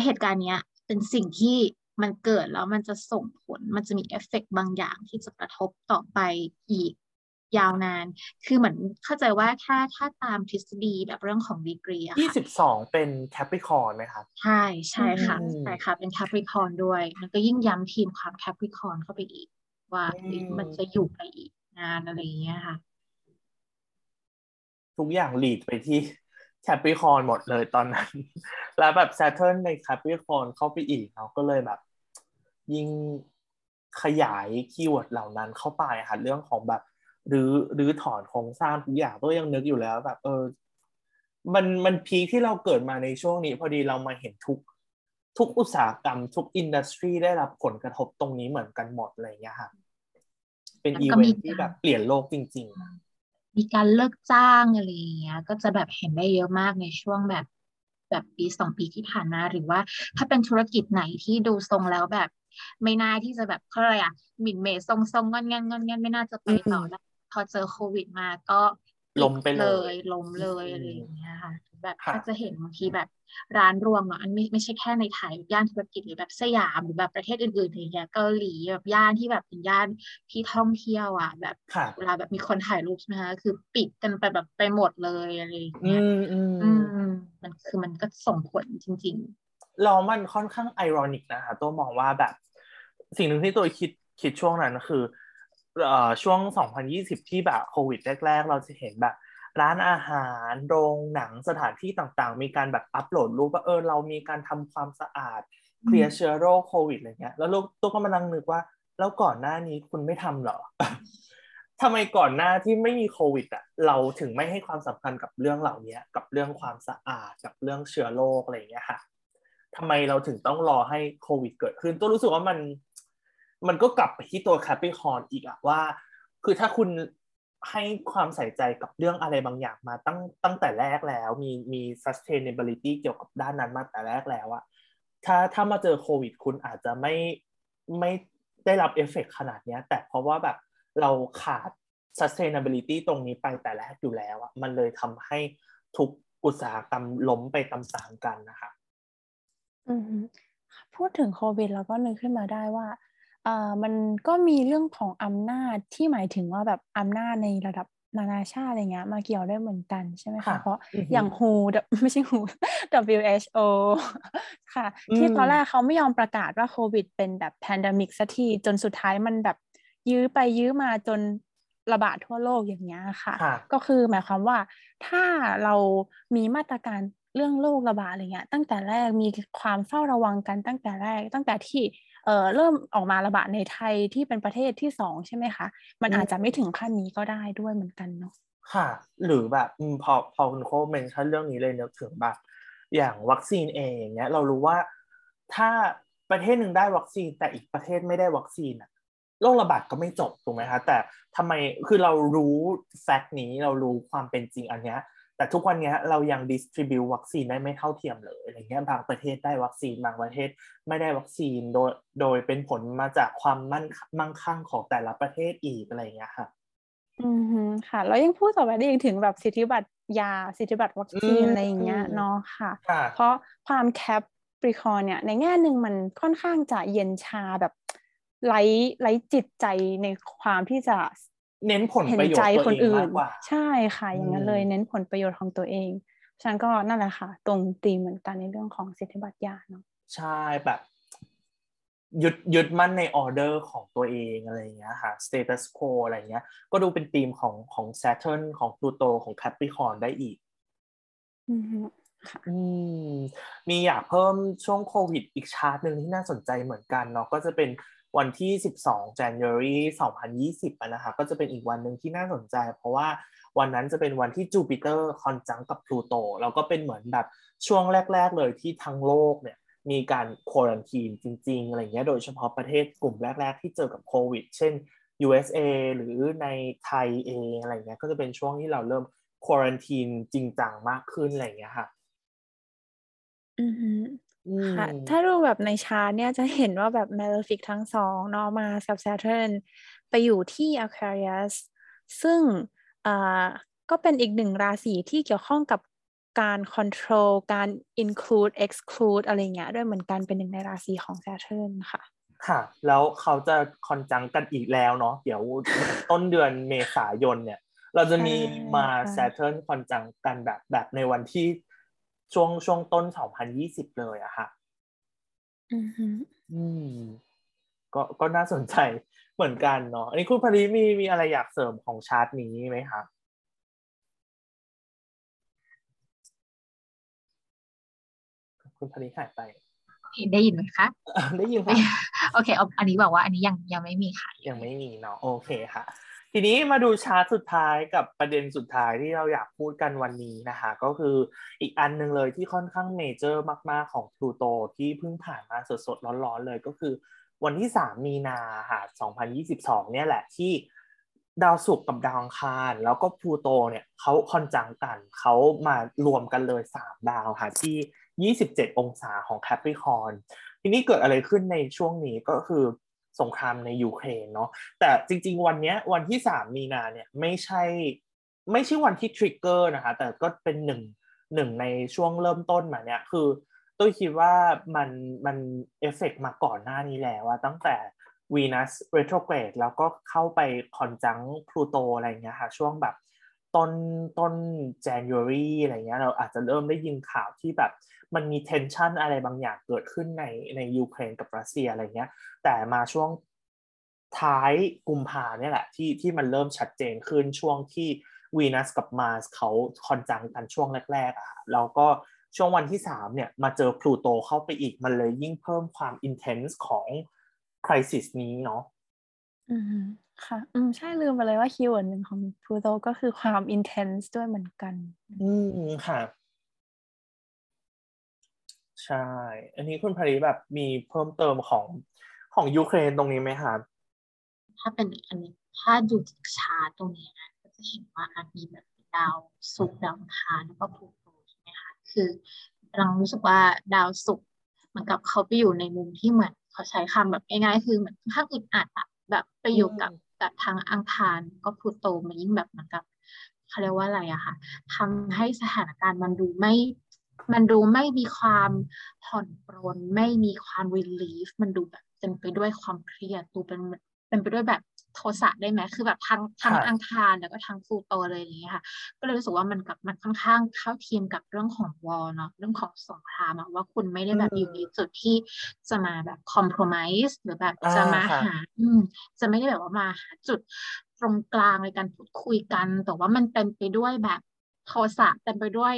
เหตุการณ์เนี้ยเป็นสิ่งที่ มันเกิดแล้วมันจะส่งผลมันจะมีเอฟเฟกบางอย่างที่จะกระทบต่อไปอีกยาวนาน คือเหมือนเข้าใจว่าถ้าถ้าตามทฤษฎีแบบเรื่องของดีกรีอะยี่สิบสองเป็น Capricorn ไหมครับ ใช่ใช่ค่ะใช่ค่ะเป็น Capricorn ด้วย มันก็ยิ่งย้ำทีมความ Capricorn เข้าไปอีก ว่ามันจะอยู่ไปอีกนานอะไรอย่างเงี้ยค่ะ ทุกอย่าง lead ไปที่ Capricorn หมดเลยตอนนั้น แล้วแบบ Saturn ในแคปิคอนเข้าไปอีกเราก็เลยแบบ ยิ่งขยาย keyword เหล่านั้นเข้าไปค่ะเรื่องของแบบหรือรื้อถอนโครงสร้างทุกอย่างก็ยังนึกอยู่แล้วแบบ เออ มันมัน peak ที่เราเกิดมาในช่วงนี้ พอดีเรามาเห็นทุกทุกอุตสาหกรรม ทุก industry ได้รับผลกระทบตรงนี้เหมือนกันหมดอะไรเงี้ยค่ะ เป็นอีเวนท์ที่แบบเปลี่ยนโลกจริงๆ มีการเลิกจ้างอะไรอย่างเงี้ย ก็จะแบบเห็นได้เยอะมากในช่วงแบบแบบปีสองปีที่ผ่านมาหรือว่าถ้าเป็นธุรกิจไหนที่ดูทรงแล้วแบบ ไม่น่าที่จะแบบเขาอะไรอะหมิ่นเหม่ทรงทรงง่อนแง่นง่อนแง่นไม่น่าจะไปต่อแล้วพอเจอโควิดมาก็ล้มไปเลยล้มเลยอะไรอย่างเงี้ยค่ะ แบบถ้าจะเห็นบางทีแบบร้านรวมอะอันไม่ไม่ใช่แค่ในไทยย่านธุรกิจหรือแบบสยามหรือแบบประเทศอื่นๆอย่างเงี้ยเกาหลีแบบย่านที่แบบเป็นย่านที่ท่องเที่ยวอะ แบบเวลาแบบมีคนถ่ายรูปใช่ไหมคะคือปิดกันไปแบบไปหมดเลยอะไรอย่างเงี้ยอืมมันคือมันก็ส่งผลจริงๆ เรามันค่อนข้างไอรอนิกนะคะตัวมองว่าแบบ สิ่งหนึ่งที่ตัวคิดคิดช่วงนั้นคือเอ่อช่วง 2020 ที่แบบโควิดแรก ๆ เราจะเห็นแบบ ร้านอาหารโรงหนังสถานที่ต่างๆ มีการแบบอัปโหลดรูปว่าเออเรามีการทำความสะอาดเคลียร์เชื้อโรคโควิดอะไรเงี้ยแล้วลูกตุ๊กก็มานั่งนึกว่า แล้วก่อนหน้านี้คุณไม่ทำหรอทำไมก่อนหน้าที่ไม่มีโควิดอะเราถึงไม่ให้ความสำคัญกับเรื่องเหล่านี้กับเรื่องความสะอาดกับเรื่องเชื้อโรคอะไรอย่างเงี้ยค่ะ ทำไมเราถึงต้องรอให้โควิดเกิดขึ้น ตัวรู้สึกว่ามัน มันก็กลับไปที่ตัวแคปิคอนอีกอะว่า คือถ้าคุณให้ความใส่ใจกับเรื่องอะไรบางอย่างมาตั้งตั้งแต่แรกแล้ว มีมี sustainability เกี่ยวกับด้านนั้นมาแต่แรกแล้วอะถ้าถ้ามาเจอโควิด คุณอาจจะไม่ไม่ได้รับเอฟเฟกขนาดนี้แต่เพราะว่าแบบเราขาด sustainability ตรงนี้ไปแต่แรกอยู่แล้วอะมันเลยทำให้ทุกอุตสาหกรรมล้มไปตามๆกันนะคะ อืมพูดถึงโควิดแล้วก็นึกขึ้นมาได้ว่า อ่า มันก็มีเรื่องของอำนาจ ที่หมายถึงว่าแบบอำนาจในระดับนานาชาติ อะไรเงี้ย มาเกี่ยวได้เหมือนกัน ใช่ไหมคะเพราะอย่าง WHO ไม่ใช่ WHO WHO ค่ะที่ตอนแรกเขาไม่ยอมประกาศว่าโควิดเป็นแบบแพนดมิกสักที จนสุดท้ายมันแบบยื้อไปยื้อมาจนระบาดทั่วโลก อย่างเงี้ยค่ะก็คือหมายความว่า ถ้าเรามีมาตรการ เรื่องโรคระบาดอะไรเงี้ยตั้งแต่แรกมีความเฝ้าระวังกันตั้งแต่แรก ตั้งแต่ที่เอ่อเริ่มออกมาระบาดในไทยที่เป็นประเทศที่สองใช่ไหมคะ มันอาจจะไม่ถึงขั้นนี้ก็ได้ด้วยเหมือนกันเนาะค่ะ หรือแบบพอพอคุณโคเมนชั่นเรื่องนี้เลยนึกถึงแบบอย่างวัคซีนเองอย่างเงี้ยเรารู้ว่าถ้าประเทศหนึ่งได้วัคซีนแต่อีกประเทศไม่ได้วัคซีนอะโรคระบาดก็ไม่จบถูกไหมคะแต่ทำไมคือเรารู้ fact นี้เรารู้ความเป็นจริงอันเนี้ย แต่ทุกวันนี้เรายัง distribute วัคซีนได้ไม่เท่าเทียมเลยอะไรเงี้ยบางประเทศได้วัคซีนบางประเทศไม่ได้วัคซีนโดยโดยเป็นผลมาจากความมั่นมั่งคั่งของแต่ละประเทศอีกอะไรเงี้ยค่ะ อืมค่ะ แล้วยังพูดต่อไปได้ยังถึงแบบสิทธิบัตรยาสิทธิบัตรวัคซีนอะไรอย่างเงี้ยเนาะค่ะ เพราะความ Capปริคอนเนี่ยในแง่หนึ่งมันค่อนข้างจะเย็นชาแบบไร้ไร้จิตใจในความที่จะ เน้นผลประโยชน์ตัวเองมากกว่าใช่ค่ะ อย่างนั้นเลยเน้นผลประโยชน์ของตัวเองฉันก็นั่นแหละค่ะ ตรงตีเหมือนกันในเรื่องของสิทธิบัตรยาเนาะใช่แบบยึดยึดมั่นในออเดอร์ของตัวเองอะไรเงี้ยค่ะ status quo อะไรเงี้ย ก็ดูเป็นธีมของของ Saturn ของ Pluto ของ Capricorn ได้อีกอืมมีอยากเพิ่มช่วงโควิดอีกชาร์ตหนึ่งที่น่าสนใจเหมือนกันเนาะก็จะเป็น วันที่ 12 January 2020นะคะก็จะเป็นอีกวันหนึ่งที่น่าสนใจ เพราะว่าวันนั้นจะเป็นวันที่ Jupiter conjunct กับพลูโตแล้วก็เป็นเหมือนแบบช่วงแรก ๆ เลยที่ทั้งโลกเนี่ยมีการ quarantine จริง ๆ อะไรเงี้ยโดยเฉพาะประเทศกลุ่มแรก ๆ ที่เจอกับโควิด เช่น USA หรือในไทยเองอะไรเงี้ยก็จะเป็นช่วงที่เราเริ่มควอรันทีนจริงจังมากขึ้นอะไรเงี้ยค่ะ อือ ค่ะ ถ้าดูแบบในชาร์เนี่ยจะเห็นว่าแบบ Malefic ทั้งสองนอมากับ Saturn ไปอยู่ที่ Aquarius ซึ่งอ่าก็เป็นอีกหนึ่งราศีที่เกี่ยวข้องกับการ control การ include exclude อะไรเงี้ยด้วยเหมือนกันเป็นหนึ่งในราศีของ Saturn ค่ะ ค่ะ แล้วเขาจะคอนจังกันอีกแล้วเนาะเดี๋ยวต้นเดือนเมษายนเนี่ย เราจะมีมา Saturn คอนจังกันแบบแบบในวันที่ ช่วงช่วงต้นสองพันยี่สิบเลยอะค่ะ อืมก็ก็น่าสนใจเหมือนกันเนาะอันนี้คุณพริมีมีอะไรอยากเสริมของชาร์ตนี้ไหมคะคุณพริหายไปได้ยินไหมคะได้ยินค่ะโอเคเอาอันนี้บอกว่าอันนี้ยังยังไม่มีค่ะ ยังไม่มีเนาะโอเคค่ะ ทีนี้มาดูชาร์ตสุดท้ายกับประเด็นสุดท้ายที่เราอยากพูดกันวันนี้นะคะ ก็คืออีกอันหนึ่งเลยที่ค่อนข้าง major มาก ๆ ของพลูโตที่เพิ่งผ่านมาสด ๆ ร้อน ๆ เลยก็คือ วันที่ 3 มีนาค่ะ2022 เนี่ยแหละที่ดาวศุกร์กับดาวอังคาร แล้วก็พลูโตเนี่ยเขา conjunct กันเขามารวมกันเลย 3 ดาวค่ะที่ 27 องศาของ Capricorn ทีนี้เกิดอะไรขึ้นในช่วงนี้ก็คือ สงครามในยูเครนเนาะแต่จริง ๆ วันนี้วันที่สามมีนาเนี่ยไม่ใช่ไม่ใช่วันที่ trigger นะคะแต่ก็เป็นหนึ่งหนึ่งในช่วงเริ่มต้นมาเนี่ยคือตุ้ยคิดว่ามันมันเอฟเฟกมาก่อนหน้านี้แล้วว่าตั้งแต่ Venus retrograde แล้วก็เข้าไปconjunct พลูโตอะไรเงี้ยค่ะช่วงแบบต้นต้น January อะไรเงี้ยเราอาจจะเริ่มได้ยินข่าวที่แบบ มันมี tension อะไรบางอย่างเกิดขึ้นในในยูเครนกับรัสเซียอะไรเงี้ย แต่มาช่วงท้ายกุมภาเนี่ยแหละที่ที่มันเริ่มชัดเจนขึ้นช่วงที่วีนัสกับ Mars เขา conjunct กันช่วงแรกๆอะแล้วก็ช่วงวันที่ 3 เนี่ย มาเจอพลูโตเข้าไปอีก มันเลยยิ่งเพิ่มความ intense ของcrisis นี้เนาะอืมค่ะ อืม ใช่ลืมไปเลยว่า keyword หนึ่งของพลูโตก็คือความ intense ด้วยเหมือนกัน อืมค่ะใช่ อันนี้คุณภริแบบมีเพิ่มเติมของของยูเครนตรงนี้ไหมคะถ้าเป็นอันนี้ถ้าดูจากชาร์ตตรงนี้นะก็จะเห็นว่าอาจมีแบบดาวศุกร์ดาวอังคารแล้วก็พลูโตใช่ไหมคะคือเรารู้สึกว่าดาวศุกร์เหมือนกับเขาไปอยู่ในมุมที่เหมือนเขาใช้คำแบบง่ายๆคือเหมือนข้างอึดอัดอะแบบไปอยู่กับแบบทางอังคารก็พลูโตมันยิ่งแบบเหมือนกับเขาเรียกว่าอะไรอะค่ะทำให้สถานการณ์มันดูไม่ มันดูไม่มีความผ่อนปรนไม่มีความรีลีฟมันดูแบบเต็มไปด้วยความเครียดดูเป็นเป็นไปด้วยแบบโทสะได้ไหมคือแบบทั้งทั้งอังคารแล้วก็ทั้งฟูโตเลยอย่างเงี้ยค่ะ ก็เลยรู้สึกว่ามันกับมันค่อนข้างเข้าเทียมกับเรื่องของวอลเนาะเรื่องของสงครามว่าคุณไม่ได้แบบอยู่ในจุดที่จะมาแบบคอมเพลมไพร์หรือแบบจะมาหาอืมจะไม่ได้แบบว่ามาหาจุดตรงกลางในการพูดคุยกัน แต่ว่ามันเต็มไปด้วยแบบโทสะเต็มไปด้วย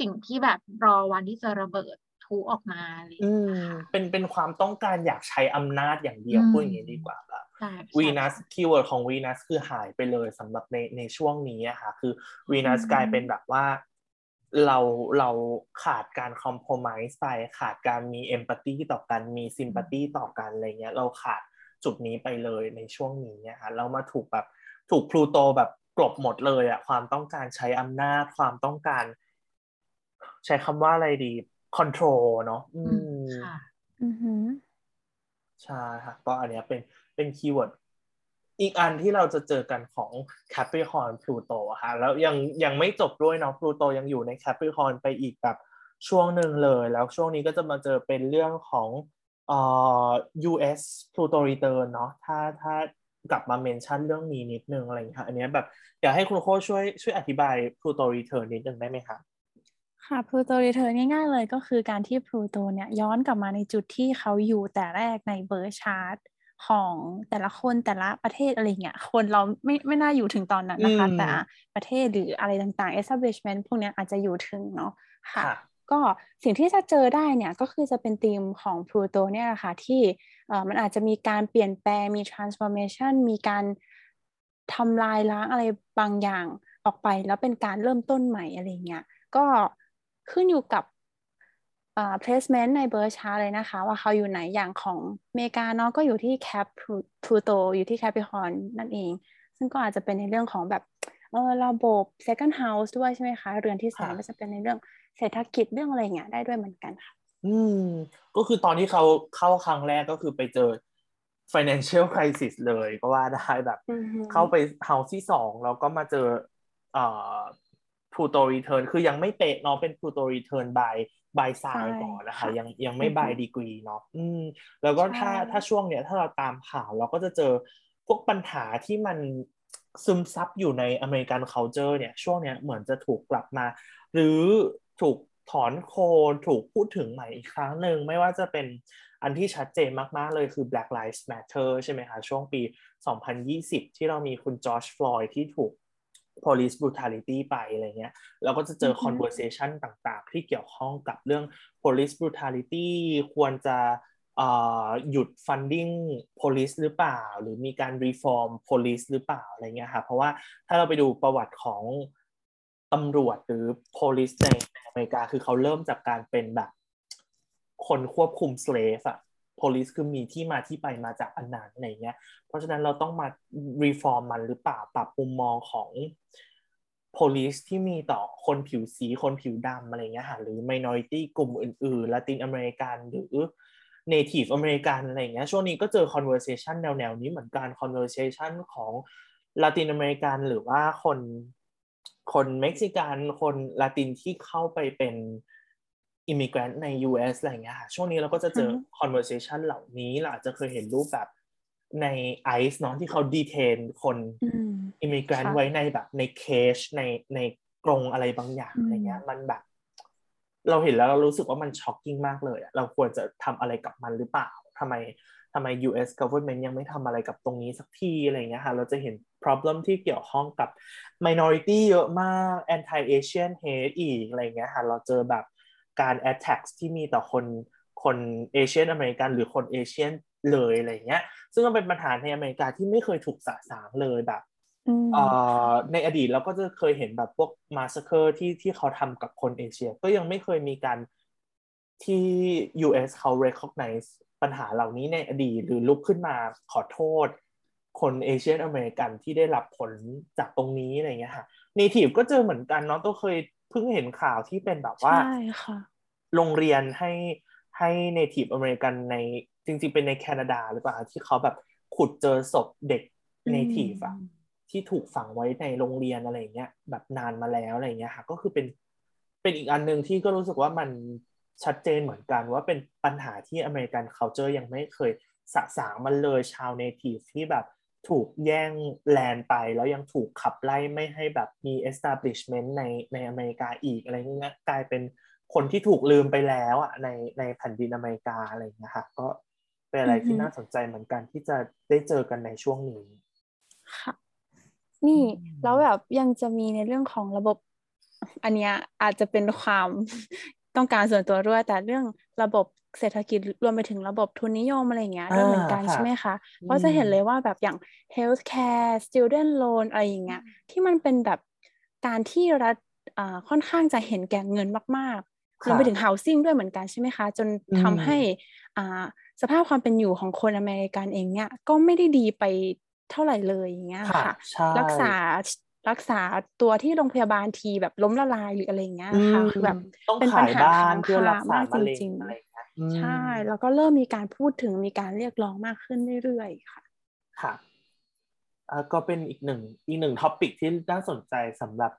สิ่งที่แบบรอวันที่จะระเบิดทุออกมาเลยอืมเป็นเป็นความต้องการอยากใช้อำนาจอย่างเดียวพูดอย่างนี้ดีกว่าแบบVenus keyword ของวีนัสคือหายไปเลยสำหรับในในช่วงนี้อะค่ะ คือวีนัสกลายเป็นแบบว่าเราเราขาดการ compromise ไปขาดการมี empathy ต่อกันมี sympathy ต่อกันอะไรเงี้ย เราขาดจุดนี้ไปเลยในช่วงนี้เนี่ยค่ะเรามาถูกแบบถูกพลูโตแบบกลบหมดเลยอะความต้องการใช้อำนาจความต้องการ ใช้คำว่าอะไรดี control เนาะอืมค่ะอือใช่ค่ะก็อันเนี้ยเป็นเป็น keyword อีกอันที่เราจะเจอกันของ Capricorn Pluto ค่ะแล้วยังยังไม่จบด้วยเนาะ Pluto ยังอยู่ใน Capricorn ไปอีกแบบช่วงหนึ่งเลย แล้วช่วงนี้ก็จะมาเจอเป็นเรื่องของเอ่อ US Pluto Return เนาะถ้าถ้ากลับมา mention เรื่องนี้นิดนึงอะไรอย่างเงี้ยอันนี้แบบอยากให้คุณโคช่วยช่วยอธิบาย Pluto Return นิดนึงได้ไหมคะ ค่ะ Pluto Return ง่ายๆเลยก็คือการที่พลูโตเนี่ยย้อนกลับมาในจุดที่เขาอยู่แต่แรกใน birth chart ของแต่ละคนแต่ละประเทศอะไรเงี้ยคนเราไม่ไม่น่าอยู่ถึงตอนนั้นนะคะ แต่ประเทศหรืออะไรต่างๆ establishment พวกนี้อาจจะอยู่ถึงเนาะค่ะ ก็สิ่งที่จะเจอได้เนี่ยก็คือจะเป็นธีมของพลูโตเนี่ยแหละค่ะที่เออมันอาจจะมีการเปลี่ยนแปลงมี transformation มีการทำลายล้างอะไรบางอย่างออกไป แล้วเป็นการเริ่มต้นใหม่อะไรเงี้ยก็ ขึ้นอยู่กับ placement ในเบอร์ชาเลยนะคะ ว่าเขาอยู่ไหนอย่างของเมกาเนาะก็อยู่ที่ Cap Pluto อยู่ที่ Capricorn นั่นเอง ซึ่งก็อาจจะเป็นในเรื่องของแบบเออระบบ second house ด้วยใช่ไหมคะ เรือนที่สองก็จะเป็นในเรื่องเศรษฐกิจเรื่องอะไรเงี้ยได้ด้วยเหมือนกันค่ะ อืม ก็คือตอนที่เขาเข้าครั้งแรกก็คือไปเจอ financial crisis เลยก็ว่าได้แบบ เข้าไป house ที่สองแล้วก็มาเจอเอ่อ Pluto return คือยังไม่เตะเนาะเป็น Pluto return by by side ก่อนนะคะ ยังยังไม่ by degree เนาะอืม แล้วก็ถ้าถ้าช่วงเนี้ยถ้าเราตามข่าวเราก็จะเจอพวกปัญหาที่มันซึมซับอยู่ในอเมริกัน culture เนี่ย ช่วงเนี้ยเหมือนจะถูกกลับมา หรือถูกถอนโคนถูกพูดถึงใหม่อีกครั้งหนึ่งไม่ว่าจะเป็นอันที่ชัดเจนมาก ๆ เลยคือ Black Lives Matter ใช่ไหมคะ ช่วงปี 2020 ที่เรามีคุณจอร์จฟลอยด์ที่ถูก police brutality ไปอะไรเงี้ยเราก็จะเจอ conversation ต่างๆ ที่เกี่ยวข้องกับเรื่อง police brutality ควรจะหยุด funding police หรือเปล่า หรือมีการ reform police หรือเปล่าอะไรเงี้ยค่ะเพราะว่าถ้าเราไปดูประวัติของตำรวจหรือ police ในอเมริกาคือเขาเริ่มจากการเป็นแบบ คนควบคุม slave อะ police คือมีที่มาที่ไปมาจากอันนั้นอะไรเงี้ย เพราะฉะนั้นเราต้องมา reform มันหรือเปล่าปรับมุมมองของ police ที่มีต่อคนผิวสีคนผิวดำอะไรเงี้ยค่ะหรือ minority กลุ่มอื่นๆละตินอเมริกันหรือ native อเมริกันอะไรเงี้ยช่วงนี้ก็เจอ conversation แนวๆนี้เหมือนกัน conversation ของละตินอเมริกันหรือว่าคนคนเม็กซิกันคนละตินที่เข้าไปเป็น immigrant ใน US อะไรเงี้ยค่ะช่วงนี้เราก็จะเจอ conversation เหล่านี้เราอาจจะเคยเห็นรูปแบบในไอซ์เนาะที่เขา detain คน immigrant ไว้ในแบบใน cage ในในกรงอะไรบางอย่างอะไรเงี้ย มันแบบ เราเห็นแล้วเรารู้สึกว่ามัน shocking มากเลยเราควรจะทำอะไรกับมันหรือเปล่าทำไมทำไม US government ยังไม่ทำอะไรกับตรงนี้สักทีอะไรเงี้ยค่ะเราจะเห็น problem ที่เกี่ยวข้องกับ minority เยอะมาก anti Asian hate อีกอะไรเงี้ยค่ะเราเจอแบบ การ attack ที่มีต่อคนคน Asian American หรือคน Asian เลยอะไรเงี้ย ซึ่งมันเป็นปัญหาในอเมริกาที่ไม่เคยถูกสะสางเลยแบบอืมเอ่อในอดีตเราก็จะเคยเห็นแบบพวก massacre ที่ที่เขาทำกับคนเอเชีย ก็ยังไม่เคยมีการที่ US เขา recognize ปัญหาเหล่านี้ในอดีต หรือลุกขึ้นมาขอโทษ คน Asian American ที่ได้รับผลจากตรงนี้อะไรเงี้ยค่ะ Native ก็เจอเหมือนกันเนาะต้องเคย เพิ่งเห็นข่าวที่เป็นแบบว่าใช่ค่ะ โรงเรียนให้ให้ Native American ในจริงๆเป็นในแคนาดาหรือเปล่าที่เขาแบบขุดเจอศพเด็กอืม Native อะที่ถูกฝังไว้ในโรงเรียนอะไรอย่างเงี้ยแบบนานมาแล้วอะไรอย่างเงี้ยค่ะก็คือเป็นเป็นอีกอันหนึ่งที่ก็รู้สึกว่ามันชัดเจนเหมือนกันว่าเป็นปัญหาที่อเมริกัน culture ยังไม่เคยสะสางมันเลยชาวเนทีฟที่แบบ ถูกแย่งแลนด์ไปแล้วยังถูกขับไล่ไม่ให้แบบมี establishment ในในอเมริกาอีกอะไรเงี้ยกลายเป็นคนที่ถูกลืมไปแล้วอะในในแผ่นดินอเมริกาอะไรเงี้ยค่ะก็เป็นอะไรที่น่าสนใจเหมือนกันที่จะได้เจอกันในช่วงนี้ค่ะนี่แล้วแบบยังจะมีในเรื่องของระบบ อันเนี้ยอาจจะเป็นความต้องการส่วนตัวด้วยแต่เรื่อง ระบบเศรษฐกิจรวมไปถึงระบบทุนนิยมอะไรอย่างเงี้ยด้วยเหมือนกันอ่าค่ะใช่ไหมคะเพราะจะเห็นเลยว่าแบบอย่าง healthcare student loan อะไรอย่างเงี้ยที่มันเป็นแบบการที่รัฐอ่าค่อนข้างจะเห็นแก่เงินมากๆรวมไปถึง housing ด้วยเหมือนกันใช่ไหมคะ จนอืมทำให้อ่าสภาพความเป็นอยู่ของคนอเมริกันเองเนี่ยก็ไม่ได้ดีไปเท่าไหร่เลยอย่างเงี้ยค่ะค่ะใช่รักษา รักษาตัวที่โรงพยาบาลทีแบบล้มละลายหรืออะไรอย่างเงี้ยค่ะอืมคือแบบต้องเป็นปัขาญยหาบ้าค้านงเพื่อคารักษามากจมะเร็งริงอะไรอย่างเงี้ยอืๆมใช่ แล้วก็เริ่มมีการพูดถึงมีการเรียกร้องมากขึ้นเรื่อยๆค่ะ ค่ะอ่าก็เป็นอีกหนึ่งอีกหนึ่งท็อปิกที่น่าสนใจสำหรับ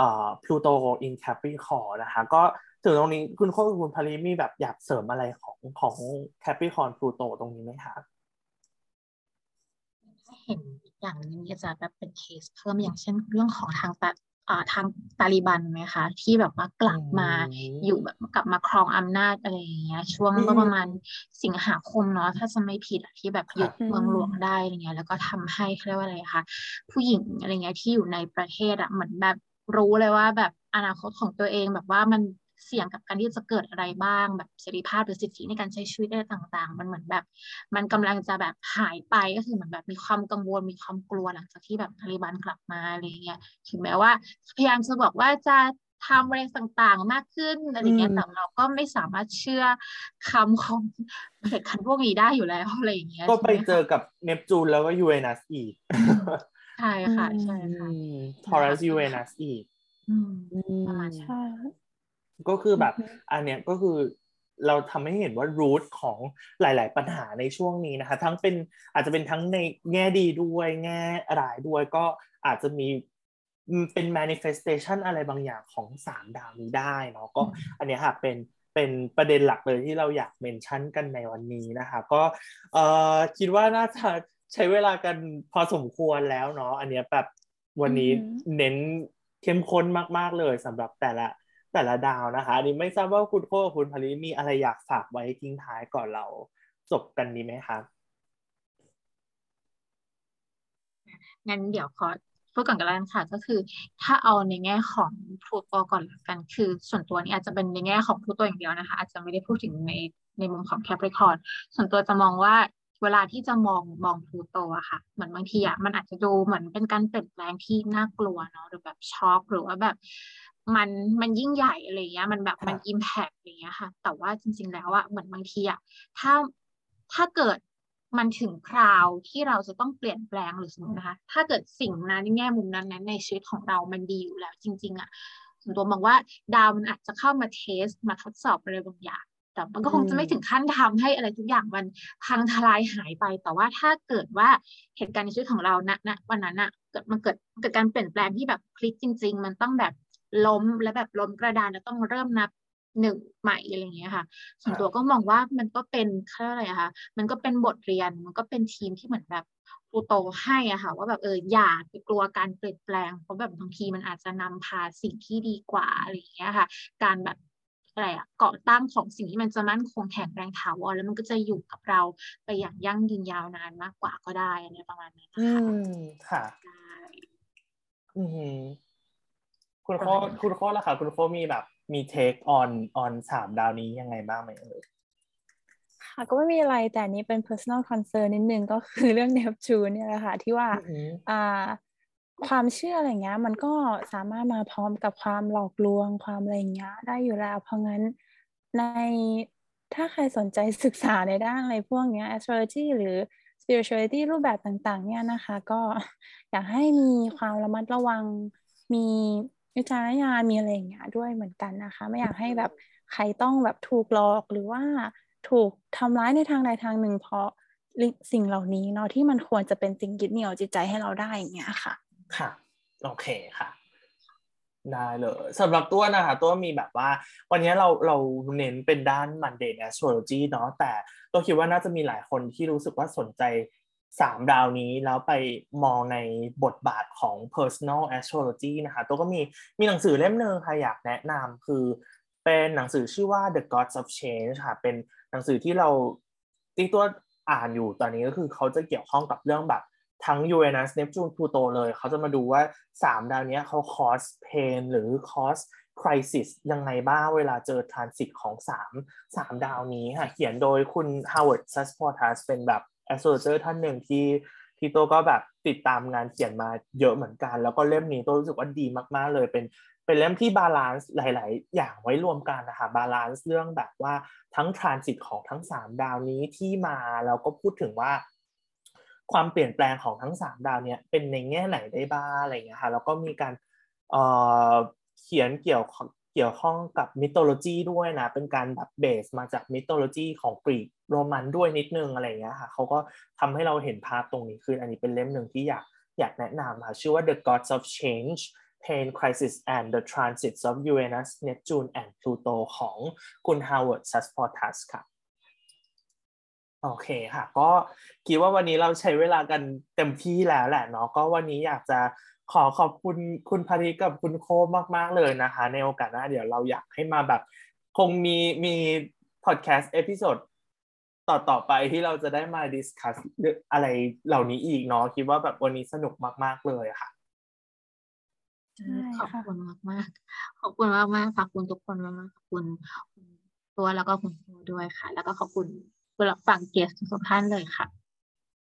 อ่า Pluto in Capricorn นะคะ ก็ถึงตรงนี้คุณโค้ชคุณพาริมีแบบอยากเสริมอะไรของของ Capricorn Pluto ตรงนี้ไหมคะถ้าเห็น อีกอย่างหนึงจะแบบเป็นเคสเพิ่มอย่างเช่นเรื่องของทางตาอ่าทางตาลิบันไหมคะ ที่แบบว่ากลับมาอืมอยู่แบบกลับมาครองอำนาจอะไรอย่างเงี้ย ช่วงอืมเมื่อประมาณสิงหาคมเนาะถ้าจะไม่ผิดอะที่แบบยึดค่ะเมืองหลวงได้อะไรเงี้ยแล้วก็ทำให้เขาเรียกว่าอะไรคะผู้หญิงอะไรเงี้ยที่อยู่ในประเทศอะเหมือนแบบรู้เลยว่าแบบอนาคตของตัวเองแบบว่ามัน เสี่ยงกับการที่จะเกิดอะไรบ้าง แบบเสรีภาพหรือสิทธิในการใช้ชีวิตอะไรต่างๆ มันเหมือนแบบ มันกำลังจะแบบหายไปก็คือเหมือนแบบมีความกังวลมีความกลัวหลังจากที่แบบตาลิบันกลับมาอะไรเงี้ยถึงแม้ว่า พยายามจะบอกว่าจะทำอะไรต่างๆมากขึ้นอะไรเงี้ยอืมแต่เราก็ไม่สามารถเชื่อคำของเผด็จการพวกนี้ได้อยู่แล้วอะไรอย่างเงี้ยก็ไปใช่หมคะเจอกับเนปจูนแล้วก็ยูเรนัสอีกใช่ค่ะใช่ค่ะทอรัสยูเรนัสอีกอืมอืมประมาณนั้นใช่ ก็คือแบบอือฮึอันเนี้ยก็คือเราทำให้เห็นว่ารูทของหลาย ๆ ปัญหาในช่วงนี้นะคะ ทั้งเป็นอาจจะเป็นทั้งในแง่ดีด้วยแง่ร้ายด้วยก็อาจจะมีอืมเป็น manifestation อะไรบางอย่างของสามดาวนี้ได้เนาะก็อันเนี้ยค่ะเป็นเป็นประเด็นหลักเลยที่เราอยากเมนชั่นกันในวันนี้นะคะ ก็เอ่อคิดว่าน่าจะใช้เวลากันพอสมควรแล้วเนาะอันเนี้ยแบบวันนี้อือหือเน้นเข้มข้นมาก ๆ เลยสำหรับแต่ละ แต่ละดาวนะคะอันนี้ไม่ทราบว่าคุณโค้กับคุณพาริมีอะไรอยากฝากไว้ทิ้งท้ายก่อนเราจบกันดีไหมคะงั้นเดี๋ยวขอพูดก่อนกันแล้วกันค่ะก็คือ ถ้าเอาในแง่ของพลูโตก่อนละกันคือ ส่วนตัวนี้อาจจะเป็นในแง่ของพลูโตอย่างเดียวนะคะ อาจจะไม่ได้พูดถึงในในมุมของแคปริคอร์นส่วนตัวจะมองว่าเวลาที่จะมองมองพลูโตอะค่ะ เหมือนบางทีอะมันอาจจะดูเหมือนเป็นการเปลี่ยนแปลงที่น่ากลัวเนาะหรือแบบช็อกหรือว่าแบบ มันมันยิ่งใหญ่อะไรเงี้ย มันแบบมันค่ะอิมแพกอะไรเงี้ยค่ะ แต่ว่าจริง ๆ แล้วอะเหมือนบางทีอะถ้าถ้าเกิดมันถึงคราวที่เราจะต้องเปลี่ยนแปลงหรือสมมตินะคะ ถ้าเกิดสิ่งนั้นในแง่มุมนั้นนั้นในชีวิตของเรามันดีอยู่แล้ว จริง ๆอะส่วนตัวมองว่าดาวมันอาจจะเข้ามาเทสมาทดสอบอะไรบางอย่างแต่มันก็คงจะไม่ถึงขั้นทำให้อะไรทุกอย่างมันพังทลายหายไป แต่ว่าถ้าเกิดว่าเหตุการณ์ในชีวิตของเราณณวันนั้นอะเกิดมันเกิดเกิดการเปลี่ยนแปลงที่แบบพลิกจริง ๆ มันต้องแบบ ล้มและแบบล้มกระดานแล้วต้องเริ่มนับหนึ่งใหม่อะไรอย่างเงี้ยค่ะ ส่วนตัวก็มองว่ามันก็เป็นเขาเรียกอะไรอะคะ มันก็เป็นบทเรียน มันก็เป็นทีมที่เหมือนแบบครูโตให้อะค่ะ ว่าแบบเอออย่าไปกลัวการเปลี่ยนแปลง เพราะแบบบางทีมันอาจจะนำพาสิ่งที่ดีกว่าอะไรอย่างเงี้ยค่ะ การแบบอะไรอะเกาะตั้งของสิ่งที่มันจะมั่นคงแข็งแรงถาวรแล้วมันก็จะอยู่กับเราไปอย่างยั่งยืนยาวนานมากกว่าก็ได้อะไรประมาณนั้นอืนะคะมค่ะใช่อือหือ คุณโค้คุณโค้ล่ะคะคุณโค้มีแบบมีเทคออนออนสามดาวนี้ยังไงบ้างไหมเอ่ยค่ะก็ไม่มีอะไรแต่นี้เป็น personal concern นิดนึงก็คือเรื่องเนปจูนเนี่ยแหละค่ะ ที่ว่าอ่าความเชื่ออะไรเงี้ย มันก็สามารถมาพร้อมกับความหลอกลวงความอะไรเงี้ย ได้อยู่แล้ว เพราะงั้นในถ้าใครสนใจศึกษาในด้านอะไรพวกนี้ astrology หรือ spirituality รูปแบบต่าง ๆ เนี่ยนะคะ ก็อยากให้มีความระมัดระวังมี วิจารณญาณมีอะไรอย่างเงี้ยด้วยเหมือนกันนะคะ ไม่อยากให้แบบใครต้องแบบถูกหลอกหรือว่าถูกทำร้ายในทางใดทางหนึ่ง เพราะสิ่งเหล่านี้เนาะที่มันควรจะเป็นสิ่งยึดเหนี่ยวจิตใจให้เราได้อย่างเงี้ยค่ะ ค่ะโอเคค่ะได้เลยสำหรับตัวนะคะตัวมีแบบว่า วันนี้เราเราเน้นเป็นด้าน Monday Astrology เนาะแต่ตัวคิดว่าน่าจะมีหลายคนที่รู้สึกว่าสนใจ สามดาวนี้แล้วไปมองในบทบาทของ personal astrology นะคะตัวก็มีมีหนังสือเล่มหนึ่งค่ะอยากแนะนำคือ เป็นหนังสือชื่อว่า The Gods of Change ค่ะเป็นหนังสือที่เราที่ตัวอ่านอยู่ตอนนี้ก็คือเขาจะเกี่ยวข้องกับเรื่องแบบทั้ง Uranus Neptune Pluto เลย เขาจะมาดูว่า 3 ดาวนี้เขา cause pain หรือ cause crisis ยังไงบ้างเวลาเจอ transit ของ 3 3 ดาวนี้ค่ะเขียนโดยคุณ Howard s a s p o r t a s เป็นแบบ astrologer ท่านหนึ่งที่ที่โตก็แบบติดตามงานเขียนมาเยอะเหมือนกัน แล้วก็เล่มนี้โตรู้สึกว่าดีมากๆเลยเป็นเป็นเล่มที่ balance หลาย ๆ อย่างไว้รวมกันนะคะ balance เรื่องแบบว่าทั้ง transit ของทั้ง 3 ดาวนี้ที่มาแล้วก็พูดถึงว่า ความเปลี่ยนแปลงของทั้ง 3 ดาวเนี้ยเป็นในแง่ไหนได้บ้างอะไรเงี้ยค่ะแล้วก็มีการเเขียนเกี่ยว เกี่ยวข้องกับมิโทโลจีด้วยนะ เป็นการแบบเบสมาจากมิโทโลจีของกรีกโรมันด้วยนิดนึงอะไรเงี้ยค่ะเขาก็ทำให้เราเห็นภาพตรงนี้ขึ้นอันนี้เป็นเล่มหนึ่งที่อยากอยากแนะนำค่ะชื่อว่า The Gods of Change Pain Crisis and the Transits of Uranus Neptune and Pluto ของคุณ Howard s a s p o r t a s ค่ะโอเคค่ะ ก็คิดว่าวันนี้เราใช้เวลากันเต็มที่แล้วแหละเนาะก็วันนี้อยากจะ ขอขอบคุณคุณพาริกับคุณโคมาก ๆ เลยนะคะ ในโอกาสหน้าเดี๋ยวเราอยากให้มาแบบ คงมีมีพอดแคสต์ episode ต่อต่อไปที่เราจะได้มา discuss อะไรเหล่านี้อีกเนาะคิดว่าแบบวันนี้สนุกมาก ๆ เลยค่ะขอบคุณมากมากขอบคุณมากมากฝากคุณทุกคนมากมากขอบคุณตัวแล้วก็คุณครูด้วยค่ะ แล้วก็ขอบคุณผู้รับฟังเกียรติทุกท่านเลยค่ะ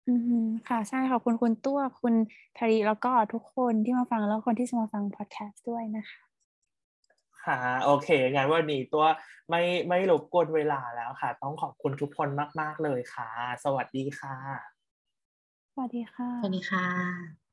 อืมค่ะ ใช่ขอบคุณคุณตัวคุณทารีแล้วก็ทุกคนที่มาฟังแล้วคนที่จะมาฟังพอดแคสต์ด้วยนะคะค่ะโอเคงั้นวันนี้ตัวไม่ไม่รบกวนเวลาแล้วค่ะ ต้องขอบคุณทุกคนมาก ๆ เลยค่ะ สวัสดีค่ะ สวัสดีค่ะ สวัสดีค่ะ